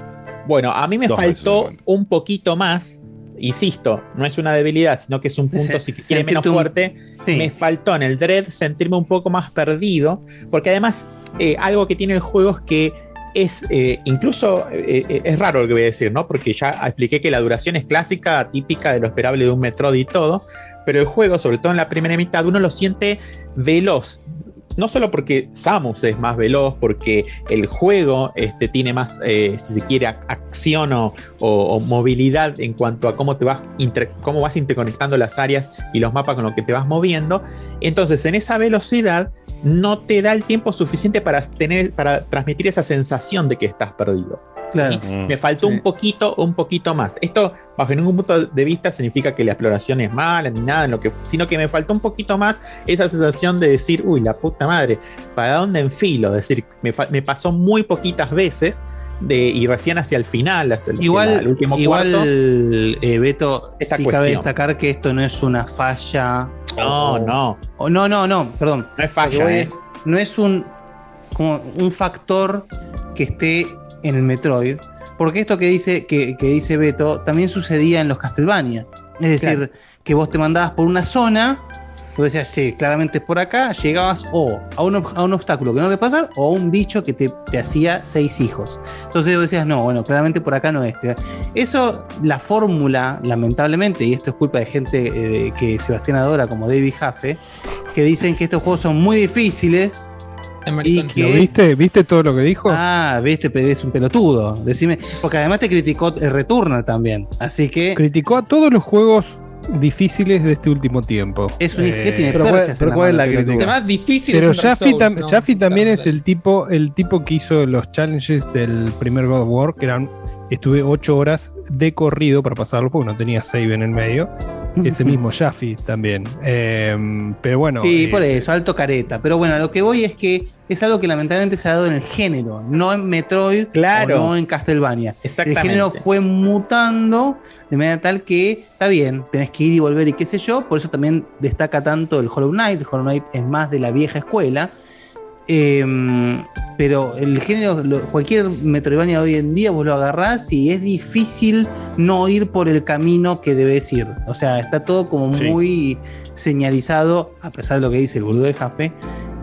Bueno, a mí me Dos faltó un poquito más. Insisto, no es una debilidad, sino que es un punto, Se- si quiere, menos fuerte. Sí. Me faltó en el Dread sentirme un poco más perdido, porque además eh, algo que tiene el juego es que es eh, incluso eh, es raro lo que voy a decir, ¿no? Porque ya expliqué que la duración es clásica, típica de lo esperable de un Metroid y todo, pero el juego, sobre todo en la primera mitad, uno lo siente veloz. No solo porque Samus es más veloz, porque el juego este, tiene más, eh, si se quiere, ac- acción o, movilidad en cuanto a cómo te vas, cómo vas interconectando las áreas y los mapas con los que te vas moviendo. Entonces, en esa velocidad no te da el tiempo suficiente para, tener, para transmitir esa sensación de que estás perdido. Claro. Me faltó un poquito, un poquito más. Esto, bajo ningún punto de vista, significa que la exploración es mala ni nada, en lo que, sino que me faltó un poquito más esa sensación de decir, uy, la puta madre, ¿para dónde enfilo? Es decir, me, pasó muy poquitas veces de, y recién hacia el final, hacia, hacia Igual, el último igual cuarto. eh, Beto, sí cabe destacar que esto no es una falla. No, o- no. o no, no, no, perdón. No es falla, eh. es- no es un, como un factor que esté en el Metroid. Porque esto que dice, que, que dice Beto también sucedía en los Castlevania. Es decir, Claro. que vos te mandabas por una zona, vos decías, sí, claramente es por acá, llegabas o a un, a un obstáculo que no te pasar o a un bicho que te, te hacía seis hijos. Entonces vos decías, no, bueno, claramente por acá no es. Eso, la fórmula, lamentablemente, y esto es culpa de gente eh, que Sebastián adora, como David Jaffe, que dicen que estos juegos son muy difíciles. Y que, ¿Lo viste? ¿Viste todo lo que dijo? Ah, viste, pero es un pelotudo. Decime, porque además te criticó el Returnal también. Así que. Criticó a todos los juegos difíciles de este último tiempo. Es un que tiene pero cuál- pero ¿cuál es la crítica? Además, difícil Pero Souls, tam- ¿no? Jaffe también es el tipo, el tipo que hizo los challenges del primer God of War, que eran, estuve ocho horas de corrido para pasarlo, porque no tenía save en el medio. (laughs) Ese mismo Jaffe también. Eh, pero bueno. Sí, eh, por eso, alto careta. Pero bueno, lo que voy es que es algo que lamentablemente se ha dado en el género, no en Metroid Claro. o no en Castlevania. El Exactamente. género fue mutando de manera tal que está bien, tenés que ir y volver y qué sé yo. Por eso también destaca tanto el Hollow Knight. El Hollow Knight es más de la vieja escuela. Eh, pero el género, cualquier Metroidvania de hoy en día, vos lo agarrás y es difícil no ir por el camino que debes ir. O sea, está todo como Sí. muy señalizado, a pesar de lo que dice el boludo de Jaffe,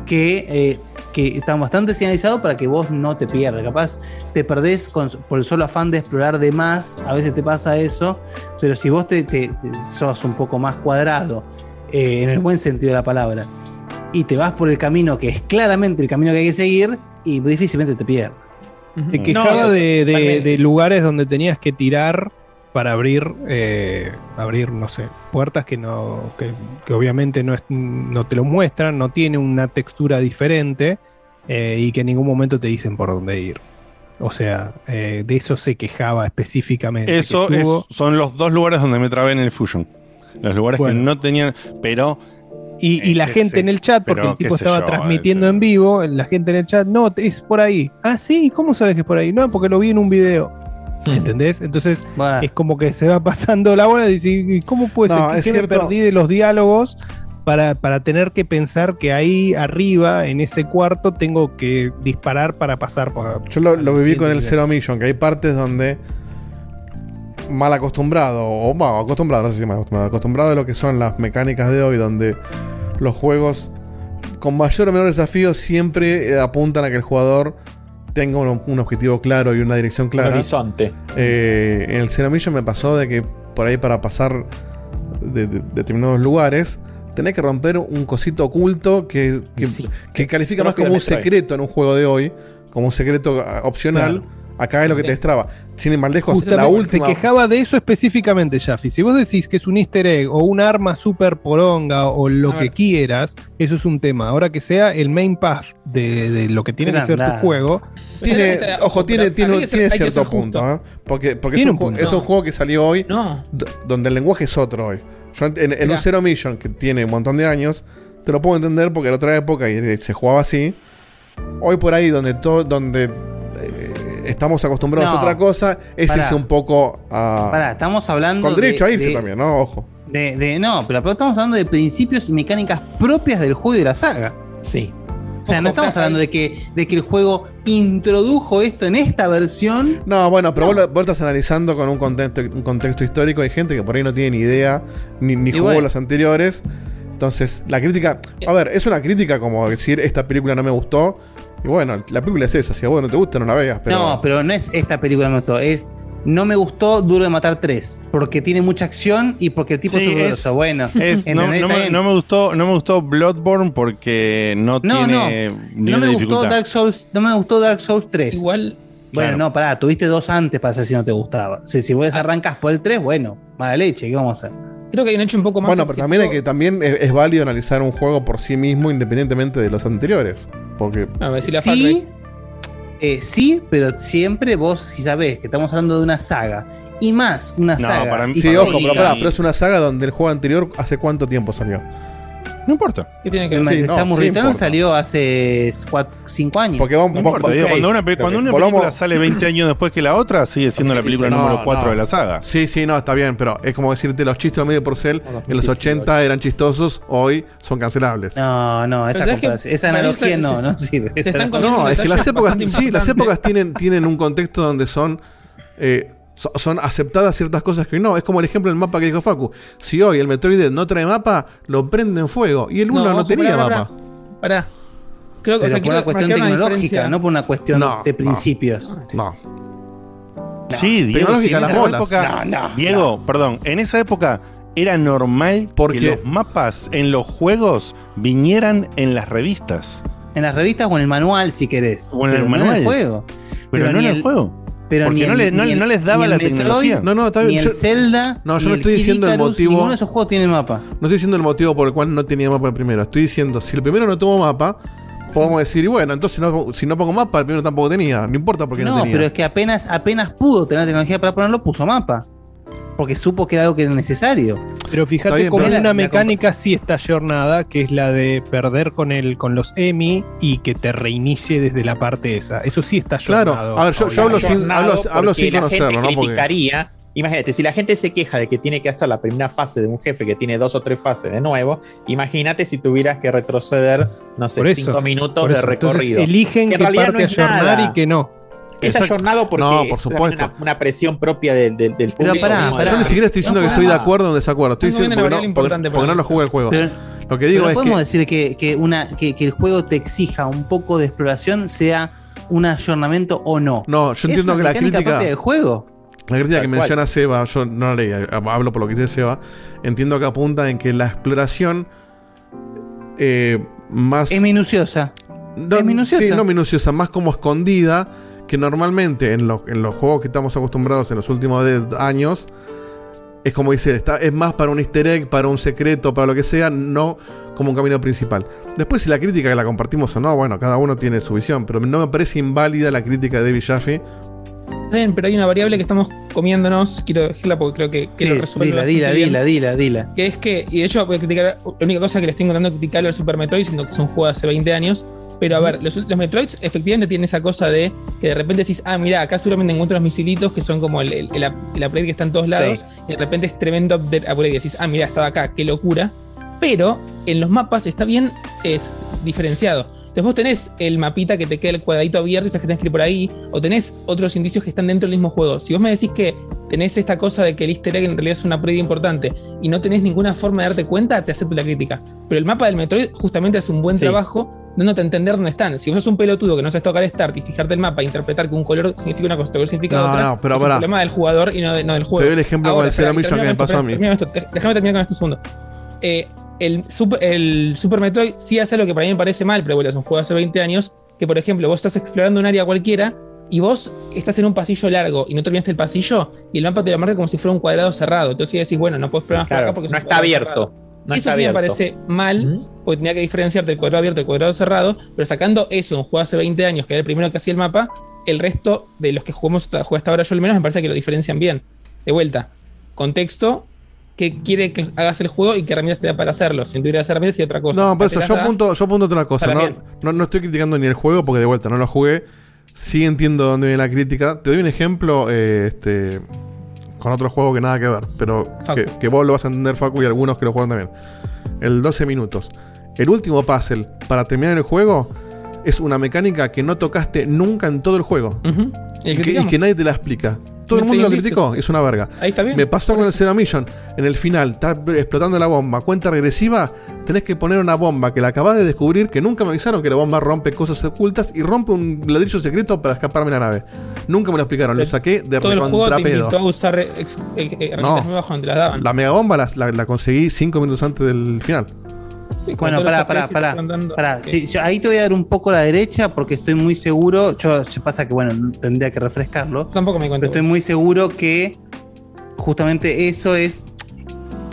que, eh, que está bastante señalizado para que vos no te pierdas. Capaz te perdés con- por el solo afán de explorar de más, a veces te pasa eso, pero si vos te- sos un poco más cuadrado, eh, en el buen sentido de la palabra, y te vas por el camino que es claramente el camino que hay que seguir, y difícilmente te pierdas. Te quejaba No, de, de- totalmente. de lugares donde tenías que tirar para abrir, eh, abrir, no sé, puertas que no, que, que obviamente no, es- no te lo muestran, no tiene una textura diferente eh, y que en ningún momento te dicen por dónde ir. O sea, eh, de eso se quejaba específicamente. que Eso es- son los dos lugares donde me trabé en el Fusion. Los lugares Bueno. que no tenían, pero Y, y Eh, la gente sé- en el chat, porque pero el tipo estaba yo, transmitiendo en vivo, la gente en el chat, no, es por ahí. Ah, sí, ¿cómo sabes que es por ahí? No, porque lo vi en un video. ¿Entendés? Entonces es como que se va (laughs) pasando la bola y dice, ¿y ¿cómo puede No, ser? ¿Qué- es ¿Qué me perdí de los diálogos para, para tener que pensar que ahí arriba, en ese cuarto, tengo que disparar para pasar por... Yo lo, lo viví con el Zero Mission, que hay partes donde mal acostumbrado, o bueno, acostumbrado, no sé si mal acostumbrado, acostumbrado a lo que son las mecánicas de hoy, donde los juegos con mayor o menor desafío siempre eh, apuntan a que el jugador tenga un, un objetivo claro y una dirección clara. horizonte. Eh, en el Zero Mission me pasó de que por ahí para pasar de, de- determinados lugares tenés que romper un cosito oculto que, que, que califica más como un secreto en un juego de hoy, como un secreto ah, opcional, Acá es lo que te destraba. Sin ir más lejos, Justamente la última. Se quejaba de eso específicamente, Jaffi. Si vos decís que es un easter egg o un arma super poronga o lo que quieras, eso es un tema. Ahora que sea el main path de, de lo que tiene que ser tu juego. Tiene, ojo, tiene, tiene, ser- tiene cierto punto, ¿eh? Porque, porque es, un, un ju- punto. es un juego que salió hoy donde el lenguaje es otro hoy. Yo en, en- en un. Zero Mission que tiene un montón de años, te lo puedo entender porque era otra época y se jugaba así. Hoy por ahí donde todo, donde eh, estamos acostumbrados No. a otra cosa, es Pará. irse un poco a. Pará, estamos hablando Con derecho de- a irse de- también, ¿no? Ojo. De, de- no, pero estamos hablando de principios y mecánicas propias del juego y de la saga. Sí. O sea, no estamos hablando de que, de que el juego introdujo esto en esta versión. No, bueno, pero Vos, lo, vos estás analizando con un contexto, un contexto histórico. Hay gente que por ahí no tiene ni idea, ni, ni jugó bueno. los anteriores. Entonces, la crítica. A ver, es una crítica como decir, esta película no me gustó. Y bueno, la película es esa. Si a vos no te gusta, no la veas. Pero, No, pero no es esta película me gustó, es no me gustó Duro de Matar 3, porque tiene mucha acción y porque el tipo Sí, es horroroso. es- Bueno, es- no, me, bien. no me gustó, no me gustó Bloodborne porque no, No, tiene no, no me gustó. Dark Souls, no me gustó Dark Souls 3. Igual. Bueno, Claro. no, pará, tuviste dos antes para saber si no te gustaba. Si, si vos arrancas por el 3, bueno, mala leche, ¿qué vamos a hacer? Creo que hay un hecho un poco más. bueno, pero también hay que también es, es válido analizar un juego por sí mismo independientemente de los anteriores. Porque. A ver si la Sí, eh, sí, pero siempre vos, si sabés que estamos hablando de una saga y más una saga. Sí, ojo, pero, pará, pero es una saga donde el juego anterior, ¿hace cuánto tiempo salió? No importa. ¿Qué tiene El Sí, no, Samus sí Return salió hace 5 años. Porque vamos, No importa, digo, cuando una, cuando una Volvamos- película sale 20 años después que la otra, sigue siendo la película No, número 4 no. de la saga. Sí, sí, no, está bien, pero es como decirte los chistes de medio porcel en los 80 eran chistosos, hoy son cancelables. No, no, esa, es que comparación- esa analogía está- no, no sirve. se Esa están no- es que las épocas, sí, las épocas tienen, tienen un contexto donde son, eh, so- son aceptadas ciertas cosas que hoy no. Es como el ejemplo del mapa que dijo Facu. Si hoy el Metroid no trae mapa, lo prende en fuego. Y el 1 no, tenía pará, mapa. Pará. Creo que Pero o sea, por una cuestión tecnológica, diferencia. no por una cuestión No, de no. principios. No. Sí, Diego, si en esa época, No, no, Diego, perdón, en esa época era normal Porque- que los mapas en los juegos vinieran en las revistas. En las revistas o en el manual, si querés. O en el en manual. el juego. Pero, no en el, juego. Pero Porque ni no, el- le- no- ni el- no les daba ni la el Metroid, tecnología. No, no, está Ni bien. el yo- Zelda. No, yo ni no el estoy diciendo el motivo. Ninguno de esos juegos tiene mapa. No estoy diciendo el motivo por el cual no tenía mapa el primero. Estoy diciendo, si el primero no tuvo mapa, podemos decir, y bueno, entonces no- si no pongo mapa, el primero tampoco tenía. No importa porque no, No, tenía. pero es que apenas, apenas pudo tener tecnología para ponerlo, puso mapa. Porque supo que era algo que era necesario. Pero fíjate pero una la- la mecánica sí está ayornada, que es la de perder con el, con los EMI y que te reinicie desde la parte esa. Eso sí está Claro. ayornado. A ver, yo- yo hablo sin- Jornado hablo- sin conocerlo, ¿no? Porque- criticaría. Imagínate, si la gente se queja de que tiene que hacer la primera fase de un jefe que tiene dos o tres fases de nuevo, imagínate si tuvieras que retroceder, no sé, eso, cinco minutos de. Entonces, recorrido. eligen en qué realidad parte ayornar nada. y qué no. Es Exacto. ayornado porque No, por es supuesto. Una, una presión propia del, del, del Pero público. pará, mismo. pará. Yo ni siquiera estoy diciendo No que estoy de acuerdo o en desacuerdo. Estoy diciendo porque una no, porque- importante porque no lo jugué el juego. Pero, Lo que pero digo no es podemos que. decir que, que una, que, que el juego te exija un poco de exploración sea un ayornamiento o no. No, yo Es entiendo una que la crítica. del juego. La crítica Tal que cual. menciona Seba, yo no la leí, hablo por lo que dice Seba. Entiendo que apunta en que la exploración eh, más. Es minuciosa. no, es minuciosa. Sí, no minuciosa, más como escondida, que normalmente en, los- en los juegos que estamos acostumbrados en los últimos años, es como dice, está, es más para un easter egg, para un secreto, para lo que sea, no como un camino principal. Después, si la crítica que la compartimos o no, bueno, cada uno tiene su visión, pero no me parece inválida la crítica de David Jaffe. Pero hay una variable que estamos comiéndonos. Quiero decirla porque creo que, que Sí, lo resuelve dila, dila, bien. dila, dila, dila. Que es que, y de hecho voy a criticar, la única cosa que le estoy encontrando criticarlo al Super Metroid, siendo que es un juego de hace 20 años. Pero a ver, los, los Metroids efectivamente tienen esa cosa de que de repente decís, ah, mira, acá seguramente encuentro los misilitos que son como el, el, el, el upgrade que está en todos lados. Y de repente es tremendo upgrade. Y decís, ah, mira, estaba acá, qué locura. Pero en los mapas está bien es diferenciado. Entonces vos tenés el mapita que te queda el cuadradito abierto y sabes que tenés que ir por ahí, o tenés otros indicios que están dentro del mismo juego. Si vos me decís que tenés esta cosa de que el easter egg en realidad es una previa importante y no tenés ninguna forma de darte cuenta, te acepto la crítica. Pero el mapa del Metroid justamente hace un buen Sí. trabajo dándote a entender dónde están. Si vos sos un pelotudo que no sabes tocar Start y fijarte el mapa e interpretar que un color significa una cosa, otro color significa No, otra, no, pero es un problema del jugador y no, de- no del juego. Te doy el ejemplo con el termino que me pasó a mí. déjame terminar con esto un segundo. Eh, el, super, el Super Metroid sí hace algo que para mí me parece mal, pero bueno, es un juego de hace 20 años, que por ejemplo vos estás explorando un área cualquiera y vos estás en un pasillo largo y no terminaste el pasillo y el mapa te lo marca como si fuera un cuadrado cerrado. Entonces decís, bueno, no puedes probar más por Claro, acá porque no está abierto. No eso está sí me parece mal, porque tenía que diferenciarte el cuadrado abierto del cuadrado cerrado, pero sacando eso un juego hace 20 años, que era el primero que hacía el mapa, el resto de los que jugamos hasta, hasta ahora yo al menos me parece que lo diferencian bien. De vuelta, contexto, que quiere que hagas el juego y qué herramientas te da para hacerlo. Si no tuvieras herramientas y otra cosa. No, por eso yo apunto, yo apunto otra cosa. No, no, no estoy criticando ni el juego porque de vuelta no lo jugué. Sí entiendo dónde viene la crítica. Te doy un ejemplo eh, este, con otro juego que nada que ver, pero que, que vos lo vas a entender, Facu, y algunos que lo juegan también. El 12 minutos. El último puzzle para terminar el juego es una mecánica que no tocaste nunca en todo el juego. El Y que, que nadie te la explica. Todo el No mundo lo criticó, es una verga. Ahí está bien. Me pasó con el Zero Mission. En el final, está explotando la bomba. Cuenta regresiva, tenés que poner una bomba que la acabas de descubrir, que nunca me avisaron que la bomba rompe cosas ocultas y rompe un ladrillo secreto para escaparme de la nave. Nunca me lo explicaron, lo saqué de Todo el juego te recontrapedo. invitó a usar ex- eh, eh, herramientas No. nuevas cuando te las daban. La mega bomba la, la- la conseguí cinco minutos antes del final. Bueno, pará, pará, pará. pará. Sí, yo ahí te voy a dar un poco la derecha porque estoy muy seguro. Yo, yo pasa que, bueno, tendría que refrescarlo. Tampoco me cuento. Pero estoy muy seguro que justamente eso es,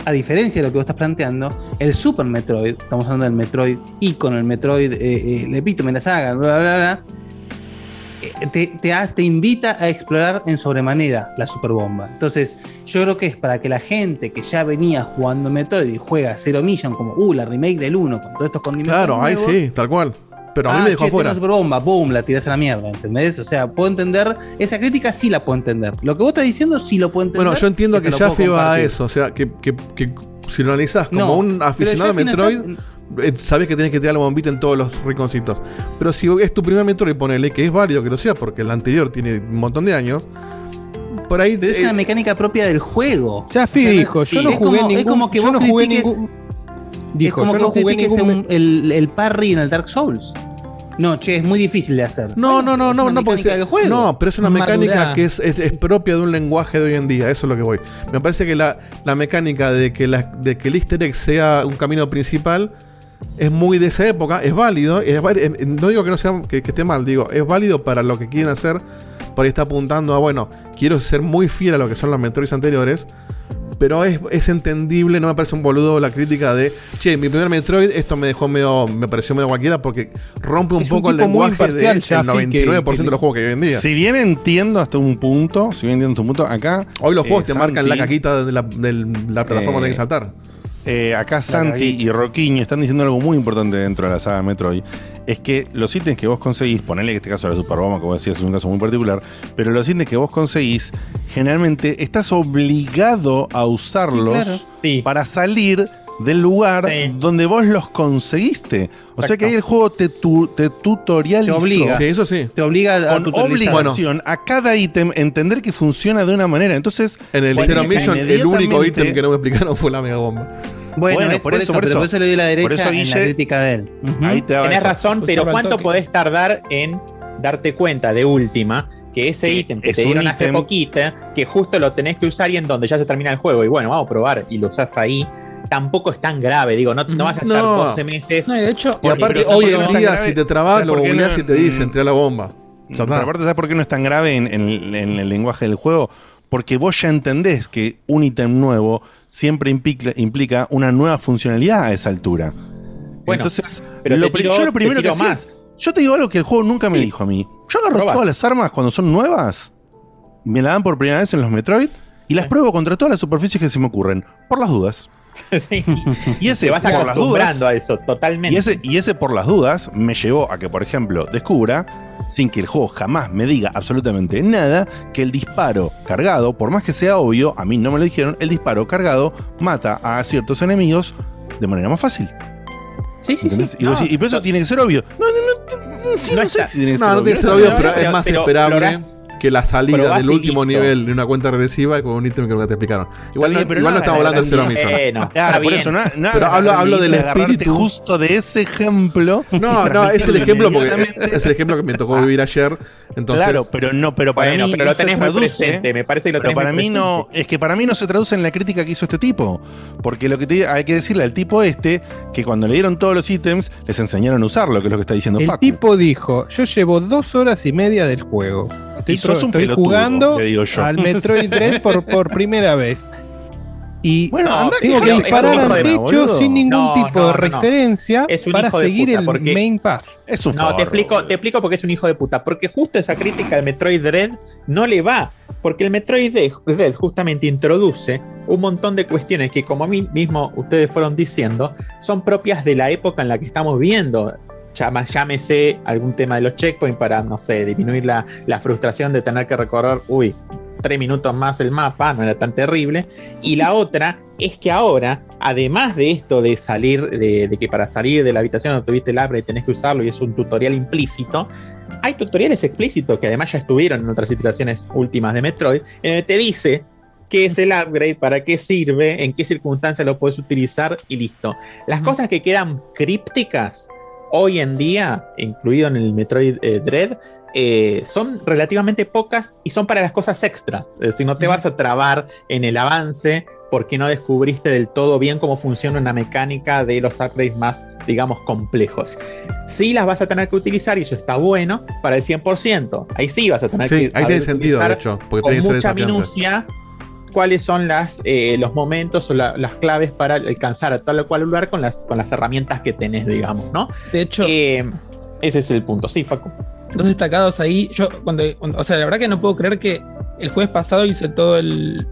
a diferencia de lo que vos estás planteando, el Super Metroid, estamos hablando del Metroid Icono, el Metroid, eh, eh, el epítome de la saga, bla, bla, bla, bla, te, te, ha- te invita a explorar en sobremanera la superbomba. Entonces, yo creo que es para que la gente que ya venía jugando Metroid y juega Zero Mission, como, uh, la remake del 1, con todos estos condimentos. Claro, ahí sí, tal cual. Pero a mí Ah, me dejó che, afuera. una superbomba, boom, la tirás a la mierda, ¿entendés? O sea, puedo entender, esa crítica sí la puedo entender. Lo que vos estás diciendo sí lo puedo entender. Bueno, yo entiendo que lo ya va a eso. O sea, que, que- que si lo analizás como No, un aficionado de no Metroid, sabés que tenés que tirar la bombita en todos los rinconcitos. Pero si es tu primer Metroid, ponele que es válido que lo sea, porque el anterior tiene un montón de años. Por ahí. Pero es eh, una mecánica propia del juego. Ya Fi O sea, dijo, yo no es jugué como, ningún- Es como que vos no jugué critiques. ningún- es Dijo, como yo que no vos jugué critiques ningún un- el, el parry en el Dark Souls. No, che, es muy difícil de hacer. No, no, no, es no, no, porque del juego. no, pero es una Madurá. mecánica que es, es- es propia de un lenguaje de hoy en día, eso es lo que voy. Me parece que la, la mecánica de que, la, de que el easter egg sea un camino principal es muy de esa época, es válido, es vari- eh, no digo que no sea que, que esté mal, digo, es válido para lo que quieren hacer, por ahí está apuntando a, bueno, quiero ser muy fiel a lo que son los Metroids anteriores, pero es, es entendible, no me parece un boludo la crítica de, che, mi primer Metroid, esto me dejó medio, me pareció medio cualquiera porque rompe un Es un poco el lenguaje del Jaffe, 99% que- de los juegos que hay hoy en día. Si bien entiendo hasta un punto, si bien entiendo hasta un punto, acá. Hoy los eh, juegos te marcan la caquita de la, de la plataforma Eh, donde hay que saltar. Eh, acá Santi y Roquiño están diciendo algo muy importante dentro de la saga Metroid. Es que los ítems que vos conseguís, ponele en este caso la Superbomba, como decías, es un caso muy particular, pero los ítems que vos conseguís, generalmente estás obligado a usarlos Sí, claro. para salir del lugar donde vos los conseguiste. O sea que ahí el juego te, tu- te tutorializa. Te obliga. Sí, eso sí. Te obliga a Con obligación a cada ítem entender que funciona de una manera. Entonces, En el Zero Mission, el único ítem que no me explicaron fue la mega bomba. Bueno, Bueno, es por por, eso, eso, por eso. por eso le doy la Por derecha eso, en la crítica de él. Ujú. Ahí te Tenés eso. razón, pero ¿cuánto podés tardar en darte cuenta de última que ese ítem que es te dieron hace poquito, que justo lo tenés que usar y en donde ya se termina el juego? Y bueno, vamos a probar y lo usás ahí. Tampoco es tan grave, digo, no, no vas a estar No. 12 meses. No, y de hecho, Y aparte, hoy ¿sabes por qué en día, grave? si te trabas, ¿Sabes lo googleás no? y te dicen, tira la bomba. Ya Pero aparte, ¿sabes por qué no es tan grave en, en- en el lenguaje del juego? Porque vos ya entendés que un ítem nuevo siempre implica, implica una nueva funcionalidad a esa altura. Bueno, Entonces, pero lo te pri- tiro- yo lo primero te que más. es- Yo te digo algo que el juego nunca me Sí. dijo a mí. Yo agarro todas las armas cuando son nuevas, me la dan por primera vez en los Metroid y las pruebo contra todas las superficies que se me ocurren, por las dudas. (laughs) Sí. Y ese Te vas por las dudas. acostumbrando a eso, totalmente. Y ese, y ese por las dudas me llevó a que, por ejemplo, descubra, sin que el juego jamás me diga absolutamente nada, que el disparo cargado, por más que sea obvio, a mí no me lo dijeron, el disparo cargado mata a ciertos enemigos de manera más fácil. Sí, sí, sí. Y, No, decís, y por eso tiene que ser obvio. No, no, no, sí, No no, sé si tiene que No, ser no obvio. tiene que ser No, obvio, no, pero no, es más pero esperable. lográs- que la salida del y último listo. nivel de una cuenta regresiva con un ítem que nunca te explicaron. Igual, bien, no, pero igual no estamos hablando del Zero Mission. Eh, no, Claro, está por eso, nada, nada Pero hablo- hablo el del espíritu. justo de ese ejemplo. y No, no, es el ejemplo porque es el ejemplo que me tocó vivir ayer. Entonces, claro, pero no, pero para Bueno, mí pero lo tenés muy traduce, presente, me parece que lo pero tenés muy para mí no, es que para mí no se traduce en la crítica que hizo este tipo, porque lo que te- hay que decirle al tipo este que cuando le dieron todos los ítems les enseñaron a usarlo, que es lo que está diciendo El Facu. tipo dijo, yo llevo dos horas y media del juego. Estoy, Y sos un estoy pelotudo, jugando le digo yo. al Metroid Dread (laughs) por, por primera vez. Y Bueno, No, anda tengo que disparar al de- techo boludo. sin ningún No, tipo no, de no, no. referencia Es un para hijo de seguir puta, el porque- main path. Es un No, te explico, te explico por qué es un hijo de puta. Porque justo esa crítica del Metroid Dread no le va. Porque el Metroid Dread justamente introduce un montón de cuestiones que, como a mí mismo ustedes fueron diciendo, son propias de la época en la que estamos viviendo. Llama- llámese algún tema de los checkpoints para, no sé, disminuir la, la frustración de tener que recorrer, uy, tres minutos más el mapa, no era tan terrible. Y la otra es que ahora, además de esto de salir, de, de que para salir de la habitación donde tuviste el upgrade tenés que usarlo y es un tutorial implícito, hay tutoriales explícitos que además ya estuvieron en otras situaciones últimas de Metroid, en el que te dice qué es el upgrade, para qué sirve, en qué circunstancias lo puedes utilizar y listo. Las cosas que quedan crípticas hoy en día, incluido en el Metroid eh, Dread, eh, son relativamente pocas y son para las cosas extras. Es decir, no te vas a trabar en el avance porque no descubriste del todo bien cómo funciona una mecánica de los upgrades más, digamos, complejos. Sí las vas a tener que utilizar y eso está bueno para el 100%. Ahí sí vas a tener Sí, que ahí tiene sentido, de hecho, porque con mucha minucia cuáles son las, eh, los momentos o la- las claves para alcanzar a tal o cual lugar con las, con las herramientas que tenés, digamos, ¿no? De hecho, Eh, ese es el punto, sí, Facu. dos destacados ahí. Yo, cuando, cuando- o sea, la verdad que no puedo creer que el jueves pasado hice todo el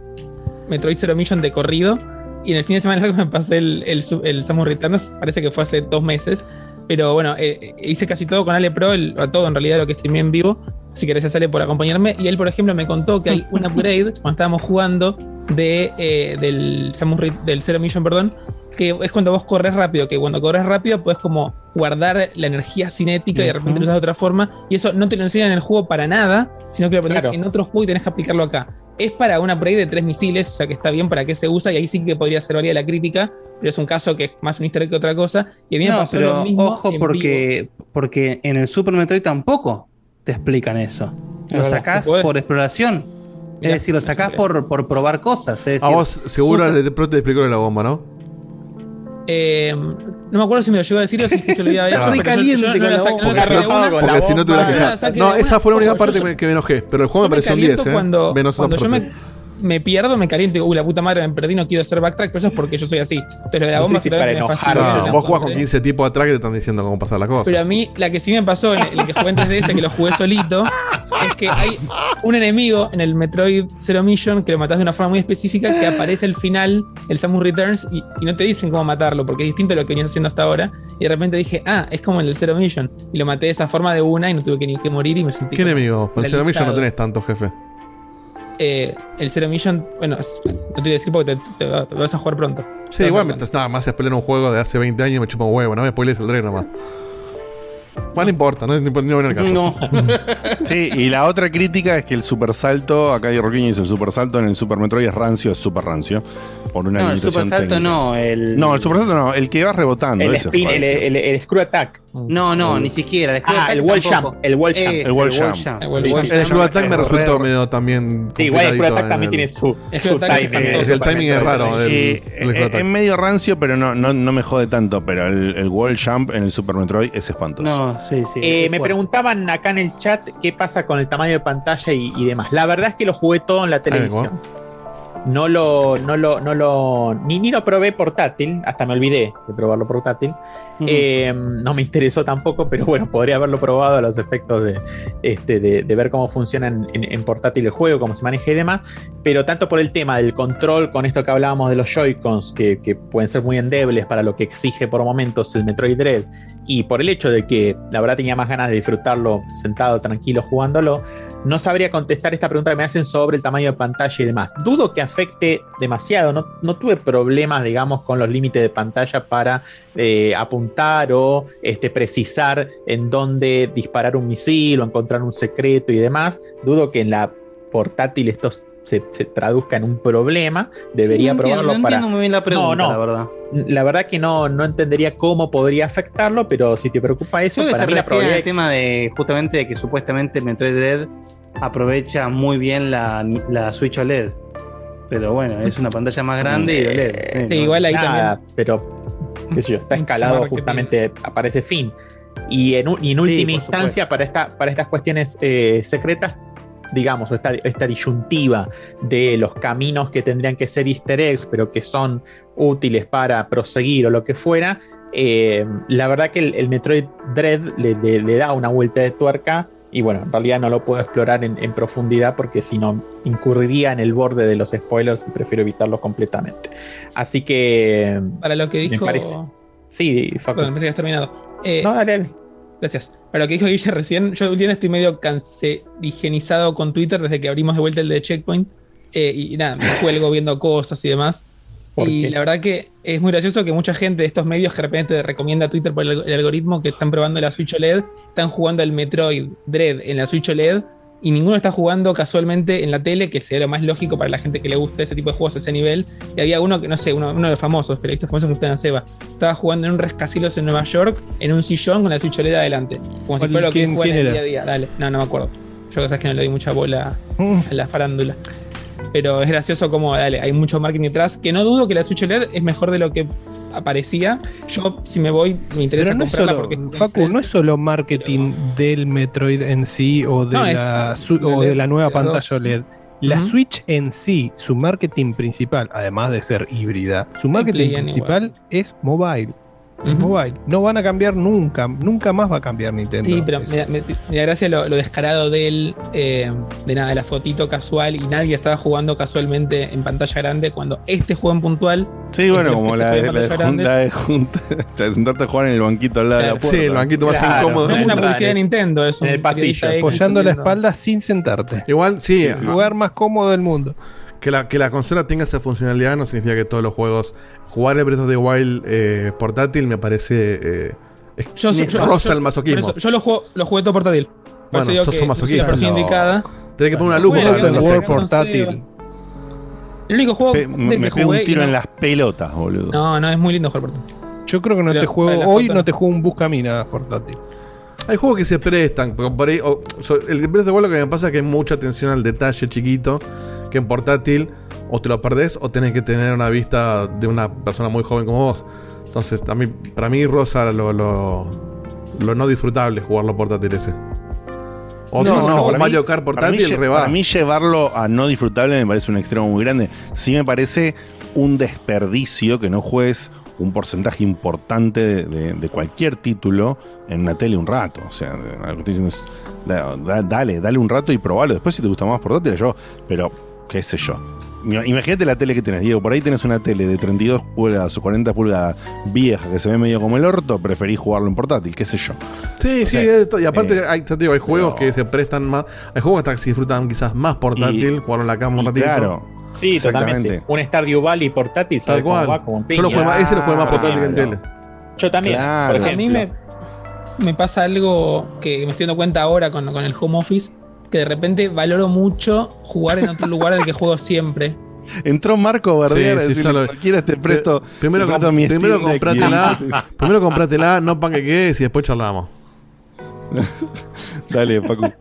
Metroid Zero Mission de corrido. Y en el fin de semana (laughs) me pasé el, el, el Samus Returns, parece que fue hace dos meses. Pero bueno, eh, hice casi todo con Ale Pro, el- a todo en realidad lo que streamé en vivo. Así que gracias Ale por acompañarme. Y él, por ejemplo, me contó que hay un upgrade cuando estábamos jugando de, eh, del Samus del Zero Mission, perdón, que es cuando vos corres rápido, que cuando corres rápido puedes como guardar la energía cinética y de repente lo usas de otra forma. Y eso no te lo enseñan en el juego para nada, sino que lo aprendes Claro. en otro juego y tenés que aplicarlo acá. Es para una upgrade de tres misiles, o sea que está bien para qué se usa, y ahí sí que podría ser válida la crítica, pero es un caso que es más un easter que otra cosa. Y a mí me pasó pero lo mismo. ojo en porque, porque en el Super Metroid tampoco te explican eso. Es Lo verdad, sacás por exploración. Mirá, es decir, lo sacás por, por probar cosas. Es A vos seguro de pronto te explicó la bomba, ¿no? Eh, no me acuerdo si me lo llegó a decir o si justo lo había hecho. Estoy pero yo- caliente yo no con la saqué- no la saqué Porque una. con Porque la si no la saqué No, esa fue la única parte yo- que me- que enojé. Pero el juego me pareció un 10, ¿eh? cuando, Menos esa cuando yo me, me pierdo, me caliento y digo, uy, la puta madre, me perdí, no quiero hacer backtrack, pero eso es porque yo soy así. Entonces lo de la No sé bomba si para fastidia, No, la vos jugás con encontré. 15 tipos atrás que te están diciendo cómo pasar las cosas. Pero a mí, la que sí me pasó en el que jugué en 3DS, que lo jugué solito, es que hay un enemigo en el Metroid Zero Mission que lo matás de una forma muy específica que aparece al final, el Samus Returns, y, y no te dicen cómo matarlo, porque es distinto a lo que venías haciendo hasta ahora. Y de repente dije, ah, es como el del Zero Mission. Y lo maté de esa forma de una y no tuve que ni que morir y me sentí. ¿Qué enemigo? Con el Zero Mission no tenés tanto, jefe. Eh, el Zero Mission, bueno, no te voy a decir porque te, te- te vas a jugar pronto. Sí, igual, mientras nada más se pelear un juego de hace 20 años me chupa un huevo, no me spoilees el Dread nomás. Bueno, no importa, no, viene el caso. No. (laughs) Sí, y la otra crítica es que el super salto, acá Roqueño dice el super salto en el Super Metroid es rancio, es super rancio. Por una No, el limitación super salto técnica. no. El, No, el super salto no, el que va rebotando. El ese spin, el, el, el screw attack. No, no, ni siquiera. El Ah, el wall jump. El wall jump. Es El wall jump. El Screw Attack me es resultó re- medio también. Sí, igual el screw attack también el- tiene su, El timing. Es el timing es raro. el es, medio rancio, pero no, no, no me jode tanto. Pero el, el wall jump en el Super Metroid es espantoso. No, sí, sí. Eh, me preguntaban acá en el chat qué pasa con el tamaño de pantalla y, y demás. La verdad es que lo jugué todo en la televisión. No lo, no lo, no lo, ni, ni lo probé portátil, hasta me olvidé de probarlo portátil. Eh, no me interesó tampoco, pero bueno, podría haberlo probado a los efectos de, este, de, de ver cómo funciona en, en- en portátil el juego, cómo se maneja y demás. Pero tanto por el tema del control, con esto que hablábamos de los Joy-Cons, que, que pueden ser muy endebles para lo que exige por momentos el Metroid Dread, y por el hecho de que la verdad tenía más ganas de disfrutarlo sentado, tranquilo, jugándolo, no sabría contestar esta pregunta que me hacen sobre el tamaño de pantalla y demás. Dudo que afecte demasiado. No, no tuve problemas, digamos, con los límites de pantalla para eh, apuntar o este, precisar en dónde disparar un misil o encontrar un secreto y demás. Dudo que en la portátil esto se, se traduzca en un problema. Debería Sí, no entiendo- probarlo no para. entiendo muy bien la pregunta, No, no. la verdad. La verdad que no, no entendería cómo podría afectarlo, pero si te preocupa eso, Creo que para se mí la probabilidad al tema de justamente de que supuestamente Metroid Dread aprovecha muy bien la, la Switch OLED. Pero bueno, es una pantalla más grande y OLED. Eh, Sí, no. igual ahí Nada, también. pero qué sé yo, está escalado justamente, aparece fin. Y en, y en Sí, última instancia, para, esta, para estas cuestiones eh, secretas, digamos, esta, esta disyuntiva de los caminos que tendrían que ser easter eggs, pero que son útiles para proseguir o lo que fuera, eh, la verdad que el, el Metroid Dread le, le- le da una vuelta de tuerca. Y bueno, en realidad no lo puedo explorar en, en profundidad porque si no incurriría en el borde de los spoilers y prefiero evitarlos completamente. Así que. Para lo que me dijo. parece. Sí, Facu. Bueno, que has terminado. Eh, No, dale, dale. Gracias. Para lo que dijo Guille recién, yo últimamente estoy medio cancerigenizado con Twitter desde que abrimos de vuelta el de Checkpoint. Eh, y, nada, me cuelgo viendo cosas y demás. ¿Por Y qué? la verdad que es muy gracioso que mucha gente de estos medios que de repente te recomienda a Twitter por el, el algoritmo que están probando la Switch OLED, están jugando el Metroid Dread en la Switch OLED y ninguno está jugando casualmente en la tele, que sería lo más lógico para la gente que le gusta ese tipo de juegos a ese nivel. Y había uno que, no sé, uno, uno de los famosos, periodistas famosos que ustedes Seba, estaba jugando en un rascacielos en Nueva York, en un sillón con la Switch OLED adelante. Como si ¿Cuál- fuera lo que juega en el día a día. Dale, no, no me acuerdo. Yo sabes que no le doy mucha bola (laughs) a la farándula. Pero es gracioso como, dale, hay mucho marketing detrás. Que no dudo que la Switch OLED es mejor de lo que aparecía. Yo, si me voy, me interesa Pero no comprarla solo, porque. Facu, no es solo marketing del Metroid en sí o de, No, la, o de LED, la nueva pantalla. OLED. La. Switch en sí, su marketing principal, además de ser híbrida, su marketing principal es mobile. Mobile. No van a cambiar nunca, nunca más va a cambiar Nintendo. Sí, pero me, da- me- me da gracia lo, lo descarado de él, eh, de nada, la fotito casual y nadie estaba jugando casualmente en pantalla grande cuando este juego en puntual. Sí, bueno, como la de, en la de pantalla jun- grande. la de junta, de sentarte a jugar en el banquito al lado de la puerta. Sí, el banquito más Claro, incómodo. No es una publicidad de Nintendo, es un en el pasillo, Apoyando la espalda sin sentarte. Igual, sí, El lugar más cómodo del mundo. Que la, que la consola tenga esa funcionalidad no significa que todos los juegos. Jugar el Breath of the Wild eh, portátil me parece. eh, es- Yo, yo- yo- el masoquismo. eso, yo lo, juego, lo jugué todo portátil. Por Bueno, sos que un masoquista. No. indicada. Tenés que poner una lupa Bueno, para pegó un portátil. El único juego Pe- del me que jugué un tiro no- en las pelotas, boludo. No, no, es muy lindo jugar portátil. Yo creo que no Pero te juego. Hoy foto- no te juego un buscaminas portátil. Hay juegos que se prestan. Por ahí, so- el Breath of the Wild lo que me pasa es que hay mucha atención al detalle chiquito. Que en portátil o te lo perdés o tenés que tener una vista de una persona muy joven como vos. Entonces, a mí, para mí, rosa lo, lo, lo no disfrutable jugarlo portátil ese. O, No, no, no, o para Mario mí- Kart para mí, portátil, re va. para mí llevarlo a no disfrutable me parece un extremo muy grande. Sí me parece un desperdicio que no juegues un porcentaje importante de, de- de cualquier título en una tele un rato. O sea, lo que estoy diciendo es, da- da- dale, dale un rato y probalo. Después si te gusta más portátil, yo, pero qué sé yo. Ima- Imagínate la tele que tenés, Diego. Por ahí tenés una tele de 32 pulgadas o 40 pulgadas vieja que se ve medio como el orto, preferís jugarlo en portátil, qué sé yo. Sí, O sí, sea, y aparte eh, hay, te digo, hay juegos pero- que se prestan más, hay juegos hasta que se disfrutan quizás más portátil, jugarlo en la cama un Y ratito. claro, Sí, Exactamente. totalmente. Un Stardew Valley portátil, Tal ¿sabes cómo cual. va? Como Yo lo juego más- ese lo juego más portátil que en Claro. tele. Yo también. Claro. por A mí me, me pasa algo que me estoy dando cuenta ahora con, con el home office, que de repente valoro mucho jugar en otro lugar del que juego siempre. (laughs) Entró Marco Bardier Sí, a sí, decirle, ya lo- cualquiera te presto, Primero, te presto com- mi primero comprátela, y- (laughs) primero comprátela, no panqueques y después charlamos. (laughs) Dale, Pacu.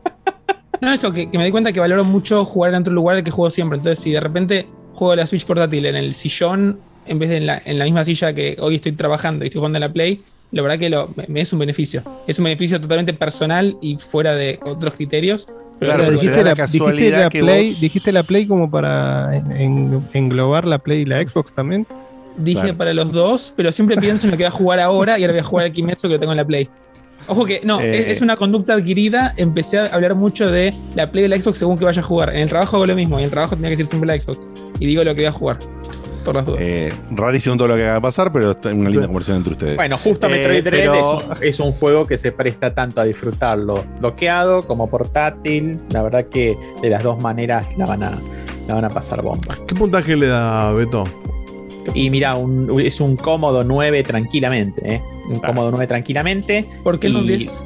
No, eso, que, que me di cuenta que valoro mucho jugar en otro lugar del que juego siempre. Entonces, si de repente juego la Switch portátil en el sillón, en vez de en la, en la misma silla que hoy estoy trabajando y estoy jugando en la Play, la verdad que lo- me, es un beneficio. Es un beneficio totalmente personal y fuera de otros criterios. Pero Claro, pero dijiste, la la, dijiste casualidad la que Play, vos- dijiste la Play como para en- en- englobar la Play y la Xbox también. Dije Claro. para los dos, pero siempre pienso en lo que voy a jugar ahora y ahora voy a jugar al Kimetsu que lo tengo en la Play. Ojo que no, Eh. es, es una conducta adquirida. Empecé a hablar mucho de la Play y la Xbox según que vaya a jugar. En el trabajo hago lo mismo, y en el trabajo tenía que decir siempre la Xbox. Y digo lo que voy a jugar. Por las dudas. Eh, rarísimo todo lo que va a pasar, pero está una linda conversación entre ustedes. Bueno, justo Eh, Metroid Dread pero- es, un, es un juego que se presta tanto a disfrutarlo doqueado como portátil. La verdad que de las dos maneras la van a, la van a pasar bomba. ¿Qué puntaje le da Beto? Y mira, un- es un cómodo 9 tranquilamente. ¿eh? Un cómodo 9 tranquilamente. ¿Por qué no Y- 10?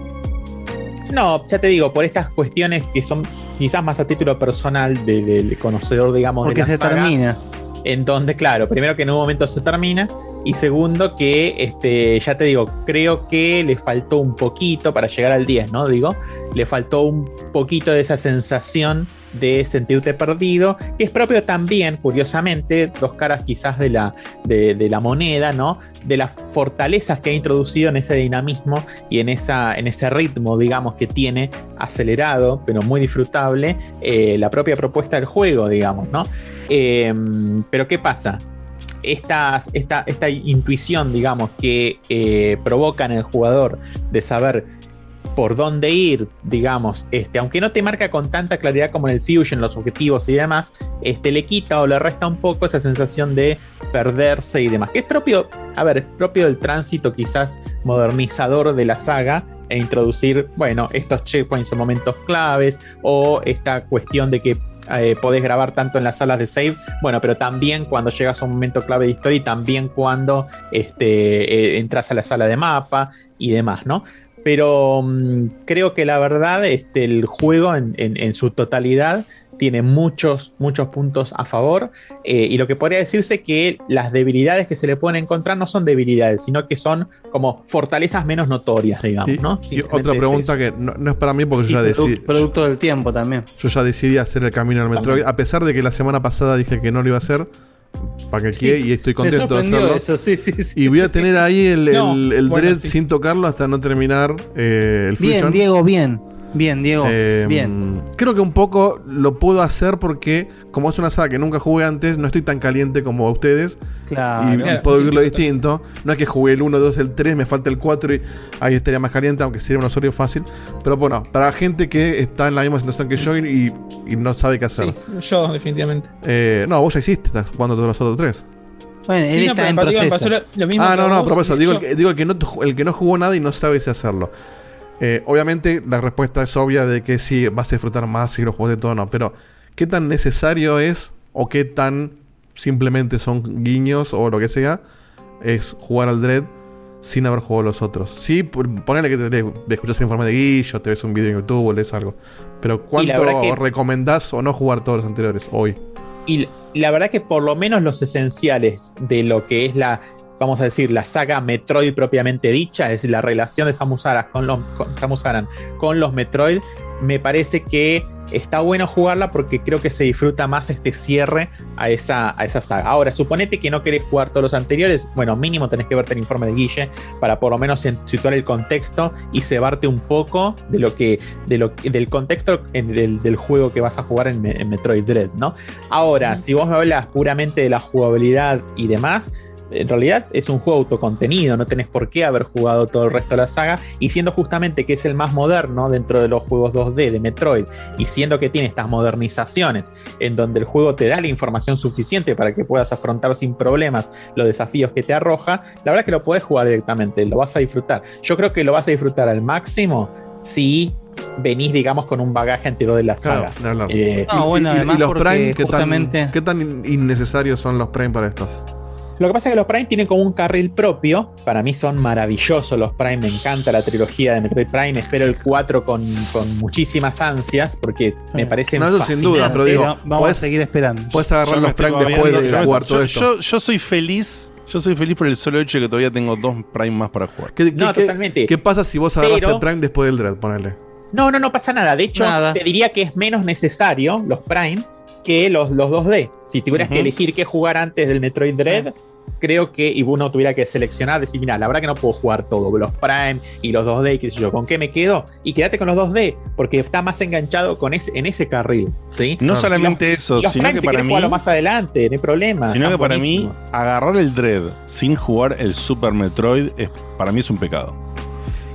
No, ya te digo, por estas cuestiones que son quizás más a título personal de- del conocedor, digamos, Porque de la se saga, termina. En claro, primero que en un momento se termina. Y segundo que, este, ya te digo, creo que le faltó un poquito para llegar al 10, ¿no? Digo, le faltó un poquito de esa sensación de sentirte perdido, que es propio también, curiosamente, dos caras quizás de la, de, la moneda, ¿no? De las fortalezas que ha introducido en ese dinamismo y en, esa, en ese ritmo, digamos, que tiene acelerado, pero muy disfrutable, eh, la propia propuesta del juego, digamos, ¿no? Eh, pero ¿qué pasa? Esta, esta intuición, digamos, que eh, provoca en el jugador de saber por dónde ir, digamos, este, aunque no te marca con tanta claridad como en el Fusion, los objetivos y demás, este, le quita o le resta un poco esa sensación de perderse y demás, que es propio, a ver, es propio del tránsito quizás modernizador de la saga e introducir, bueno, estos checkpoints en momentos claves o esta cuestión de que eh, podés grabar tanto en las salas de save, bueno, pero también cuando llegas a un momento clave de historia y también cuando este, eh, entras a la sala de mapa y demás, ¿no? Pero mm, creo que la verdad, este, el juego en, en- en su totalidad tiene muchos, muchos puntos a favor. eh, y lo que podría decirse que las debilidades que se le pueden encontrar no son debilidades, sino que son como fortalezas menos notorias, digamos, Y, ¿no? y otra pregunta que no, no es para mí porque yo ya decidí. producto del tiempo también. Yo ya decidí hacer el camino al Metroid, a pesar de que la semana pasada dije que no lo iba a hacer. Para que Sí, quede y estoy contento de hacerlo. eso, sí, sí, sí. Y voy a tener ahí el, el, (laughs) No, el bueno, Dread sí. sin tocarlo hasta no terminar eh, el Bien, Fusion. Diego, bien. Bien, Diego. Eh, bien. Creo que un poco lo puedo hacer porque, como es una saga que nunca jugué antes, no estoy tan caliente como ustedes. Claro. Y Claro, puedo sí, vivirlo sí, distinto. No es que jugué el 1, 2, el 3, me falta el 4 y ahí estaría más caliente, aunque sería un usuario fácil. Pero bueno, para gente que está en la misma situación que yo y, y no sabe qué hacer. Yo, definitivamente. Eh, no, vos ya hiciste, estás jugando todos los otros tres. Bueno, Sí, no, pero en pasó lo, lo mismo Ah, no, a no, por eso, digo, el que, digo el, que no, el que no jugó nada y no sabe si hacerlo. Eh, obviamente la respuesta es obvia de que sí, vas a disfrutar más si lo juegas de todo o no, pero ¿qué tan necesario es o qué tan simplemente son guiños o lo que sea es jugar al Dread sin haber jugado los otros? Sí, ponele que te, te escuchas un informe de Guillo, te ves un video en YouTube o lees algo, pero ¿cuánto que- recomendás o no jugar todos los anteriores hoy? Y la verdad que por lo menos los esenciales de lo que es la, vamos a decir, la saga Metroid propiamente dicha, es decir, la relación de Samus Aran con los, con, Samus Aran con los Metroid, me parece que está bueno jugarla porque creo que se disfruta más este cierre a esa, a esa saga. Ahora, suponete que no querés jugar todos los anteriores, bueno, mínimo tenés que verte el informe de Guille para por lo menos en- situar el contexto y cebarte un poco de lo que, de lo, del contexto en- del, del juego que vas a jugar en Metroid Dread, ¿no? Ahora, si vos me hablas puramente de la jugabilidad y demás, en realidad es un juego autocontenido, no tenés por qué haber jugado todo el resto de la saga, y siendo justamente que es el más moderno dentro de los juegos 2D de Metroid, y siendo que tiene estas modernizaciones en donde el juego te da la información suficiente para que puedas afrontar sin problemas los desafíos que te arroja, la verdad es que lo puedes jugar directamente, lo vas a disfrutar. Yo creo que lo vas a disfrutar al máximo si venís, digamos, con un bagaje anterior de la Claro, saga. de hablar. Eh, No, bueno, y, los Prime, ¿qué, justamente- tan, ¿qué tan in- innecesarios son los Prime para esto? Lo que pasa es que los Prime tienen como un carril propio. Para mí son maravillosos los Prime. Me encanta la trilogía de Metroid Prime. Espero el 4 con, con muchísimas ansias porque me parece No, eso sin duda, pero digo, vamos podés- a seguir esperando. Puedes agarrar Yo los Prime después de yo jugar yo- todo esto. Yo, yo soy feliz. Yo soy feliz por el solo hecho de que todavía tengo dos Prime más para jugar. ¿Qué, No, qué- totalmente. ¿Qué pasa si vos agarras Pero- el Prime después del Dread? Ponele. No, no, no pasa nada. De hecho, Nada. te diría que es menos necesario los Prime que los, los 2D. Si tuvieras que elegir qué jugar antes del Metroid Dread, creo que y uno tuviera que seleccionar, decir, mira, la verdad que no puedo jugar todo, los Prime y los 2D, y qué sé yo, ¿con qué me quedo? Y quédate con los 2D, porque está más enganchado con ese, en ese carril, ¿sí? No solamente los- eso, los sino Prime, que si para querés mí- jugarlo más adelante, no hay problema. Sino que para mí, agarrar el Dread sin jugar el Super Metroid es, para mí es un pecado.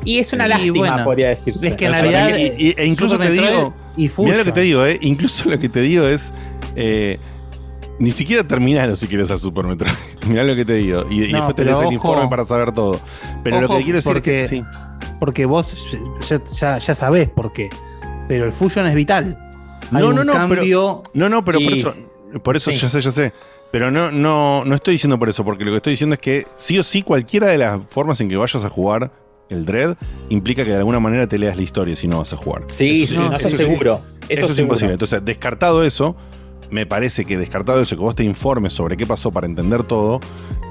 Y es una Y lástima, bueno, podría decirse. es que en O sea, realidad, y- y- e incluso te digo, y Mira lo que te digo, eh. Incluso lo que te digo es. eh, Ni siquiera terminalo si quieres al Super Metroid. Mirá lo que te digo. Y, y No, después te lees el informe para saber todo. Pero lo que quiero decir porque, es que. sí. porque vos ya, ya, ya sabés por qué. Pero el Fusion es vital. Hay No, un no, no, cambio- pero, no, no, pero por eso, por eso Sí. ya sé, ya sé. Pero no, no, no estoy diciendo por eso, porque lo que estoy diciendo es que sí o sí, cualquiera de las formas en que vayas a jugar el Dread implica que de alguna manera te leas la historia si no vas a jugar. Sí, sí, no, eso seguro. Eso, Eso es seguro. imposible. Entonces, descartado eso, me parece que descartado eso, que vos te informes sobre qué pasó para entender todo,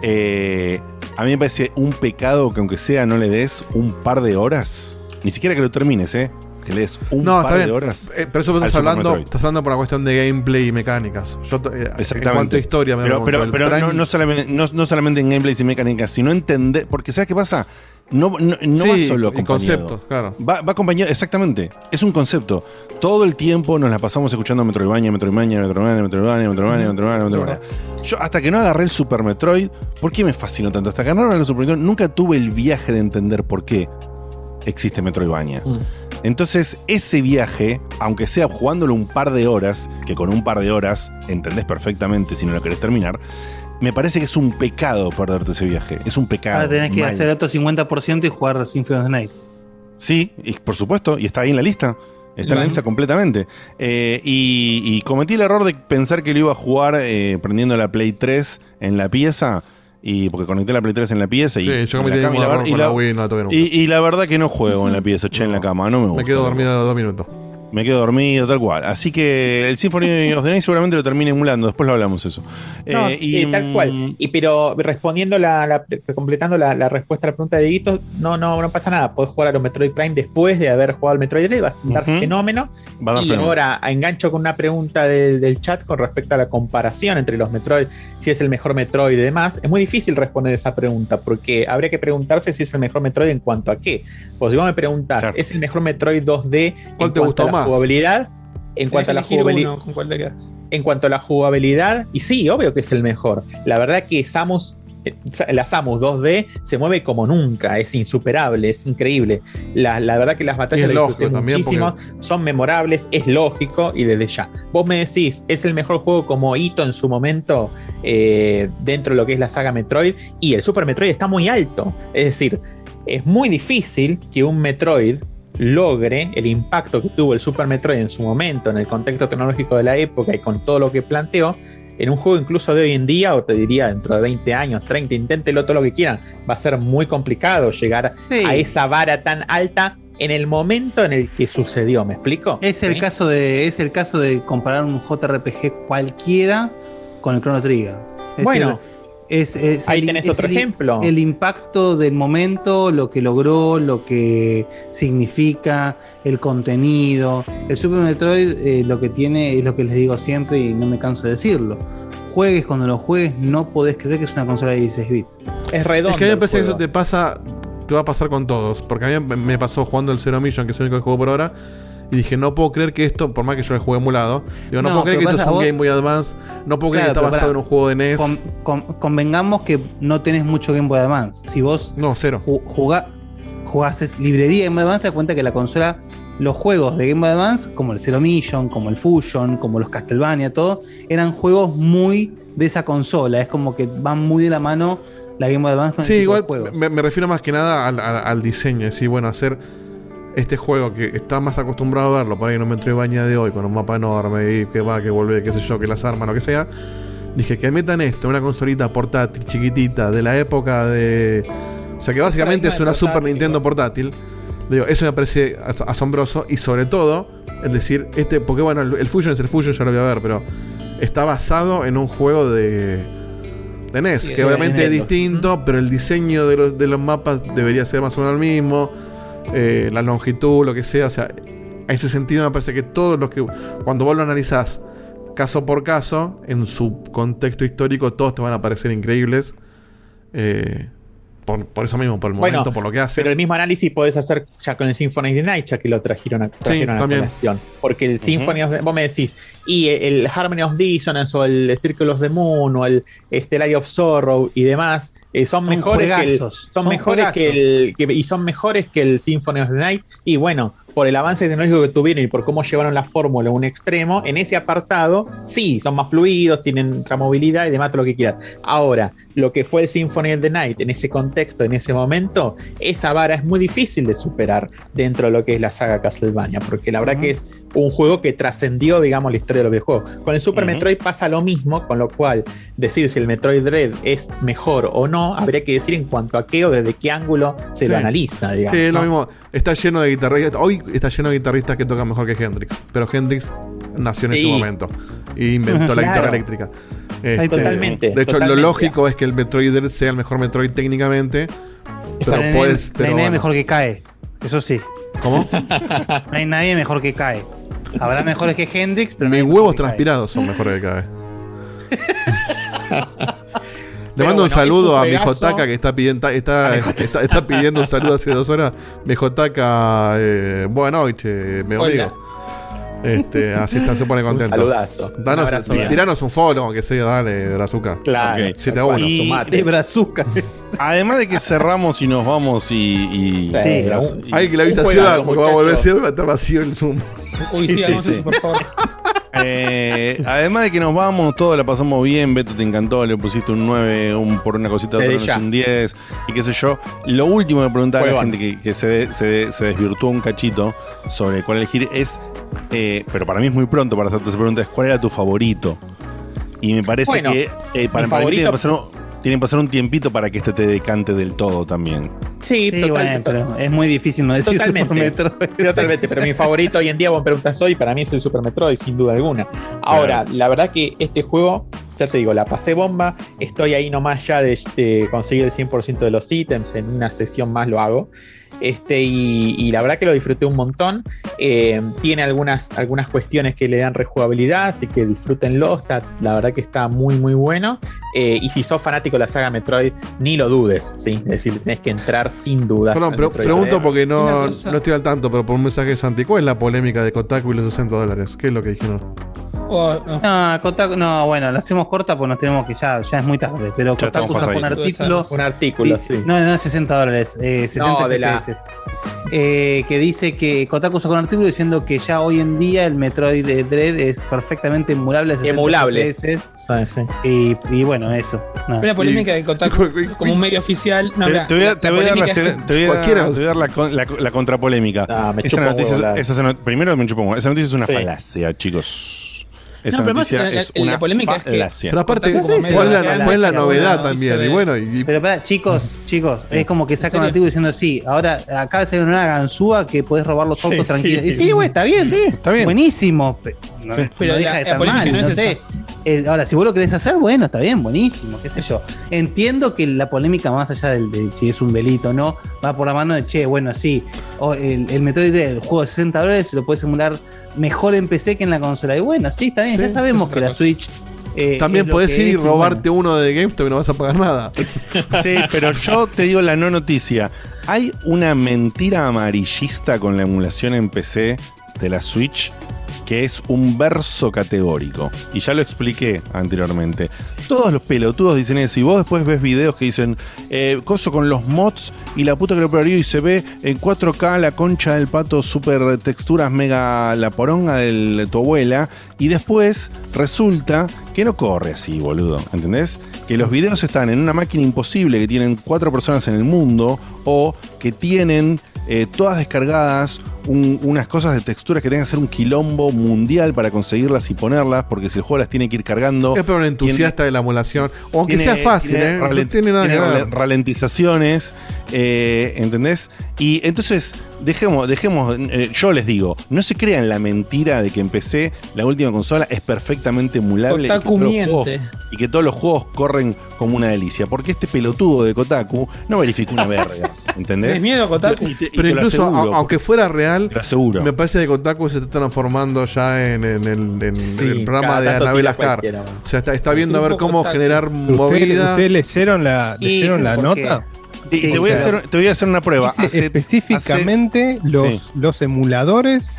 eh, a mí me parece un pecado que aunque sea no le des un par de horas, ni siquiera que lo termines, ¿eh? Que le des un No, par está bien. de horas. Eh, pero eso estás hablando, estás hablando por una cuestión de gameplay y mecánicas. Yo, eh, Exactamente. En cuanto a historia, me pero, no, no solamente, no, no solamente en gameplays y mecánicas, sino entender. Porque, ¿sabes qué pasa? No, no, no Sí, va solo acompañado. conceptos, claro. Va, va acompañado, exactamente. Es un concepto. Todo el tiempo nos la pasamos escuchando Metroidvania, Metroidvania, Metroidvania, Metroidvania, Metroidvania, Metroidvania, Metroidvania. Yo, hasta que no agarré el Super Metroid, ¿por qué me fascinó tanto? Hasta que no agarré el Super Metroid, nunca tuve el viaje de entender por qué existe Metroidvania. Entonces, ese viaje, aunque sea jugándolo un par de horas, que con un par de horas entendés perfectamente si no lo querés terminar, me parece que es un pecado perderte ese viaje. Es un pecado. Ahora tenés que mal. hacer otro 50% y jugar Symphony of the Night. Sí, y por supuesto, y está ahí en la lista. Está en la lista completamente. Eh, y, y cometí el error de pensar que lo iba a jugar eh, prendiendo la Play 3 en la pieza. Y porque conecté la Play 3 en la pieza y, Sí, yo cometí la el cama, la y con la- la Wii, no la toqué nunca. y, y la verdad que no juego en la pieza, che, en la cama, no me gusta. Me quedo dormido dos minutos. Me quedo dormido, tal cual. Así que el Symphony of the Night seguramente lo termine emulando. Después lo hablamos eso. No, Eh, y, tal cual. Y pero respondiendo la, la- completando la, la respuesta a la pregunta de Dieguito, no, no, no pasa nada. Puedes jugar a los Metroid Prime después de haber jugado al Metroid Dread, va a dar Ujú. fenómeno. Va a dar y fenómeno. ahora engancho con una pregunta del, del chat con respecto a la comparación entre los Metroid, si es el mejor Metroid y demás. Es muy difícil responder esa pregunta porque habría que preguntarse si es el mejor Metroid en cuanto a qué. Pues si vos me preguntás, Claro. ¿es el mejor Metroid 2D ¿Cuál te gustó a jugabilidad? En cuanto a la jugabilidad uno, ¿Con cuál te quedas? en cuanto a la jugabilidad, y sí, obvio que es el mejor. La verdad que Samus, eh, la Samus 2D se mueve como nunca, es insuperable, es increíble. La, la verdad que las batallas lógico muchísimo, son memorables, es lógico y desde ya. Vos me decís, es el mejor juego como hito en su momento eh, dentro de lo que es la saga Metroid, y el Super Metroid está muy alto. Es decir, es muy difícil que un Metroid logre el impacto que tuvo el Super Metroid en su momento, en el contexto tecnológico de la época y con todo lo que planteó, en un juego incluso de hoy en día, o te diría dentro de 20 años, 30, inténtelo todo lo que quieran, va a ser muy complicado llegar Sí. a esa vara tan alta en el momento en el que sucedió, ¿me explico? Es el ¿Sí? caso de es el caso de comparar un JRPG cualquiera con el Chrono Trigger. Es Bueno, decir, es, es ahí el- tenés es otro el- ejemplo. El impacto del momento, lo que logró, lo que significa, el contenido. El Super Metroid eh, lo que tiene es lo que les digo siempre y no me canso de decirlo. Juegues cuando lo juegues, no podés creer que es una consola de 16 bits. Es redondo. Es que a mí me parece que eso te pasa, te va a pasar con todos. Porque a mí me- me pasó jugando el Zero Mission, que es el único que juego por ahora. Y dije, no puedo creer que esto, por más que yo lo juegue emulado, digo, no, No, puedo creer que esto es un vos- Game Boy Advance, no puedo creer Claro, que está basado en un juego de NES. Con- con- convengamos que no tenés mucho Game Boy Advance. Si vos no, cero. jugás jugases librería de Game Boy Advance, te das cuenta que la consola, los juegos de Game Boy Advance, como el Zero Mission, como el Fusion, como los Castlevania, todo, eran juegos muy de esa consola. Es como que van muy de la mano la Game Boy Advance con Sí, de igual juegos. me, me refiero más que nada al, al- al diseño. Es decir, bueno, hacer este juego que está más acostumbrado a verlo, por ahí no me entré baña de hoy, con un mapa enorme y que va, que vuelve, qué sé yo, que las armas, lo que sea. Dije que metan esto, una consolita portátil chiquitita de la época de. O sea, que básicamente es una Super. Nintendo portátil. Digo, eso me parece as- asombroso y sobre todo, es decir, este, porque bueno, el, el Fusion es el Fusion, ya lo voy a ver, pero está basado en un juego de, de NES, Sí, que obviamente es distinto, pero el diseño de los, de los mapas debería ser más o menos el mismo, eh, la longitud, lo que sea, o sea, en ese sentido me parece que todos los que, cuando vos lo analizás caso por caso, en su contexto histórico, todos te van a parecer increíbles. eh, por, por eso mismo, por el Bueno, momento, por lo que hace. Pero el mismo análisis podés hacer ya con el Symphony of the Night, ya que lo trajeron a, trajeron a también. colación. Porque el Symphony of the, vos me decís, y el Harmony of Dissonance o el Circle of the Moon o el Stellar of Sorrow y demás, eh, son, Son mejores que el, son son mejores que el, que- y son mejores que el Symphony of the Night. Y bueno, por el avance tecnológico que tuvieron y por cómo llevaron la fórmula a un extremo, en ese apartado, sí, son más fluidos, tienen otra movilidad y demás, todo lo que quieras. Ahora, lo que fue el Symphony of the Night en ese contexto, en ese momento, esa vara es muy difícil de superar dentro de lo que es la saga Castlevania, porque la verdad que es un juego que trascendió, digamos, la historia de los videojuegos. Con el Super Metroid pasa lo mismo, con lo cual decir si el Metroid Dread es mejor o no, habría que decir en cuanto a qué o desde qué ángulo se lo analiza, digamos. Sí, es lo mismo. Está lleno de guitarristas. Hoy está lleno de guitarristas que tocan mejor que Hendrix. Pero Hendrix nació en ese momento. Y inventó la (laughs) guitarra eléctrica. Este, Totalmente, De hecho, totalmente. lo lógico es que el Metroid Dread sea el mejor Metroid técnicamente. Pero no hay puedes. nadie- no Pero hay nadie bueno. mejor que cae. Eso sí. ¿Cómo? (laughs) No hay nadie mejor que cae. Habrá mejores que Hendrix, pero no Mis huevos transpirados son mejores que cada (laughs) vez. Le mando un saludo a mi juegazo. Jotaka que está pidiendo, está, (laughs) está, está pidiendo un saludo hace dos horas. Mi Jotaka, eh, buenas noches, mi Hola. Este, así está, se pone contento. saludazo. Danos, Un abrazo tiranos un follow, aunque sea, dale, Brazuca. Claro. Ok, 7 a 1. Y- De brazuca. Además de que cerramos y nos vamos y. y- Sí, y- un- que le avisa un porque va a volver y va a estar vacío el Zoom. Uy, sí, hagamos eso, por favor. Eh, además de que nos vamos, todo la pasamos bien. Beto te encantó, le pusiste un 9 un, por una cosita, otra vez un 10 y qué sé yo. Lo último que preguntaba a la gente que, que se, de- se, de- se desvirtuó un cachito sobre cuál elegir es, eh, pero para mí es muy pronto para hacerte esa pregunta, es cuál era tu favorito. Y me parece Bueno, que eh, para, mi para mí tiene que, favorito- pasar un, tiene que pasar un tiempito para que este te decante del todo también. Sí, Sí, total- bueno, pero es muy difícil no decir Super Totalmente. Metroid. Totalmente, pero mi favorito hoy en día, vos me preguntas hoy, para mí es el Super Metroid, sin duda alguna. Ahora, la verdad que este juego, ya te digo, la pasé bomba, estoy ahí nomás ya de, de conseguir el 100% de los ítems, en una sesión más lo hago. Este, y, y la verdad que lo disfruté un montón. Eh, tiene algunas, algunas cuestiones que le dan rejugabilidad, así que disfrútenlo. Está, la verdad que está muy, muy bueno. Eh, y si sos fanático de la saga Metroid, ni lo dudes, ¿sí? Es decir, tenés que entrar sin dudas. Perdón, pero pregunto porque no, no estoy al tanto, pero por un mensaje de Santi, ¿cuál es la polémica de Kotaku y los 60 dólares? ¿Qué es lo que dijeron? Oh, no. No, Kotaku, no, bueno, la hacemos corta porque nos tenemos que ya, ya es muy tarde. Pero Ya Kotaku sacó un artículo. Un artículo, sí. No, no, 60 dólares, eh, 60 No, de la-. Eh, que dice que Kotaku sacó un artículo diciendo que ya hoy en día el Metroid de Dread es perfectamente emulable a 60 Emulable. Sí, sí. Y, y bueno, eso. nada. Una polémica de Kotaku (laughs) como un medio oficial. No, te, voy a, la- te la voy a dar la, polémica es se- que- te voy a- Cualquiera. te voy a dar la, con- la, la contrapolémica. Ah, me esa noticia, esa no- primero me chupo. Esa noticia es una Sí. falacia, chicos. Esa No, pero más noticia la- la- es una la polémica es que- falacia. Pero aparte, ¿cuál es la, es novedad también? Y bueno, y, Pero pará, chicos, chicos, es como que saca un artículo diciendo, sí, ahora acaba de una ganzúa que podés robar los autos Sí, tranquilos. sí. Y sí, güey, está bien. Sí, está bien. Buenísimo. Pe- No, Sí. no Pero deja la- de estar mal, no no, es sé. Eh, ahora, si vos lo querés hacer, bueno, está bien, buenísimo, qué sé yo. Entiendo que la polémica, más allá del, de si es un delito o no, va por la mano de, che, bueno, sí, o el, el Metroid el juego de 60 dólares, lo puedes emular mejor en PC que en la consola. Y bueno, sí, está bien, ya sabemos es que la cosa. Switch... eh, también podés ir y robarte bueno. uno de GameStop y no vas a pagar nada. (laughs) Sí, pero yo te digo la no noticia. Hay una mentira amarillista con la emulación en PC de la Switch que es un verso categórico. Y ya lo expliqué anteriormente. Todos los pelotudos dicen eso. Y vos después ves videos que dicen, eh, coso con los mods y la puta que lo parió y se ve en 4K la concha del pato, super texturas mega la poronga de tu abuela. Y después resulta que no corre así, boludo. ¿Entendés? Que los videos están en una máquina imposible que tienen cuatro personas en el mundo o que tienen eh, todas descargadas un- unas cosas de texturas que tengan que ser un quilombo mundial para conseguirlas y ponerlas, porque si el juego las tiene que ir cargando. Es para un entusiasta de la emulación. O aunque tiene- sea fácil, tiene ¿eh? No tiene nada que tiene ver. rale- ralentizaciones, eh, ¿entendés? Y entonces, dejemos, dejemos, eh, yo les digo, no se crean la mentira de que en PC la última consola es perfectamente emulable y que, todos los juegos, miente. y que todos los juegos corren como una delicia. Porque este pelotudo de Kotaku no verificó una verga, (laughs) ¿entendés? ¿Tenés miedo, Kotaku? Y te- y Pero incluso, aseguro, aunque fuera real, te aseguro. me parece que Kotaku se está transformando ya en, en el, en Sí, el programa de Anabel Ascar. O sea, está, está viendo a ver cómo Kotaku. generar ¿Ustedes, movida. ustedes leyeron la, Y, leyeron la nota? Y Sí, te, voy a hacer, te voy a hacer una prueba. Hace- específicamente los, sí. los emuladores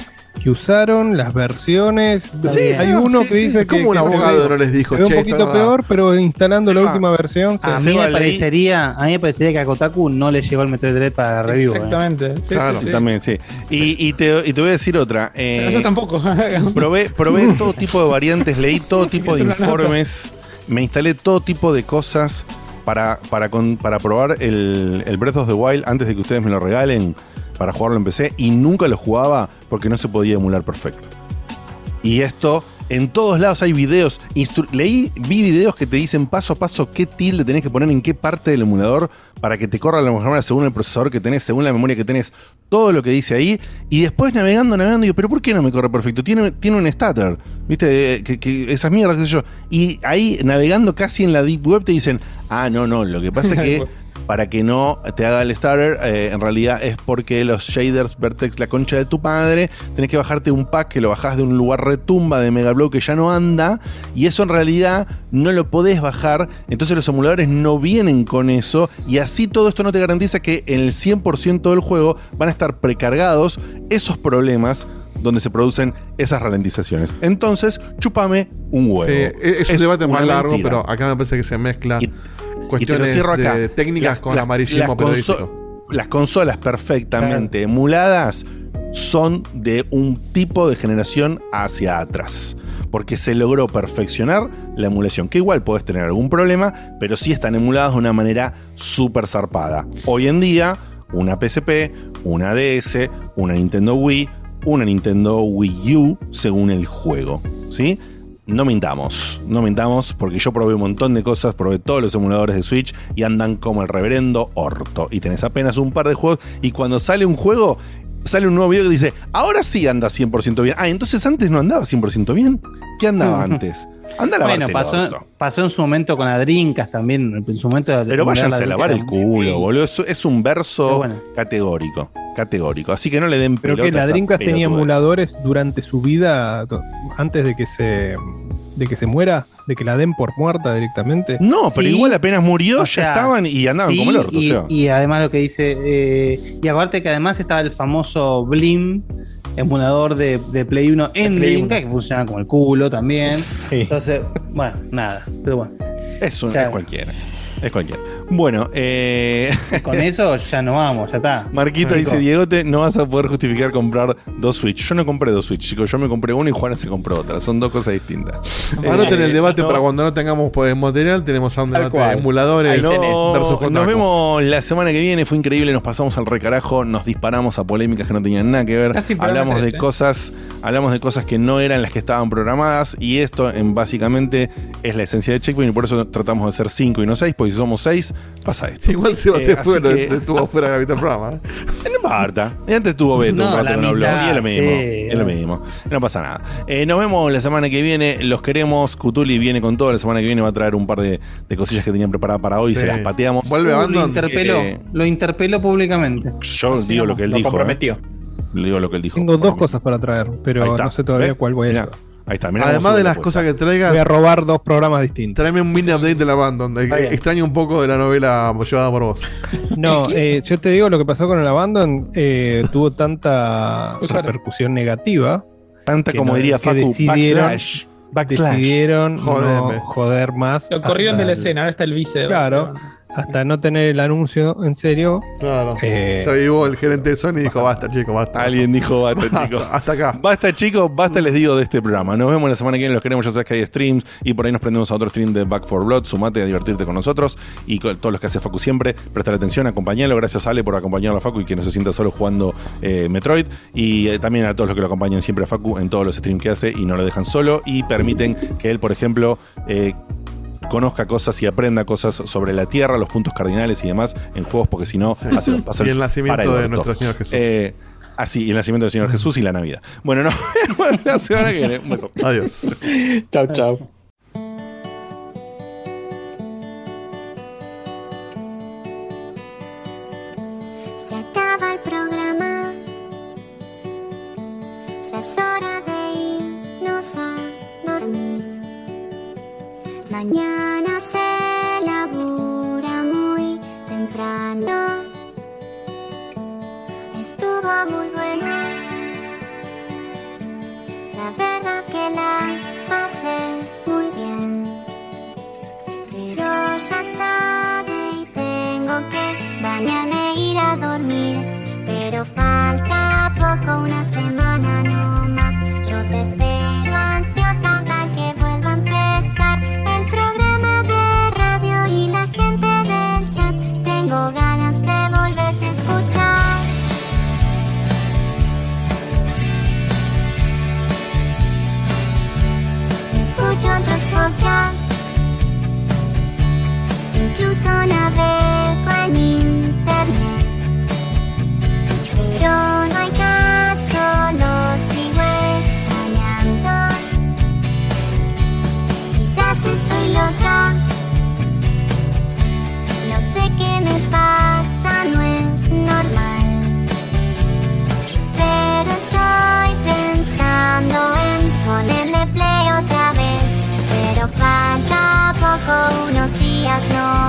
que usaron las versiones. Sí, Hay uno sí, que sí. dice Es que. como un que abogado ve- no les dijo, se ve "Che, un poquito no". peor, pero instalando la última versión. se- A mí me parecería, a mí me parecería que a Kotaku no le llegó el Metroid Dread para review. eh. Exactamente. Sí, Claro, sí, sí. también, sí. Y, y te, y te voy a decir otra. eh, Eso tampoco. (laughs) Probé, probé (laughs) todo tipo de variantes, leí todo tipo de informes, me instalé todo tipo de cosas para, para, con- para probar el, el Breath of the Wild antes de que ustedes me lo regalen para jugarlo en PC y nunca lo jugaba porque no se podía emular perfecto. Y esto, en todos lados hay videos. Leí, vi videos que te dicen paso a paso qué tilde tenés que poner en qué parte del emulador para que te corra la mejor manera según el procesador que tenés, según la memoria que tenés, todo lo que dice ahí. Y después navegando, navegando, digo, pero ¿por qué no me corre perfecto? Tiene, tiene un stutter, ¿viste? Eh, esas mierdas, qué sé yo. Y ahí navegando casi en la Deep Web te dicen, ah, no, no, lo que pasa es que (laughs) para que no te haga el starter, eh, en realidad es porque los shaders Vertex, la concha de tu padre, tenés que bajarte un pack que lo bajás de un lugar retumba de Megablow que ya no anda, y eso en realidad no lo podés bajar, entonces los emuladores no vienen con eso, y así todo esto no te garantiza que en el 100% del juego van a estar precargados esos problemas donde se producen esas ralentizaciones. Entonces, chupame un huevo. Sí, es, es un debate más largo, pero acá me parece que se mezcla Y cuestiones de técnicas Las- con las- amarillismo las periodístico. conso- las consolas perfectamente emuladas son de un tipo de generación hacia atrás. Porque se logró perfeccionar la emulación. Que igual podés tener algún problema, pero sí están emuladas de una manera súper zarpada. Hoy en día, una PSP, una DS, una Nintendo Wii, una Nintendo Wii U, según el juego. ¿Sí? No mintamos, no mintamos, porque yo probé un montón de cosas, probé todos los emuladores de Switch y andan como el reverendo orto. Y tenés apenas un par de juegos, y cuando sale un juego, sale un nuevo video que dice, ahora sí anda 100% bien. Ah, entonces antes no andaba 100% bien. ¿Qué andaba (laughs) antes? Anda a Bueno, pasó, pasó en su momento con la Drinkas también. En su momento Pero váyanse a lavar el culo, boludo. Es, es un verso bueno. categórico. Categórico. Así que no le den Pero que pelotas la a Dreamcast tenía emuladores durante su vida, antes de que se de que se muera, de que la den por muerta directamente. No, pero Sí. igual apenas murió, O ya estaban y andaban sí, como el orto. Y, o sea. y además lo que dice. eh, y aparte que además estaba el famoso Blim, emulador de, de Play 1 en Dreamcast, que funciona como el culo también. Entonces, bueno, nada. Pero bueno. Es, un- es cualquiera. Es cualquiera. Bueno, eh. Con eso ya no vamos, ya está. Marquito dice, Diegote, no vas a poder justificar comprar dos Switch. Yo no compré dos Switch, chicos. Yo me compré uno y Juana se compró otra. Son dos cosas distintas. (laughs) Anoten Eh, el debate no. para cuando no tengamos pues, material. Tenemos un debate de emuladores versus No, nos vemos la semana que viene. Fue increíble. Nos pasamos al recarajo. Nos disparamos a polémicas que no tenían nada que ver. Casi Hablamos de ¿eh? cosas. Hablamos de cosas que no eran las que estaban programadas. Y esto, en, básicamente, es la esencia de Checkpoint. Y por eso tratamos de ser 5 y no 6. Porque si somos 6, pasa esto. Igual se va a Eh, hacer fuera, que- estuvo fuera de la mitad del programa. ¿eh? (laughs) No importa. Y antes tuvo Beto No, un rato la que no habló. Y es lo mismo. che. es lo mismo. No pasa nada. Eh, nos vemos la semana que viene. Los queremos. Cutuli viene con todo. La semana que viene va a traer un par de, de cosillas que tenían preparadas para hoy. Sí. Se las pateamos. Vuelve Uh, lo interpeló, Eh, lo interpeló públicamente. Yo digo lo que él Lo dijo. comprometió. eh. Digo lo que él dijo. Tengo dos cosas para traer, pero no sé todavía cuál voy a llevar. Ahí está. mirá Además de las la cosas que Voy a robar dos programas distintos. tráeme un mini update del Abandon. Eh, bien. Extraño un poco de la novela llevada por vos. No, eh, yo te digo lo que pasó con el Abandon eh, tuvo tanta repercusión negativa Tanta como no- diría Facu, decidieron- backslash. Backslash. decidieron no joder más. Lo corrieron de la el- escena, ahora está el vice. de Claro. Hasta no tener el anuncio en serio. Claro. Eh, Se avivó el gerente de Sony y dijo: Basta, chico, basta. Alguien dijo basta, chicos. Hasta, hasta acá. Basta, chicos, basta, les digo de este programa. Nos vemos la semana que viene, los queremos, ya sabes que hay streams y por ahí nos prendemos a otro stream de Back for Blood. Sumate a divertirte con nosotros y con todos los que hace Facu siempre. Prestar atención, acompañalo. Gracias, Ale, por acompañarlo a Facu y que no se sienta solo jugando eh, Metroid. Y eh, también a todos los que lo acompañan siempre a Facu en todos los streams que hace y no lo dejan solo y permiten que él, por ejemplo, eh, conozca cosas y aprenda cosas sobre la Tierra, los puntos cardinales y demás en juegos, porque si no, hace los (laughs) puzzles Y el nacimiento para de nuestro Señor Jesús. Eh, así, y el nacimiento del Señor Jesús y la Navidad. Bueno, vemos (laughs) la semana que viene. Un beso. Adiós. Chau, chau. Se acaba el programa. Ya es hora de irnos a dormir. Mañana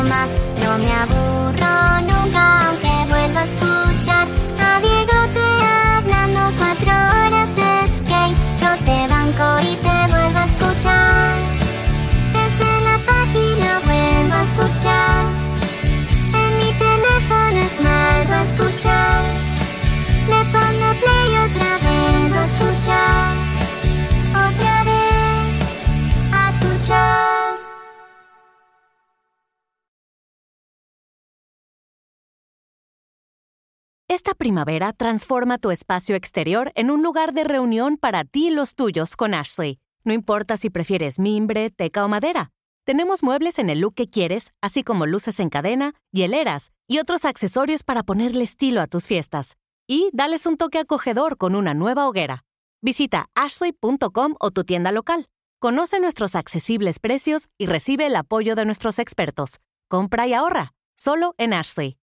más. No me aburro nunca, aunque vuelva a escuchar a Diego te hablando cuatro horas de skate. Yo te banco y te vuelvo a escuchar. Desde la página vuelvo a escuchar. En mi teléfono es vuelvo a escuchar. Le pongo play otra vez a escuchar. Otra vez a escuchar. Esta primavera transforma tu espacio exterior en un lugar de reunión para ti y los tuyos con Ashley. No importa si prefieres mimbre, teca o madera. Tenemos muebles en el look que quieres, así como luces en cadena, hieleras y otros accesorios para ponerle estilo a tus fiestas. Y dales un toque acogedor con una nueva hoguera. Visita ashley.com o tu tienda local. Conoce nuestros accesibles precios y recibe el apoyo de nuestros expertos. Compra y ahorra, solo en Ashley.